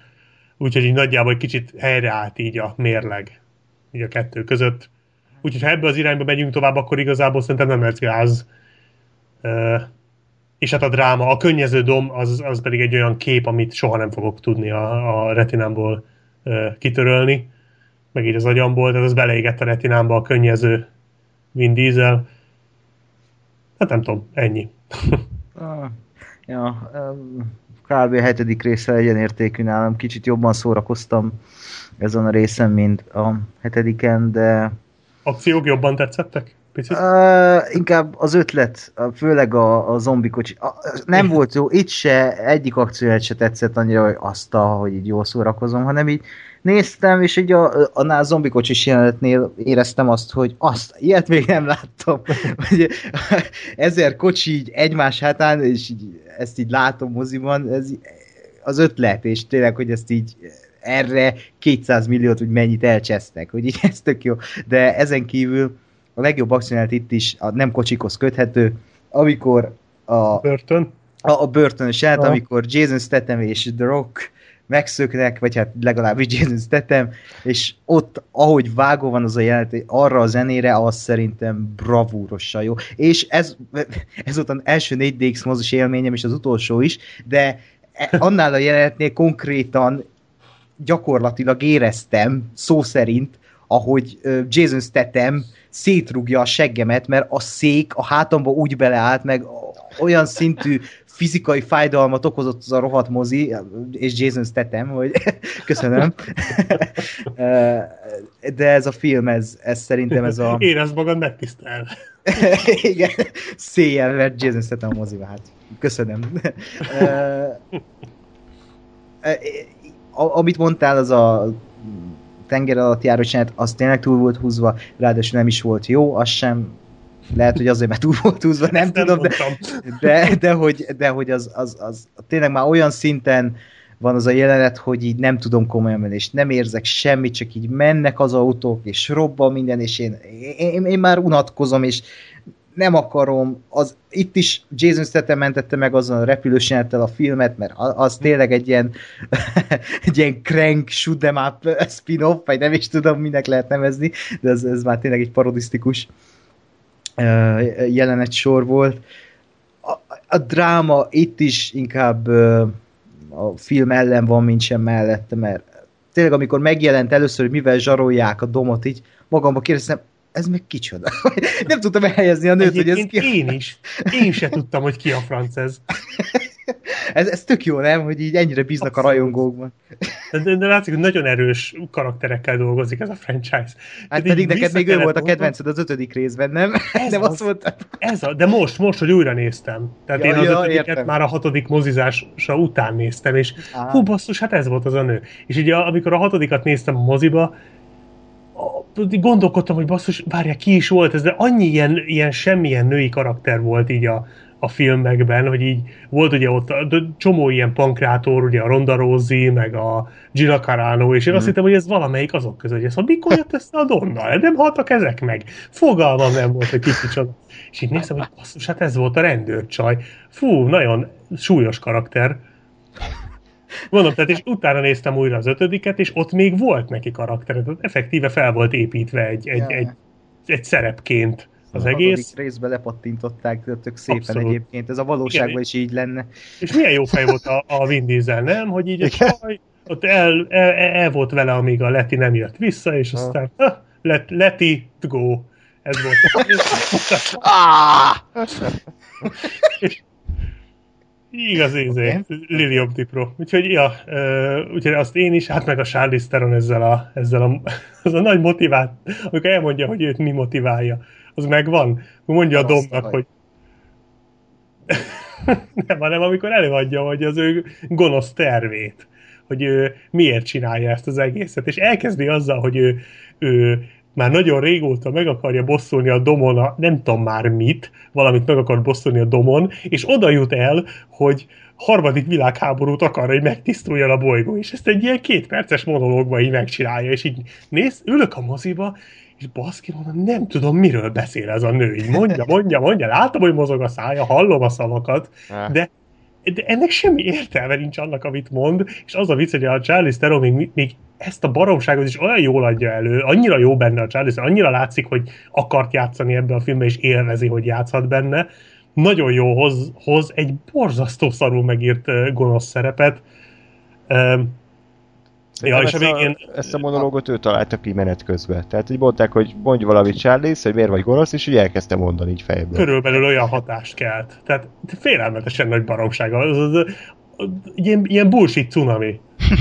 Úgyhogy így nagyjából egy kicsit helyreállt így a mérleg így a kettő között. Úgyhogy ha ebbe az irányba megyünk tovább, akkor igazából szerintem nem lesz gáz. Uh, és hát a dráma, a könnyező dom, az, az pedig egy olyan kép, amit soha nem fogok tudni a, a retinámból uh, kitörölni, meg így az agyamból, tehát az beleégett a retinámba a könnyező Vin Diesel. Hát nem tudom, ennyi. ah, ja, kb. a hetedik része egyenértékű nálam. Kicsit jobban szórakoztam ezen a részen, mint a hetediken, de akciók jobban tetszettek? Picit? Uh, inkább az ötlet, főleg a, a zombikocsi. A, nem volt jó, itt se egyik akcióját se tetszett annyira, hogy azt hogy így jól szórakozom, hanem így néztem, és így a, annál a zombikocsis jelenetnél éreztem azt, hogy azt, ilyet még nem láttam. hogy ezer kocsi így egymás hátán, és így, ezt így látom moziban, ez az ötlet, és tényleg, hogy ezt így erre 200 milliót, hogy mennyit elcsesztek, hogy így ez tök jó. De ezen kívül a legjobb akcióját itt is a nem kocsikhoz köthető, amikor a, Börtön. a, a börtönös Aha. amikor Jason Statham és The Rock megszöknek, vagy hát legalábbis Jason Statham, és ott, ahogy vágó van az a jelenet, arra a zenére, az szerintem bravúrosan jó. És ez, ez volt az első 4DX mozis élményem, és az utolsó is, de e- annál a jelenetnél konkrétan gyakorlatilag éreztem, szó szerint, ahogy Jason Statham szétrugja a seggemet, mert a szék a hátamba úgy beleállt, meg olyan szintű fizikai fájdalmat okozott az a rohadt mozi, és Jason Statham, hogy köszönöm. De ez a film, ez, ez szerintem ez a... Érezd magad megtisztel. Igen, széjjel vert Jason Statham a moziba, hát köszönöm. Amit mondtál, az a tenger alatt járó csinált, az tényleg túl volt húzva, ráadásul nem is volt jó, az sem lehet, hogy azért, mert túl volt húzva, nem Ezt tudom, de, mondtam. de, de, hogy, de hogy az, az, az tényleg már olyan szinten van az a jelenet, hogy így nem tudom komolyan menni, és nem érzek semmit, csak így mennek az autók, és robban minden, és én, én, én már unatkozom, és nem akarom, az, itt is Jason Statham mentette meg azon a repülős a filmet, mert az tényleg egy ilyen egy ilyen crank shoot 'em up spin-off, vagy nem is tudom, minek lehet nevezni, de ez, ez már tényleg egy parodisztikus jelenet sor volt. A, a dráma itt is inkább a film ellen van, mint sem mellette, mert tényleg amikor megjelent először, hogy mivel zsarolják a domot, így magamba kérdeztem, ez meg kicsoda? Nem tudtam elhelyezni a nőt, hogy ez Egyébként ki. én is. Én se tudtam, hogy ki a franc ez. Ez, ez tök jó, nem? Hogy így ennyire bíznak a Abszolút. rajongókban. De, de, de látszik, hogy nagyon erős karakterekkel dolgozik ez a franchise. Hát Tehát pedig neked még ő volt a kedvenced az ötödik részben, nem? Ez nem az. azt mondtad. Ez a, de most, most, hogy újra néztem. Tehát Ja, én az ja, ötödiket értem. már a hatodik mozizása után néztem, és Á. hú basszus, hát ez volt az a nő. És így a, amikor a hatodikat néztem a moziba, gondolkodtam, hogy basszus, várja, ki is volt ez, de annyi ilyen, ilyen semmilyen női karakter volt így a, a filmekben, hogy így volt ugye ott csomó ilyen pankrátor, ugye a Ronda Rousey, meg a Gina Carano, és én azt Mhm. hittem, hogy ez valamelyik azok közül, hogy ez a mikor jött össze a Donna? Nem haltak ezek meg? Fogalmam nem volt, hogy ki kicsoda. És így néztem, hogy basszus, hát ez volt a rendőrcsaj. Fú, nagyon súlyos karakter. Mondom, tehát és utána néztem újra az ötödiket, és ott még volt neki karakter, tehát effektíve fel volt építve egy, egy, Ja. egy, egy szerepként az A egész. részbe lepattintották, de tök szépen Abszolút. egyébként. Ez a valóságban Igen. is így lenne. És milyen jó fej volt a, a Vin Diesel, nem? Hogy így a Igen. csaj, ott el, el, el, volt vele, amíg a Leti nem jött vissza, és aztán ha, let, Leti, go. Ez volt. Ah! Igaz, izé, Lili Optipro. Úgyhogy, ja, ö, úgyhogy azt én is, hát meg a Charlize Theron ezzel a, ezzel a, az a nagy motivált, amikor elmondja, hogy őt mi motiválja, az megvan. Mondja a Domnak, hogy nem, hanem amikor előadja, hogy az ő gonosz tervét, hogy ő miért csinálja ezt az egészet, és elkezdi azzal, hogy ő, ő már nagyon régóta meg akarja bosszulni a domon, a, nem tudom már mit, valamit meg akar bosszulni a domon, és oda jut el, hogy harmadik világháborút akar, hogy megtisztuljon a bolygó, és ezt egy ilyen két perces monológban így megcsinálja, és így néz, ülök a moziba, és baszki, mondom, nem tudom, miről beszél ez a nő. Így mondja, mondja, mondja, látom, hogy mozog a szája, hallom a szavakat, de, de ennek semmi értelme nincs annak, amit mond, és az a vicc, hogy a Charlize Theron még, még ezt a baromságot is olyan jól adja elő, annyira jó benne a Charlize, annyira látszik, hogy akart játszani ebbe a filmbe, és élvezi, hogy játszhat benne. Nagyon jó hoz, hoz egy borzasztó szarul megírt gonosz szerepet. Um, Ja, és a ezt, végén... a, ezt a monológot ő találta ki menet közben. Tehát így mondták, hogy mondj valamit Charlie, hogy miért vagy gonosz, és úgy elkezdte mondani így fejből. körülbelül olyan hatást kelt. Tehát félelmetesen nagy baromsága. Az, az, az, az, ilyen, ilyen bullshit cunami.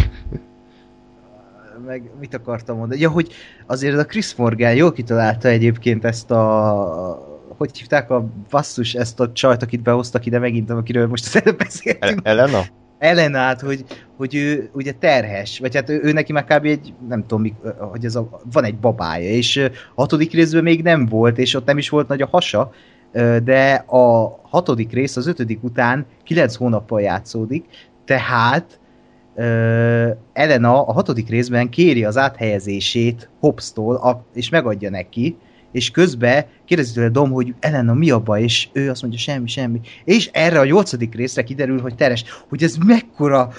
meg mit akartam mondani? Ja, hogy azért a Chris Morgan jól kitalálta egyébként ezt a hogy hívták a basszus ezt a csajt, akit behoztak ide megint, akiről most beszéltünk. Elena? Ellenát, hogy, hogy ő ugye terhes, vagy hát ő, ő neki már kb. egy, nem tudom, hogy ez a, van egy babája, és a hatodik részben még nem volt, és ott nem is volt nagy a hasa, de a hatodik rész az ötödik után kilenc hónappal játszódik, tehát Elena a hatodik részben kéri az áthelyezését Hobbs-tól, és megadja neki, és közben kérdezi tőle Dom, hogy Elena mi a baj, és ő azt mondja semmi, semmi. És erre a nyolcadik részre kiderül, hogy teres, hogy ez mekkora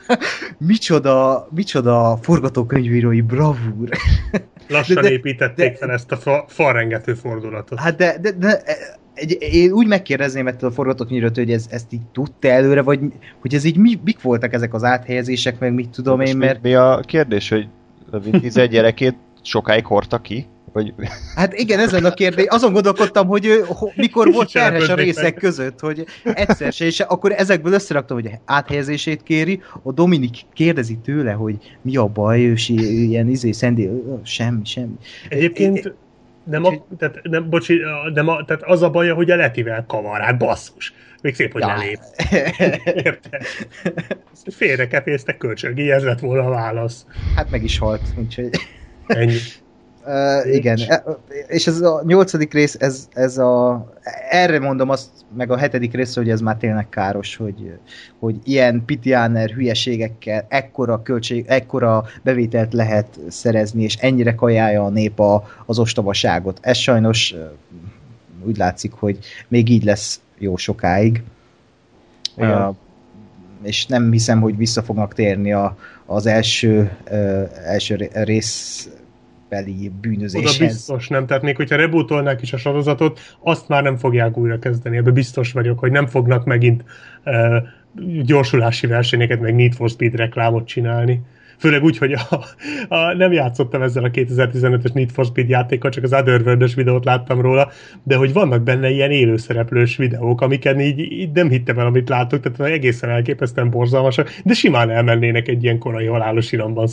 micsoda, micsoda forgatókönyvírói bravúr. Lassan de, de, építették de, fel ezt a fa, falrengető fordulatot. Hát de, de, de egy, én úgy megkérdezném ettől a forgatókönyvírót, hogy ez, ezt így tudta előre, vagy hogy ez így mi, mik voltak ezek az áthelyezések, meg mit tudom Most én, mert... Mi, a kérdés, hogy a Vin Diesel gyerekét sokáig hordta ki? Vagy... Hát igen, ez lenne a kérdés. Azon gondolkodtam, hogy ő, mikor volt terhes a részek között, hogy egyszer se, és akkor ezekből összeraktam, hogy áthelyezését kéri, a Dominik kérdezi tőle, hogy mi a baj, és ilyen izé, szendi, semmi, semmi. Egyébként nem, a, tehát, nem, bocsi, nem a, tehát az a baj, hogy a Letivel kavar, hát basszus. Még szép, hogy ja. lelép. Érted? Félre kepésztek kölcsögi, ez lett volna a válasz. Hát meg is halt, úgyhogy... Ennyi. Uh, igen, e, és ez a nyolcadik rész, ez, ez a, erre mondom azt, meg a hetedik rész, hogy ez már tényleg káros, hogy, hogy ilyen pitiáner hülyeségekkel ekkora, költség, ekkora bevételt lehet szerezni, és ennyire kajálja a nép a, az ostobaságot. Ez sajnos úgy látszik, hogy még így lesz jó sokáig. Uh, és nem hiszem, hogy vissza fognak térni a, az első, uh, első rész beli bűnözéshez. Oda biztos nem, tehát még hogyha rebootolnák is a sorozatot, azt már nem fogják újra kezdeni, ebbe biztos vagyok, hogy nem fognak megint uh, gyorsulási versenyeket, meg Need for Speed reklámot csinálni. Főleg úgy, hogy a, a, nem játszottam ezzel a 2015-ös Need for Speed játékkal, csak az otherworld videót láttam róla, de hogy vannak benne ilyen élőszereplős videók, amiket így, így nem hittem el, amit látok, tehát egészen elképesztően borzalmasak, de simán elmennének egy ilyen korai halálos iramban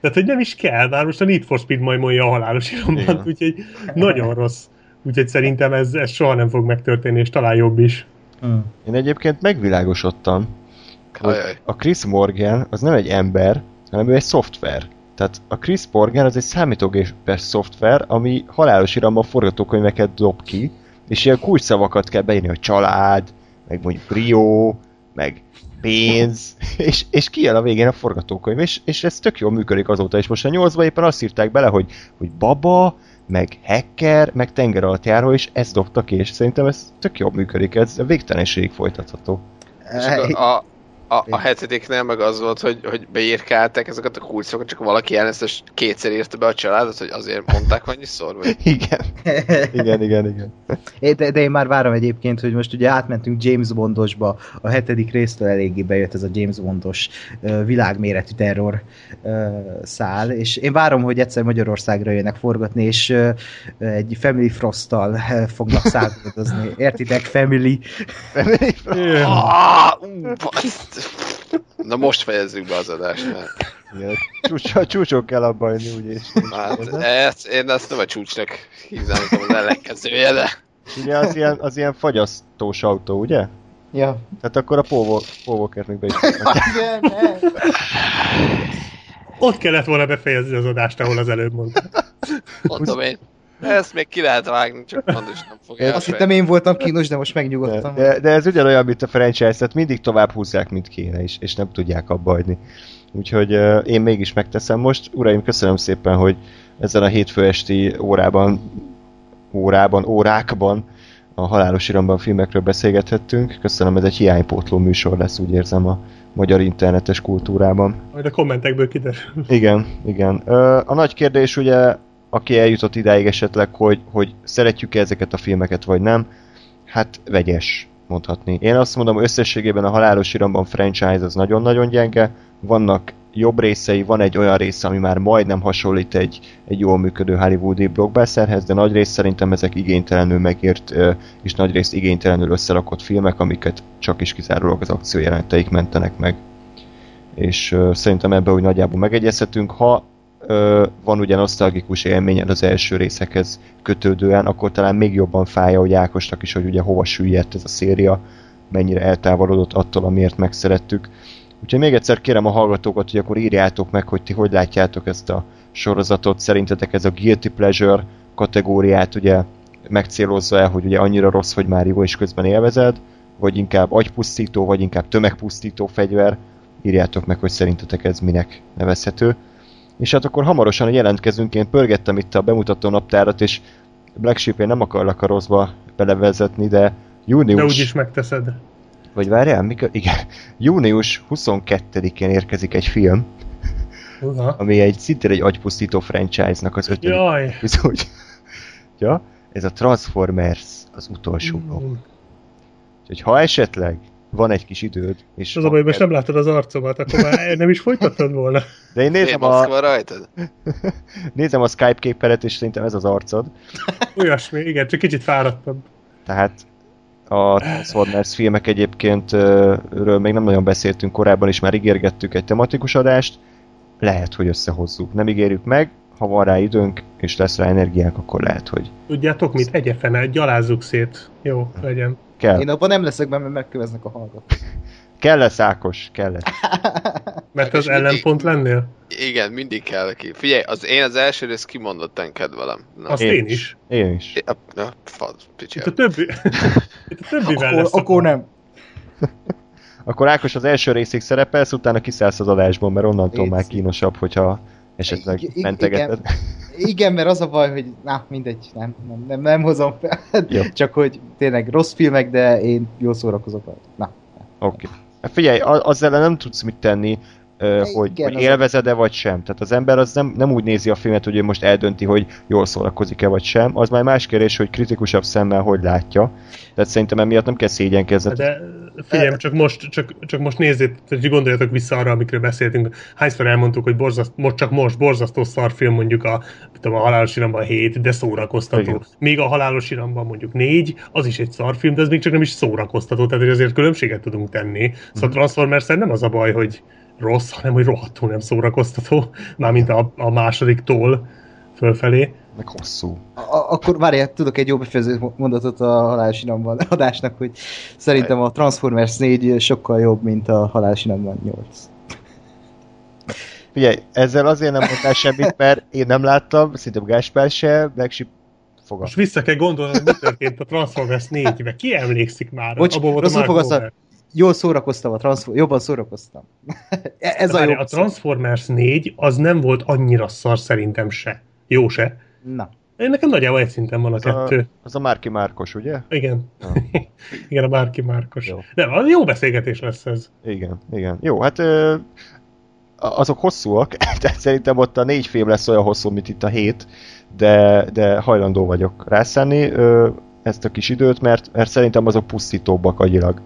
Tehát, hogy nem is kell, már most a Need for Speed majd mondja a halálos iramban, úgyhogy nagyon rossz. Úgyhogy szerintem ez, ez soha nem fog megtörténni, és talán jobb is. Én egyébként megvilágosodtam, Ajaj. a Chris Morgan az nem egy ember, hanem ő egy szoftver. Tehát a Chris Morgan az egy számítógépes szoftver, ami halálos iramban forgatókönyveket dob ki, és ilyen kulcsszavakat kell beírni, hogy család, meg mondjuk Rio, meg pénz, és, és kijön a végén a forgatókönyv, és, és ez tök jól működik azóta, és most a nyolcban éppen azt írták bele, hogy, hogy baba, meg hacker, meg tenger alatt járó, és ezt dobta ki, és szerintem ez tök jól működik, ez a végtelenségig folytatható. És a, a, a hetediknél meg az volt, hogy, hogy beírkálták ezeket a kulcsokat, csak valaki elnézést kétszer írta be a családot, hogy azért mondták annyiszor? Vagy? Igen. igen, igen, igen. De, de én már várom egyébként, hogy most ugye átmentünk James Bondosba, a hetedik résztől eléggé bejött ez a James Bondos uh, világméretű terror uh, szál, és én várom, hogy egyszer Magyarországra jönnek forgatni, és uh, egy Family Frosttal fognak szállítozni. Értitek? Family. Family Frost. Ah, Na most fejezzük be az adást, mert... Igen, csúcs, csúcsok kell abba jönni, úgyis. Hát, ezt, én ezt nem a csúcsnak hívnám, az ellenkezője, de... Ugye az ilyen, az ilyen fagyasztós autó, ugye? Ja. Tehát akkor a Paul Walkernek be is Ott kellett volna befejezni az adást, ahol az előbb mondtam. Mondom én. Ezt még ki lehet vágni, csak mondd is nem fogja Azt hittem én voltam kínos, de most megnyugodtam. De, de, ez ugyanolyan, mint a franchise, tehát mindig tovább húzzák, mint kéne, és, és nem tudják abba hagyni. Úgyhogy uh, én mégis megteszem most. Uraim, köszönöm szépen, hogy ezen a hétfő esti órában, órában, órákban a halálos iramban filmekről beszélgethettünk. Köszönöm, ez egy hiánypótló műsor lesz, úgy érzem a magyar internetes kultúrában. Majd a kommentekből kiderül. Igen, igen. A nagy kérdés ugye aki eljutott idáig esetleg, hogy, hogy szeretjük-e ezeket a filmeket, vagy nem, hát vegyes mondhatni. Én azt mondom, összességében a Halálos Iramban franchise az nagyon-nagyon gyenge, vannak jobb részei, van egy olyan része, ami már majdnem hasonlít egy, egy jól működő hollywoodi blockbusterhez, de nagy rész szerintem ezek igénytelenül megírt, és nagy rész igénytelenül összerakott filmek, amiket csak is kizárólag az akciójelenteik mentenek meg. és szerintem ebben úgy nagyjából megegyezhetünk. Ha van ugye nosztalgikus élményed az első részekhez kötődően, akkor talán még jobban fája, hogy Ákosnak is, hogy ugye hova süllyedt ez a széria, mennyire eltávolodott attól, amiért megszerettük. Úgyhogy még egyszer kérem a hallgatókat, hogy akkor írjátok meg, hogy ti hogy látjátok ezt a sorozatot. Szerintetek ez a guilty pleasure kategóriát ugye megcélozza el, hogy ugye annyira rossz, hogy már jó és közben élvezed, vagy inkább agypusztító, vagy inkább tömegpusztító fegyver. Írjátok meg, hogy szerintetek ez minek nevezhető. És hát akkor hamarosan jelentkezünk, én pörgettem itt a bemutató naptárat, és Black Sheep én nem akarlak a rosszba belevezetni, de június... De úgyis megteszed. Vagy várjál, mikor? Igen. Június 22-én érkezik egy film, Uha. ami egy szintén egy agypusztító franchise-nak az ötödik Jaj. epizód. ja, ez a Transformers az utolsó blokk. Mm. Úgyhogy ha esetleg van egy kis időd, és Az a baj, most nem láttad az arcomat, akkor már nem is folytattad volna. de én nézem a, van rajtad? nézem a Skype képeret, és szerintem ez az arcod. Olyasmi, igen, csak kicsit fáradtabb. Tehát a Transformers filmek egyébként ről még nem nagyon beszéltünk korábban, is már ígérgettük egy tematikus adást. Lehet, hogy összehozzuk. Nem ígérjük meg, ha van rá időnk, és lesz rá energiánk, akkor lehet, hogy Tudjátok mit? Egye fene, gyalázzuk szét. Jó, legyen. Kell. Én abban nem leszek benne, mert megköveznek a hallgatók. Kell lesz Ákos, kell. Mert az mindig- ellenpont lennél? Igen, mindig kell ki. Figyelj, az én az első rész kimondottan kedvelem. Na, Azt én is. Én is. a, a, fad, picsi. Itt a többi... Itt a többivel Akkor, lesz. akkor nem. Akkor Ákos az első részig szerepelsz, utána kiszállsz az adásból, mert onnantól Én már kínosabb, hogyha esetleg I- mentegeted. Igen, mert az a baj, hogy na, mindegy, nem, nem, nem, nem hozom fel. Jó. Csak hogy tényleg rossz filmek, de én jól szórakozok rajta. Na, Oké. Hát figyelj, azzal nem tudsz mit tenni, hogy, Igen, hogy élvezed-e vagy sem. Tehát az ember az nem, nem úgy nézi a filmet, hogy ő most eldönti, hogy jól szórakozik-e vagy sem. Az már más kérdés, hogy kritikusabb szemmel hogy látja. Tehát szerintem emiatt nem kell szégyenkezni. De figyelj, csak most, csak, csak most nézzétek, hogy gondoljatok vissza arra, amikről beszéltünk. Hányszor elmondtuk, hogy borzaszt, most csak most borzasztó szarfilm mondjuk a, tudom, a Halálos Iramban 7, de szórakoztató. Igen. Még a Halálos Iramban mondjuk 4, az is egy szarfilm, de ez még csak nem is szórakoztató, tehát hogy azért különbséget tudunk tenni. Szóval Mhm. Transformers nem az a baj, hogy rossz, hanem hogy rohadtul nem szórakoztató, mármint a, a másodiktól fölfelé. Meg hosszú. A- akkor várjál, tudok egy jó befejező mondatot a Halálos Iramban adásnak, hogy szerintem a Transformers 4 sokkal jobb, mint a Halálos Iramban 8. Figyelj, ezzel azért nem mondtál semmit, mert én nem láttam, szerintem Gáspár se, meg si fogam. Most vissza kell gondolni, hogy mi történt a Transformers 4-be. Ki emlékszik már? Bocs, Abból volt rosszul. Wahlberg. Jól szórakoztam, a Transfor- jobban szórakoztam. Ez a jó. a Transformers 4 az nem volt annyira szar szerintem se. Jó se. Na, Én nekem nagyjából egy szinten van a Az a, kettő. az a Márki Márkos, ugye? Igen. Ja. Igen, a Márki Márkos. Jó. Nem, az jó beszélgetés lesz ez. Igen, igen. Jó, hát ö, azok hosszúak, tehát szerintem ott a négy film lesz olyan hosszú, mint itt a hét, de, de hajlandó vagyok rászállni ö, ezt a kis időt, mert, mert szerintem azok pusztítóbbak agyilag.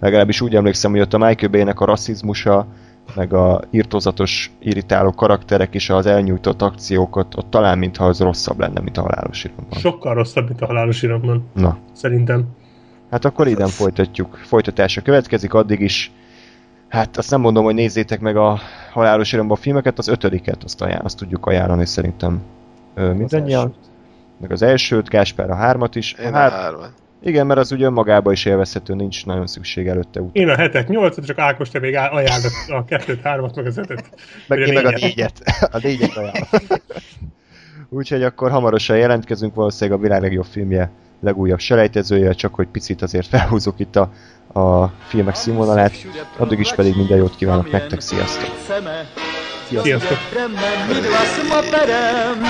Legalábbis úgy emlékszem, hogy ott a Michael Bay-nek a rasszizmusa, meg a írtózatos, irritáló karakterek és az elnyújtott akciók ott, talán mintha az rosszabb lenne, mint a halálos iramban. Sokkal rosszabb, mint a halálos iramban. Na, Szerintem. Hát akkor innen folytatjuk. Folytatása következik, addig is. Hát azt nem mondom, hogy nézzétek meg a halálos a filmeket, az ötödiket azt, ajánl, azt tudjuk ajánlani szerintem ö, mindannyian. Meg az elsőt, Gáspár a hármat is. A Én a hár... Igen, mert az ugye önmagában is élvezhető, nincs nagyon szükség előtte ut. Én a hetet, nyolcat, csak Ákos te még ajánlod a kettőt, hármat, meg az ötöt. Meg én meg a négyet. A négyet ajánlom. Úgyhogy akkor hamarosan jelentkezünk, valószínűleg a világ legjobb filmje legújabb selejtezője, csak hogy picit azért felhúzzuk itt a, a filmek színvonalát. Addig is pedig minden jót kívánok nektek, sziasztok! Sziasztok! Větrem, mydla s motorem.